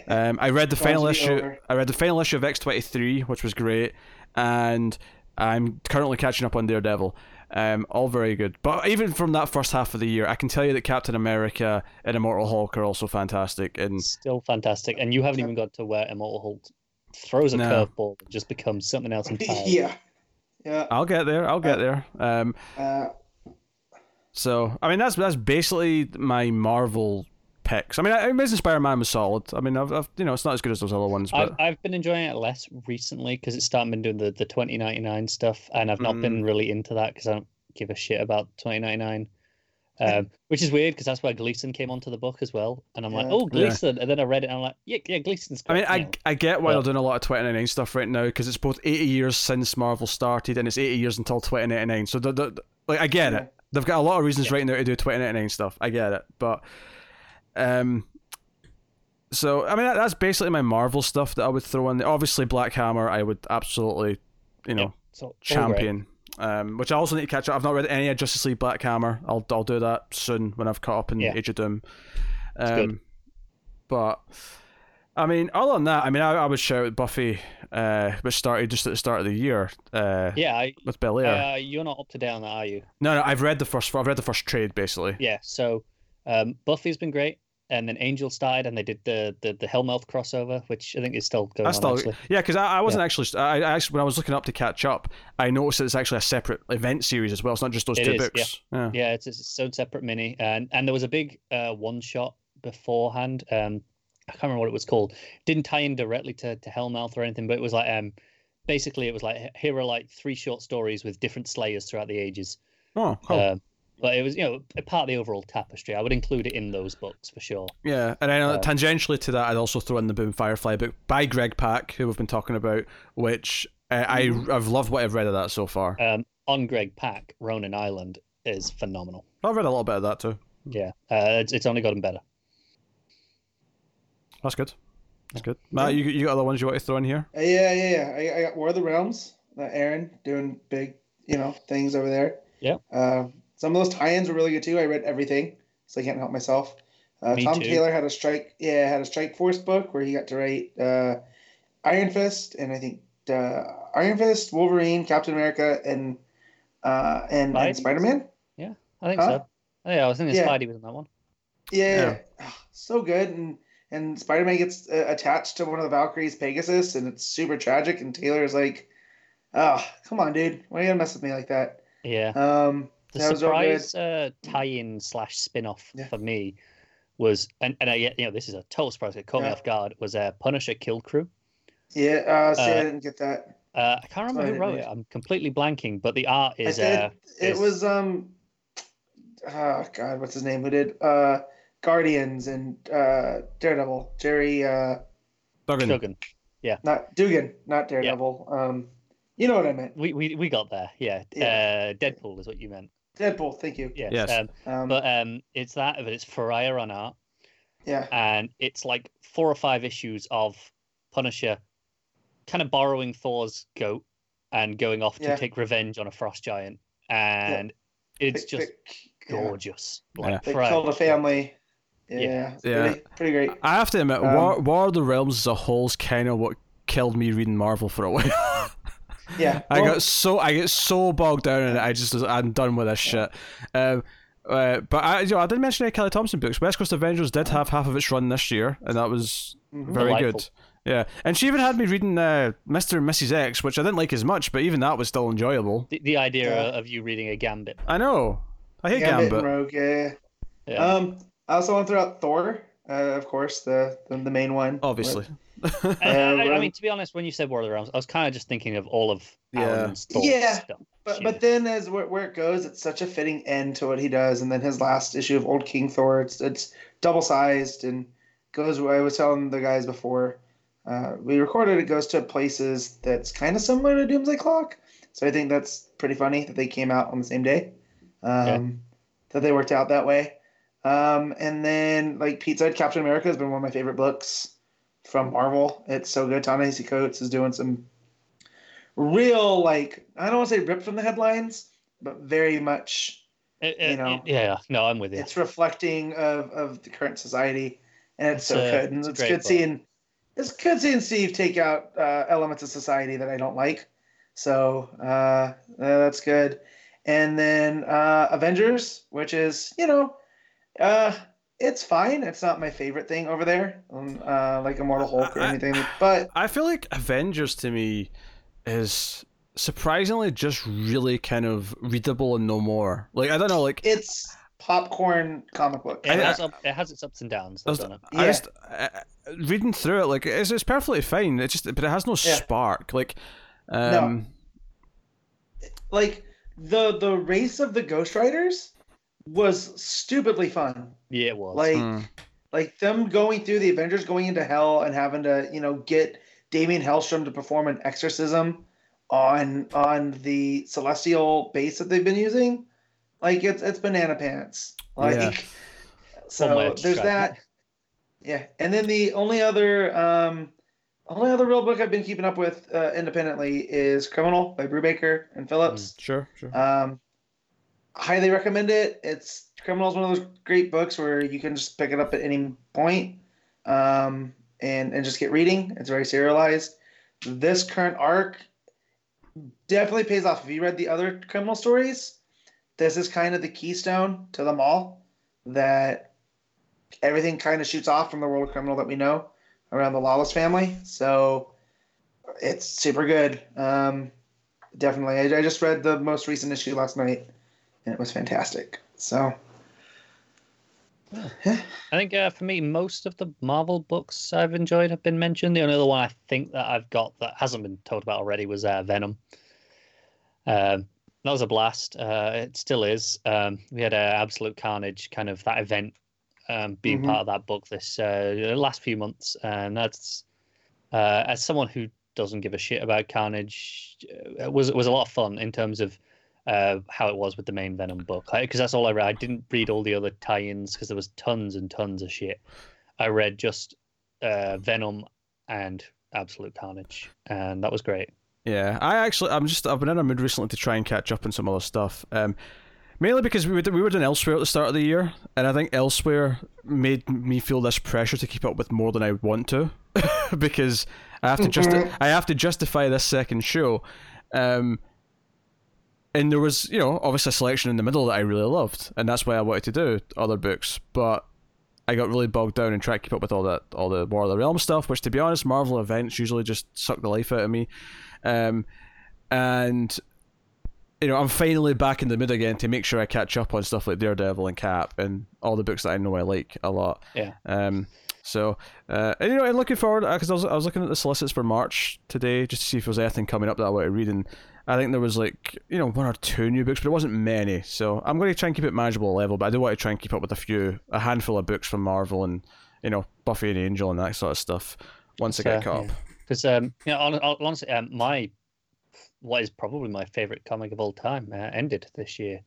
[SPEAKER 3] <laughs>
[SPEAKER 1] Um, I read the final issue.
[SPEAKER 2] over.
[SPEAKER 1] I read the final issue of X twenty three, which was great, and I'm currently catching up on Daredevil. Um, all very good. But even from that first half of the year, I can tell you that Captain America and Immortal Hulk are also fantastic. And
[SPEAKER 3] Still fantastic, and you haven't even got to where Immortal Hulk throws a
[SPEAKER 1] No.
[SPEAKER 3] curveball and just becomes something else <laughs> entirely.
[SPEAKER 2] yeah. Yeah.
[SPEAKER 1] I'll get there. I'll get there. Um,
[SPEAKER 2] Uh,
[SPEAKER 1] so I mean that's that's basically my Marvel picks. I mean, I, Amazing Spider-Man was solid. I mean, I've, I've you know it's not as good as those other ones,
[SPEAKER 3] I've,
[SPEAKER 1] but
[SPEAKER 3] I've been enjoying it less recently because it's starting been doing the, the 2099 stuff, and I've not
[SPEAKER 1] Mm.
[SPEAKER 3] been really into that because I don't give a shit about 2099. <laughs> Um, which is weird because that's where Gleason came onto the book as well, and I'm like, oh Gleason, and then I read it and I'm like, yeah, yeah, Gleason's. Good.
[SPEAKER 1] I mean,
[SPEAKER 3] great
[SPEAKER 1] I. I get why
[SPEAKER 3] Well-
[SPEAKER 1] they're doing a lot of 2099 stuff right now because it's both 80 years since Marvel started and it's 80 years until 2099. So, the, the, like, I get
[SPEAKER 2] Yeah.
[SPEAKER 1] it. They've got a lot of reasons
[SPEAKER 3] Yeah.
[SPEAKER 1] right now to do 2099 stuff. I get it. But, um, so, I mean, that, that's basically my Marvel stuff that I would throw in. there. Obviously, Black Hammer, I would absolutely, you know,
[SPEAKER 3] Yeah, so
[SPEAKER 1] champion. Um, which I also need to catch up. I've not read any of Justice League Black Hammer. I'll I'll do that soon when I've caught up in
[SPEAKER 3] Yeah.
[SPEAKER 1] Age of Doom. Um, but I mean, other than that, I mean, I, I would shout with Buffy, uh, which started just at the start of the year, uh,
[SPEAKER 3] Yeah, I,
[SPEAKER 1] with Bellaire.
[SPEAKER 3] uh, you're not up to date on that, are you?
[SPEAKER 1] no, no, I've read the first. I've read the first trade basically.
[SPEAKER 3] Yeah. So, um, Buffy's been great. and then Angel started, and they did the the, the Hellmouth crossover, which I think is still going
[SPEAKER 1] I
[SPEAKER 3] on.
[SPEAKER 1] still,
[SPEAKER 3] actually.
[SPEAKER 1] yeah, because I, I wasn't actually. I, I actually when I was looking up to catch up, I noticed that it's actually a separate event series as well. It's not just those
[SPEAKER 3] It
[SPEAKER 1] two
[SPEAKER 3] is,
[SPEAKER 1] books. Yeah.
[SPEAKER 3] Yeah, it's, it's its own separate mini, and and there was a big uh, one shot beforehand. Um, I can't remember what it was called. Didn't tie in directly to to Hellmouth or anything, but it was like um, basically it was like here are like three short stories with different Slayers throughout the ages.
[SPEAKER 1] Oh, cool.
[SPEAKER 3] Um, but it was you know a part of the overall tapestry. I would include it in those books for sure.
[SPEAKER 1] Yeah, and I know
[SPEAKER 3] Uh,
[SPEAKER 1] tangentially to that, I'd also throw in the Boom Firefly book by Greg Pak, who we've been talking about, which uh, I
[SPEAKER 3] Mm-hmm.
[SPEAKER 1] I've loved what I've read of that so far.
[SPEAKER 3] Um, on Greg Pak, Ronin Island is phenomenal.
[SPEAKER 1] I've read a little bit of that too.
[SPEAKER 3] Yeah, uh, it's it's only gotten better.
[SPEAKER 1] That's good. That's good. Matt, you you got other ones you want to throw in here?
[SPEAKER 2] Uh, yeah, yeah, yeah. I, I got War of the Realms. Uh, Aaron doing big, you know, things over there.
[SPEAKER 3] Yeah.
[SPEAKER 2] Uh, some of those tie-ins were really good too. I read everything, so I can't help myself. Uh,
[SPEAKER 3] Me
[SPEAKER 2] Tom
[SPEAKER 3] too.
[SPEAKER 2] Taylor had a strike. Yeah, had a Strike Force book where he got to write uh, Iron Fist and I think uh, Iron Fist, Wolverine, Captain America, and uh, and, and Spider Man.
[SPEAKER 3] Yeah, I think
[SPEAKER 2] Huh?
[SPEAKER 3] so. Oh, yeah, I was thinking
[SPEAKER 2] Yeah.
[SPEAKER 3] Spidey was in that one.
[SPEAKER 2] Yeah, Ah, so good. And and Spider Man gets uh, attached to one of the Valkyries, Pegasus, and it's super tragic. And Taylor is like, "Oh, come on, dude, why are you gonna mess with me like that?"
[SPEAKER 3] Yeah.
[SPEAKER 2] Um,
[SPEAKER 3] The
[SPEAKER 2] that was real good.
[SPEAKER 3] surprise uh, tie-in slash spin-off
[SPEAKER 2] Yeah.
[SPEAKER 3] for me was, and, and I, you know, this is a total surprise. It caught me off guard. Was uh, Punisher Kill Krew.
[SPEAKER 2] Yeah, uh, see, I
[SPEAKER 3] Uh,
[SPEAKER 2] didn't get that.
[SPEAKER 3] Uh, I can't remember
[SPEAKER 2] Sorry,
[SPEAKER 3] who wrote it. I'm completely blanking, but the art is
[SPEAKER 2] did.
[SPEAKER 3] uh,
[SPEAKER 2] it
[SPEAKER 3] is-
[SPEAKER 2] was um, oh God, what's his name? Who did uh, Guardians and uh, Daredevil? Gerry, uh,
[SPEAKER 1] Duggan.
[SPEAKER 3] Duggan.
[SPEAKER 2] not Dugan, not Daredevil. Um, you know what I meant.
[SPEAKER 3] We, we we got there. Yeah.
[SPEAKER 2] Yeah.
[SPEAKER 3] Uh, Deadpool is what you meant.
[SPEAKER 2] Deadpool. Thank you.
[SPEAKER 3] Yes.
[SPEAKER 1] Yes.
[SPEAKER 3] Um,
[SPEAKER 2] Um,
[SPEAKER 3] but um, it's that, but it's Ferreyra on art.
[SPEAKER 2] yeah.
[SPEAKER 3] and it's like four or five issues of Punisher kind of borrowing Thor's goat and going off to
[SPEAKER 2] Yeah.
[SPEAKER 3] take revenge on a frost giant. And it's
[SPEAKER 2] They-
[SPEAKER 3] just
[SPEAKER 2] they-
[SPEAKER 3] gorgeous.
[SPEAKER 1] Yeah.
[SPEAKER 3] Like,
[SPEAKER 2] They
[SPEAKER 3] Ferreyra-
[SPEAKER 2] killed a family. Yeah,
[SPEAKER 3] Yeah.
[SPEAKER 2] Pretty, pretty great.
[SPEAKER 1] I have to admit,
[SPEAKER 2] Um,
[SPEAKER 1] War, War of the Realms as a whole is kind of what killed me reading Marvel for a while.
[SPEAKER 2] Yeah, <laughs>
[SPEAKER 1] I
[SPEAKER 2] well-
[SPEAKER 1] got so I get so bogged down in it. I just I'm done with this shit. Um, uh, but I, you know, I did mention the Kelly Thompson books. West Coast Avengers did have half of its run this year, and that was
[SPEAKER 2] Mhm.
[SPEAKER 1] very
[SPEAKER 3] Delightful.
[SPEAKER 1] good. Yeah, and she even had me reading uh, Mister and Mrs X, which I didn't like as much, but even that was still enjoyable.
[SPEAKER 3] the, the idea
[SPEAKER 2] Yeah.
[SPEAKER 3] of you reading a Gambit.
[SPEAKER 1] I know. I hate
[SPEAKER 2] Gambit and
[SPEAKER 1] Gambit.
[SPEAKER 2] Rogue. Yeah.
[SPEAKER 3] Yeah.
[SPEAKER 2] Um, I also want to throw out Thor. Uh, of course, the the, the main one.
[SPEAKER 1] Obviously. <laughs>
[SPEAKER 3] And-
[SPEAKER 2] Yeah,
[SPEAKER 3] and I, I mean, to be honest, when you said War of the Realms, I was kind of just thinking of all of
[SPEAKER 1] Yeah.
[SPEAKER 3] Aaron's Thor
[SPEAKER 2] Yeah,
[SPEAKER 3] stuff.
[SPEAKER 2] But but then as where, where it goes, it's such a fitting end to what he does, and then his last issue of Old King Thor, it's it's double sized and goes. Where I was telling the guys before uh, we recorded, it goes to places that's kind of similar to Doomsday Clock. So I think that's pretty funny that they came out on the same day. Um, That they worked out that way. Um, and then like Pete said, Captain America has been one of my favorite books from Marvel. It's so good. Ta-Nehisi Coates is doing some real like I don't want to say ripped from the headlines, but very much
[SPEAKER 3] Uh, uh,
[SPEAKER 2] you know,
[SPEAKER 3] yeah, no, I'm with you.
[SPEAKER 2] it's reflecting of, of the current society, and it's,
[SPEAKER 3] It's
[SPEAKER 2] so good. And
[SPEAKER 3] it's
[SPEAKER 2] it's, good
[SPEAKER 3] book.
[SPEAKER 2] seeing it's good seeing Steve take out uh, elements of society that I don't like. So uh, uh, that's good. And then uh, Avengers, which is you know, uh, it's fine. It's not my favorite thing over there, um, uh, like Immortal Hulk or
[SPEAKER 1] I-
[SPEAKER 2] anything. But
[SPEAKER 1] I feel like Avengers to me is surprisingly just really kind of readable and no more. Like I don't know, like
[SPEAKER 2] it's popcorn comic book.
[SPEAKER 3] It has, up, it has its ups and downs,
[SPEAKER 1] I was-
[SPEAKER 3] doesn't it?
[SPEAKER 1] I
[SPEAKER 2] Yeah.
[SPEAKER 1] just uh, reading through it, like it's, it's perfectly fine. It just, but it has no
[SPEAKER 2] Yeah.
[SPEAKER 1] spark. Like, um,
[SPEAKER 2] like the the race of the Ghost Riders was stupidly fun.
[SPEAKER 3] Yeah, it was.
[SPEAKER 2] Like
[SPEAKER 1] hmm.
[SPEAKER 2] like them going through the Avengers going into hell and having to you know get Damien Hellstrom to perform an exorcism on on the celestial base that they've been using. Like it's it's banana pants. Like
[SPEAKER 1] Yeah.
[SPEAKER 2] So
[SPEAKER 3] to
[SPEAKER 2] there's
[SPEAKER 3] describe
[SPEAKER 2] that. Yeah, and then the only other um, only other real book I've been keeping up with uh, independently is Criminal by Brubaker and Phillips.
[SPEAKER 1] sure, sure.
[SPEAKER 2] Um, highly recommend it. It's Criminal is one of those great books where you can just pick it up at any point, um, and and just get reading. It's very serialized. This current arc definitely pays off. If you read the other criminal stories, this is kind of the keystone to them all. That everything kind of shoots off from the world of criminal that we know around the Lawless family. So it's super good. Um, definitely. I, I just read the most recent issue last night, and it was fantastic. So
[SPEAKER 3] I think uh, for me, most of the Marvel books I've enjoyed have been mentioned. The only other one I think that I've got that hasn't been told about already was uh, Venom. Um, that was a blast. Uh, it still is. Um, we had uh, Absolute Carnage, kind of that event, um, being
[SPEAKER 2] Mhm.
[SPEAKER 3] part of that book this uh, last few months, and that's uh, as someone who doesn't give a shit about Carnage, it was it was a lot of fun in terms of uh, how it was with the main Venom book. Because that's all I read. I didn't read all the other tie-ins because there was tons and tons of shit. I read just uh, Venom and Absolute Carnage, and that was great.
[SPEAKER 1] Yeah, I actually, I'm just, I've been in a mood recently to try and catch up on some other stuff. Um, mainly because we were, we were doing Elsewhere at the start of the year, and I think Elsewhere made me feel this pressure to keep up with more than I want to, <laughs> because I have to <laughs> just, I have to justify this second show. Um, and there was, you know, obviously a selection in the middle that I really loved, and that's why I wanted to do other books, but. I got really bogged down and tried to keep up with all that, all the War of the Realm stuff, which, to be honest, Marvel events usually just suck the life out of me. Um, and you know, I'm finally back in the mood again to make sure I catch up on stuff like Daredevil and Cap and all the books that I know I like a lot.
[SPEAKER 3] Yeah.
[SPEAKER 1] Um. So, uh, and you know, I'm looking forward because I was I was looking at the solicits for March today just to see if there was anything coming up that I want to read, and I think there was like you know one or two new books, but it wasn't many. So I'm going to try and keep it manageable level, but I do want to try and keep up with a few, a handful of books from Marvel and you know Buffy and Angel and that sort of stuff once I get caught up.
[SPEAKER 3] Because um, you know, hon- hon- honestly, um, my what is probably my favorite comic of all time uh, ended this year,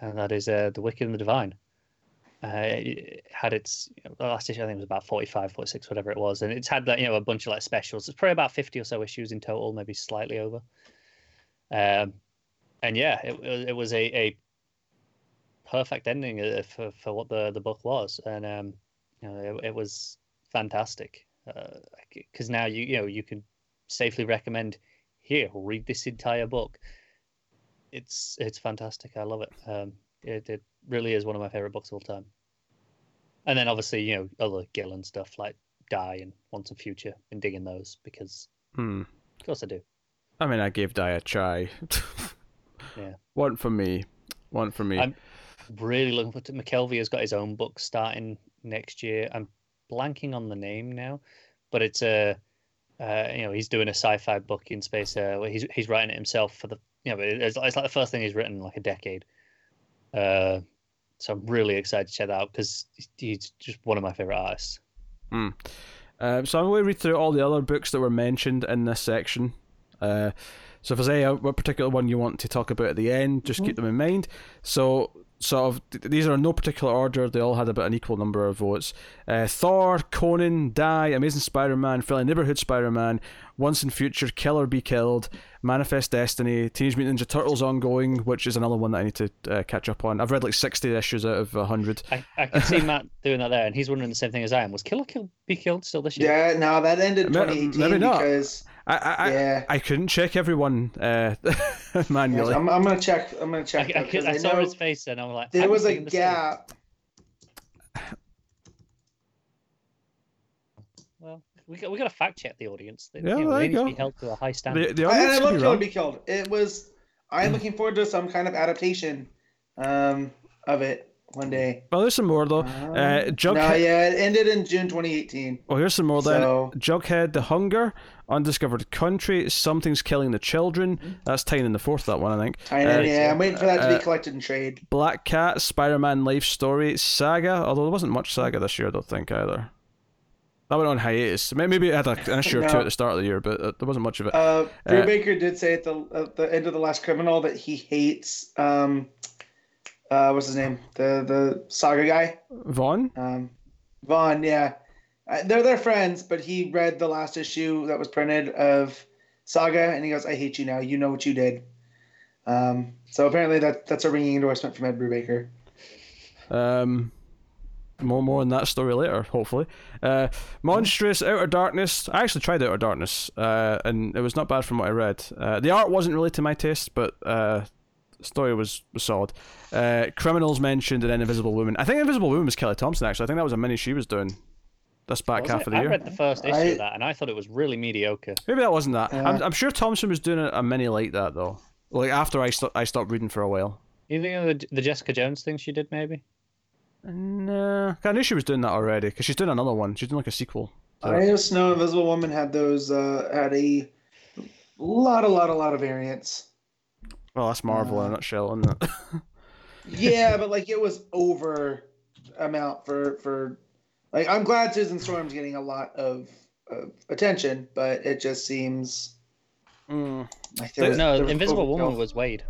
[SPEAKER 3] and that is uh, The Wicked and the Divine. Uh, it had its you know, the last issue, I think it was about 45, 46, whatever it was, and it's had like you know a bunch of like specials. It's probably about fifty or so issues in total, maybe slightly over. Um, and yeah, it, was- it was a, a perfect ending uh, for, for what the, the book was, and um, you know it, it was fantastic because now you you know you can safely recommend here read this entire book. It's it's fantastic. I love it. Um, it it really is one of my favorite books of all time. And then obviously you know other Gillen stuff like Die and Once and Future. and digging those because
[SPEAKER 1] Hmm.
[SPEAKER 3] of course I do.
[SPEAKER 1] I mean, I gave Die a try. <laughs>
[SPEAKER 3] Yeah.
[SPEAKER 1] One for me. One for me.
[SPEAKER 3] I'm- Really looking forward to McKelvie has got his own book starting next year. I'm blanking on the name now, but it's a uh, you know he's doing a sci-fi book in space. Uh, where he's he's writing it himself for the you know it's, it's like the first thing he's written in like a decade. Uh, so I'm really excited to check that out because he's just one of my favorite artists.
[SPEAKER 1] Um, so I'm going to read through all the other books that were mentioned in this section. Uh, so if there's any uh, what particular one you want to talk about at the end, just keep them in mind. So sort of these are in no particular order. They all had about an equal number of votes. Uh, Thor, Conan, Die, Amazing Spider-Man, Friendly Neighborhood Spider-Man, Once and Future, Kill or Be Killed, Manifest Destiny, Teenage Mutant Ninja Turtles ongoing, which is another one that I need to uh, catch up on. I've read like 60 issues out of 100.
[SPEAKER 3] I, I can see Matt <laughs> doing that there, and he's wondering the same thing as I am. Was Killer Kill Be Killed still this year?
[SPEAKER 2] Yeah, no, that ended 2018
[SPEAKER 1] maybe not.
[SPEAKER 2] Because
[SPEAKER 1] I I, I,
[SPEAKER 2] yeah.
[SPEAKER 1] I couldn't check everyone uh, <laughs> manually.
[SPEAKER 2] I'm, I'm gonna check. I'm gonna check.
[SPEAKER 3] I,
[SPEAKER 2] that, 'cause
[SPEAKER 3] I
[SPEAKER 2] I
[SPEAKER 3] saw
[SPEAKER 2] know
[SPEAKER 3] his face, and I'm like,
[SPEAKER 2] there was a
[SPEAKER 3] making
[SPEAKER 2] gap.
[SPEAKER 3] Well, we got we got to fact check the audience. They,
[SPEAKER 1] Yeah,
[SPEAKER 3] you know,
[SPEAKER 1] there
[SPEAKER 3] they
[SPEAKER 1] you
[SPEAKER 3] need to
[SPEAKER 1] go.
[SPEAKER 3] be held to a high standard.
[SPEAKER 1] The, the
[SPEAKER 2] and
[SPEAKER 1] audience
[SPEAKER 2] I
[SPEAKER 1] could
[SPEAKER 2] love
[SPEAKER 1] be
[SPEAKER 2] Killer. Be Killed. It was. I'm looking forward to some kind of adaptation um, of it one day.
[SPEAKER 1] Well, there's some more though. Uh,
[SPEAKER 2] no,
[SPEAKER 1] Jughead.
[SPEAKER 2] yeah, it ended in June 2018.
[SPEAKER 1] Well, here's some more then.
[SPEAKER 2] So-
[SPEAKER 1] Jughead, The Hunger, Undiscovered Country, Something's Killing the Children. That's tying in the fourth, that one, I think.
[SPEAKER 2] Know,
[SPEAKER 1] Uh,
[SPEAKER 2] yeah, I'm waiting for that to
[SPEAKER 1] uh,
[SPEAKER 2] be collected and trade.
[SPEAKER 1] Black Cat, Spider Man Life Story, Saga, although there wasn't much Saga this year, I don't think, either. That went on hiatus. May- Maybe it had a- an <laughs> issue or two at the start of the year, but uh, there wasn't much of it.
[SPEAKER 2] Uh,
[SPEAKER 1] uh,
[SPEAKER 2] Brubaker did say at the at the end of the last criminal that he hates um, uh, what's his name? The the saga guy,
[SPEAKER 1] Vaughn?
[SPEAKER 2] um, Vaughn. Yeah, uh, they're they're friends, but he read the last issue that was printed of Saga, and he goes, "I hate you now. You know what you did." Um, so apparently that that's a ringing endorsement from Ed Brubaker.
[SPEAKER 1] Um, more more on that story later, hopefully. Uh, Monstress Outer Darkness. I actually tried Outer Darkness, uh, and it was not bad from what I read. Uh, the art wasn't really to my taste, but uh, story was, was solid. Uh, Criminals mentioned and then Invisible Woman. I think Invisible Woman was Kelly Thompson actually. I think that was a mini she was doing this back
[SPEAKER 3] Was
[SPEAKER 1] half
[SPEAKER 3] it?
[SPEAKER 1] of the
[SPEAKER 3] I
[SPEAKER 1] year.
[SPEAKER 3] read the first issue
[SPEAKER 2] I-
[SPEAKER 3] of that, and I thought it was really mediocre.
[SPEAKER 1] Maybe that wasn't that. I'm, I'm sure Thompson was doing a, a mini like that though. Like after I sto- I stopped reading for a while.
[SPEAKER 3] You think of the, the Jessica Jones thing she did, maybe?
[SPEAKER 1] Nah, I knew she was doing that already because she's doing another one. She's doing like a sequel.
[SPEAKER 2] I
[SPEAKER 1] it.
[SPEAKER 2] just know Invisible Woman had those uh had a lot, a lot, a lot of variants.
[SPEAKER 1] Well, that's Marvel in a
[SPEAKER 2] Uh,
[SPEAKER 1] nutshell, isn't it? <laughs>
[SPEAKER 2] Yeah, but like it was over amount for for like I'm glad Susan Storm's getting a lot of, of attention, but it just seems
[SPEAKER 1] Mm.
[SPEAKER 2] like there was,
[SPEAKER 3] no,
[SPEAKER 2] there was
[SPEAKER 3] Invisible. Woman was Wade.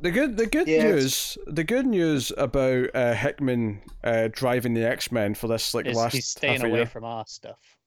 [SPEAKER 1] The good, the good
[SPEAKER 2] Yeah,
[SPEAKER 1] news, the good news about uh, Hickman uh, driving the X Men for this like
[SPEAKER 3] Is
[SPEAKER 1] last
[SPEAKER 3] he's staying
[SPEAKER 1] half
[SPEAKER 3] away
[SPEAKER 1] year.
[SPEAKER 3] from our stuff.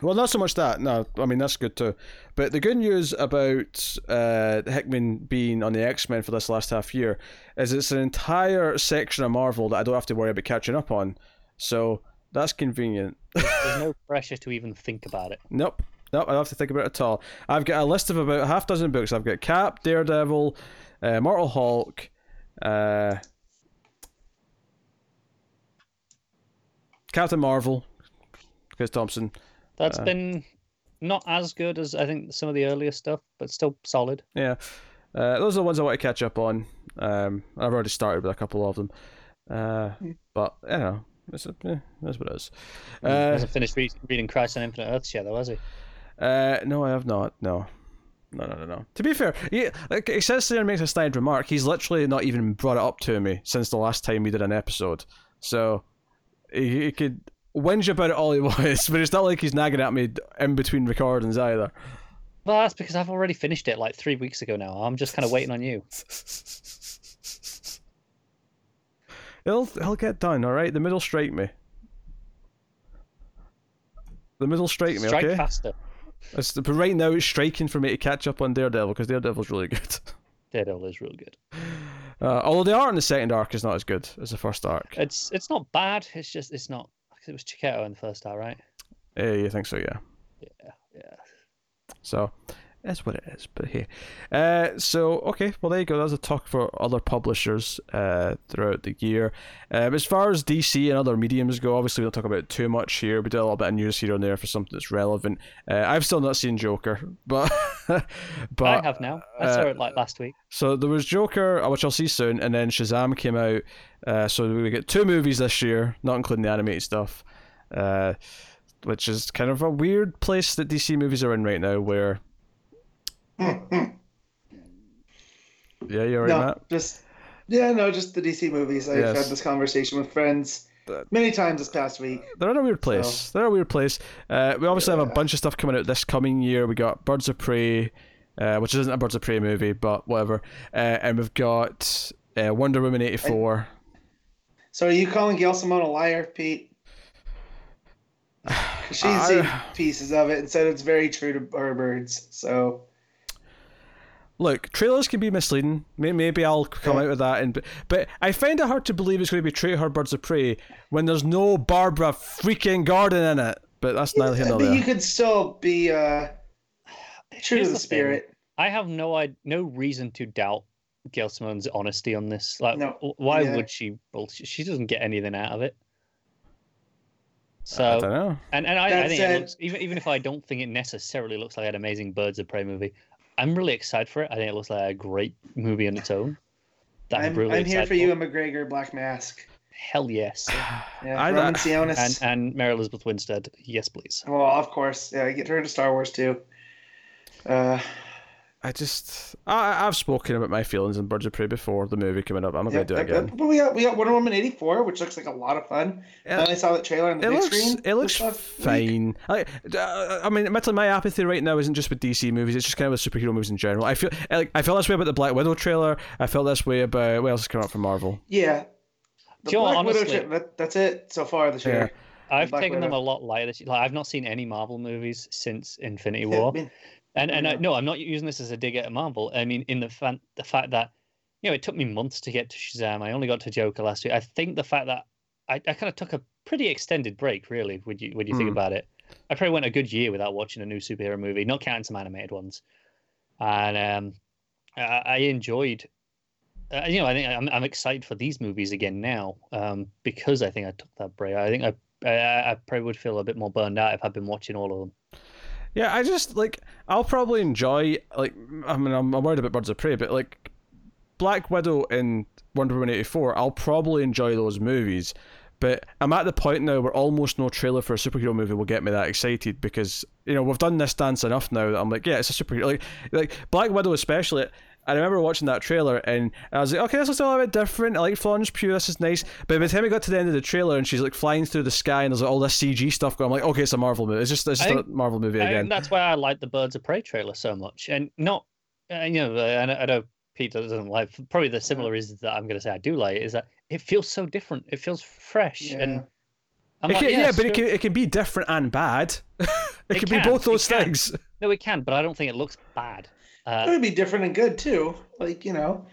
[SPEAKER 1] Well, not so much that. No, I mean that's good too. But the good news about uh, Hickman being on the X Men for this last half year is it's an entire section of Marvel that I don't have to worry about catching up on. So that's convenient.
[SPEAKER 3] There's <laughs> no pressure to even think about it.
[SPEAKER 1] Nope. Nope, I don't have to think about it at all. I've got a list of about a half dozen books. I've got Cap, Daredevil, uh, Mortal Hulk, uh, Captain Marvel, Chris Thompson.
[SPEAKER 3] That's
[SPEAKER 1] Uh,
[SPEAKER 3] been not as good as I think some of the earlier stuff, but still solid.
[SPEAKER 1] Yeah, uh, those are the ones I want to catch up on. Um, I've already started with a couple of them, uh, but you know, it's, yeah, that's what it is. Uh,
[SPEAKER 3] hasn't finished re- reading Crisis on Infinite Earths yet, though, has he?
[SPEAKER 1] Uh, no, I have not. No, no, no, no, no. To be fair, he, like, he says there and makes a snide remark. He's literally not even brought it up to me since the last time we did an episode. So he, he could whinge about it all he <laughs> wants, but it's not like he's nagging at me in between recordings either.
[SPEAKER 3] Well, that's because I've already finished it like three weeks ago now. I'm just kind of waiting on you. <laughs>
[SPEAKER 1] It'll it'll get done, all right. The middle strike me. The middle strike me,
[SPEAKER 3] Strike
[SPEAKER 1] okay.
[SPEAKER 3] faster.
[SPEAKER 1] It's, but right now it's striking for me to catch up on Daredevil because Daredevil's really good. <laughs>
[SPEAKER 3] Daredevil is real good.
[SPEAKER 1] Uh, although the art in the second arc is not as good as the first arc.
[SPEAKER 3] It's it's not bad. It's just it's not. Cause it was Checchetto in the first hour, right?
[SPEAKER 1] Yeah, you think so? Yeah.
[SPEAKER 3] Yeah, yeah.
[SPEAKER 1] So that's what it is. But hey, uh, so okay, well there you go. That's a talk for other publishers uh, throughout the year. Um, as far as DC and other mediums go, obviously we don't talk about it too much here. We do a little bit of news here and there for something that's relevant. Uh, I've still not seen Joker, <laughs> but but
[SPEAKER 3] I have now. I saw it like last week.
[SPEAKER 1] So there was Joker, uh, which I'll see soon, and then Shazam came out. Uh, so we get two movies this year, not including the animated stuff, uh, which is kind of a weird place that DC movies are in right now, where. <laughs> Yeah, you're right,
[SPEAKER 2] no,
[SPEAKER 1] Matt.
[SPEAKER 2] just yeah, no, just the DC movies. I've
[SPEAKER 1] Yes.
[SPEAKER 2] had this conversation with friends
[SPEAKER 1] But-
[SPEAKER 2] many times this past week.
[SPEAKER 1] They're in a weird place. They're in a weird place. Uh, we obviously have a bunch of stuff coming out this coming year. We got Birds of Prey, uh, which isn't a Birds of Prey movie, but whatever. Uh, and we've got uh, Wonder Woman eighty four.
[SPEAKER 2] So are you calling Gail Simone a liar, Pete? <sighs> She's
[SPEAKER 1] I-
[SPEAKER 2] seen pieces of it and said it's very true to her birds. So
[SPEAKER 1] Look, trailers can be misleading. Maybe I'll come
[SPEAKER 2] Yeah.
[SPEAKER 1] out with that, and but I find it hard to believe it's going to be true to her Birds of Prey when there's no Barbara freaking Gordon in it. But that's neither here nor
[SPEAKER 2] but you could still be uh, true
[SPEAKER 3] Here's
[SPEAKER 2] to the,
[SPEAKER 3] the thing.
[SPEAKER 2] spirit.
[SPEAKER 3] I have no I no reason to doubt Gail Simone's honesty on this. Like,
[SPEAKER 2] No.
[SPEAKER 3] why
[SPEAKER 2] Yeah.
[SPEAKER 3] would she? Well, she, she doesn't get anything out of it.
[SPEAKER 1] I
[SPEAKER 3] So,
[SPEAKER 1] don't know.
[SPEAKER 3] and and I, I think it looks, even even if I don't think it necessarily looks like an amazing Birds of Prey movie, I'm really excited for it. I think it looks like a great movie on its own. that
[SPEAKER 2] I'm,
[SPEAKER 3] really
[SPEAKER 2] I'm here
[SPEAKER 3] excited
[SPEAKER 2] for you, and McGregor, Black Mask.
[SPEAKER 3] Hell yes, <sighs>
[SPEAKER 2] Yeah,
[SPEAKER 1] I-
[SPEAKER 2] Roman
[SPEAKER 1] I-
[SPEAKER 2] Sionis.
[SPEAKER 3] and and Mary Elizabeth Winstead, yes please.
[SPEAKER 2] well, of course, yeah, get her into Star Wars too. Uh,
[SPEAKER 1] I just I I've spoken about my feelings on Birds of Prey before the movie coming up. I'm not
[SPEAKER 2] yeah,
[SPEAKER 1] going to do it again.
[SPEAKER 2] But we got we got Wonder Woman eighty four, which looks like a lot of fun.
[SPEAKER 1] Yeah.
[SPEAKER 2] And I saw that trailer on the
[SPEAKER 1] It
[SPEAKER 2] big
[SPEAKER 1] looks
[SPEAKER 2] screen.
[SPEAKER 1] it looks
[SPEAKER 2] this last week.
[SPEAKER 1] fine. Like, I mean, admittedly, my apathy right now isn't just with DC movies; it's just kind of with superhero movies in general. I feel like I felt this way about the Black Widow trailer. I felt this way about what else is coming up from Marvel.
[SPEAKER 2] Yeah. The
[SPEAKER 3] Do know what,
[SPEAKER 2] Black Widow
[SPEAKER 3] honestly-
[SPEAKER 2] trip, that, that's it so far this year.
[SPEAKER 3] I've
[SPEAKER 2] Black
[SPEAKER 3] taken them a lot lighter. this year. Like I've not seen any Marvel movies since Infinity
[SPEAKER 2] Yeah, I
[SPEAKER 3] War. And and I,
[SPEAKER 2] Yeah.
[SPEAKER 3] no, I'm not using this as a dig at Marvel. I mean, in the fan, the fact that you know it took me months to get to Shazam. I only got to Joker last week. I think the fact that I, I kind of took a pretty extended break, really. when you would you think
[SPEAKER 1] Hmm.
[SPEAKER 3] about it? I probably went a good year without watching a new superhero movie, not counting some animated ones. And um, I, I enjoyed uh, you know, I think I'm I'm excited for these movies again now, um, because I think I took that break. I think I, I I probably would feel a bit more burned out if I'd been watching all of them.
[SPEAKER 1] Yeah, I just like I'll probably enjoy like I mean I'm, I'm worried about Birds of Prey, but like Black Widow and Wonder Woman eighty four, I'll probably enjoy those movies. But I'm at the point now where almost no trailer for a superhero movie will get me that excited because you know we've done this dance enough now that I'm like, yeah, it's a superhero. Like like Black Widow especially. I remember watching that trailer and I was like, okay, this looks a little bit different. I like Florence Pugh, this is nice. But by the time we got to the end of the trailer and she's like flying through the sky and there's like, all this CG stuff going, I'm like, okay, it's a Marvel movie. It's just, it's just
[SPEAKER 3] I
[SPEAKER 1] a
[SPEAKER 3] think-
[SPEAKER 1] Marvel movie
[SPEAKER 3] I
[SPEAKER 1] again.
[SPEAKER 3] think that's why I like the Birds of Prey trailer so much, and not, uh, you know, I know, I know Peter doesn't like. Probably the similar reasons that I'm going to say I do like it is that it feels so different. It feels fresh, and I'm
[SPEAKER 1] It
[SPEAKER 3] like,
[SPEAKER 1] can, yeah, but it can, it can be different and bad. <laughs> it,
[SPEAKER 3] It
[SPEAKER 1] can,
[SPEAKER 3] can,
[SPEAKER 1] be both those
[SPEAKER 3] can.
[SPEAKER 1] things. <laughs>
[SPEAKER 3] no, it can, but I don't think it looks bad.
[SPEAKER 2] It
[SPEAKER 3] Uh,
[SPEAKER 2] would be different and good too. Like you know,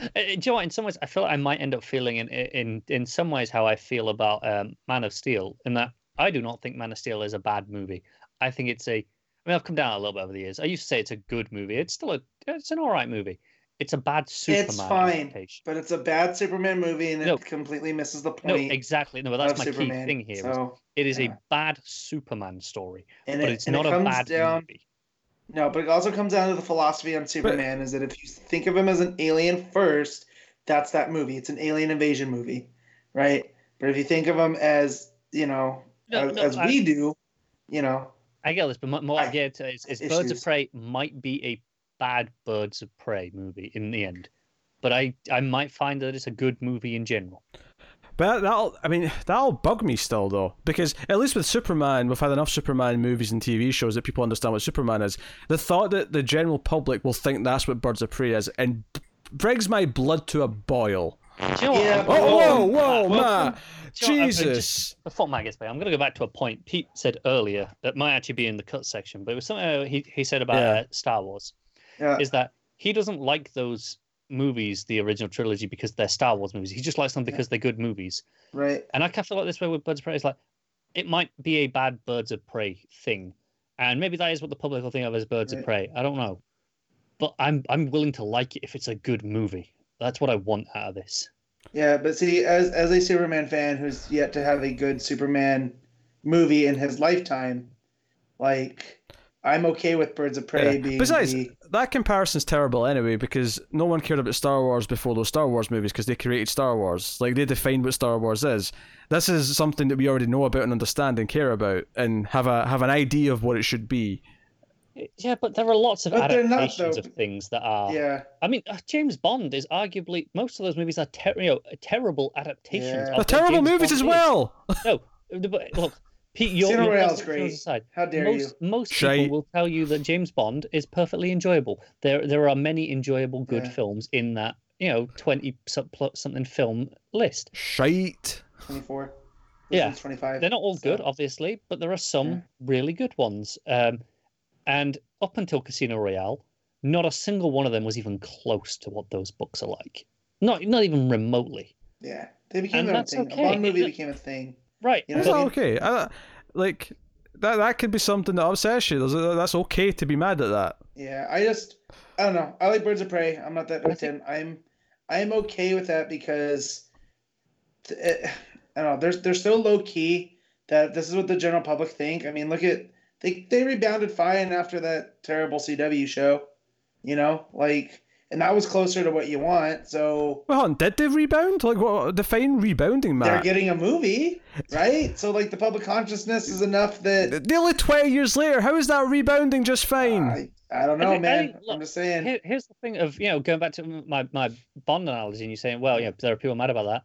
[SPEAKER 3] Uh, Do you know what? In some ways, I feel like I might end up feeling in in in some ways how I feel about um, Man of Steel, in that I do not think Man of Steel is a bad movie. I think it's a. I mean, I've come down a little bit over the years. I used to say it's a good movie. It's still a. It's an all right movie. It's a bad Superman
[SPEAKER 2] It's fine. but it's a bad Superman movie and it completely misses the point.
[SPEAKER 3] No, exactly. No, but that's my
[SPEAKER 2] Superman.
[SPEAKER 3] key thing here.
[SPEAKER 2] So,
[SPEAKER 3] it is
[SPEAKER 2] yeah.
[SPEAKER 3] a bad Superman story,
[SPEAKER 2] and
[SPEAKER 3] but
[SPEAKER 2] it,
[SPEAKER 3] it's
[SPEAKER 2] and it
[SPEAKER 3] not a bad
[SPEAKER 2] down,
[SPEAKER 3] movie.
[SPEAKER 2] No, but it also comes down to the philosophy on Superman is that if you think of him as an alien first, that's that movie. It's an alien invasion movie, right? But if you think of him as, you know,
[SPEAKER 3] No,
[SPEAKER 2] as,
[SPEAKER 3] no,
[SPEAKER 2] as
[SPEAKER 3] I-
[SPEAKER 2] we do, you know,
[SPEAKER 3] I get this, but mo- more I
[SPEAKER 2] I-
[SPEAKER 3] get to is, is Birds of. Prey might be a bad Birds of Prey movie in the end, but I I might find that it's a good movie in general.
[SPEAKER 1] But that'll, I mean, that'll bug me still though, because at least with Superman, we've had enough Superman movies and TV shows that people understand what Superman is. The thought that the general public will think that's what Birds of Prey is, and b- brings my blood to a boil.
[SPEAKER 3] You know?
[SPEAKER 2] Yeah,
[SPEAKER 3] I'm-
[SPEAKER 1] Oh, whoa, whoa,
[SPEAKER 3] Well,
[SPEAKER 1] Matt!
[SPEAKER 3] do you I- I just-
[SPEAKER 1] Jesus!
[SPEAKER 3] Before Matt gets back, I'm going to go back to a point Pete said earlier that might actually be in the cut section, but it was something uh, he, he said about
[SPEAKER 1] Yeah.
[SPEAKER 3] uh, Star Wars.
[SPEAKER 2] yeah,
[SPEAKER 3] Is that he doesn't like those movies, the original trilogy, because they're Star Wars movies. He just likes them because they're good movies.
[SPEAKER 2] right.
[SPEAKER 3] And I kind of feel like this way with Birds of Prey. It's like it might be a bad Birds of Prey thing, and maybe that is what the public will think of as Birds of Prey. I don't know, but I'm I'm willing to like it if it's a good movie. That's what I want out of this.
[SPEAKER 2] Yeah, but see, as as a Superman fan who's yet to have a good Superman movie in his lifetime, like I'm okay with Birds of Prey
[SPEAKER 1] Yeah.
[SPEAKER 2] being
[SPEAKER 1] Besides,
[SPEAKER 2] the,
[SPEAKER 1] that comparison's terrible anyway because no one cared about Star Wars before those Star Wars movies because they created Star Wars. Like they defined what Star Wars is. This is something that we already know about and understand and care about and have a have an idea of what it should be.
[SPEAKER 3] Yeah, but there are lots of
[SPEAKER 2] But they're not,
[SPEAKER 3] adaptations of things that are.
[SPEAKER 2] yeah.
[SPEAKER 3] I mean, uh, James Bond is arguably most of those movies are ter- you know, terrible adaptations.
[SPEAKER 2] Yeah.
[SPEAKER 3] of
[SPEAKER 1] They're terrible
[SPEAKER 3] James
[SPEAKER 1] movies
[SPEAKER 3] Bond
[SPEAKER 1] as
[SPEAKER 3] is.
[SPEAKER 1] well.
[SPEAKER 3] No, but look, Pete, you're,
[SPEAKER 2] Casino
[SPEAKER 3] you're
[SPEAKER 2] Royale's great.
[SPEAKER 3] aside.
[SPEAKER 2] How dare
[SPEAKER 3] most most
[SPEAKER 1] Shite.
[SPEAKER 3] people will tell you that James Bond is perfectly enjoyable. There there are many enjoyable good
[SPEAKER 2] Yeah.
[SPEAKER 3] films in that you know twenty something film list.
[SPEAKER 1] Shite.
[SPEAKER 2] Twenty four.
[SPEAKER 3] Yeah.
[SPEAKER 2] Twenty five.
[SPEAKER 3] They're not all good, obviously, but there are some
[SPEAKER 2] Yeah.
[SPEAKER 3] really good ones. Um, and up until Casino Royale, not a single one of them was even close to what those books are like. Not not even remotely.
[SPEAKER 2] Yeah, they became
[SPEAKER 3] And
[SPEAKER 2] their
[SPEAKER 3] that's
[SPEAKER 2] thing.
[SPEAKER 3] okay.
[SPEAKER 2] A Bond movie became a thing.
[SPEAKER 3] Right.
[SPEAKER 2] You know
[SPEAKER 1] That's
[SPEAKER 2] what I mean?
[SPEAKER 1] okay. I, like that. That could be something that upsets you. That's okay to be mad at that.
[SPEAKER 2] Yeah, I just I don't know. I like Birds of Prey. I'm not that
[SPEAKER 3] I
[SPEAKER 2] hooked in. I'm I'm okay with that because th- eh, I don't know. They're they're so low key that this is what the general public think. I mean, look at they they rebounded fine after that terrible CW show. You know, like and that was closer to what you want. So
[SPEAKER 1] Well, hold on, did they rebound? Like, what? Define rebounding,
[SPEAKER 2] man.
[SPEAKER 1] they're
[SPEAKER 2] getting a movie, right? So like the public consciousness is enough that
[SPEAKER 1] Nearly twenty years later, how is that rebounding just fine?
[SPEAKER 2] I, I don't
[SPEAKER 3] I
[SPEAKER 2] know,
[SPEAKER 3] think- I
[SPEAKER 2] man.
[SPEAKER 3] think- look,
[SPEAKER 2] I'm just saying.
[SPEAKER 3] Here, here's the thing of you know going back to my my Bond analogy, and you saying, well, you know, there are people mad about that.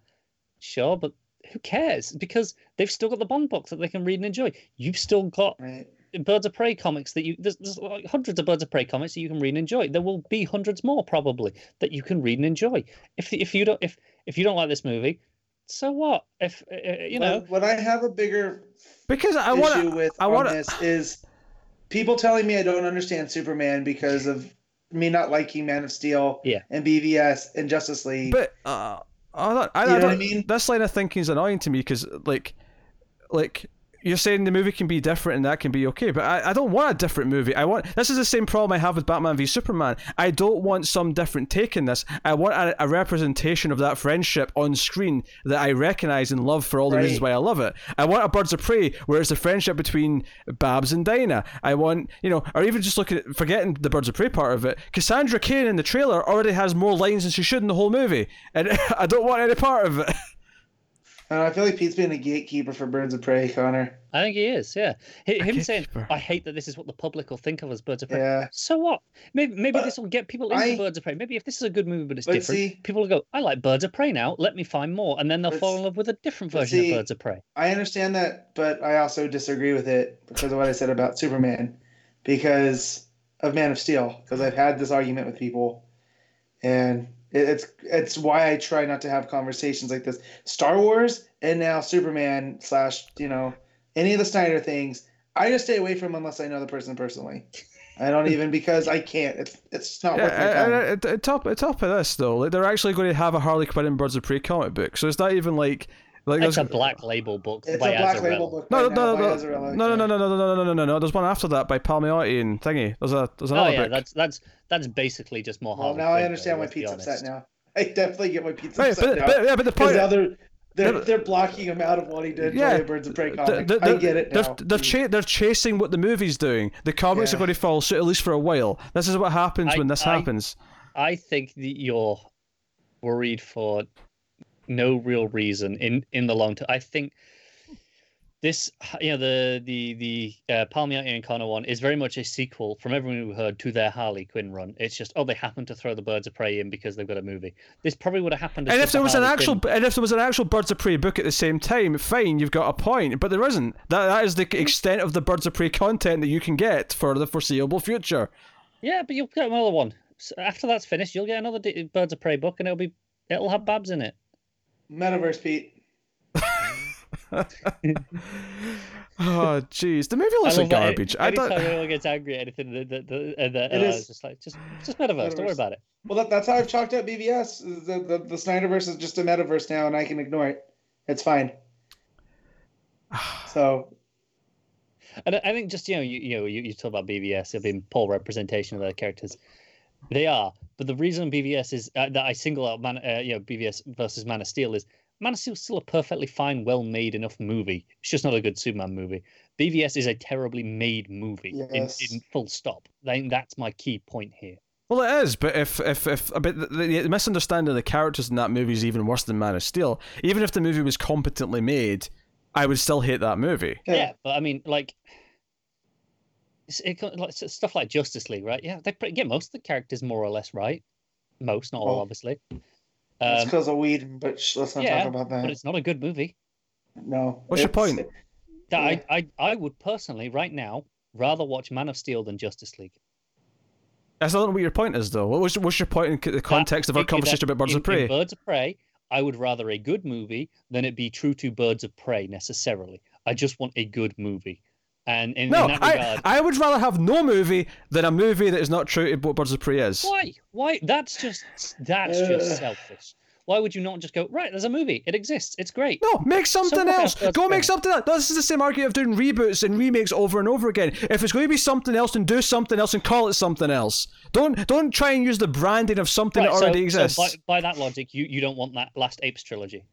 [SPEAKER 3] Sure, but who cares? Because they've still got the Bond books that they can read and enjoy. You've still got
[SPEAKER 2] Right.
[SPEAKER 3] Birds of Prey comics that you there's, there's like hundreds of Birds of Prey comics that you can read and enjoy. There will be hundreds more probably that you can read and enjoy. If if you don't if if you don't like this movie, so what? If uh, uh, you know,
[SPEAKER 2] What, what I have a bigger
[SPEAKER 1] Because I want
[SPEAKER 2] issue
[SPEAKER 1] want
[SPEAKER 2] with
[SPEAKER 1] I wanna-
[SPEAKER 2] this is people telling me I don't understand Superman because of me not liking Man of Steel
[SPEAKER 3] Yeah.
[SPEAKER 2] and BVS and Justice League.
[SPEAKER 1] But uh, I don't, I,
[SPEAKER 2] You know
[SPEAKER 1] I
[SPEAKER 2] what I
[SPEAKER 1] don't,
[SPEAKER 2] mean?
[SPEAKER 1] This line of thinking is annoying to me because, like, like you're saying the movie can be different and that can be okay, but I, I don't want a different movie. I want this is the same problem I have with Batman v Superman. I don't want some different take in this. I want a, a representation of that friendship on screen that I recognize and love for all the
[SPEAKER 2] Right.
[SPEAKER 1] reasons why I love it. I want a Birds of Prey where it's a friendship between Babs and Dinah. I want you know, or even just looking at forgetting the Birds of Prey part of it. Cassandra Cain in the trailer already has more lines than she should in the whole movie, and <laughs> I don't want any part of it. <laughs>
[SPEAKER 2] And I feel like Pete's being a gatekeeper for Birds of Prey, Connor.
[SPEAKER 3] I think he is. Yeah, H- him saying, "I hate that this is what the public will think of as Birds of Prey."
[SPEAKER 2] Yeah.
[SPEAKER 3] So what? Maybe maybe
[SPEAKER 2] But
[SPEAKER 3] this will get people into
[SPEAKER 2] I-
[SPEAKER 3] Birds of Prey. Maybe if this is a good movie but it's
[SPEAKER 2] But
[SPEAKER 3] different,
[SPEAKER 2] see-
[SPEAKER 3] people will go, "I like Birds of Prey now. Let me find more," and then they'll fall in love with a different version
[SPEAKER 2] see-
[SPEAKER 3] of Birds of Prey.
[SPEAKER 2] I understand that, but I also disagree with it because of what I said about Superman, because of Man of Steel. Because I've had this argument with people, and it, it's it's why I try not to have conversations like this. Star Wars and now Superman slash you know any of the Snyder things. I just stay away from unless I know the person personally. I don't even because I can't. It's it's not
[SPEAKER 1] Yeah,
[SPEAKER 2] worth my time.
[SPEAKER 1] and at, at top at top of this though, like they're actually going to have a Harley Quinn and Birds of Prey comic book, so it's not even like like
[SPEAKER 3] It's a black label book
[SPEAKER 2] It's
[SPEAKER 3] by
[SPEAKER 2] a black
[SPEAKER 3] Azzarello.
[SPEAKER 2] label book.
[SPEAKER 1] No,
[SPEAKER 2] right
[SPEAKER 1] no, no, no, no, no, no, no, no, no, no, no, no, no, no. There's one after that by Palmiotti and thingy. There's a there's another.
[SPEAKER 3] Oh yeah,
[SPEAKER 1] book.
[SPEAKER 3] that's that's that's basically just more.
[SPEAKER 2] Well, now I understand why Pete's upset now. <laughs> I definitely get why Pete's
[SPEAKER 1] Right,
[SPEAKER 2] upset
[SPEAKER 1] but,
[SPEAKER 2] now.
[SPEAKER 1] but yeah, but the point.
[SPEAKER 2] now they're they're, they're blocking him out of wanting to enjoy
[SPEAKER 1] Yeah,
[SPEAKER 2] Birds of Prey
[SPEAKER 1] the-
[SPEAKER 2] comic.
[SPEAKER 1] the-
[SPEAKER 2] I get it
[SPEAKER 1] They're, they're, cha- they're chasing what the movie's doing. The comics are going to fall suit at least for a while. This is what happens
[SPEAKER 3] I-
[SPEAKER 1] when this
[SPEAKER 3] I-
[SPEAKER 1] happens.
[SPEAKER 3] I think that you're worried for no real reason in in the long term. I think this, you know, the the the uh, Palmiotti and Conner one is very much a sequel from everyone who heard to their Harley Quinn run. It's just oh they happen to throw the Birds of Prey in because they've got a movie. This probably would have happened.
[SPEAKER 1] And if there was an actual,
[SPEAKER 3] Quinn-
[SPEAKER 1] and if there was an actual Birds of Prey book at the same time, fine, you've got a point. But there isn't. That that is the extent of the Birds of Prey content that you can get for the foreseeable future.
[SPEAKER 3] yeah, but you'll get another one after that's finished. You'll get another Birds of Prey book, and it'll be it'll have Babs in it.
[SPEAKER 2] Metaverse, Pete. <laughs>
[SPEAKER 1] Oh, jeez, the movie looks like garbage. I
[SPEAKER 3] Anytime
[SPEAKER 1] don't.
[SPEAKER 3] anyone gets angry at anything, that that that- and that-
[SPEAKER 2] It
[SPEAKER 3] and I
[SPEAKER 2] is.
[SPEAKER 3] just like, just just metaverse. Don't worry about it.
[SPEAKER 2] Well, that, that's how I've chalked up BVS. The, the the Snyderverse is just a metaverse now, and I can ignore it. It's fine. <sighs> So
[SPEAKER 3] And I I think just you know you you know you, you talk about BVS it being poor representation of their characters. They are, but the reason BVS is uh, that I single out Man, uh, you know BVS versus Man of Steel is Man of Steel is still a perfectly fine, well made enough movie. It's just not a good Superman movie. BVS is a terribly made movie. In,
[SPEAKER 2] Yes.
[SPEAKER 3] in full stop. I think that's my key point here.
[SPEAKER 1] Well, it is, but if if if but the, the misunderstanding of the characters in that movie is even worse than Man of Steel. Even if the movie was competently made, I would still hate that movie.
[SPEAKER 3] Yeah,
[SPEAKER 2] yeah,
[SPEAKER 3] but I mean, like, it's, it, like s- stuff like Justice League, right? Yeah, they pretty- get most of the characters more or less right. Most, not all,
[SPEAKER 2] Oh.
[SPEAKER 3] obviously.
[SPEAKER 2] it's
[SPEAKER 3] Um,
[SPEAKER 2] because of weed, but sh- let's not
[SPEAKER 3] yeah,
[SPEAKER 2] talk about
[SPEAKER 3] but
[SPEAKER 2] that.
[SPEAKER 3] it's not a good movie.
[SPEAKER 2] No.
[SPEAKER 1] What's your point?
[SPEAKER 3] That
[SPEAKER 2] Yeah.
[SPEAKER 3] I, I, I would personally, right now, rather watch Man of Steel than Justice League.
[SPEAKER 1] That's not know what your point is, though. What was what's your point in the context of our
[SPEAKER 3] in- in
[SPEAKER 1] conversation
[SPEAKER 3] that-
[SPEAKER 1] about Birds
[SPEAKER 3] in-
[SPEAKER 1] of Prey?
[SPEAKER 3] Birds of Prey, I would rather a good movie than it be true to Birds of Prey necessarily. I just want a good movie. And in,
[SPEAKER 1] no,
[SPEAKER 3] in that
[SPEAKER 1] I,
[SPEAKER 3] regard,
[SPEAKER 1] I would rather have no movie than a movie that is not true to what Birds of Prey is.
[SPEAKER 3] why? Why? That's just that's just selfish. Why would you not just go right? There's a movie. It exists. It's great.
[SPEAKER 1] No, make something
[SPEAKER 3] what
[SPEAKER 1] else.
[SPEAKER 3] else does
[SPEAKER 1] Go make
[SPEAKER 3] that?
[SPEAKER 1] something else. This is the same argument of doing reboots and remakes over and over again. If it's going to be something else, then do something else and call it something else. Don't don't try and use the branding of something
[SPEAKER 3] Right,
[SPEAKER 1] that
[SPEAKER 3] so-
[SPEAKER 1] already exists.
[SPEAKER 3] So by, by that logic, you, you don't want that last Apes trilogy.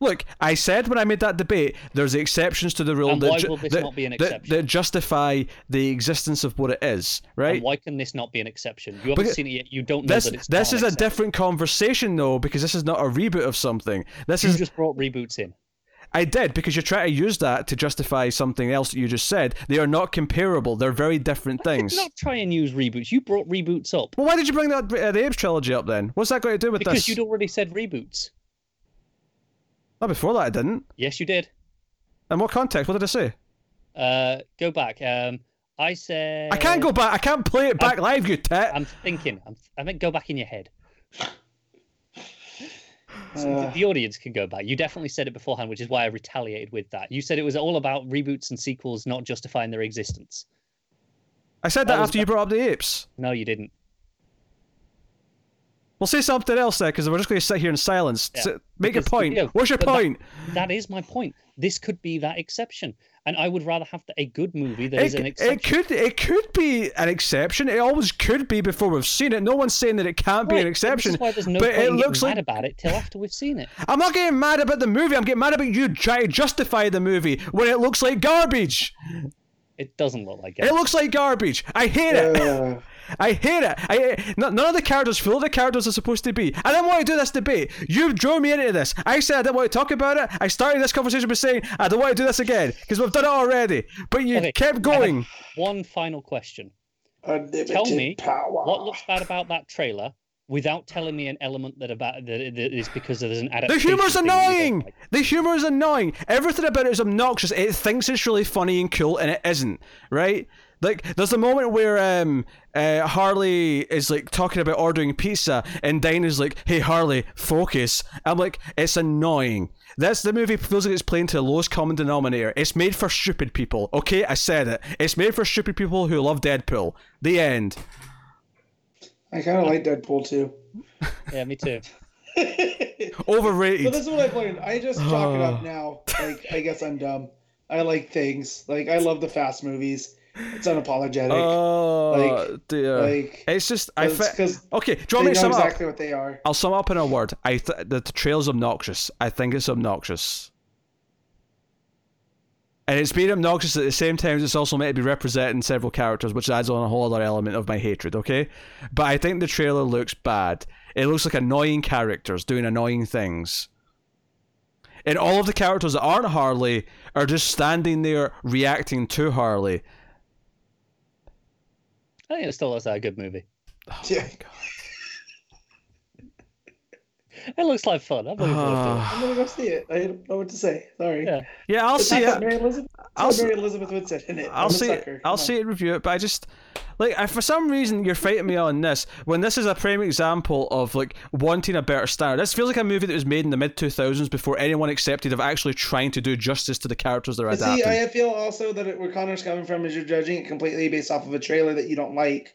[SPEAKER 1] Look, I said when I made that debate, there's exceptions to the rule
[SPEAKER 3] And
[SPEAKER 1] that,
[SPEAKER 3] why
[SPEAKER 1] ju-
[SPEAKER 3] will this
[SPEAKER 1] that,
[SPEAKER 3] not be an
[SPEAKER 1] that-
[SPEAKER 3] exception?
[SPEAKER 1] that justify the existence of what it is, right?
[SPEAKER 3] And why can this not be an exception? You haven't
[SPEAKER 1] Because
[SPEAKER 3] seen it yet. You don't know
[SPEAKER 1] This
[SPEAKER 3] that it's
[SPEAKER 1] this is a
[SPEAKER 3] exception.
[SPEAKER 1] different conversation though, because this is not a reboot of something. This
[SPEAKER 3] You
[SPEAKER 1] is
[SPEAKER 3] just brought reboots in.
[SPEAKER 1] I did because you're trying to use that to justify something else that you just said. They are not comparable. They're very different things.
[SPEAKER 3] Not try and use reboots. You brought reboots up
[SPEAKER 1] Well, why did you bring that uh, the Apes trilogy up then? What's that got to do with
[SPEAKER 3] because
[SPEAKER 1] this?
[SPEAKER 3] you'd already said reboots.
[SPEAKER 1] Not before that, I didn't.
[SPEAKER 3] Yes, you did.
[SPEAKER 1] In what context? What did I say?
[SPEAKER 3] Uh, go back. Um, I said
[SPEAKER 1] I can't go back. I can't play it back live, you tit.
[SPEAKER 3] I'm thinking. I'm, I meant go back in your head. <laughs> So
[SPEAKER 2] Uh,
[SPEAKER 3] the, the audience can go back. You definitely said it beforehand, which is why I retaliated with that. You said it was all about reboots and sequels not justifying their existence.
[SPEAKER 1] I said
[SPEAKER 3] that
[SPEAKER 1] that
[SPEAKER 3] was
[SPEAKER 1] after you brought up the apes.
[SPEAKER 3] No, you didn't.
[SPEAKER 1] Well, say something else there, because we're just going to sit here in silence.
[SPEAKER 3] Yeah,
[SPEAKER 1] S- Make a
[SPEAKER 3] because-
[SPEAKER 1] point.
[SPEAKER 3] yeah,
[SPEAKER 1] What's your
[SPEAKER 3] but that-
[SPEAKER 1] point?
[SPEAKER 3] That is my point. This could be that exception, and I would rather have a good movie that is
[SPEAKER 1] It,
[SPEAKER 3] an
[SPEAKER 1] it could it could be an exception. It always could be before we've seen it. No one's saying that it can't be an exception.
[SPEAKER 3] This is why there's no
[SPEAKER 1] but
[SPEAKER 3] point
[SPEAKER 1] it looks like
[SPEAKER 3] mad about it till after we've seen it. <laughs>
[SPEAKER 1] I'm not getting mad about the movie. I'm getting mad about you trying to justify the movie when it looks like garbage.
[SPEAKER 3] It doesn't look like
[SPEAKER 1] It
[SPEAKER 3] it.
[SPEAKER 1] looks like garbage. I hate it. <laughs> I hate it. I n- none of the characters feel the characters are supposed to be. I didn't want to do this debate. You drew me into this. I said I didn't want to talk about it. I started this conversation by saying I don't want to do this again because we've done it already. But you
[SPEAKER 3] Okay,
[SPEAKER 1] kept going.
[SPEAKER 3] One final question.
[SPEAKER 2] unlimited
[SPEAKER 3] Tell me
[SPEAKER 2] power.
[SPEAKER 3] What looks bad about that trailer without telling me an element that about that that is because there's an
[SPEAKER 1] The
[SPEAKER 3] adaptation.
[SPEAKER 1] humor's
[SPEAKER 3] thing that
[SPEAKER 1] annoying.
[SPEAKER 3] like?
[SPEAKER 1] The humor is annoying. Everything about it is obnoxious. It thinks it's really funny and cool, and it isn't. Right? Like, there's a moment where um, uh, Harley is like talking about ordering pizza, and Dinah's like, "Hey, Harley, focus." I'm like, it's annoying. That's the movie feels like it's playing to the lowest common denominator. It's made for stupid people. Okay, I said it. It's made for stupid people who love Deadpool. The end.
[SPEAKER 2] I kind of like Deadpool too.
[SPEAKER 3] Yeah, me too. <laughs>
[SPEAKER 1] Overrated.
[SPEAKER 2] But this is what I've learned. I just chalk it up uh. now. Like I guess I'm dumb. I like things. Like I love the fast movies. It's unapologetic.
[SPEAKER 1] Oh
[SPEAKER 2] like-
[SPEAKER 1] dear.
[SPEAKER 2] Uh, like
[SPEAKER 1] it's just I. Fe- okay, do you want me to sum it up?
[SPEAKER 2] exactly what they are.
[SPEAKER 1] I'll sum up in a word. I th- the, the trailer's obnoxious. I think it's obnoxious. And it's being obnoxious at the same time as it's also meant to be representing several characters, which adds on a whole other element of my hatred, okay? But I think the trailer looks bad. It looks like annoying characters doing annoying things. And all of the characters that aren't Harley are just standing there reacting to Harley.
[SPEAKER 3] I think it still looks like a good movie.
[SPEAKER 2] Oh yeah.
[SPEAKER 3] It looks like fun. I'm looking forward to
[SPEAKER 1] Ah.
[SPEAKER 2] I'm gonna go see it. I don't know what to say. Sorry.
[SPEAKER 3] Yeah.
[SPEAKER 1] Yeah, I'll
[SPEAKER 2] It's
[SPEAKER 1] see
[SPEAKER 2] not got
[SPEAKER 1] it.
[SPEAKER 2] Mary Elizabeth. It's
[SPEAKER 1] I'll
[SPEAKER 2] got
[SPEAKER 1] s-
[SPEAKER 2] Mary Elizabeth Winstead in it.
[SPEAKER 1] I'll
[SPEAKER 2] I'm a
[SPEAKER 1] see it.
[SPEAKER 2] sucker.
[SPEAKER 1] I'll
[SPEAKER 2] Come
[SPEAKER 1] see it review it, but I just like I, for some reason you're fighting me on this when this is a prime example of like wanting a better standard. This feels like a movie that was made in the mid two thousands before anyone accepted of actually trying to do justice to the characters they're
[SPEAKER 2] But
[SPEAKER 1] adapting.
[SPEAKER 2] see, I feel also that it, where Connor's coming from is you're judging it completely based off of a trailer that you don't like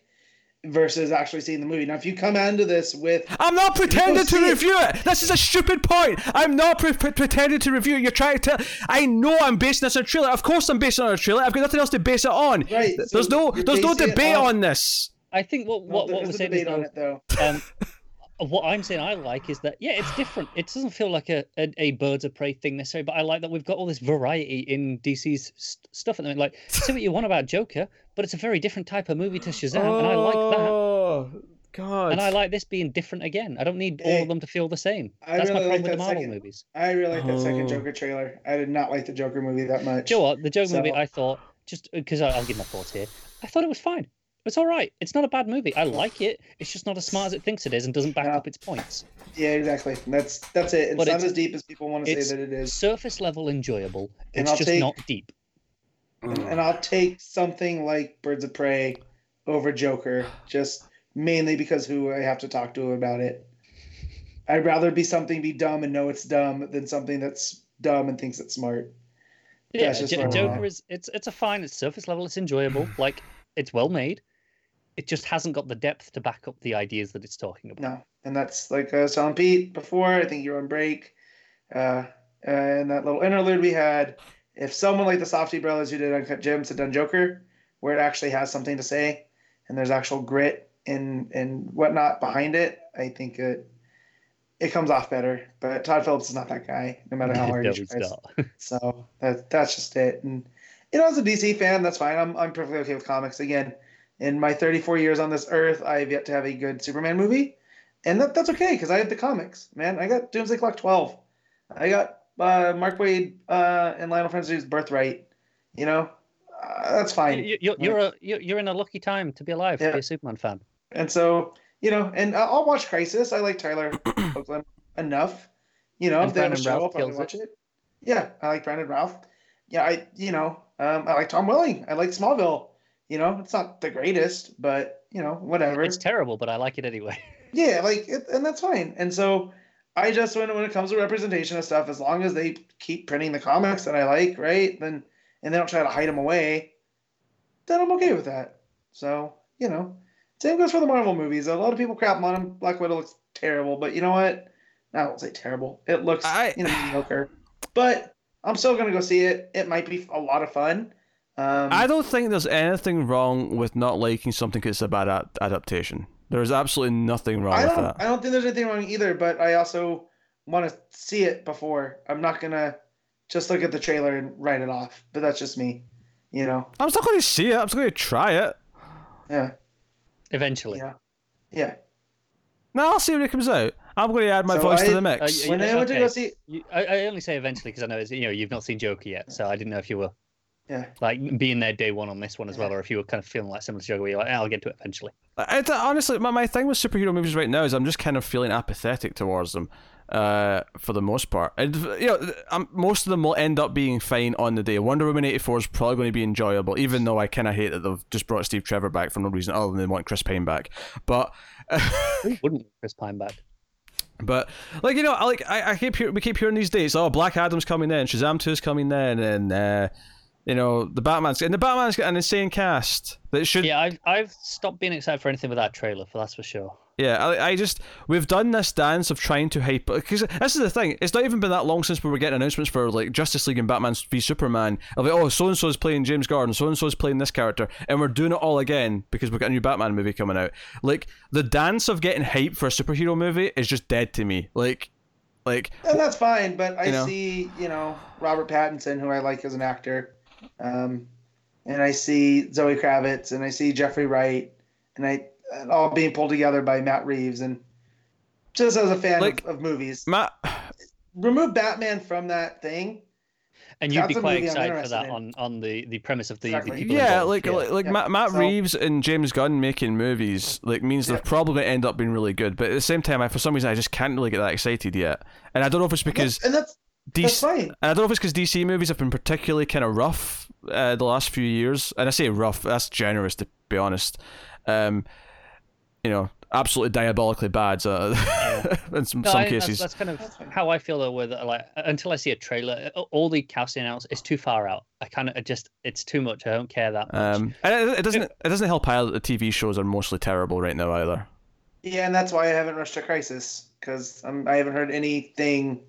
[SPEAKER 2] versus actually seeing the movie. Now, if you come into this with
[SPEAKER 1] I'm not pretending to
[SPEAKER 2] see it.
[SPEAKER 1] review it. This is a stupid point. I'm not pre- pre- pretending to review it. You're trying to. I know I'm basing this on a trailer. Of course, I'm basing it on a trailer. I've got nothing else to base it on.
[SPEAKER 2] Right, so
[SPEAKER 1] There's no. There's no debate
[SPEAKER 2] off-
[SPEAKER 1] on this.
[SPEAKER 3] I think what
[SPEAKER 2] well,
[SPEAKER 3] what
[SPEAKER 2] there
[SPEAKER 3] what
[SPEAKER 2] is
[SPEAKER 3] we're saying is
[SPEAKER 2] on it though.
[SPEAKER 3] um, <laughs> what I'm saying I like is that yeah, it's different. It doesn't feel like a, a, a birds of prey thing necessarily, but I like that we've got all this variety in DC's st- stuff at the moment. Like, say what you want about Joker, but it's a very different type of movie to Shazam, and I like that.
[SPEAKER 1] Oh God.
[SPEAKER 3] And I like this being different again. I don't need all
[SPEAKER 2] Hey,
[SPEAKER 3] of them to feel the same.
[SPEAKER 2] I
[SPEAKER 3] That's my
[SPEAKER 2] really
[SPEAKER 3] problem
[SPEAKER 2] like
[SPEAKER 3] with the Marvel
[SPEAKER 2] second-
[SPEAKER 3] movies.
[SPEAKER 2] I really like that second
[SPEAKER 1] Oh.
[SPEAKER 2] Joker trailer. I did not like the Joker movie that much.
[SPEAKER 3] Do you know what? The Joker movie, I thought, just uh, because I'll give my thoughts here, I thought it was fine. It's all right. It's not a bad movie. I like it. It's just not as smart as it thinks it is and doesn't back
[SPEAKER 2] Yeah.
[SPEAKER 3] up its points.
[SPEAKER 2] Yeah, exactly. That's that's it. It's
[SPEAKER 3] But
[SPEAKER 2] not
[SPEAKER 3] it's-
[SPEAKER 2] as deep as people want to say that it is.
[SPEAKER 3] Surface level enjoyable.
[SPEAKER 2] And
[SPEAKER 3] It's
[SPEAKER 2] I'll
[SPEAKER 3] just
[SPEAKER 2] take-
[SPEAKER 3] not deep.
[SPEAKER 2] And, and I'll take something like Birds of Prey over Joker, just mainly because who I have to talk to about it. I'd rather be something be dumb and know it's dumb than something that's dumb and thinks it's smart.
[SPEAKER 3] Yeah,
[SPEAKER 2] That's just
[SPEAKER 3] Jo-
[SPEAKER 2] where I'm
[SPEAKER 3] Joker is it's it's a fine. It's surface level. It's enjoyable. Like it's well made. It just hasn't got the depth to back up the ideas that it's talking about.
[SPEAKER 2] No, and that's like I was telling Pete before. I think you're on break, uh, and that little interlude we had. If someone like the Safdie Brothers who did Uncut Gems had done Joker, where it actually has something to say, and there's actual grit and and whatnot behind it, I think it it comes off better. But Todd Phillips is not that guy, no matter how <laughs> hard he tries. <laughs> So that that's just it. And you know, as a DC fan, that's fine. I'm I'm perfectly okay with comics. Again, in my 34 years on this earth, I've yet to have a good Superman movie, and that, that's okay because I have the comics. Man, I got Doomsday Clock 12. I got uh, Mark Waid uh, and Leinil Francis' Birthright. You know, uh, that's fine.
[SPEAKER 3] You- You're, you're a you're you're in a lucky time to be alive to
[SPEAKER 2] Yeah.
[SPEAKER 3] be a Superman fan.
[SPEAKER 2] And so, you know, and I- I'll watch Crisis. I like Tyler <clears throat> Hoechlin enough. You know,
[SPEAKER 3] And
[SPEAKER 2] if they have a
[SPEAKER 3] Brandon
[SPEAKER 2] show,
[SPEAKER 3] Routh
[SPEAKER 2] I'll probably
[SPEAKER 3] kills
[SPEAKER 2] watch it. Yeah, I like Brandon Routh. Yeah, I, you know, um, I like Tom Welling. I like Smallville. You know, it's not the greatest, but you know, whatever.
[SPEAKER 3] It's terrible, but I like it anyway. <laughs>
[SPEAKER 2] Yeah, like, it, and that's fine. And so, I just when when it comes to representation of stuff, as long as they keep printing the comics that I like, right? Then and they don't try to hide them away, then I'm okay with that. So you know, Same goes for the Marvel movies. A lot of people crap on them. Black Widow looks terrible, but you know what? I won't say terrible. It looks
[SPEAKER 1] I-
[SPEAKER 2] you know mediocre. But I'm still gonna go see it. It might be a lot of fun. Um,
[SPEAKER 1] I don't think there's anything wrong with not liking something because it's a bad ad- adaptation. There's absolutely nothing wrong
[SPEAKER 2] I
[SPEAKER 1] with
[SPEAKER 2] don't.
[SPEAKER 1] that.
[SPEAKER 2] I don't think there's anything wrong either. But I also want to see it before. I'm not gonna just look at the trailer and write it off. But that's just me. You know.
[SPEAKER 1] I'm still going to see it. I'm still going to try it.
[SPEAKER 2] Yeah.
[SPEAKER 3] Eventually.
[SPEAKER 2] Yeah. Yeah.
[SPEAKER 1] No, I'll see when it comes out. I'm going to add my
[SPEAKER 2] So
[SPEAKER 1] voice to the mix.
[SPEAKER 3] Uh,
[SPEAKER 2] When I went to go see,
[SPEAKER 3] You, I, I only say eventually because I know it's, you know you've not seen Joker yet, so I didn't know if you were
[SPEAKER 2] yeah,
[SPEAKER 3] like being there day one on this one as well, or if you were kind of feeling like similar to Joker, where you're like, "Ah, I'll get to it eventually.
[SPEAKER 1] It's, honestly, my, my thing with superhero movies right now is I'm just kind of feeling apathetic towards them, uh, for the most part. And you know, um most of them will end up being fine on the day. Wonder Woman eighty four is probably going to be enjoyable, even though I kind of hate that they've just brought Steve Trevor back for no reason other than they want Chris Pine back. But. <laughs>
[SPEAKER 3] Who wouldn't want Chris Pine back?
[SPEAKER 1] But like you know, like I, I keep hear, we keep hearing these dates. Oh, Black Adam's coming in, Shazam two is coming in, and uh, you know the Batman's and the Batman's got an insane cast that should.
[SPEAKER 3] Yeah, I've I've stopped being excited for anything with that trailer, for that's for sure.
[SPEAKER 1] Yeah, I, I just we've done this dance of trying to hype because this is the thing. It's not even been that long since we were getting announcements for like Justice League and Batman v Superman. Of like, oh, so and so is playing James Gordon, so and so is playing this character, and we're doing it all again because we've got a new Batman movie coming out. Like the dance of getting hype for a superhero movie is just dead to me. Like, like
[SPEAKER 2] and that's fine. But I
[SPEAKER 1] You know?
[SPEAKER 2] see, you know, Robert Pattinson, who I like as an actor, um, and I see Zoe Kravitz, and I see Jeffrey Wright, and I and all being pulled together by Matt Reeves, and just as a fan
[SPEAKER 1] Like-
[SPEAKER 2] of, of movies,
[SPEAKER 1] Matt.
[SPEAKER 2] remove Batman from that thing.
[SPEAKER 3] And you'd be
[SPEAKER 2] That's a
[SPEAKER 3] quite excited for that
[SPEAKER 2] in.
[SPEAKER 3] on, on the, the premise of the, the
[SPEAKER 2] Exactly.
[SPEAKER 3] people
[SPEAKER 1] yeah,
[SPEAKER 3] involved.
[SPEAKER 1] like
[SPEAKER 3] yeah.
[SPEAKER 1] like, like
[SPEAKER 2] Yeah.
[SPEAKER 1] Matt, Matt
[SPEAKER 2] So-
[SPEAKER 1] Reeves and James Gunn making movies like means they're probably going to end up being really good. But at the same time, I for some reason I just can't really get that excited yet. And I don't know if it's because
[SPEAKER 2] and that's that's
[SPEAKER 1] DC.
[SPEAKER 2] fine.
[SPEAKER 1] And I don't know if it's because DC movies have been particularly kind of rough uh, the last few years. And I say rough, that's generous to be honest. Um, you know, absolutely diabolically bad uh, <laughs> in some,
[SPEAKER 3] No,
[SPEAKER 1] some
[SPEAKER 3] I- that's-
[SPEAKER 1] cases.
[SPEAKER 3] That's, kind of how I feel though. With like until I see a trailer, all the casting announcements it's too far out. I kind of just it's too much. I don't care that much.
[SPEAKER 1] Um, and it, it doesn't it doesn't help either that the TV shows are mostly terrible right now either.
[SPEAKER 2] Yeah, and that's why I haven't rushed to Crisis because I haven't heard anything.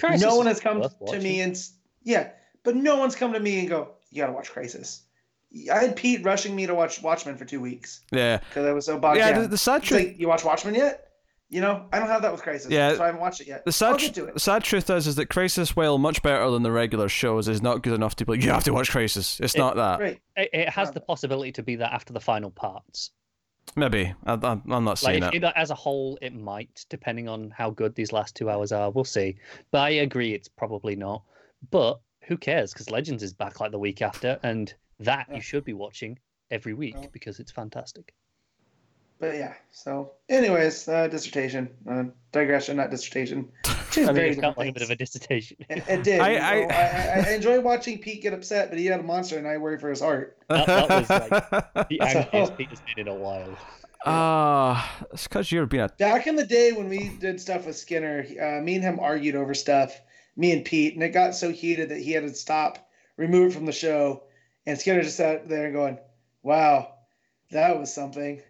[SPEAKER 3] Crisis
[SPEAKER 2] no one has come to me and yeah, but no one's come to me and go, "You gotta watch Crisis." I had Pete rushing me to watch Watchmen for two weeks
[SPEAKER 1] Yeah,
[SPEAKER 2] because I was so bogged
[SPEAKER 1] yeah.
[SPEAKER 2] down.
[SPEAKER 1] The, the sad truth.
[SPEAKER 2] like, "You watch Watchmen yet?" You know, I don't have that with Crisis.
[SPEAKER 1] Yeah.
[SPEAKER 2] so I haven't watched it yet.
[SPEAKER 1] The
[SPEAKER 2] I'll
[SPEAKER 1] sad,
[SPEAKER 2] get to
[SPEAKER 1] the
[SPEAKER 2] it.
[SPEAKER 1] sad truth is, is that Crisis, while much better than the regular shows, is not good enough to be like, you have to watch Crisis. It's
[SPEAKER 3] It-
[SPEAKER 1] not that.
[SPEAKER 2] Right.
[SPEAKER 3] It, it has
[SPEAKER 2] Yeah.
[SPEAKER 3] the possibility to be that after the final parts.
[SPEAKER 1] Maybe. I, I, I'm not
[SPEAKER 3] Like
[SPEAKER 1] saying
[SPEAKER 3] if,
[SPEAKER 1] it.
[SPEAKER 3] it- as a whole, it might, depending on how good these last two hours are. We'll see. But I agree, it's probably not. But who cares? Because Legends is back like the week after, and that
[SPEAKER 2] Yeah.
[SPEAKER 3] you should be watching every week
[SPEAKER 2] Yeah.
[SPEAKER 3] because it's fantastic.
[SPEAKER 2] But yeah. So, anyways, uh, dissertation, uh, digression, not dissertation. <laughs> Two
[SPEAKER 3] I mean,
[SPEAKER 2] very
[SPEAKER 3] it felt like a bit of a dissertation.
[SPEAKER 2] It, it did.
[SPEAKER 1] I-
[SPEAKER 2] you
[SPEAKER 1] I-
[SPEAKER 2] know, I, I, I enjoy watching Pete get upset, but he had a monster, and I worry for his heart.
[SPEAKER 3] that- that was, like, the <laughs>
[SPEAKER 2] So-
[SPEAKER 3] angriest Peter's been in a while.
[SPEAKER 1] Ah, it's because you're being a.
[SPEAKER 2] Back in the day when we did stuff with Skinner, uh, me and him argued over stuff, me and Pete, and it got so heated that he had to stop, remove it from the show, and Skinner just sat there and going, "Wow, that was something."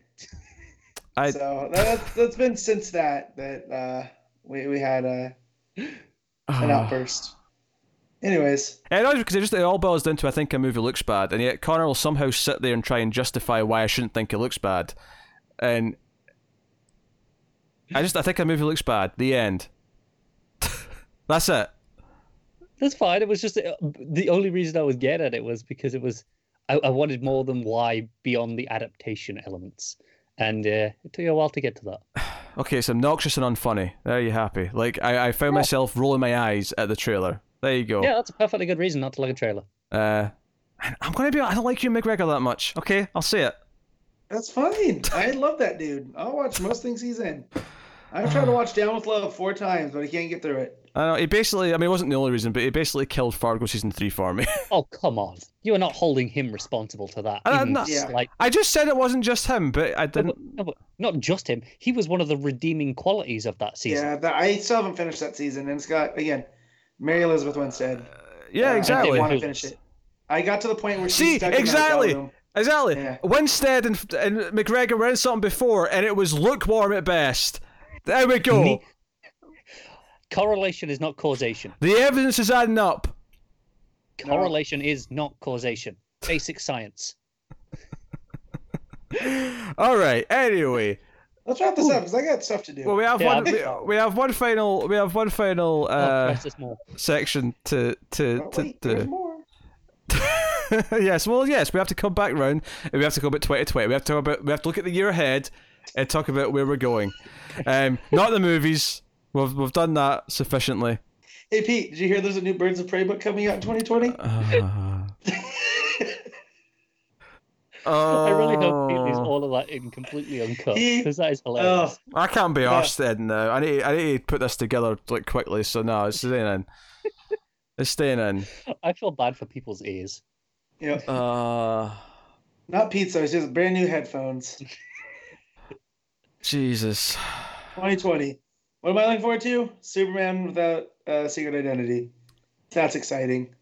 [SPEAKER 1] I-
[SPEAKER 2] So that's that's been since that that uh, we we had uh, <sighs> an outburst. Anyways,
[SPEAKER 1] It annoys because it just it all boils down to I think a movie looks bad, and yet Connor will somehow sit there and try and justify why I shouldn't think it looks bad, and I just I think a movie looks bad. The end. <laughs> That's it.
[SPEAKER 3] That's fine. It was just uh, the only reason I was getting at it was because it was I, I wanted more than why beyond the adaptation elements, and uh, it took you a while to get to that. <sighs>
[SPEAKER 1] Okay, it's obnoxious and unfunny. There you happy. Like I, I found myself rolling my eyes at the trailer. There you go.
[SPEAKER 3] Yeah, that's a perfectly good reason not to like a trailer.
[SPEAKER 1] Uh, I'm gonna be. I don't like Ewan McGregor that much. Okay, I'll say it.
[SPEAKER 2] that's fine. I love that dude. I'll watch most things he's in. I've tried to <sighs> watch Down with Love four times, but I can't get through it.
[SPEAKER 1] I know he basically. I mean, it wasn't the only reason, but he basically killed Fargo season three for me. <laughs>
[SPEAKER 3] Oh come on, you are not holding him responsible to that.
[SPEAKER 1] I'm not-
[SPEAKER 2] Yeah.
[SPEAKER 1] I just said it wasn't just him, but I didn't.
[SPEAKER 3] but, no, but not just him. He was one of the redeeming qualities of that season.
[SPEAKER 2] Yeah, that, I still haven't finished that season, and it's got again Mary Elizabeth Winstead.
[SPEAKER 1] Yeah,
[SPEAKER 2] Uh, I
[SPEAKER 1] exactly.
[SPEAKER 2] didn't want to finish it. I got to the point where
[SPEAKER 1] See,
[SPEAKER 2] she's stuck
[SPEAKER 1] exactly.
[SPEAKER 2] hotel room.
[SPEAKER 1] Exactly.
[SPEAKER 2] Yeah.
[SPEAKER 1] Winstead and, and McGregor were in something before, and it was lukewarm at best. There we go.
[SPEAKER 3] Me- Correlation is not causation.
[SPEAKER 1] The evidence is adding up.
[SPEAKER 3] Correlation is not causation. Basic science. <laughs>
[SPEAKER 1] All right. Anyway,
[SPEAKER 2] Let's wrap this up because I got stuff to do.
[SPEAKER 1] well, we have
[SPEAKER 3] Yeah,
[SPEAKER 1] one.
[SPEAKER 3] I
[SPEAKER 1] We, we have one final. We have one final
[SPEAKER 3] Oh,
[SPEAKER 1] uh,
[SPEAKER 3] press more.
[SPEAKER 1] section to to
[SPEAKER 2] Oh,
[SPEAKER 1] to.
[SPEAKER 2] wait,
[SPEAKER 1] to
[SPEAKER 2] more. <laughs>
[SPEAKER 1] yes. Well, yes. We have to come back round, and we have to go about 2020. We have to talk about. We have to look at the year ahead, and talk about where we're going. Um, not the movies. We've we've done that sufficiently.
[SPEAKER 2] Hey Pete, did you hear there's a new Birds of Prey book coming out in 2020? <laughs>
[SPEAKER 1] Uh, <laughs>
[SPEAKER 3] I really hope Pete leaves
[SPEAKER 1] oh.
[SPEAKER 3] all of that in completely uncut because that is hilarious.
[SPEAKER 2] Oh,
[SPEAKER 1] I can't be
[SPEAKER 2] Yeah.
[SPEAKER 1] arsed then now. I need I need to put this together like quickly. So no, it's staying in. It's staying in. <laughs>
[SPEAKER 3] I feel bad for people's ears.
[SPEAKER 2] yeah.
[SPEAKER 1] Uh,
[SPEAKER 2] Not pizza. It's just brand new headphones.
[SPEAKER 1] Jesus.
[SPEAKER 2] 2020. What am I looking forward to? Superman without uh, secret identity. That's exciting.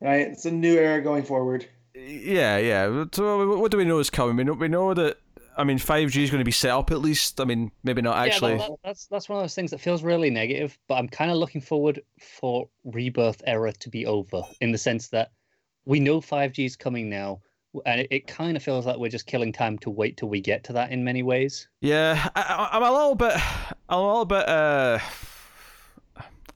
[SPEAKER 2] Right? It's a new era going forward.
[SPEAKER 1] Yeah, yeah. So what do we know is coming? We know we know that. I mean, five G is going to be set up at least. I mean, maybe not actually.
[SPEAKER 3] yeah, that, that's that's one of those things that feels really negative. But I'm kind of looking forward for rebirth era to be over in the sense that we know 5G is coming now, and it, it kind of feels like we're just killing time to wait till we get to that in many ways.
[SPEAKER 1] Yeah, I, I'm a little bit, I'm a little bit uh,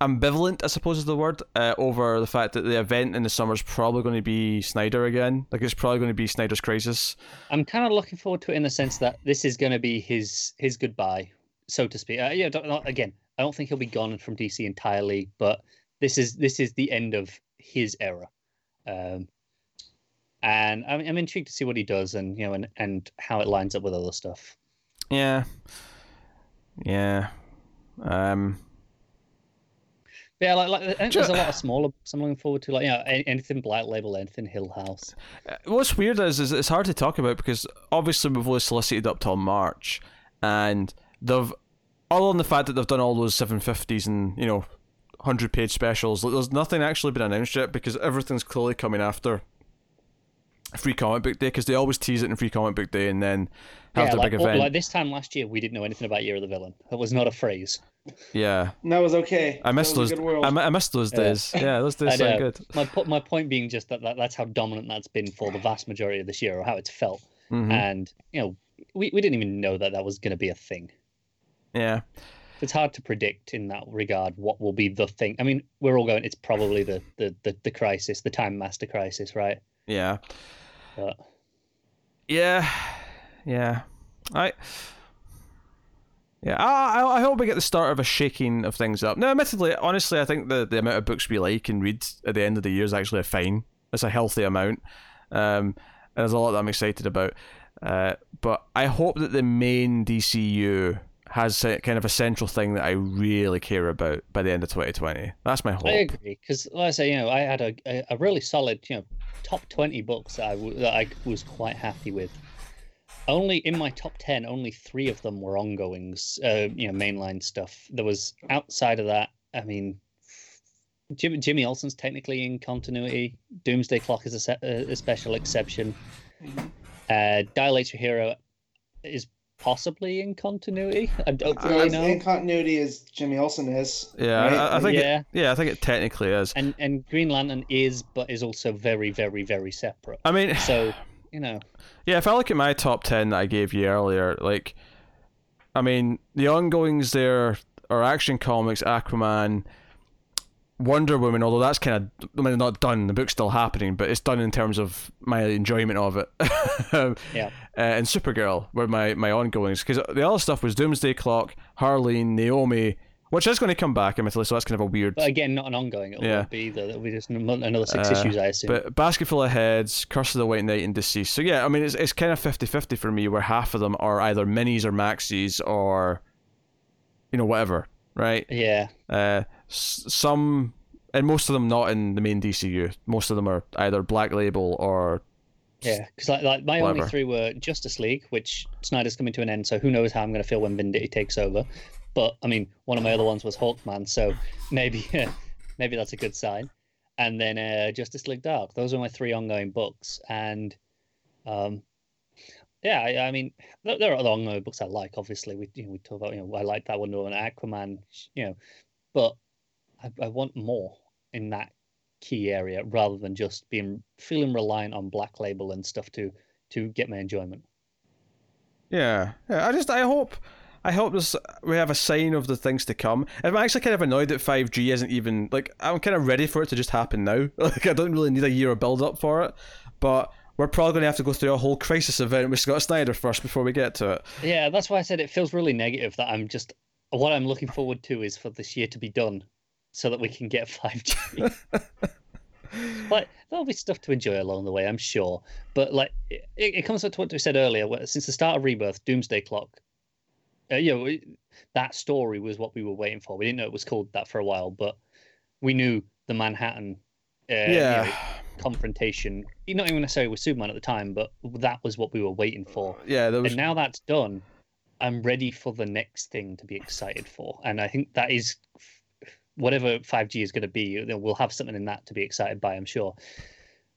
[SPEAKER 1] ambivalent, I suppose is the word, uh, over the fact that the event in the summer is probably going to be Snyder again. Like it's probably going to be Snyder's Crisis.
[SPEAKER 3] I'm kind of looking forward to it in the sense that this is going to be his his goodbye, so to speak. Uh, yeah, not, again, I don't think he'll be gone from DC entirely, but this is this is the end of his era, um, and I'm, I'm intrigued to see what he does and you know and, and how it lines up with other stuff.
[SPEAKER 1] Yeah, yeah. Um,
[SPEAKER 3] yeah, like, like I think there's a lot of smaller. books I'm looking forward to, like you know, anything Black Label, anything Hill House.
[SPEAKER 1] Uh, What's weird is, is it's hard to talk about because obviously we've only solicited up till March, and they've, other than the fact that they've done all those seven fifties and you know, hundred page specials, there's nothing actually been announced yet because everything's clearly coming after Free Comic Book Day because they always tease it in Free Comic Book Day and then have
[SPEAKER 3] yeah,
[SPEAKER 1] the
[SPEAKER 3] like,
[SPEAKER 1] big event.
[SPEAKER 3] like this time last year, we didn't know anything about Year of the Villain. That was not a phrase.
[SPEAKER 1] yeah,
[SPEAKER 2] And that was okay.
[SPEAKER 1] I missed those.
[SPEAKER 2] good world.
[SPEAKER 1] I, I missed those days. Yeah, those <laughs> days
[SPEAKER 3] I
[SPEAKER 1] sound
[SPEAKER 3] know.
[SPEAKER 1] good.
[SPEAKER 3] My po- my point being just that, that that's how dominant that's been for the vast majority of this year, or how it's felt.
[SPEAKER 1] hmm
[SPEAKER 3] And you know, we, we didn't even know that that was going to be a thing.
[SPEAKER 1] Yeah.
[SPEAKER 3] It's hard to predict in that regard what will be the thing. I mean, we're all going. It's probably the the the, the crisis, the Time Master crisis, right?
[SPEAKER 1] Yeah.
[SPEAKER 3] But
[SPEAKER 1] Yeah, yeah. I. Yeah, I, I hope we get the start of a shaking of things up. Now, admittedly, honestly, I think the, the amount of books we like and read at the end of the year is actually a fine. It's a healthy amount. Um, and there's a lot that I'm excited about. Uh, but I hope that the main DCU has a, kind of a central thing that I really care about by the end of 2020. That's my hope.
[SPEAKER 3] I agree because, like I say, you know, I had a, a, a really solid, you know, top twenty books that I, w- that I was quite happy with. Only in my top ten, only three of them were ongoings, uh, you know, mainline stuff. There was outside of that. I mean, Jim, Jimmy Olsen's technically in continuity. Doomsday Clock is a, se- a, a special exception. Uh, Dial H for Hero is possibly in continuity. I don't
[SPEAKER 2] So
[SPEAKER 3] really know.
[SPEAKER 2] in continuity as Jimmy Olsen is.
[SPEAKER 1] yeah,
[SPEAKER 2] right?
[SPEAKER 1] I, I think.
[SPEAKER 3] Yeah.
[SPEAKER 1] It, yeah, I think it technically is.
[SPEAKER 3] and and Green Lantern is, but is also very, very, very separate.
[SPEAKER 1] I mean,
[SPEAKER 3] So you know,
[SPEAKER 1] Yeah, if I look at my top 10 that I gave you earlier, like, I mean, the ongoings there are Action Comics, Aquaman, Wonder Woman, although that's kind of, I mean, not done, the book's still happening, but it's done in terms of my enjoyment of it. <laughs>
[SPEAKER 3] Yeah.
[SPEAKER 1] Uh, and Supergirl were my, my ongoings, because the other stuff was Doomsday Clock, Harleen, Naomi, which is going to come back, admittedly, so that's kind of a weird.
[SPEAKER 3] but again, not an ongoing. It
[SPEAKER 1] Yeah.
[SPEAKER 3] won't be either. It'll be just another six
[SPEAKER 1] Uh,
[SPEAKER 3] issues, I assume.
[SPEAKER 1] But Basket Full of Heads, Curse of the White Knight, and DCeased. So yeah, I mean, it's, it's kind of 50-50 for me, where half of them are either minis or maxis or, you know, whatever, right?
[SPEAKER 3] yeah,
[SPEAKER 1] Uh, s- some, and most of them not in the main DCU. Most of them are either Black Label or
[SPEAKER 3] yeah. Because like, like my only three were Justice League, which Snyder's coming to an end, so who knows how I'm going to feel when Venditti takes over. But I mean, one of my other ones was Hawkman, so maybe <laughs> maybe that's a good sign. And then uh, Justice League Dark. Those are my three ongoing books, and Um, yeah, I, I mean, there, there are other ongoing books I like. Obviously, we you know, we talk about you know I like that Wonder Woman, Aquaman, you know, but I, I want more in that key area rather than just being feeling reliant on Black Label and stuff to to get my enjoyment.
[SPEAKER 1] Yeah, yeah. I just I hope I hope this we have a sign of the things to come. I'm actually kind of annoyed that 5G isn't even like I'm kind of ready for it to just happen now. <laughs> Like I don't really need a year of build up for it, but we're probably going to have to go through a whole crisis event with Scott Snyder first before we get to it.
[SPEAKER 3] Yeah, that's why I said it feels really negative that I'm just what I'm looking forward to is for this year to be done so that we can get <laughs> 5G. <laughs> like there'll be stuff to enjoy along the way, I'm sure. But like it, it comes back to what we said earlier. where Since the start of Rebirth, Doomsday Clock, uh, you know, it- that story was what we were waiting for. We didn't know it was called that for a while, but we knew the Manhattan, uh, you
[SPEAKER 1] yeah,
[SPEAKER 3] know, confrontation. Not even necessarily with Superman at the time, but that was what we were waiting for.
[SPEAKER 1] yeah. There was
[SPEAKER 3] And now that's done, I'm ready for the next thing to be excited for. And I think that is whatever 5G is going to be, we'll have something in that to be excited by, I'm sure.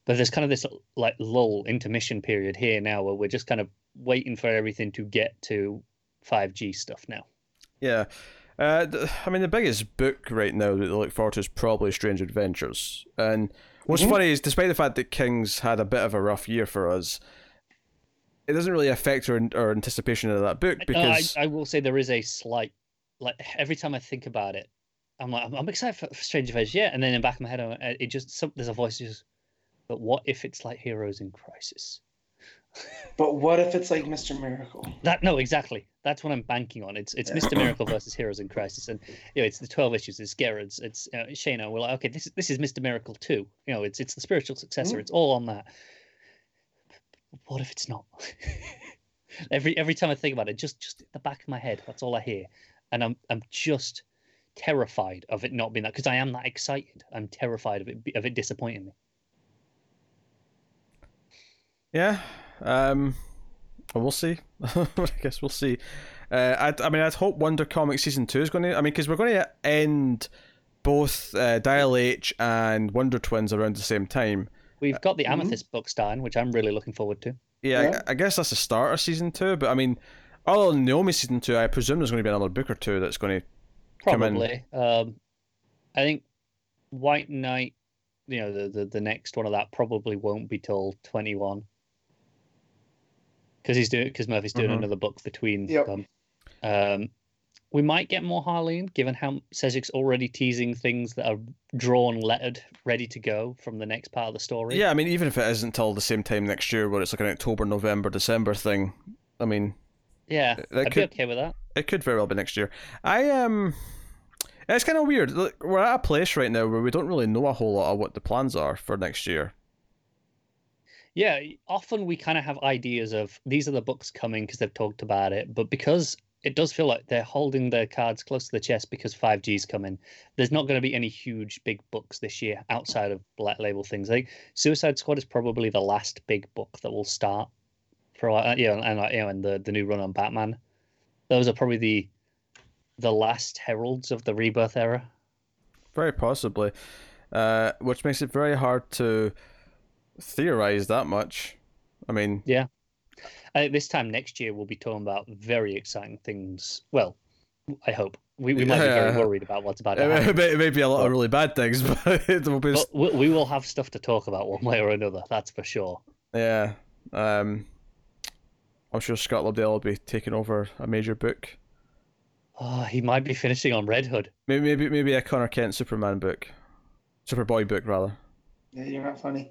[SPEAKER 3] But there's kind of this like lull intermission period here now where we're just kind of waiting for everything to get to 5G stuff now.
[SPEAKER 1] Yeah. Uh, I mean, the biggest book right now that I look forward to is probably Strange Adventures. And what's
[SPEAKER 2] Mhm.
[SPEAKER 1] funny is, despite the fact that King's had a bit of a rough year for us, it doesn't really affect our, our anticipation of that book
[SPEAKER 3] Uh,
[SPEAKER 1] because
[SPEAKER 3] I, I will say there is a slight, like every time I think about it, I'm like, I'm, I'm excited for, for Strange Adventures, yeah. And then in the back of my head, I- it just some, there's a voice just, but what if it's like Heroes in Crisis? <laughs>
[SPEAKER 2] But what if it's like Mr. Miracle?
[SPEAKER 3] That no, exactly. That's what I'm banking on. It's it's
[SPEAKER 2] Yeah.
[SPEAKER 3] Mr. <clears throat> Miracle versus Heroes in Crisis, and you know it's the twelve issues. It's Gerads. It's uh, Shaner. We're like, okay, this is this is Mr. Miracle too. You know, it's it's the spiritual successor.
[SPEAKER 2] Mhm.
[SPEAKER 3] It's all on that. What if it's not? <laughs> every every time I think about it, just just at the back of my head, that's all I hear, and I'm I'm just terrified of it not being that because I am that excited. I'm terrified of it of it disappointing me.
[SPEAKER 1] yeah, um, well, we'll see. <laughs> I guess we'll see. Uh, I, I mean, I'd hope Wonder Comics season two is going to. I mean, because we're going to end both uh, Dial H and Wonder Twins around the same time.
[SPEAKER 3] We've got the
[SPEAKER 2] mhm.
[SPEAKER 3] Amethyst book starting, which I'm really looking forward to.
[SPEAKER 1] Yeah,
[SPEAKER 2] Yeah.
[SPEAKER 1] I, I guess that's the start of season two. But I mean, other than Naomi season two, I presume there's going to be another book or two that's going to.
[SPEAKER 3] Probably. Um, I think White Knight, you know, the, the, the next one of that probably won't be till 21. Because he's doing because Murphy's doing
[SPEAKER 1] Mhm.
[SPEAKER 3] another book between
[SPEAKER 2] Yep.
[SPEAKER 3] them. Um, we might get more Harleen, given how Sejic's already teasing things that are drawn, lettered, ready to go from the next part of the story.
[SPEAKER 1] Yeah, I mean, even if it isn't till the same time next year, where it's like an October, November, December thing. I mean,
[SPEAKER 3] yeah,
[SPEAKER 1] that
[SPEAKER 3] I'd
[SPEAKER 1] could-
[SPEAKER 3] be okay with that.
[SPEAKER 1] it could very well be next year. I um, it's kind of weird. Look, we're at a place right now where we don't really know a whole lot of what the plans are for next year.
[SPEAKER 3] Yeah, often we kind of have ideas of these are the books coming because they've talked about it, but because it does feel like they're holding their cards close to the chest because 5G's coming, there's not going to be any huge big books this year outside of Black Label things. Like Suicide Squad is probably the last big book that will start for uh, you know, and like, you know, and the the new run on Batman. Those are probably the the last heralds of the rebirth era.
[SPEAKER 1] Very possibly, uh, which makes it very hard to theorize that much. I mean, yeah,
[SPEAKER 3] I think this time next year we'll be talking about very exciting things. Well, I hope we, we might be very
[SPEAKER 1] Yeah.
[SPEAKER 3] worried about what's about
[SPEAKER 1] it may, it may be a lot of really bad things, <laughs> but will be.
[SPEAKER 3] But we, we will have stuff to talk about one way or another. That's for sure.
[SPEAKER 1] Yeah. Um, I'm sure Scott Lobdell will be taking over a major book.
[SPEAKER 3] Oh, he might be finishing on Red Hood.
[SPEAKER 1] Maybe maybe maybe a Conner Kent Superman book, Superboy book rather.
[SPEAKER 2] Yeah, you're not funny.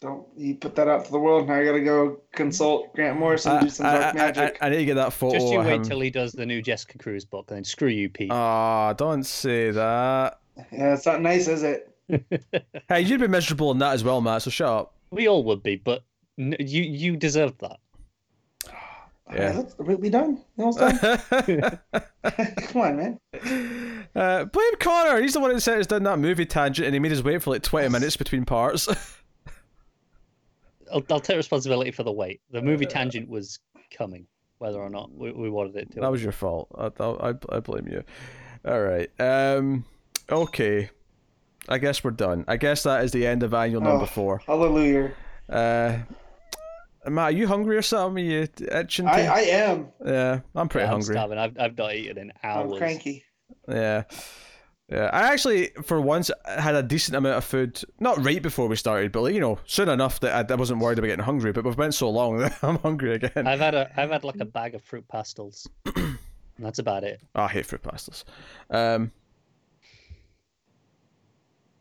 [SPEAKER 2] Don't you put that out to the world? Now I gotta go consult Grant Morrison,
[SPEAKER 1] I,
[SPEAKER 2] do some
[SPEAKER 1] I-
[SPEAKER 2] dark
[SPEAKER 1] I-
[SPEAKER 2] magic.
[SPEAKER 1] I- I need to get that photo.
[SPEAKER 3] Just you wait
[SPEAKER 1] him.
[SPEAKER 3] till he does the new Jessica Cruz book, then screw you, Pete.
[SPEAKER 1] Ah, don't say that.
[SPEAKER 2] yeah, it's not nice, is it? <laughs>
[SPEAKER 1] Hey, you'd be miserable in that as well, Matt. So shut up.
[SPEAKER 3] we all would be, but n- you you deserved that. <sighs>
[SPEAKER 1] Yeah.
[SPEAKER 2] Alright, let's- we, we done? You almost done? <laughs> <laughs> Come on, man.
[SPEAKER 1] uh, blame Connor. He's the one that said he's done that movie tangent, and he made us wait for like twenty minutes between parts.
[SPEAKER 3] I'll, I'll take responsibility for the wait. The movie Tangent was coming, whether or not we, we wanted it to.
[SPEAKER 1] that was your fault. I, I, I blame you. All right. Um. Okay. I guess we're done. I guess that is the end of annual number
[SPEAKER 2] Oh.
[SPEAKER 1] four.
[SPEAKER 2] Hallelujah.
[SPEAKER 1] Uh, Matt, are you hungry or something? Are you itching? To...
[SPEAKER 2] I, I am.
[SPEAKER 1] yeah, I'm pretty
[SPEAKER 3] Yeah, I'm
[SPEAKER 1] hungry.
[SPEAKER 3] starving. I've, I've not eaten in hours.
[SPEAKER 2] I'm cranky.
[SPEAKER 1] Yeah. Yeah, I actually, for once, had a decent amount of food. Not right before we started, but like, you know, soon enough that I, I wasn't worried about getting hungry. But we've been so long <laughs> that I'm hungry again.
[SPEAKER 3] I've had a I've had like a bag of fruit pastilles. <clears throat> that's about it.
[SPEAKER 1] Oh, I hate fruit pastilles. Um,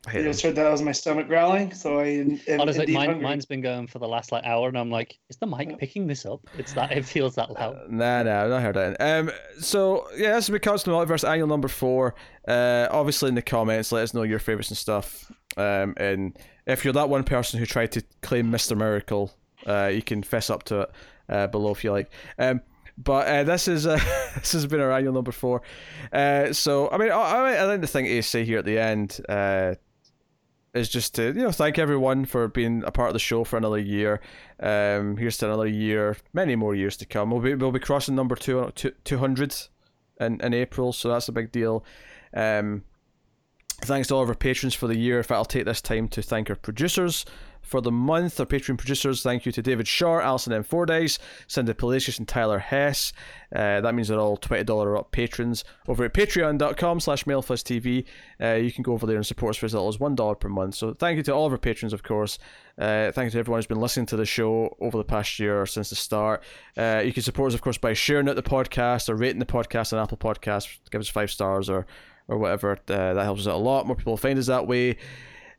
[SPEAKER 1] I
[SPEAKER 2] You just heard that was my stomach growling, so I am
[SPEAKER 3] Honestly, mine,
[SPEAKER 2] hungry.
[SPEAKER 3] mine's been going for the last like hour, and I'm like, is the mic picking this up? It's that it feels that loud.
[SPEAKER 1] Nah, nah, I've not heard that. Um, so yeah, this is Constant Multiverse Annual Number Four. Uh, obviously in the comments, let us know your favorites and stuff. Um, and if you're that one person who tried to claim Mister Miracle, uh, you can fess up to it uh, below if you like. Um, but uh, this is uh, <laughs> this has been our annual number four. Uh, so I mean, I, I, I think the thing to say here at the end uh, is just to you know thank everyone for being a part of the show for another year. Um, here's to another year, many more years to come. We'll be we'll be crossing number two two hundred in in April, so that's a big deal. Um, thanks to all of our patrons for the year. Fact, I'll take this time to thank our producers for the month. Our Patreon producers, thank you to David Shaw, Alison M. Fordyce, Cindy Palacios, and Tyler Hess. Uh, that means they're all $20 or up patrons. Over at patreon.com slash mailfuzztv, uh, you can go over there and support us for as little as $1 per month. So thank you to all of our patrons, of course. Uh, thank you to everyone who's been listening to the show over the past year since the start. Uh, you can support us, of course, by sharing out the podcast or rating the podcast on Apple Podcasts. Give us five stars or or whatever. Uh, that helps us out a lot. More people find us that way.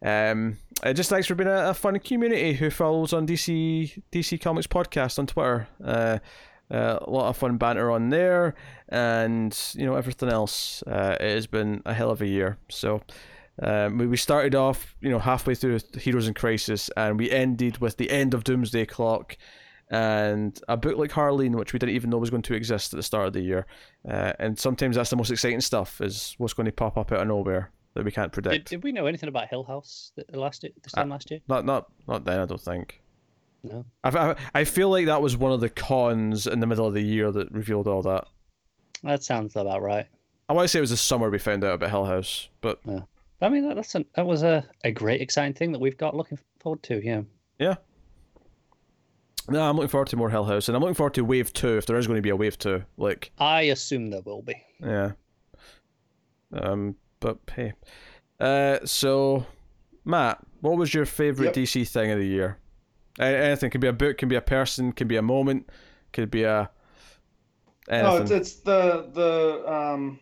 [SPEAKER 1] Um, uh, just thanks for being a, a fun community who follows on DC DC Comics podcast on Twitter. Uh, uh, a lot of fun banter on there, and you know everything else. Uh, it has been a hell of a year. So. Um, we we started off, you know, halfway through Heroes in Crisis, and we ended with the end of Doomsday Clock, and a book like Harleen, which we didn't even know was going to exist at the start of the year. Uh, and sometimes that's the most exciting stuff, is what's going to pop up out of nowhere that we can't predict.
[SPEAKER 3] did we know anything about Hill House last this time last year?
[SPEAKER 1] Not not not then. I don't think.
[SPEAKER 3] No.
[SPEAKER 1] I, I, I feel like that was one of the cons in the middle of the year that revealed all that.
[SPEAKER 3] That sounds about right.
[SPEAKER 1] I want to say it was the summer we found out about Hill House, but yeah.
[SPEAKER 3] I mean, that, that's an, that was a, a great, exciting thing that we've got looking forward to. Yeah.
[SPEAKER 1] yeah. No, I'm looking forward to more Hill House, and I'm looking forward to Wave Two if there is going to be a Wave Two. Like,
[SPEAKER 3] I assume there will be.
[SPEAKER 1] yeah. Um, but hey, uh, so Matt, what was your favorite
[SPEAKER 2] Yep.
[SPEAKER 1] DC thing of the year? Anything can be a book, can be a person, can be a moment, could be a anything.
[SPEAKER 2] No, it's, it's the the um,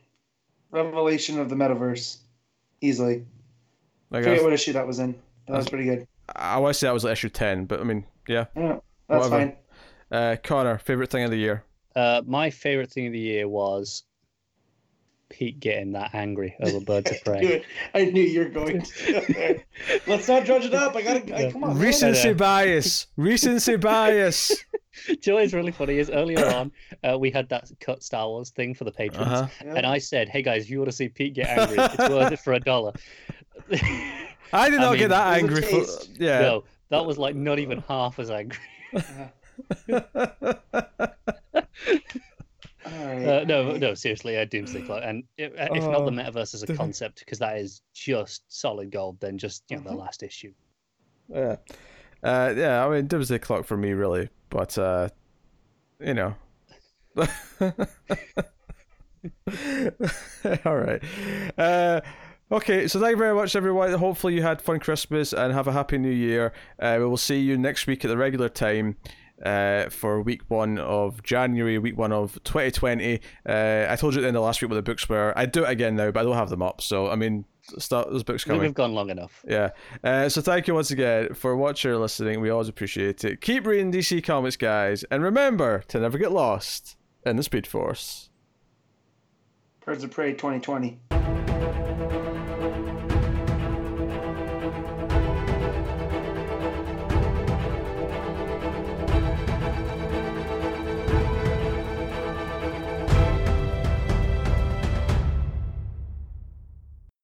[SPEAKER 2] revelation of the metaverse. Easily.
[SPEAKER 1] I
[SPEAKER 2] I
[SPEAKER 1] guess.
[SPEAKER 2] forget what issue that was in. That was pretty good.
[SPEAKER 1] I want to say that was like issue ten, but I mean, yeah.
[SPEAKER 2] Yeah, that's
[SPEAKER 1] Whatever.
[SPEAKER 2] fine.
[SPEAKER 1] Uh, Connor, favorite thing of the year.
[SPEAKER 3] Uh, my favorite thing of the year was Pete getting that angry <laughs> over Birds of
[SPEAKER 2] I knew,
[SPEAKER 3] Prey.
[SPEAKER 2] I knew you were going to. <laughs> Let's not judge it up. I gotta. I, come on. man.
[SPEAKER 1] Recency bias. Recency bias. <laughs>
[SPEAKER 3] Do you know what's really funny is earlier <coughs> on uh, we had that cut Star Wars thing for the patrons,
[SPEAKER 1] Uh-huh.
[SPEAKER 2] Yeah.
[SPEAKER 3] and I said, "Hey guys, if you want to see Pete get angry, it's worth it for a dollar."
[SPEAKER 1] I did
[SPEAKER 3] I
[SPEAKER 1] not
[SPEAKER 3] mean,
[SPEAKER 1] get that
[SPEAKER 2] it was a
[SPEAKER 1] angry. For, yeah.
[SPEAKER 3] No, that was like not even half as angry.
[SPEAKER 2] All right.
[SPEAKER 3] Uh, no, no, seriously, uh, Doomsday Clock, and if, if not the
[SPEAKER 1] Oh,
[SPEAKER 3] metaverse as a concept, because that is just solid gold, then just you know the
[SPEAKER 2] Mhm.
[SPEAKER 3] last issue.
[SPEAKER 1] yeah. Uh, yeah. I mean, Doomsday Clock for me, really, but uh, you know. <laughs> All right. Uh, okay, so thank you very much, everyone. Hopefully, you had fun Christmas and have a happy New Year. Uh, we will see you next week at the regular time. Uh, for week one of January, week one of 2020. Uh, I told you at the end of last week what the books were. I do it again now, but I don't have them up. So, I mean, start those books coming.
[SPEAKER 3] we've gone long enough.
[SPEAKER 1] Yeah. Uh, so thank you once again for watching or listening. We always appreciate it. Keep reading DC Comics, guys, and remember to never get lost in the Speed Force.
[SPEAKER 2] Birds of Prey 2020.